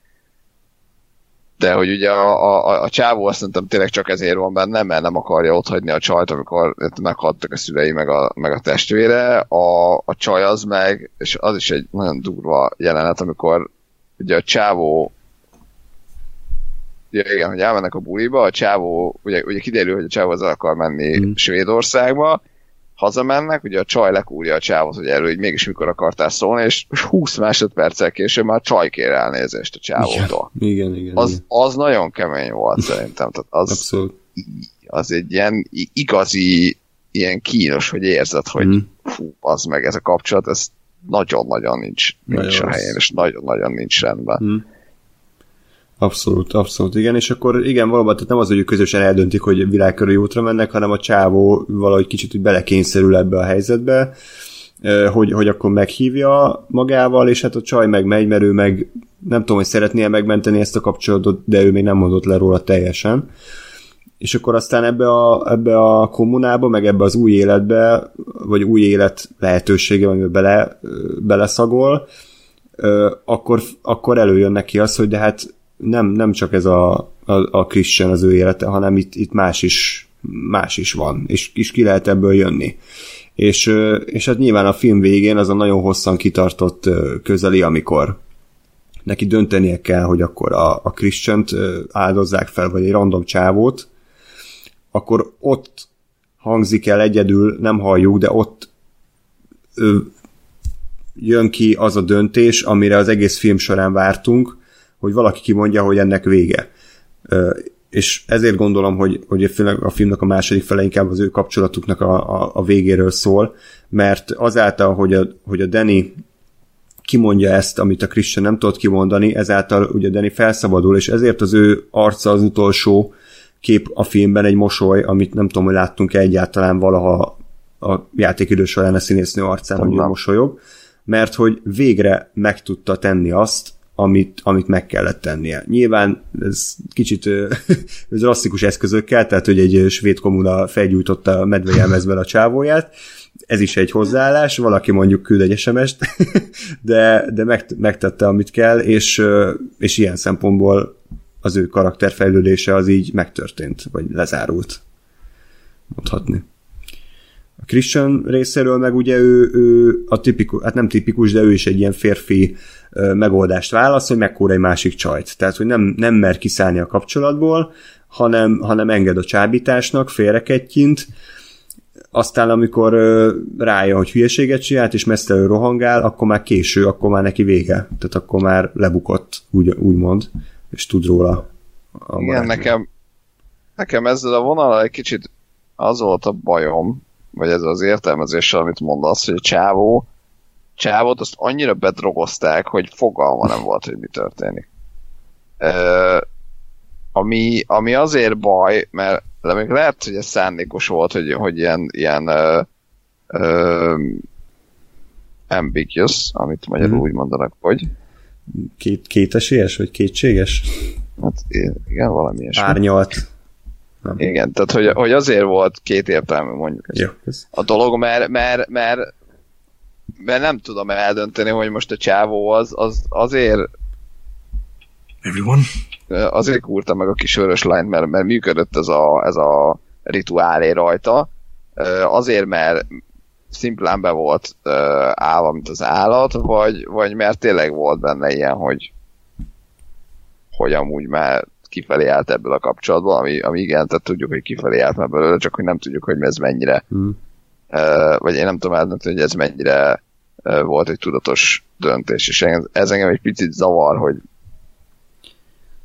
de hogy ugye a, a, a csávó azt szerintem tényleg csak ezért van benne, mert nem akarja otthagyni a csajt, amikor meghaltak a szülei, meg a, meg a testvére, a, a csaj az meg, és az is egy nagyon durva jelenet, amikor ugye a csávó ugye, igen, hogy elmennek a buliba, a csávó, ugye, ugye kiderül, hogy a csávó az akar menni mm. Svédországba, hazamennek, ugye a csaj lekúrja a csávot, hogy erről hogy mégis mikor akartál szólni, és 20 másodperccel később már csaj kér elnézést a csávótól. Igen, igen, Az, igen. az nagyon kemény volt szerintem. Tehát az, Abszolút. az egy ilyen igazi, ilyen kínos, hogy érzed, hogy Mm. fú, az meg ez a kapcsolat, ez nagyon-nagyon nincs, nincs Nagyon a helyén, és nagyon-nagyon nincs rendben. Mm. Abszolút, abszolút, igen, és akkor igen, valóban, tehát nem az, hogy közösen eldöntik, hogy világkörüli útra mennek, hanem a csávó valahogy kicsit úgy belekényszerül ebbe a helyzetbe, hogy, hogy akkor meghívja magával, és hát a csaj meg megy, mert ő meg nem tudom, hogy szeretné megmenteni ezt a kapcsolatot, de ő még nem mondott le róla teljesen. És akkor aztán ebbe a, ebbe a kommunába, meg ebbe az új életbe, vagy új élet lehetősége, amiben bele, beleszagol, akkor, akkor előjön neki az, hogy de hát nem, nem csak ez a, a, a Christian az ő élete, hanem itt, itt más, is, más is van, és, és ki lehet ebből jönni. És, és hát nyilván a film végén az a nagyon hosszan kitartott közeli, amikor neki döntenie kell, hogy akkor a, a Christian-t ö, áldozzák fel, vagy egy random csávót, akkor ott hangzik el egyedül, nem halljuk, de ott ö, jön ki az a döntés, amire az egész film során vártunk, hogy valaki kimondja, hogy ennek vége. És ezért gondolom, hogy, hogy a filmnek- a filmnek a második fele inkább az ő kapcsolatuknak a, a, a végéről szól, mert azáltal, hogy a, hogy a Danny kimondja ezt, amit a Christian nem tudott kimondani, ezáltal ugye Danny felszabadul, és ezért az ő arca az utolsó kép a filmben egy mosoly, amit nem tudom, hogy láttunk-e egyáltalán valaha a játékidő során a színésznő arcán, hogy mosolyog, mert hogy végre meg tudta tenni azt, amit, amit meg kellett tennie. Nyilván ez kicsit ö, (laughs) drasztikus eszközökkel, tehát hogy egy svéd kommuna felgyújtotta a medvejelmezben a csávóját, ez is egy hozzáállás, valaki mondjuk küld egy SMS-t, (laughs) de, de meg, megtette, amit kell, és, és ilyen szempontból az ő karakterfejlődése az így megtörtént, vagy lezárult, mondhatni. Christian részéről meg ugye ő, ő a tipikus, hát nem tipikus, de ő is egy ilyen férfi megoldást válasz, hogy megkór egy másik csajt. Tehát, hogy nem, nem mer kiszállni a kapcsolatból, hanem, hanem enged a csábításnak, félrekedjint, aztán amikor ö, rájön, hogy hülyeséget csinált, és mesztelenül rohangál, akkor már késő, akkor már neki vége. Tehát akkor már lebukott, úgy, úgymond, és tud róla. A Igen, barátnő. nekem, nekem ezzel a vonalal egy kicsit az volt a bajom, vagy ez az értelmezéssel, amit mondasz, hogy a csávó, csávót azt annyira bedrogozták, hogy fogalma nem volt, hogy mi történik. Ö, ami, ami azért baj, mert de még lehet, hogy ez szándékos volt, hogy, hogy ilyen, ilyen ö, ö, ambiguous, amit magyarul Mhm. úgy mondanak, hogy Két, kétesélyes, vagy kétséges? hát igen, valami ilyesmi. Árnyalt. Igen, tehát hogy, hogy azért volt két értelmű mondjuk. Ez Jó, ez a dolog, mert, mert, mert, mert nem tudom eldönteni, hogy most a csávó az, az azért Everyone? azért kúrta meg a kis vörös lányt, mert, mert működött ez a, ez a rituálé rajta, azért, mert szimplán be volt állva, mint az állat, vagy, vagy mert tényleg volt benne ilyen, hogy hogy amúgy már kifelé állt ebből a kapcsolatból, ami, ami igen, tehát tudjuk, hogy kifelé állt már belőle, csak hogy nem tudjuk, hogy ez mennyire Hmm. Ö, vagy én nem tudom eldönteni, hogy ez mennyire ö, volt egy tudatos döntés, és ez, engem egy picit zavar, hogy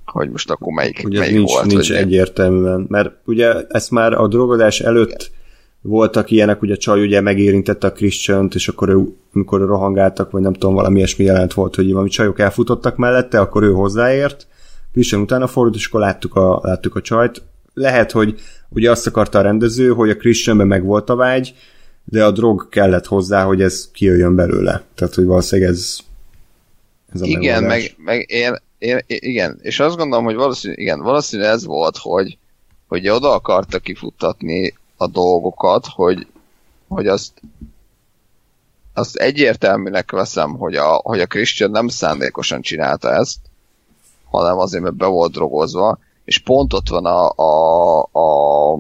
hogy most akkor melyik, Ugye melyik nincs, volt. nincs hogy egyértelműen, mert ugye ezt már a drogozás előtt voltak ilyenek, ugye a csaj ugye megérintette a christian és akkor ő, amikor rohangáltak, vagy nem tudom, valami ilyesmi jelent volt, hogy valami csajok elfutottak mellette, akkor ő hozzáért, Christian utána fordult, és akkor láttuk a, láttuk a csajt. Lehet, hogy ugye azt akarta a rendező, hogy a Christianben meg volt a vágy, de a drog kellett hozzá, hogy ez kijöjjön belőle. Tehát, hogy valószínűleg ez, ez a Igen, megoldás. meg, meg én, én, igen, és azt gondolom, hogy valószínű, igen, valószínű ez volt, hogy, hogy oda akarta kifuttatni a dolgokat, hogy, hogy azt azt egyértelműnek veszem, hogy a, hogy a Christian nem szándékosan csinálta ezt, hanem azért, mert be volt drogozva, és pont ott van a, a, a,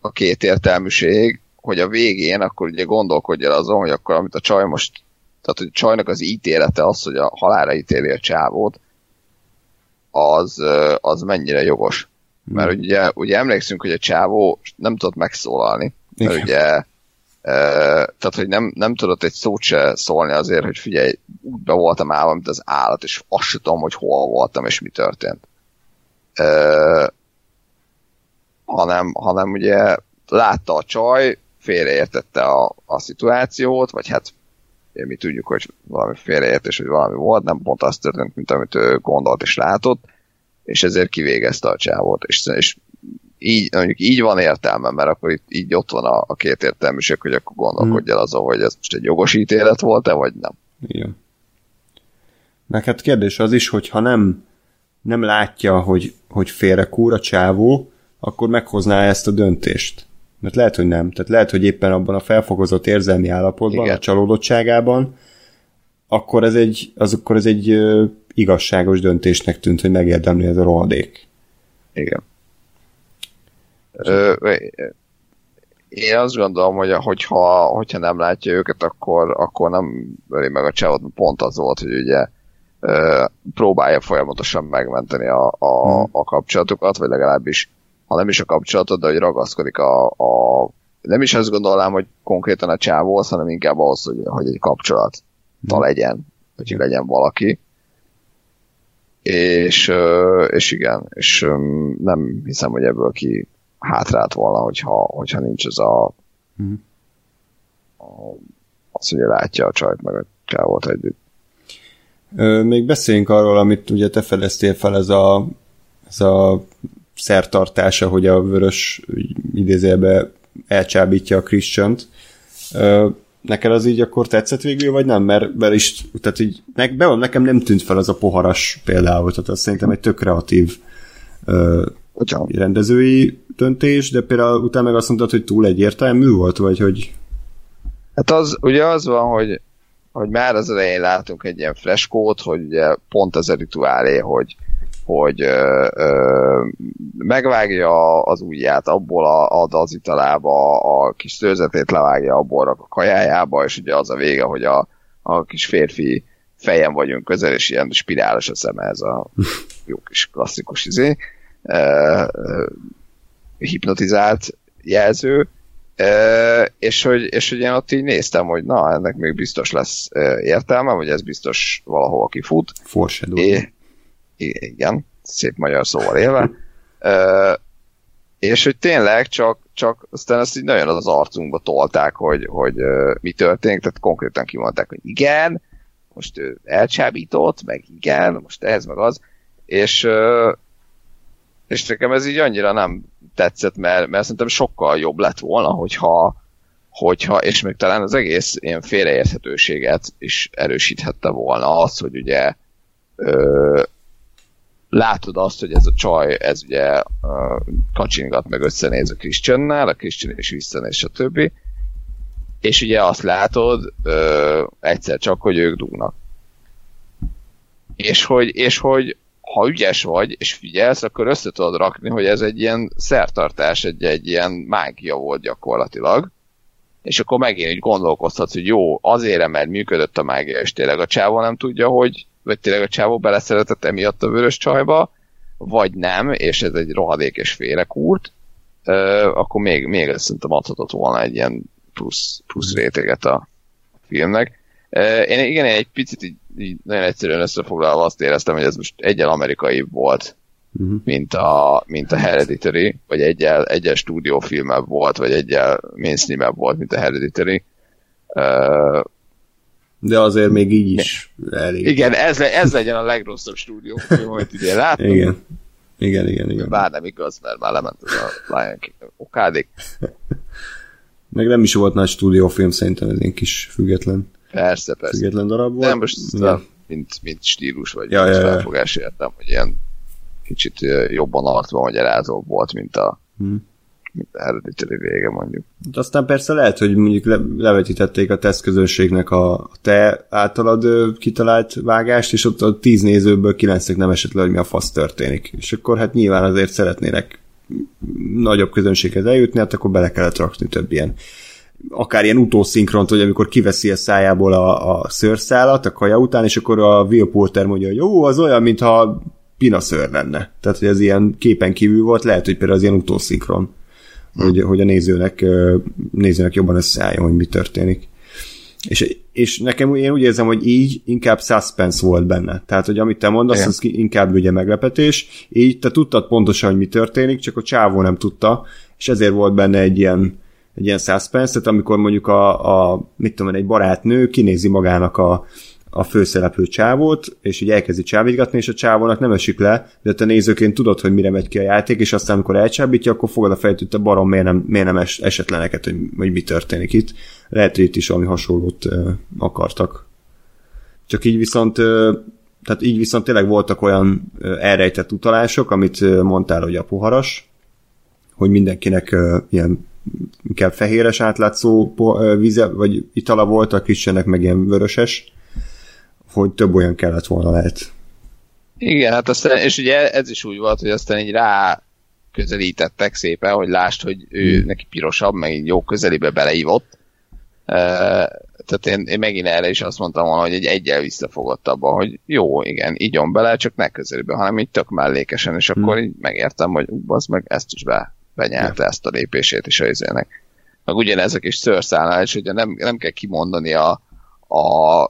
a két értelműség, hogy a végén akkor ugye gondolkodj el azon, hogy akkor amit a csaj most, tehát hogy a csajnak az ítélete az, hogy a halára ítéli a csávót, az, az mennyire jogos. Mert ugye, ugye emlékszünk, hogy a csávó nem tudott megszólalni. Mert Igen. ugye tehát, hogy nem, nem tudott egy szót se szólni azért, hogy figyelj, úgy be voltam állva, mint az állat, és azt sem tudom, hogy hol voltam, és mi történt. Ö, hanem, hanem ugye látta a csaj, félreértette a, a szituációt, vagy hát mi tudjuk, hogy valami félreértés, hogy valami volt, nem pont az történt, mint amit ő gondolt és látott, és ezért kivégezte a csávót, és, és így, mondjuk így van értelme, mert akkor itt, így ott van a, a két értelműség, hogy akkor gondolkodj el azon, hogy ez most egy jogos ítélet volt-e, vagy nem. Igen. Meg hát kérdés az is, hogy ha nem, nem látja, hogy, hogy félre kúr a csávó, akkor meghozná ezt a döntést. Mert lehet, hogy nem. Tehát lehet, hogy éppen abban a felfokozott érzelmi állapotban, Igen. a csalódottságában, akkor ez egy, az akkor ez egy ö, igazságos döntésnek tűnt, hogy megérdemli ez a rohadék. Igen. Ö, én azt gondolom, hogy hogyha, hogyha nem látja őket, akkor, akkor nem öli meg a csávot, pont az volt, hogy ugye ö, próbálja folyamatosan megmenteni a, a, Hmm. a kapcsolatokat, vagy legalábbis, ha nem is a kapcsolatot, de hogy ragaszkodik a, a nem is azt gondolnám, hogy konkrétan a csávóhoz, hanem inkább ahhoz, hogy, hogy egy kapcsolat Hmm. legyen, hogy legyen valaki. És, és igen, és nem hiszem, hogy ebből ki hátrált volna, hogyha, hogyha nincs ez a, Mhm. a az, hogy látja a csajt meg a csávót együtt. Ö, még beszéljünk arról, amit ugye te fedeztél fel, ez a, ez a szertartása, hogy a vörös idézélbe elcsábítja a Christian-t. Ö, Neked az így akkor tetszett végül, vagy nem? Mert, mert is, tehát így, ne, be, nekem nem tűnt fel az a poharas például, tehát az szerintem egy tök kreatív ö, Hogyha, rendezői döntés, de például utána meg azt mondtad, hogy túl egyértelmű volt, vagy hogy hát az, ugye az van, hogy, hogy már az elején látunk egy ilyen freskót, hogy ugye pont az a rituálé, hogy, hogy ö, ö, megvágja az ujját, abból a, ad az italába, a kis szőrzetét levágja, abból a kajájába, és ugye az a vége, hogy a, a kis férfi fejen vagyunk közel, és ilyen spirálos a szeme, ez a (laughs) jó kis klasszikus izé, ö, hipnotizált jelző, Ö, és hogy, és hogy én ott így néztem, hogy na, ennek még biztos lesz ö, értelme, vagy ez biztos valahol kifut, foreshadow. É, igen, szép magyar szóval élve. Ö, és hogy tényleg csak, csak aztán ezt így nagyon az arcunkba tolták, hogy, hogy ö, mi történik, tehát konkrétan kimondták, hogy igen, most ő elcsábított, meg igen, most ez, meg az, és, ö, és nekem ez így annyira nem tetszett, mert, mert szerintem sokkal jobb lett volna, hogyha, hogyha, és még talán az egész ilyen félreérthetőséget is erősíthette volna az, hogy ugye ö, látod azt, hogy ez a csaj, ez ugye ö, kacsingat meg összenéz a Christiannál, a Christian is visszanéz, stb. És ugye azt látod ö, egyszer csak, hogy ők dugnak. És hogy, és hogy ha ügyes vagy, és figyelsz, akkor össze tudod rakni, hogy ez egy ilyen szertartás, egy, egy ilyen mágia volt gyakorlatilag. És akkor megint így gondolkozhatsz, hogy jó, azért, mert működött a mágia, és tényleg a csávó nem tudja, hogy, vagy tényleg a csávó beleszeretett emiatt a vörös csajba, vagy nem, és ez egy rohadék és félrekúrt, akkor még, még ezt szerintem adhatott volna egy ilyen plusz, plusz réteget a filmnek. Én igen, én egy picit így, így nagyon egyszerűen összefoglalva azt éreztem, hogy ez most egyel amerikai volt, Mhm. mint, a, mint a Hereditary, vagy egyel, egyel stúdiófilmebb volt, vagy egyel mainstreamebb volt, mint a Hereditary. Uh, De azért még így is elég. igen, ez, le, ez legyen a legrosszabb stúdiófilm, amit idén láttam. Igen. Igen, igen, igen. Bár nem igaz, mert már lement az a Lion King okádék. (laughs) Meg nem is volt nagy stúdiófilm, szerintem ez egy kis független, Persze, persze. független darab volt. Nem most a, mint, mint stílus, vagy Ja, ja, ja. felfogás értem, hogy ilyen kicsit jobban arcban magyarázóbb volt, mint a, Hmm. mint a Hereditary vége mondjuk. De aztán persze lehet, hogy mondjuk le, levetítették a tesztközönségnek a, a te általad ö, kitalált vágást, és ott a tíz nézőből kilencnek nem esett le, hogy mi a fasz történik. És akkor hát nyilván azért szeretnének nagyobb közönséghez eljutni, hát akkor bele kellett rakni több ilyen akár ilyen utószinkront, hogy amikor kiveszi a szájából a, a szőrszálat a kaja után, és akkor a Will Porter mondja, hogy jó, az olyan, mintha pinaször lenne. Tehát, hogy ez ilyen képen kívül volt, lehet, hogy például az ilyen utószinkron, hmm. hogy, hogy a nézőnek, nézőnek jobban összeálljon, hogy mi történik. És, és nekem én úgy érzem, hogy így inkább suspense volt benne. Tehát, hogy amit te mondasz, Igen. az inkább ugye meglepetés. Így te tudtad pontosan, hogy mi történik, csak a csávó nem tudta, és ezért volt benne egy ilyen, egy ilyen suspense, tehát amikor mondjuk a, a mit tudom egy barátnő kinézi magának a, a főszereplő csávót, és így elkezdi csábítgatni, és a csávónak nem esik le, de te nézőként tudod, hogy mire megy ki a játék, és aztán amikor elcsábítja, akkor fogod a fejt, hogy te barom, miért nem, miért nem es, esett le neked, hogy, hogy mi történik itt. Lehet, hogy itt is valami hasonlót uh, akartak. Csak így viszont uh, tehát így viszont tényleg voltak olyan uh, elrejtett utalások, amit mondtál, hogy a poharas, hogy mindenkinek ilyen inkább fehéres átlátszó víze, vagy itala volt, a Christiannek meg ilyen vöröses, hogy több olyan kellett volna lehet. Igen, hát aztán, és ugye ez is úgy volt, hogy aztán így rá közelítettek szépen, hogy lásd, hogy ő hmm. neki pirosabb, meg így jó közelébe beleívott. Tehát én, én megint erre is azt mondtam volna, hogy egy egyel visszafogott abban, hogy jó, igen, igyon bele, csak ne közelébe, hanem így tök mellékesen, és akkor hmm. így megértem, hogy az meg ezt is be, benyelte ja. ezt a lépését is a izének. Meg ugyanezek is szőrszálnál, és ugye nem, nem kell kimondani a, a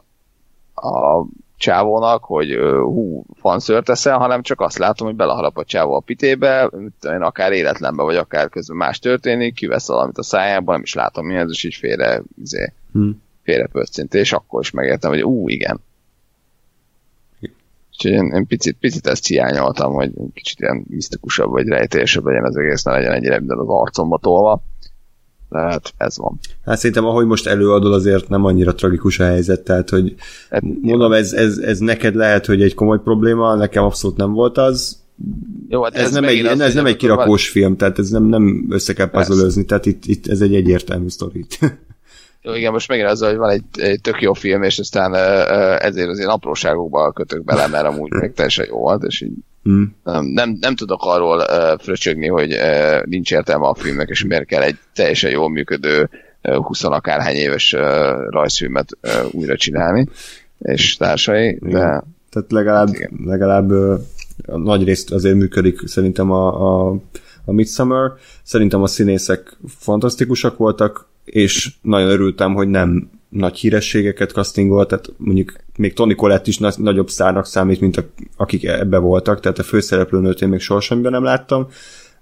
a csávónak, hogy hú, fanszört teszel, hanem csak azt látom, hogy beleharap a csávó a pitébe, én akár életlenbe, vagy akár közben más történik, kivesz valamit a szájában, nem is látom mi ez, és így félre, izé, hmm. félre pöccint, és akkor is megértem, hogy ú, igen. Úgyhogy én, én picit, picit ezt hiányoltam, hogy kicsit ilyen misztikusabb, vagy rejtélyesebb legyen az egész, ne legyen ennyire minden az arcomba tolva hát ez van. Hát szerintem, ahogy most előadod, azért nem annyira tragikus a helyzet, tehát, hogy hát, mondom, ez, ez, ez neked lehet, hogy egy komoly probléma, nekem abszolút nem volt az, jó, hát ez, ez nem egy, ez nem egy kirakós van... film, tehát ez nem, nem össze kell puzzle tehát itt, itt ez egy egyértelmű sztorit. Jó, igen, most megint az, hogy van egy, egy tök jó film, és aztán ezért az én apróságokba kötök bele, mert amúgy még teljesen jó volt, és így mm. nem, nem, nem tudok arról uh, fröcsögni, hogy uh, nincs értelme a filmnek, és miért kell egy teljesen jól működő uh, 20 akárhány éves uh, rajzfilmet uh, újra csinálni, és társai, de... Igen. Tehát legalább, igen. legalább uh, nagy részt azért működik szerintem a, a, a Midsummer. Szerintem a színészek fantasztikusak voltak, és nagyon örültem, hogy nem nagy hírességeket castingolt, tehát mondjuk még Tony Collette is nagy, nagyobb szárnak számít, mint a, akik ebbe voltak, tehát a főszereplőnőt én még sohasem nem láttam.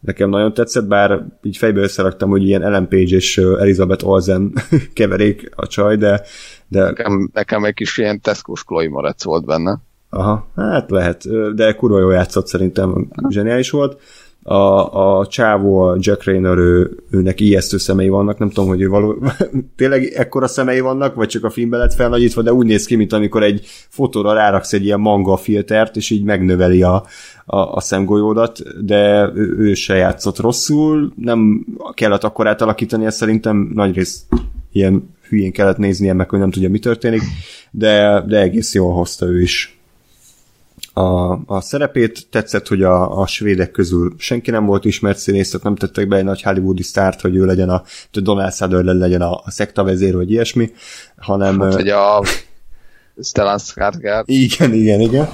Nekem nagyon tetszett, bár így fejbe összeraktam, hogy ilyen Ellen Page és Elizabeth Olsen (laughs) keverék a csaj, de... de... Nekem, nekem egy kis ilyen Tesco-s Chloe Moretz volt benne. Aha, hát lehet, de kurva jól játszott szerintem, zseniális volt a, a csávó, a Jack Rayner, ő, őnek ijesztő szemei vannak, nem tudom, hogy ő való, (laughs) tényleg ekkora szemei vannak, vagy csak a filmben lett felnagyítva, de úgy néz ki, mint amikor egy fotóra ráraksz egy ilyen manga filtert, és így megnöveli a, a, a szemgolyódat, de ő, ő se játszott rosszul, nem kellett akkor átalakítani, ezt szerintem nagyrészt ilyen hülyén kellett néznie, meg hogy nem tudja, mi történik, de, de egész jól hozta ő is a, a szerepét. Tetszett, hogy a, a svédek közül senki nem volt ismert színész, tehát nem tettek be egy nagy hollywoodi sztárt, hogy ő legyen a, Donald Sutherland legyen a, a szekta vezér, vagy ilyesmi, hanem... Hát, hogy a Stellan Skarsgård. Igen, igen, igen.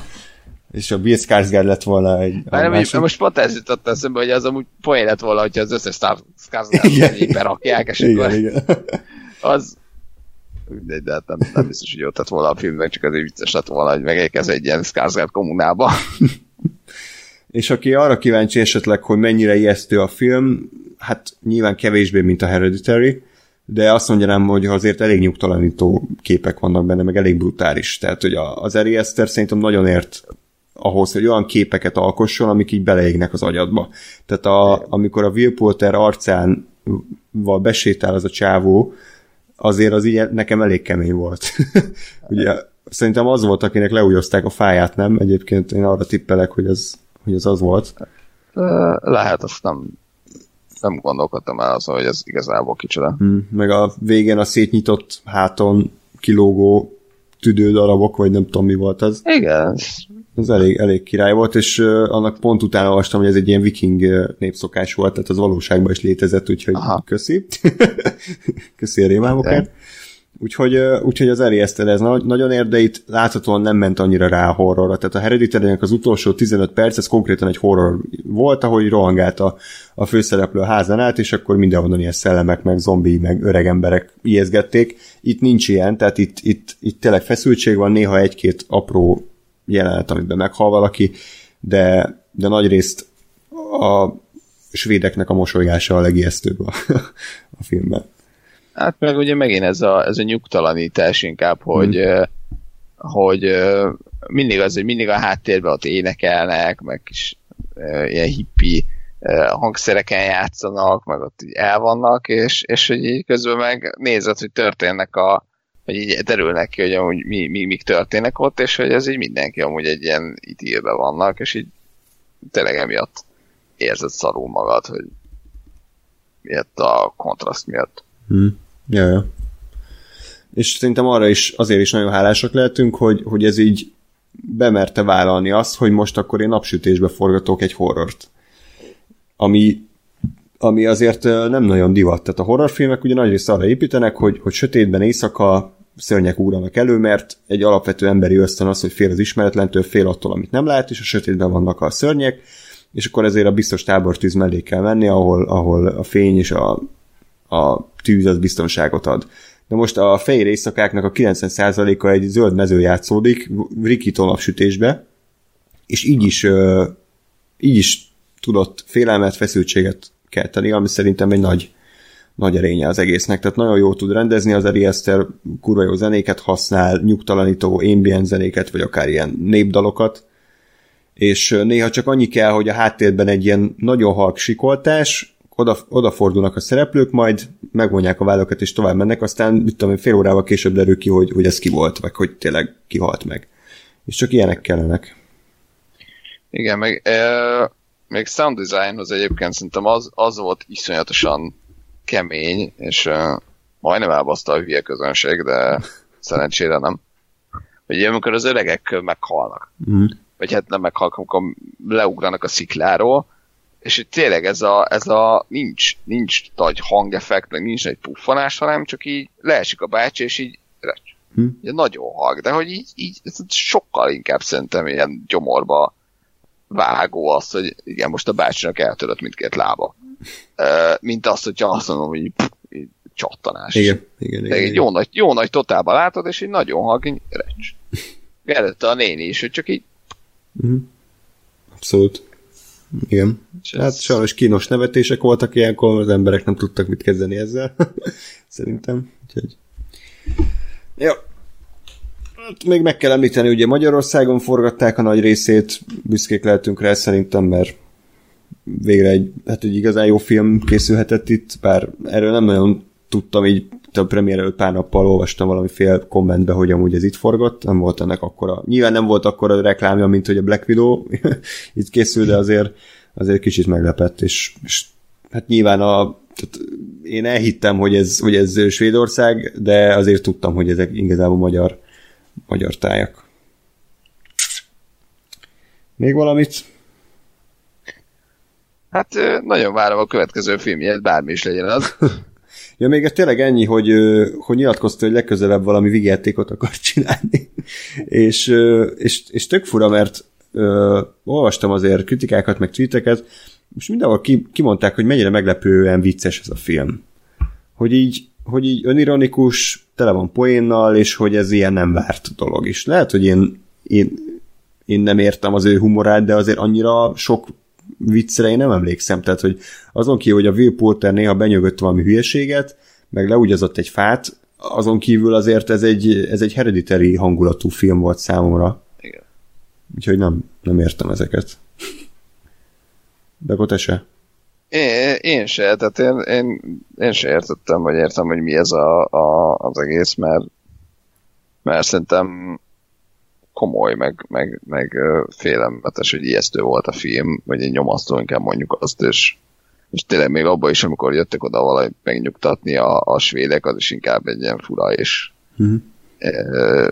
És a Bill Skarsgård lett volna egy... Nem, másik... most pont ez jutott eszembe, hogy az amúgy poén lett volna, hogyha az összes Skarsgård berakják, és igen, akkor igen. az, mindegy, de hát nem, nem biztos, hogy ott lett volna a filmben, csak azért vicces lett volna, hogy megérkez egy ilyen Skarsgård kommunába. (laughs) És aki arra kíváncsi esetleg, hogy mennyire ijesztő a film, hát nyilván kevésbé, mint a Hereditary, de azt mondanám, hogy azért elég nyugtalanító képek vannak benne, meg elég brutális. Tehát, hogy az Ari Eszter szerintem nagyon ért ahhoz, hogy olyan képeket alkosson, amik így beleégnek az agyadba. Tehát a, amikor a Will Poulter arcán besétál az a csávó, azért az így nekem elég kemény volt. (laughs) Ugye szerintem az volt, akinek leújozták a fáját, nem? Egyébként én arra tippelek, hogy az, hogy az az volt. Lehet, azt nem, nem gondolkodtam el azon, hogy ez igazából kicsoda. Hmm, meg a végén a szétnyitott háton kilógó tüdődarabok, vagy nem tudom mi volt az. Igen, ez elég, elég király volt, és annak pont utána olvastam, hogy ez egy ilyen viking népszokás volt, tehát az valóságban is létezett, úgyhogy Aha. köszi. (laughs) köszi a rémálmokat. Úgyhogy, úgyhogy az Aster ez nagyon ér, de itt láthatóan nem ment annyira rá a horrorra. Tehát a hereditary az utolsó 15 perc, ez konkrétan egy horror volt, ahogy rohangált a, a főszereplő a házan át, és akkor mindenhonnan ilyen szellemek, meg zombi, meg öreg emberek ijeszgették. Itt nincs ilyen, tehát itt, itt, itt tényleg feszültség van, néha egy-két apró jelenet, amiben meghal valaki, de, de nagy részt a svédeknek a mosolyása a legijesztőbb a, (laughs) a filmben. Hát meg ugye megint ez a, ez a nyugtalanítás inkább, hogy, hmm. hogy mindig az, hogy mindig a háttérben ott énekelnek, meg kis ilyen hippi hangszereken játszanak, meg ott így el vannak, és, és hogy így közben meg nézed, hogy történnek a, hogy így derülnek ki, hogy amúgy mi, mi, mik történnek ott, és hogy ez így mindenki amúgy egy ilyen idélben vannak, és így tényleg emiatt érzed szarul magad, hogy miatt a kontraszt miatt. Hmm. Ja, ja. És szerintem arra is azért is nagyon hálásak lehetünk, hogy, hogy ez így bemerte vállalni azt, hogy most akkor én napsütésbe forgatok egy horrort. Ami, ami azért nem nagyon divat. Tehát a horrorfilmek ugye nagyrészt arra építenek, hogy, hogy sötétben éjszaka szörnyek úranak elő, mert egy alapvető emberi ösztön az, hogy fél az ismeretlentől, fél attól, amit nem lát, és a sötétben vannak a szörnyek, és akkor ezért a biztos tábortűz mellé kell menni, ahol, ahol a fény és a, a tűz az biztonságot ad. De most a fehér éjszakáknak a 90%-a egy zöld mező játszódik, rikító napsütésbe, és így is, így is tudott félelmet, feszültséget kelteni, ami szerintem egy nagy, nagy erénye az egésznek. Tehát nagyon jól tud rendezni, az Ari Eszter kurva jó zenéket használ, nyugtalanító ambient zenéket, vagy akár ilyen népdalokat, és néha csak annyi kell, hogy a háttérben egy ilyen nagyon halk sikoltás, oda, odafordulnak a szereplők, majd megvonják a vállakat és tovább mennek, aztán mit tudom, fél órával később derül ki, hogy, hogy ez ki volt, vagy hogy tényleg kihalt meg. És csak ilyenek kellenek. Igen, meg még sound designhoz egyébként szerintem az, az volt iszonyatosan kemény, és e, majdnem elbaszta a hülye közönség, de szerencsére nem. Hogy amikor az öregek meghalnak, mm. vagy hát nem meghalnak, amikor leugranak a szikláról, és itt tényleg ez a, ez a nincs, nincs nagy hangeffekt, meg nincs egy puffanás, hanem csak így leesik a bácsi, és így recs. Hm. Ugye nagyon hang, de hogy így, így ez sokkal inkább szerintem ilyen gyomorba vágó az, hogy igen, most a bácsinak eltörött mindkét lába. Mint azt, hogyha azt mondom, hogy pff, így csattanás. Igen, igen, igen, igen. Jó, nagy, jó nagy totálba látod, és így nagyon hang, így recs. Előtte a néni is, hogy csak így... Mm. Abszolút. Igen. És hát sajnos kínos nevetések voltak ilyenkor, az emberek nem tudtak mit kezdeni ezzel. (laughs) Szerintem. Úgyhogy... Jó. Hát még meg kell említeni, ugye Magyarországon forgatták a nagy részét, büszkék lehetünk rá szerintem, mert végre egy, hát egy igazán jó film készülhetett itt, bár erről nem nagyon tudtam így a premier előtt pár nappal olvastam valamiféle kommentbe, hogy amúgy ez itt forgott, nem volt ennek akkora, nyilván nem volt akkora reklámja, mint hogy a Black Widow (laughs) itt készül, de azért, azért kicsit meglepett, és, és hát nyilván a, tehát én elhittem, hogy ez, hogy ez Svédország, de azért tudtam, hogy ezek igazából magyar, magyar tájak. Még valamit? Hát nagyon várom a következő filmjét, bármi is legyen az. (laughs) Ja, még ez tényleg ennyi, hogy, hogy nyilatkozta, hogy legközelebb valami vigyátékot akar csinálni. (laughs) és, és, és tök fura, mert ö, olvastam azért kritikákat, meg tweeteket, és mindenhol ki, kimondták, hogy mennyire meglepően vicces ez a film. Hogy így, hogy így önironikus, tele van poénnal, és hogy ez ilyen nem várt dolog is. Lehet, hogy én, én, én nem értem az ő humorát, de azért annyira sok viccre én nem emlékszem, tehát hogy azon kívül, hogy a Will Porter néha benyögött valami hülyeséget, meg leugyazott egy fát, azon kívül azért ez egy, ez egy hereditary hangulatú film volt számomra. Igen. Úgyhogy nem, nem értem ezeket. De akkor te se? Én, én se, tehát én, én, én se értettem, vagy értem, hogy mi ez a, a, az egész, mert, mert szerintem komoly, meg, meg, meg félelmetes, hogy ijesztő volt a film, vagy egy nyomasztó, inkább mondjuk azt, és, és tényleg még abban is, amikor jöttek oda valami megnyugtatni a, a svédek, az is inkább egy ilyen fura, és uh-huh. e,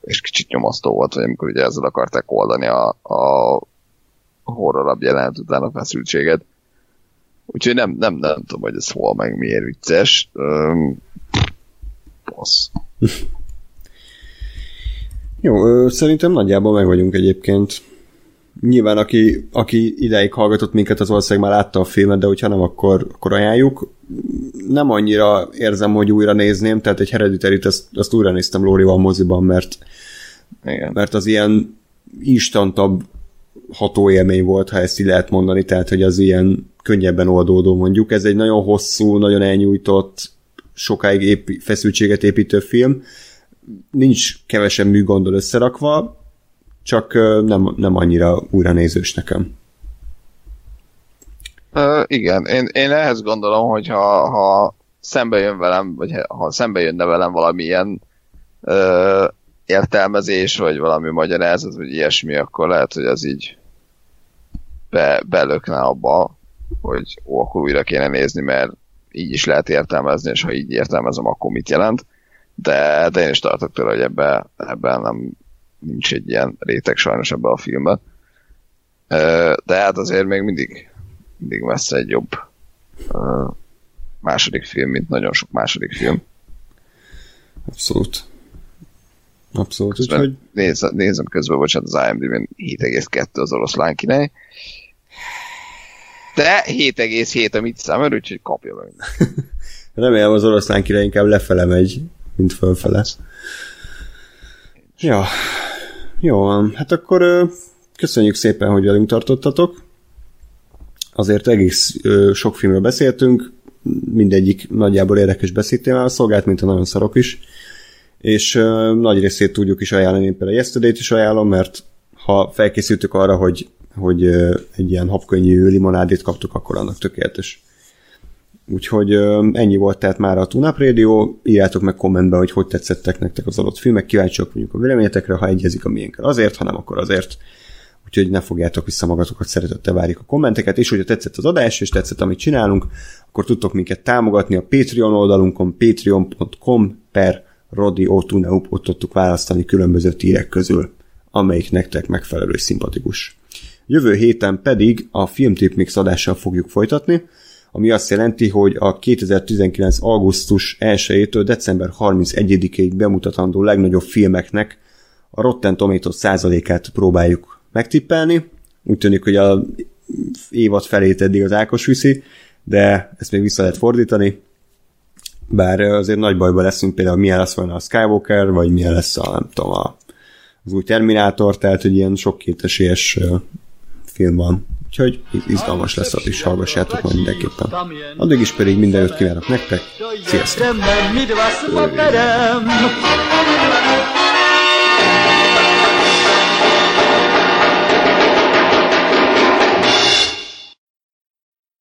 és kicsit nyomasztó volt, hogy amikor ugye ezzel akarták oldani a, a horrorabb jelent után a feszültséget. Úgyhogy nem, nem, nem tudom, hogy ez hol meg miért vicces. rossz. (laughs) Jó, ö, szerintem nagyjából meg vagyunk egyébként. Nyilván, aki, aki ideig hallgatott minket, az valószínűleg már látta a filmet, de hogyha nem, akkor, akkor ajánljuk. Nem annyira érzem, hogy újra nézném, tehát egy hereditary azt, azt újra néztem Lórival moziban, mert, Igen. mert az ilyen instantabb hatóélmény volt, ha ezt így lehet mondani, tehát hogy az ilyen könnyebben oldódó mondjuk. Ez egy nagyon hosszú, nagyon elnyújtott, sokáig épi, feszültséget építő film. Nincs kevesen műgondol összerakva, csak nem, nem annyira újra nézős nekem. Uh, igen, én, én ehhez gondolom, hogy ha, ha szembe jön velem, vagy ha szembe jönne velem valamilyen uh, értelmezés, vagy valami magyarázat, vagy ilyesmi, akkor lehet, hogy az így be, belökne abba, hogy ó, akkor újra kéne nézni, mert így is lehet értelmezni, és ha így értelmezem, akkor mit jelent. De, de én is tartok tőle, hogy ebben, ebben nem nincs egy ilyen réteg sajnos ebben a filmben. De hát azért még mindig, mindig messze egy jobb második film, mint nagyon sok második film. Abszolút. Abszolút, Közben úgyhogy nézem, nézem közben, bocsánat, az IMDb-n 7,2 az oroszlán király. De 7,7 a mit számol, úgyhogy kapja meg. (laughs) remélem az oroszlán király inkább lefele megy, mint fölfele. Ja, jó van. Hát akkor köszönjük szépen, hogy velünk tartottatok. Azért egész sok filmről beszéltünk, mindegyik nagyjából érdekes beszédtémával szolgált, mint a nagyon szarok is. És ö, nagy részét tudjuk is ajánlani, én például Yesterday-t is ajánlom, mert ha felkészültük arra, hogy, hogy ö, egy ilyen habkönnyű limonádét kaptuk, akkor annak tökéletes. Úgyhogy ö, ennyi volt tehát már a Tunap Radio, írjátok meg kommentbe, hogy hogy tetszettek nektek az adott filmek, kíváncsiak vagyunk a véleményetekre, ha egyezik a miénkkel azért, ha nem, akkor azért. Úgyhogy ne fogjátok vissza magatokat, szeretettel várjuk a kommenteket, és hogyha tetszett az adás, és tetszett, amit csinálunk, akkor tudtok minket támogatni a Patreon oldalunkon, patreon.com per Radio Tuneup, ott tudtuk választani különböző tírek közül, amelyik nektek megfelelő és szimpatikus. Jövő héten pedig a Filmtip Mix adással fogjuk folytatni, ami azt jelenti, hogy a 2019. augusztus 1-től december 31-ig bemutatandó legnagyobb filmeknek a Rotten Tomatoes százalékát próbáljuk megtippelni. Úgy tűnik, hogy a évad felét eddig az Ákos viszi, de ezt még vissza lehet fordítani. Bár azért nagy bajban leszünk, például milyen lesz volna a Skywalker, vagy milyen lesz a, nem tudom, a, az új Terminátor, tehát hogy ilyen sok kétesélyes film van. Úgyhogy izgalmas lesz, ott is hallgassátok majd mindenképpen. Addig is pedig minden jót kívánok nektek. Sziasztok!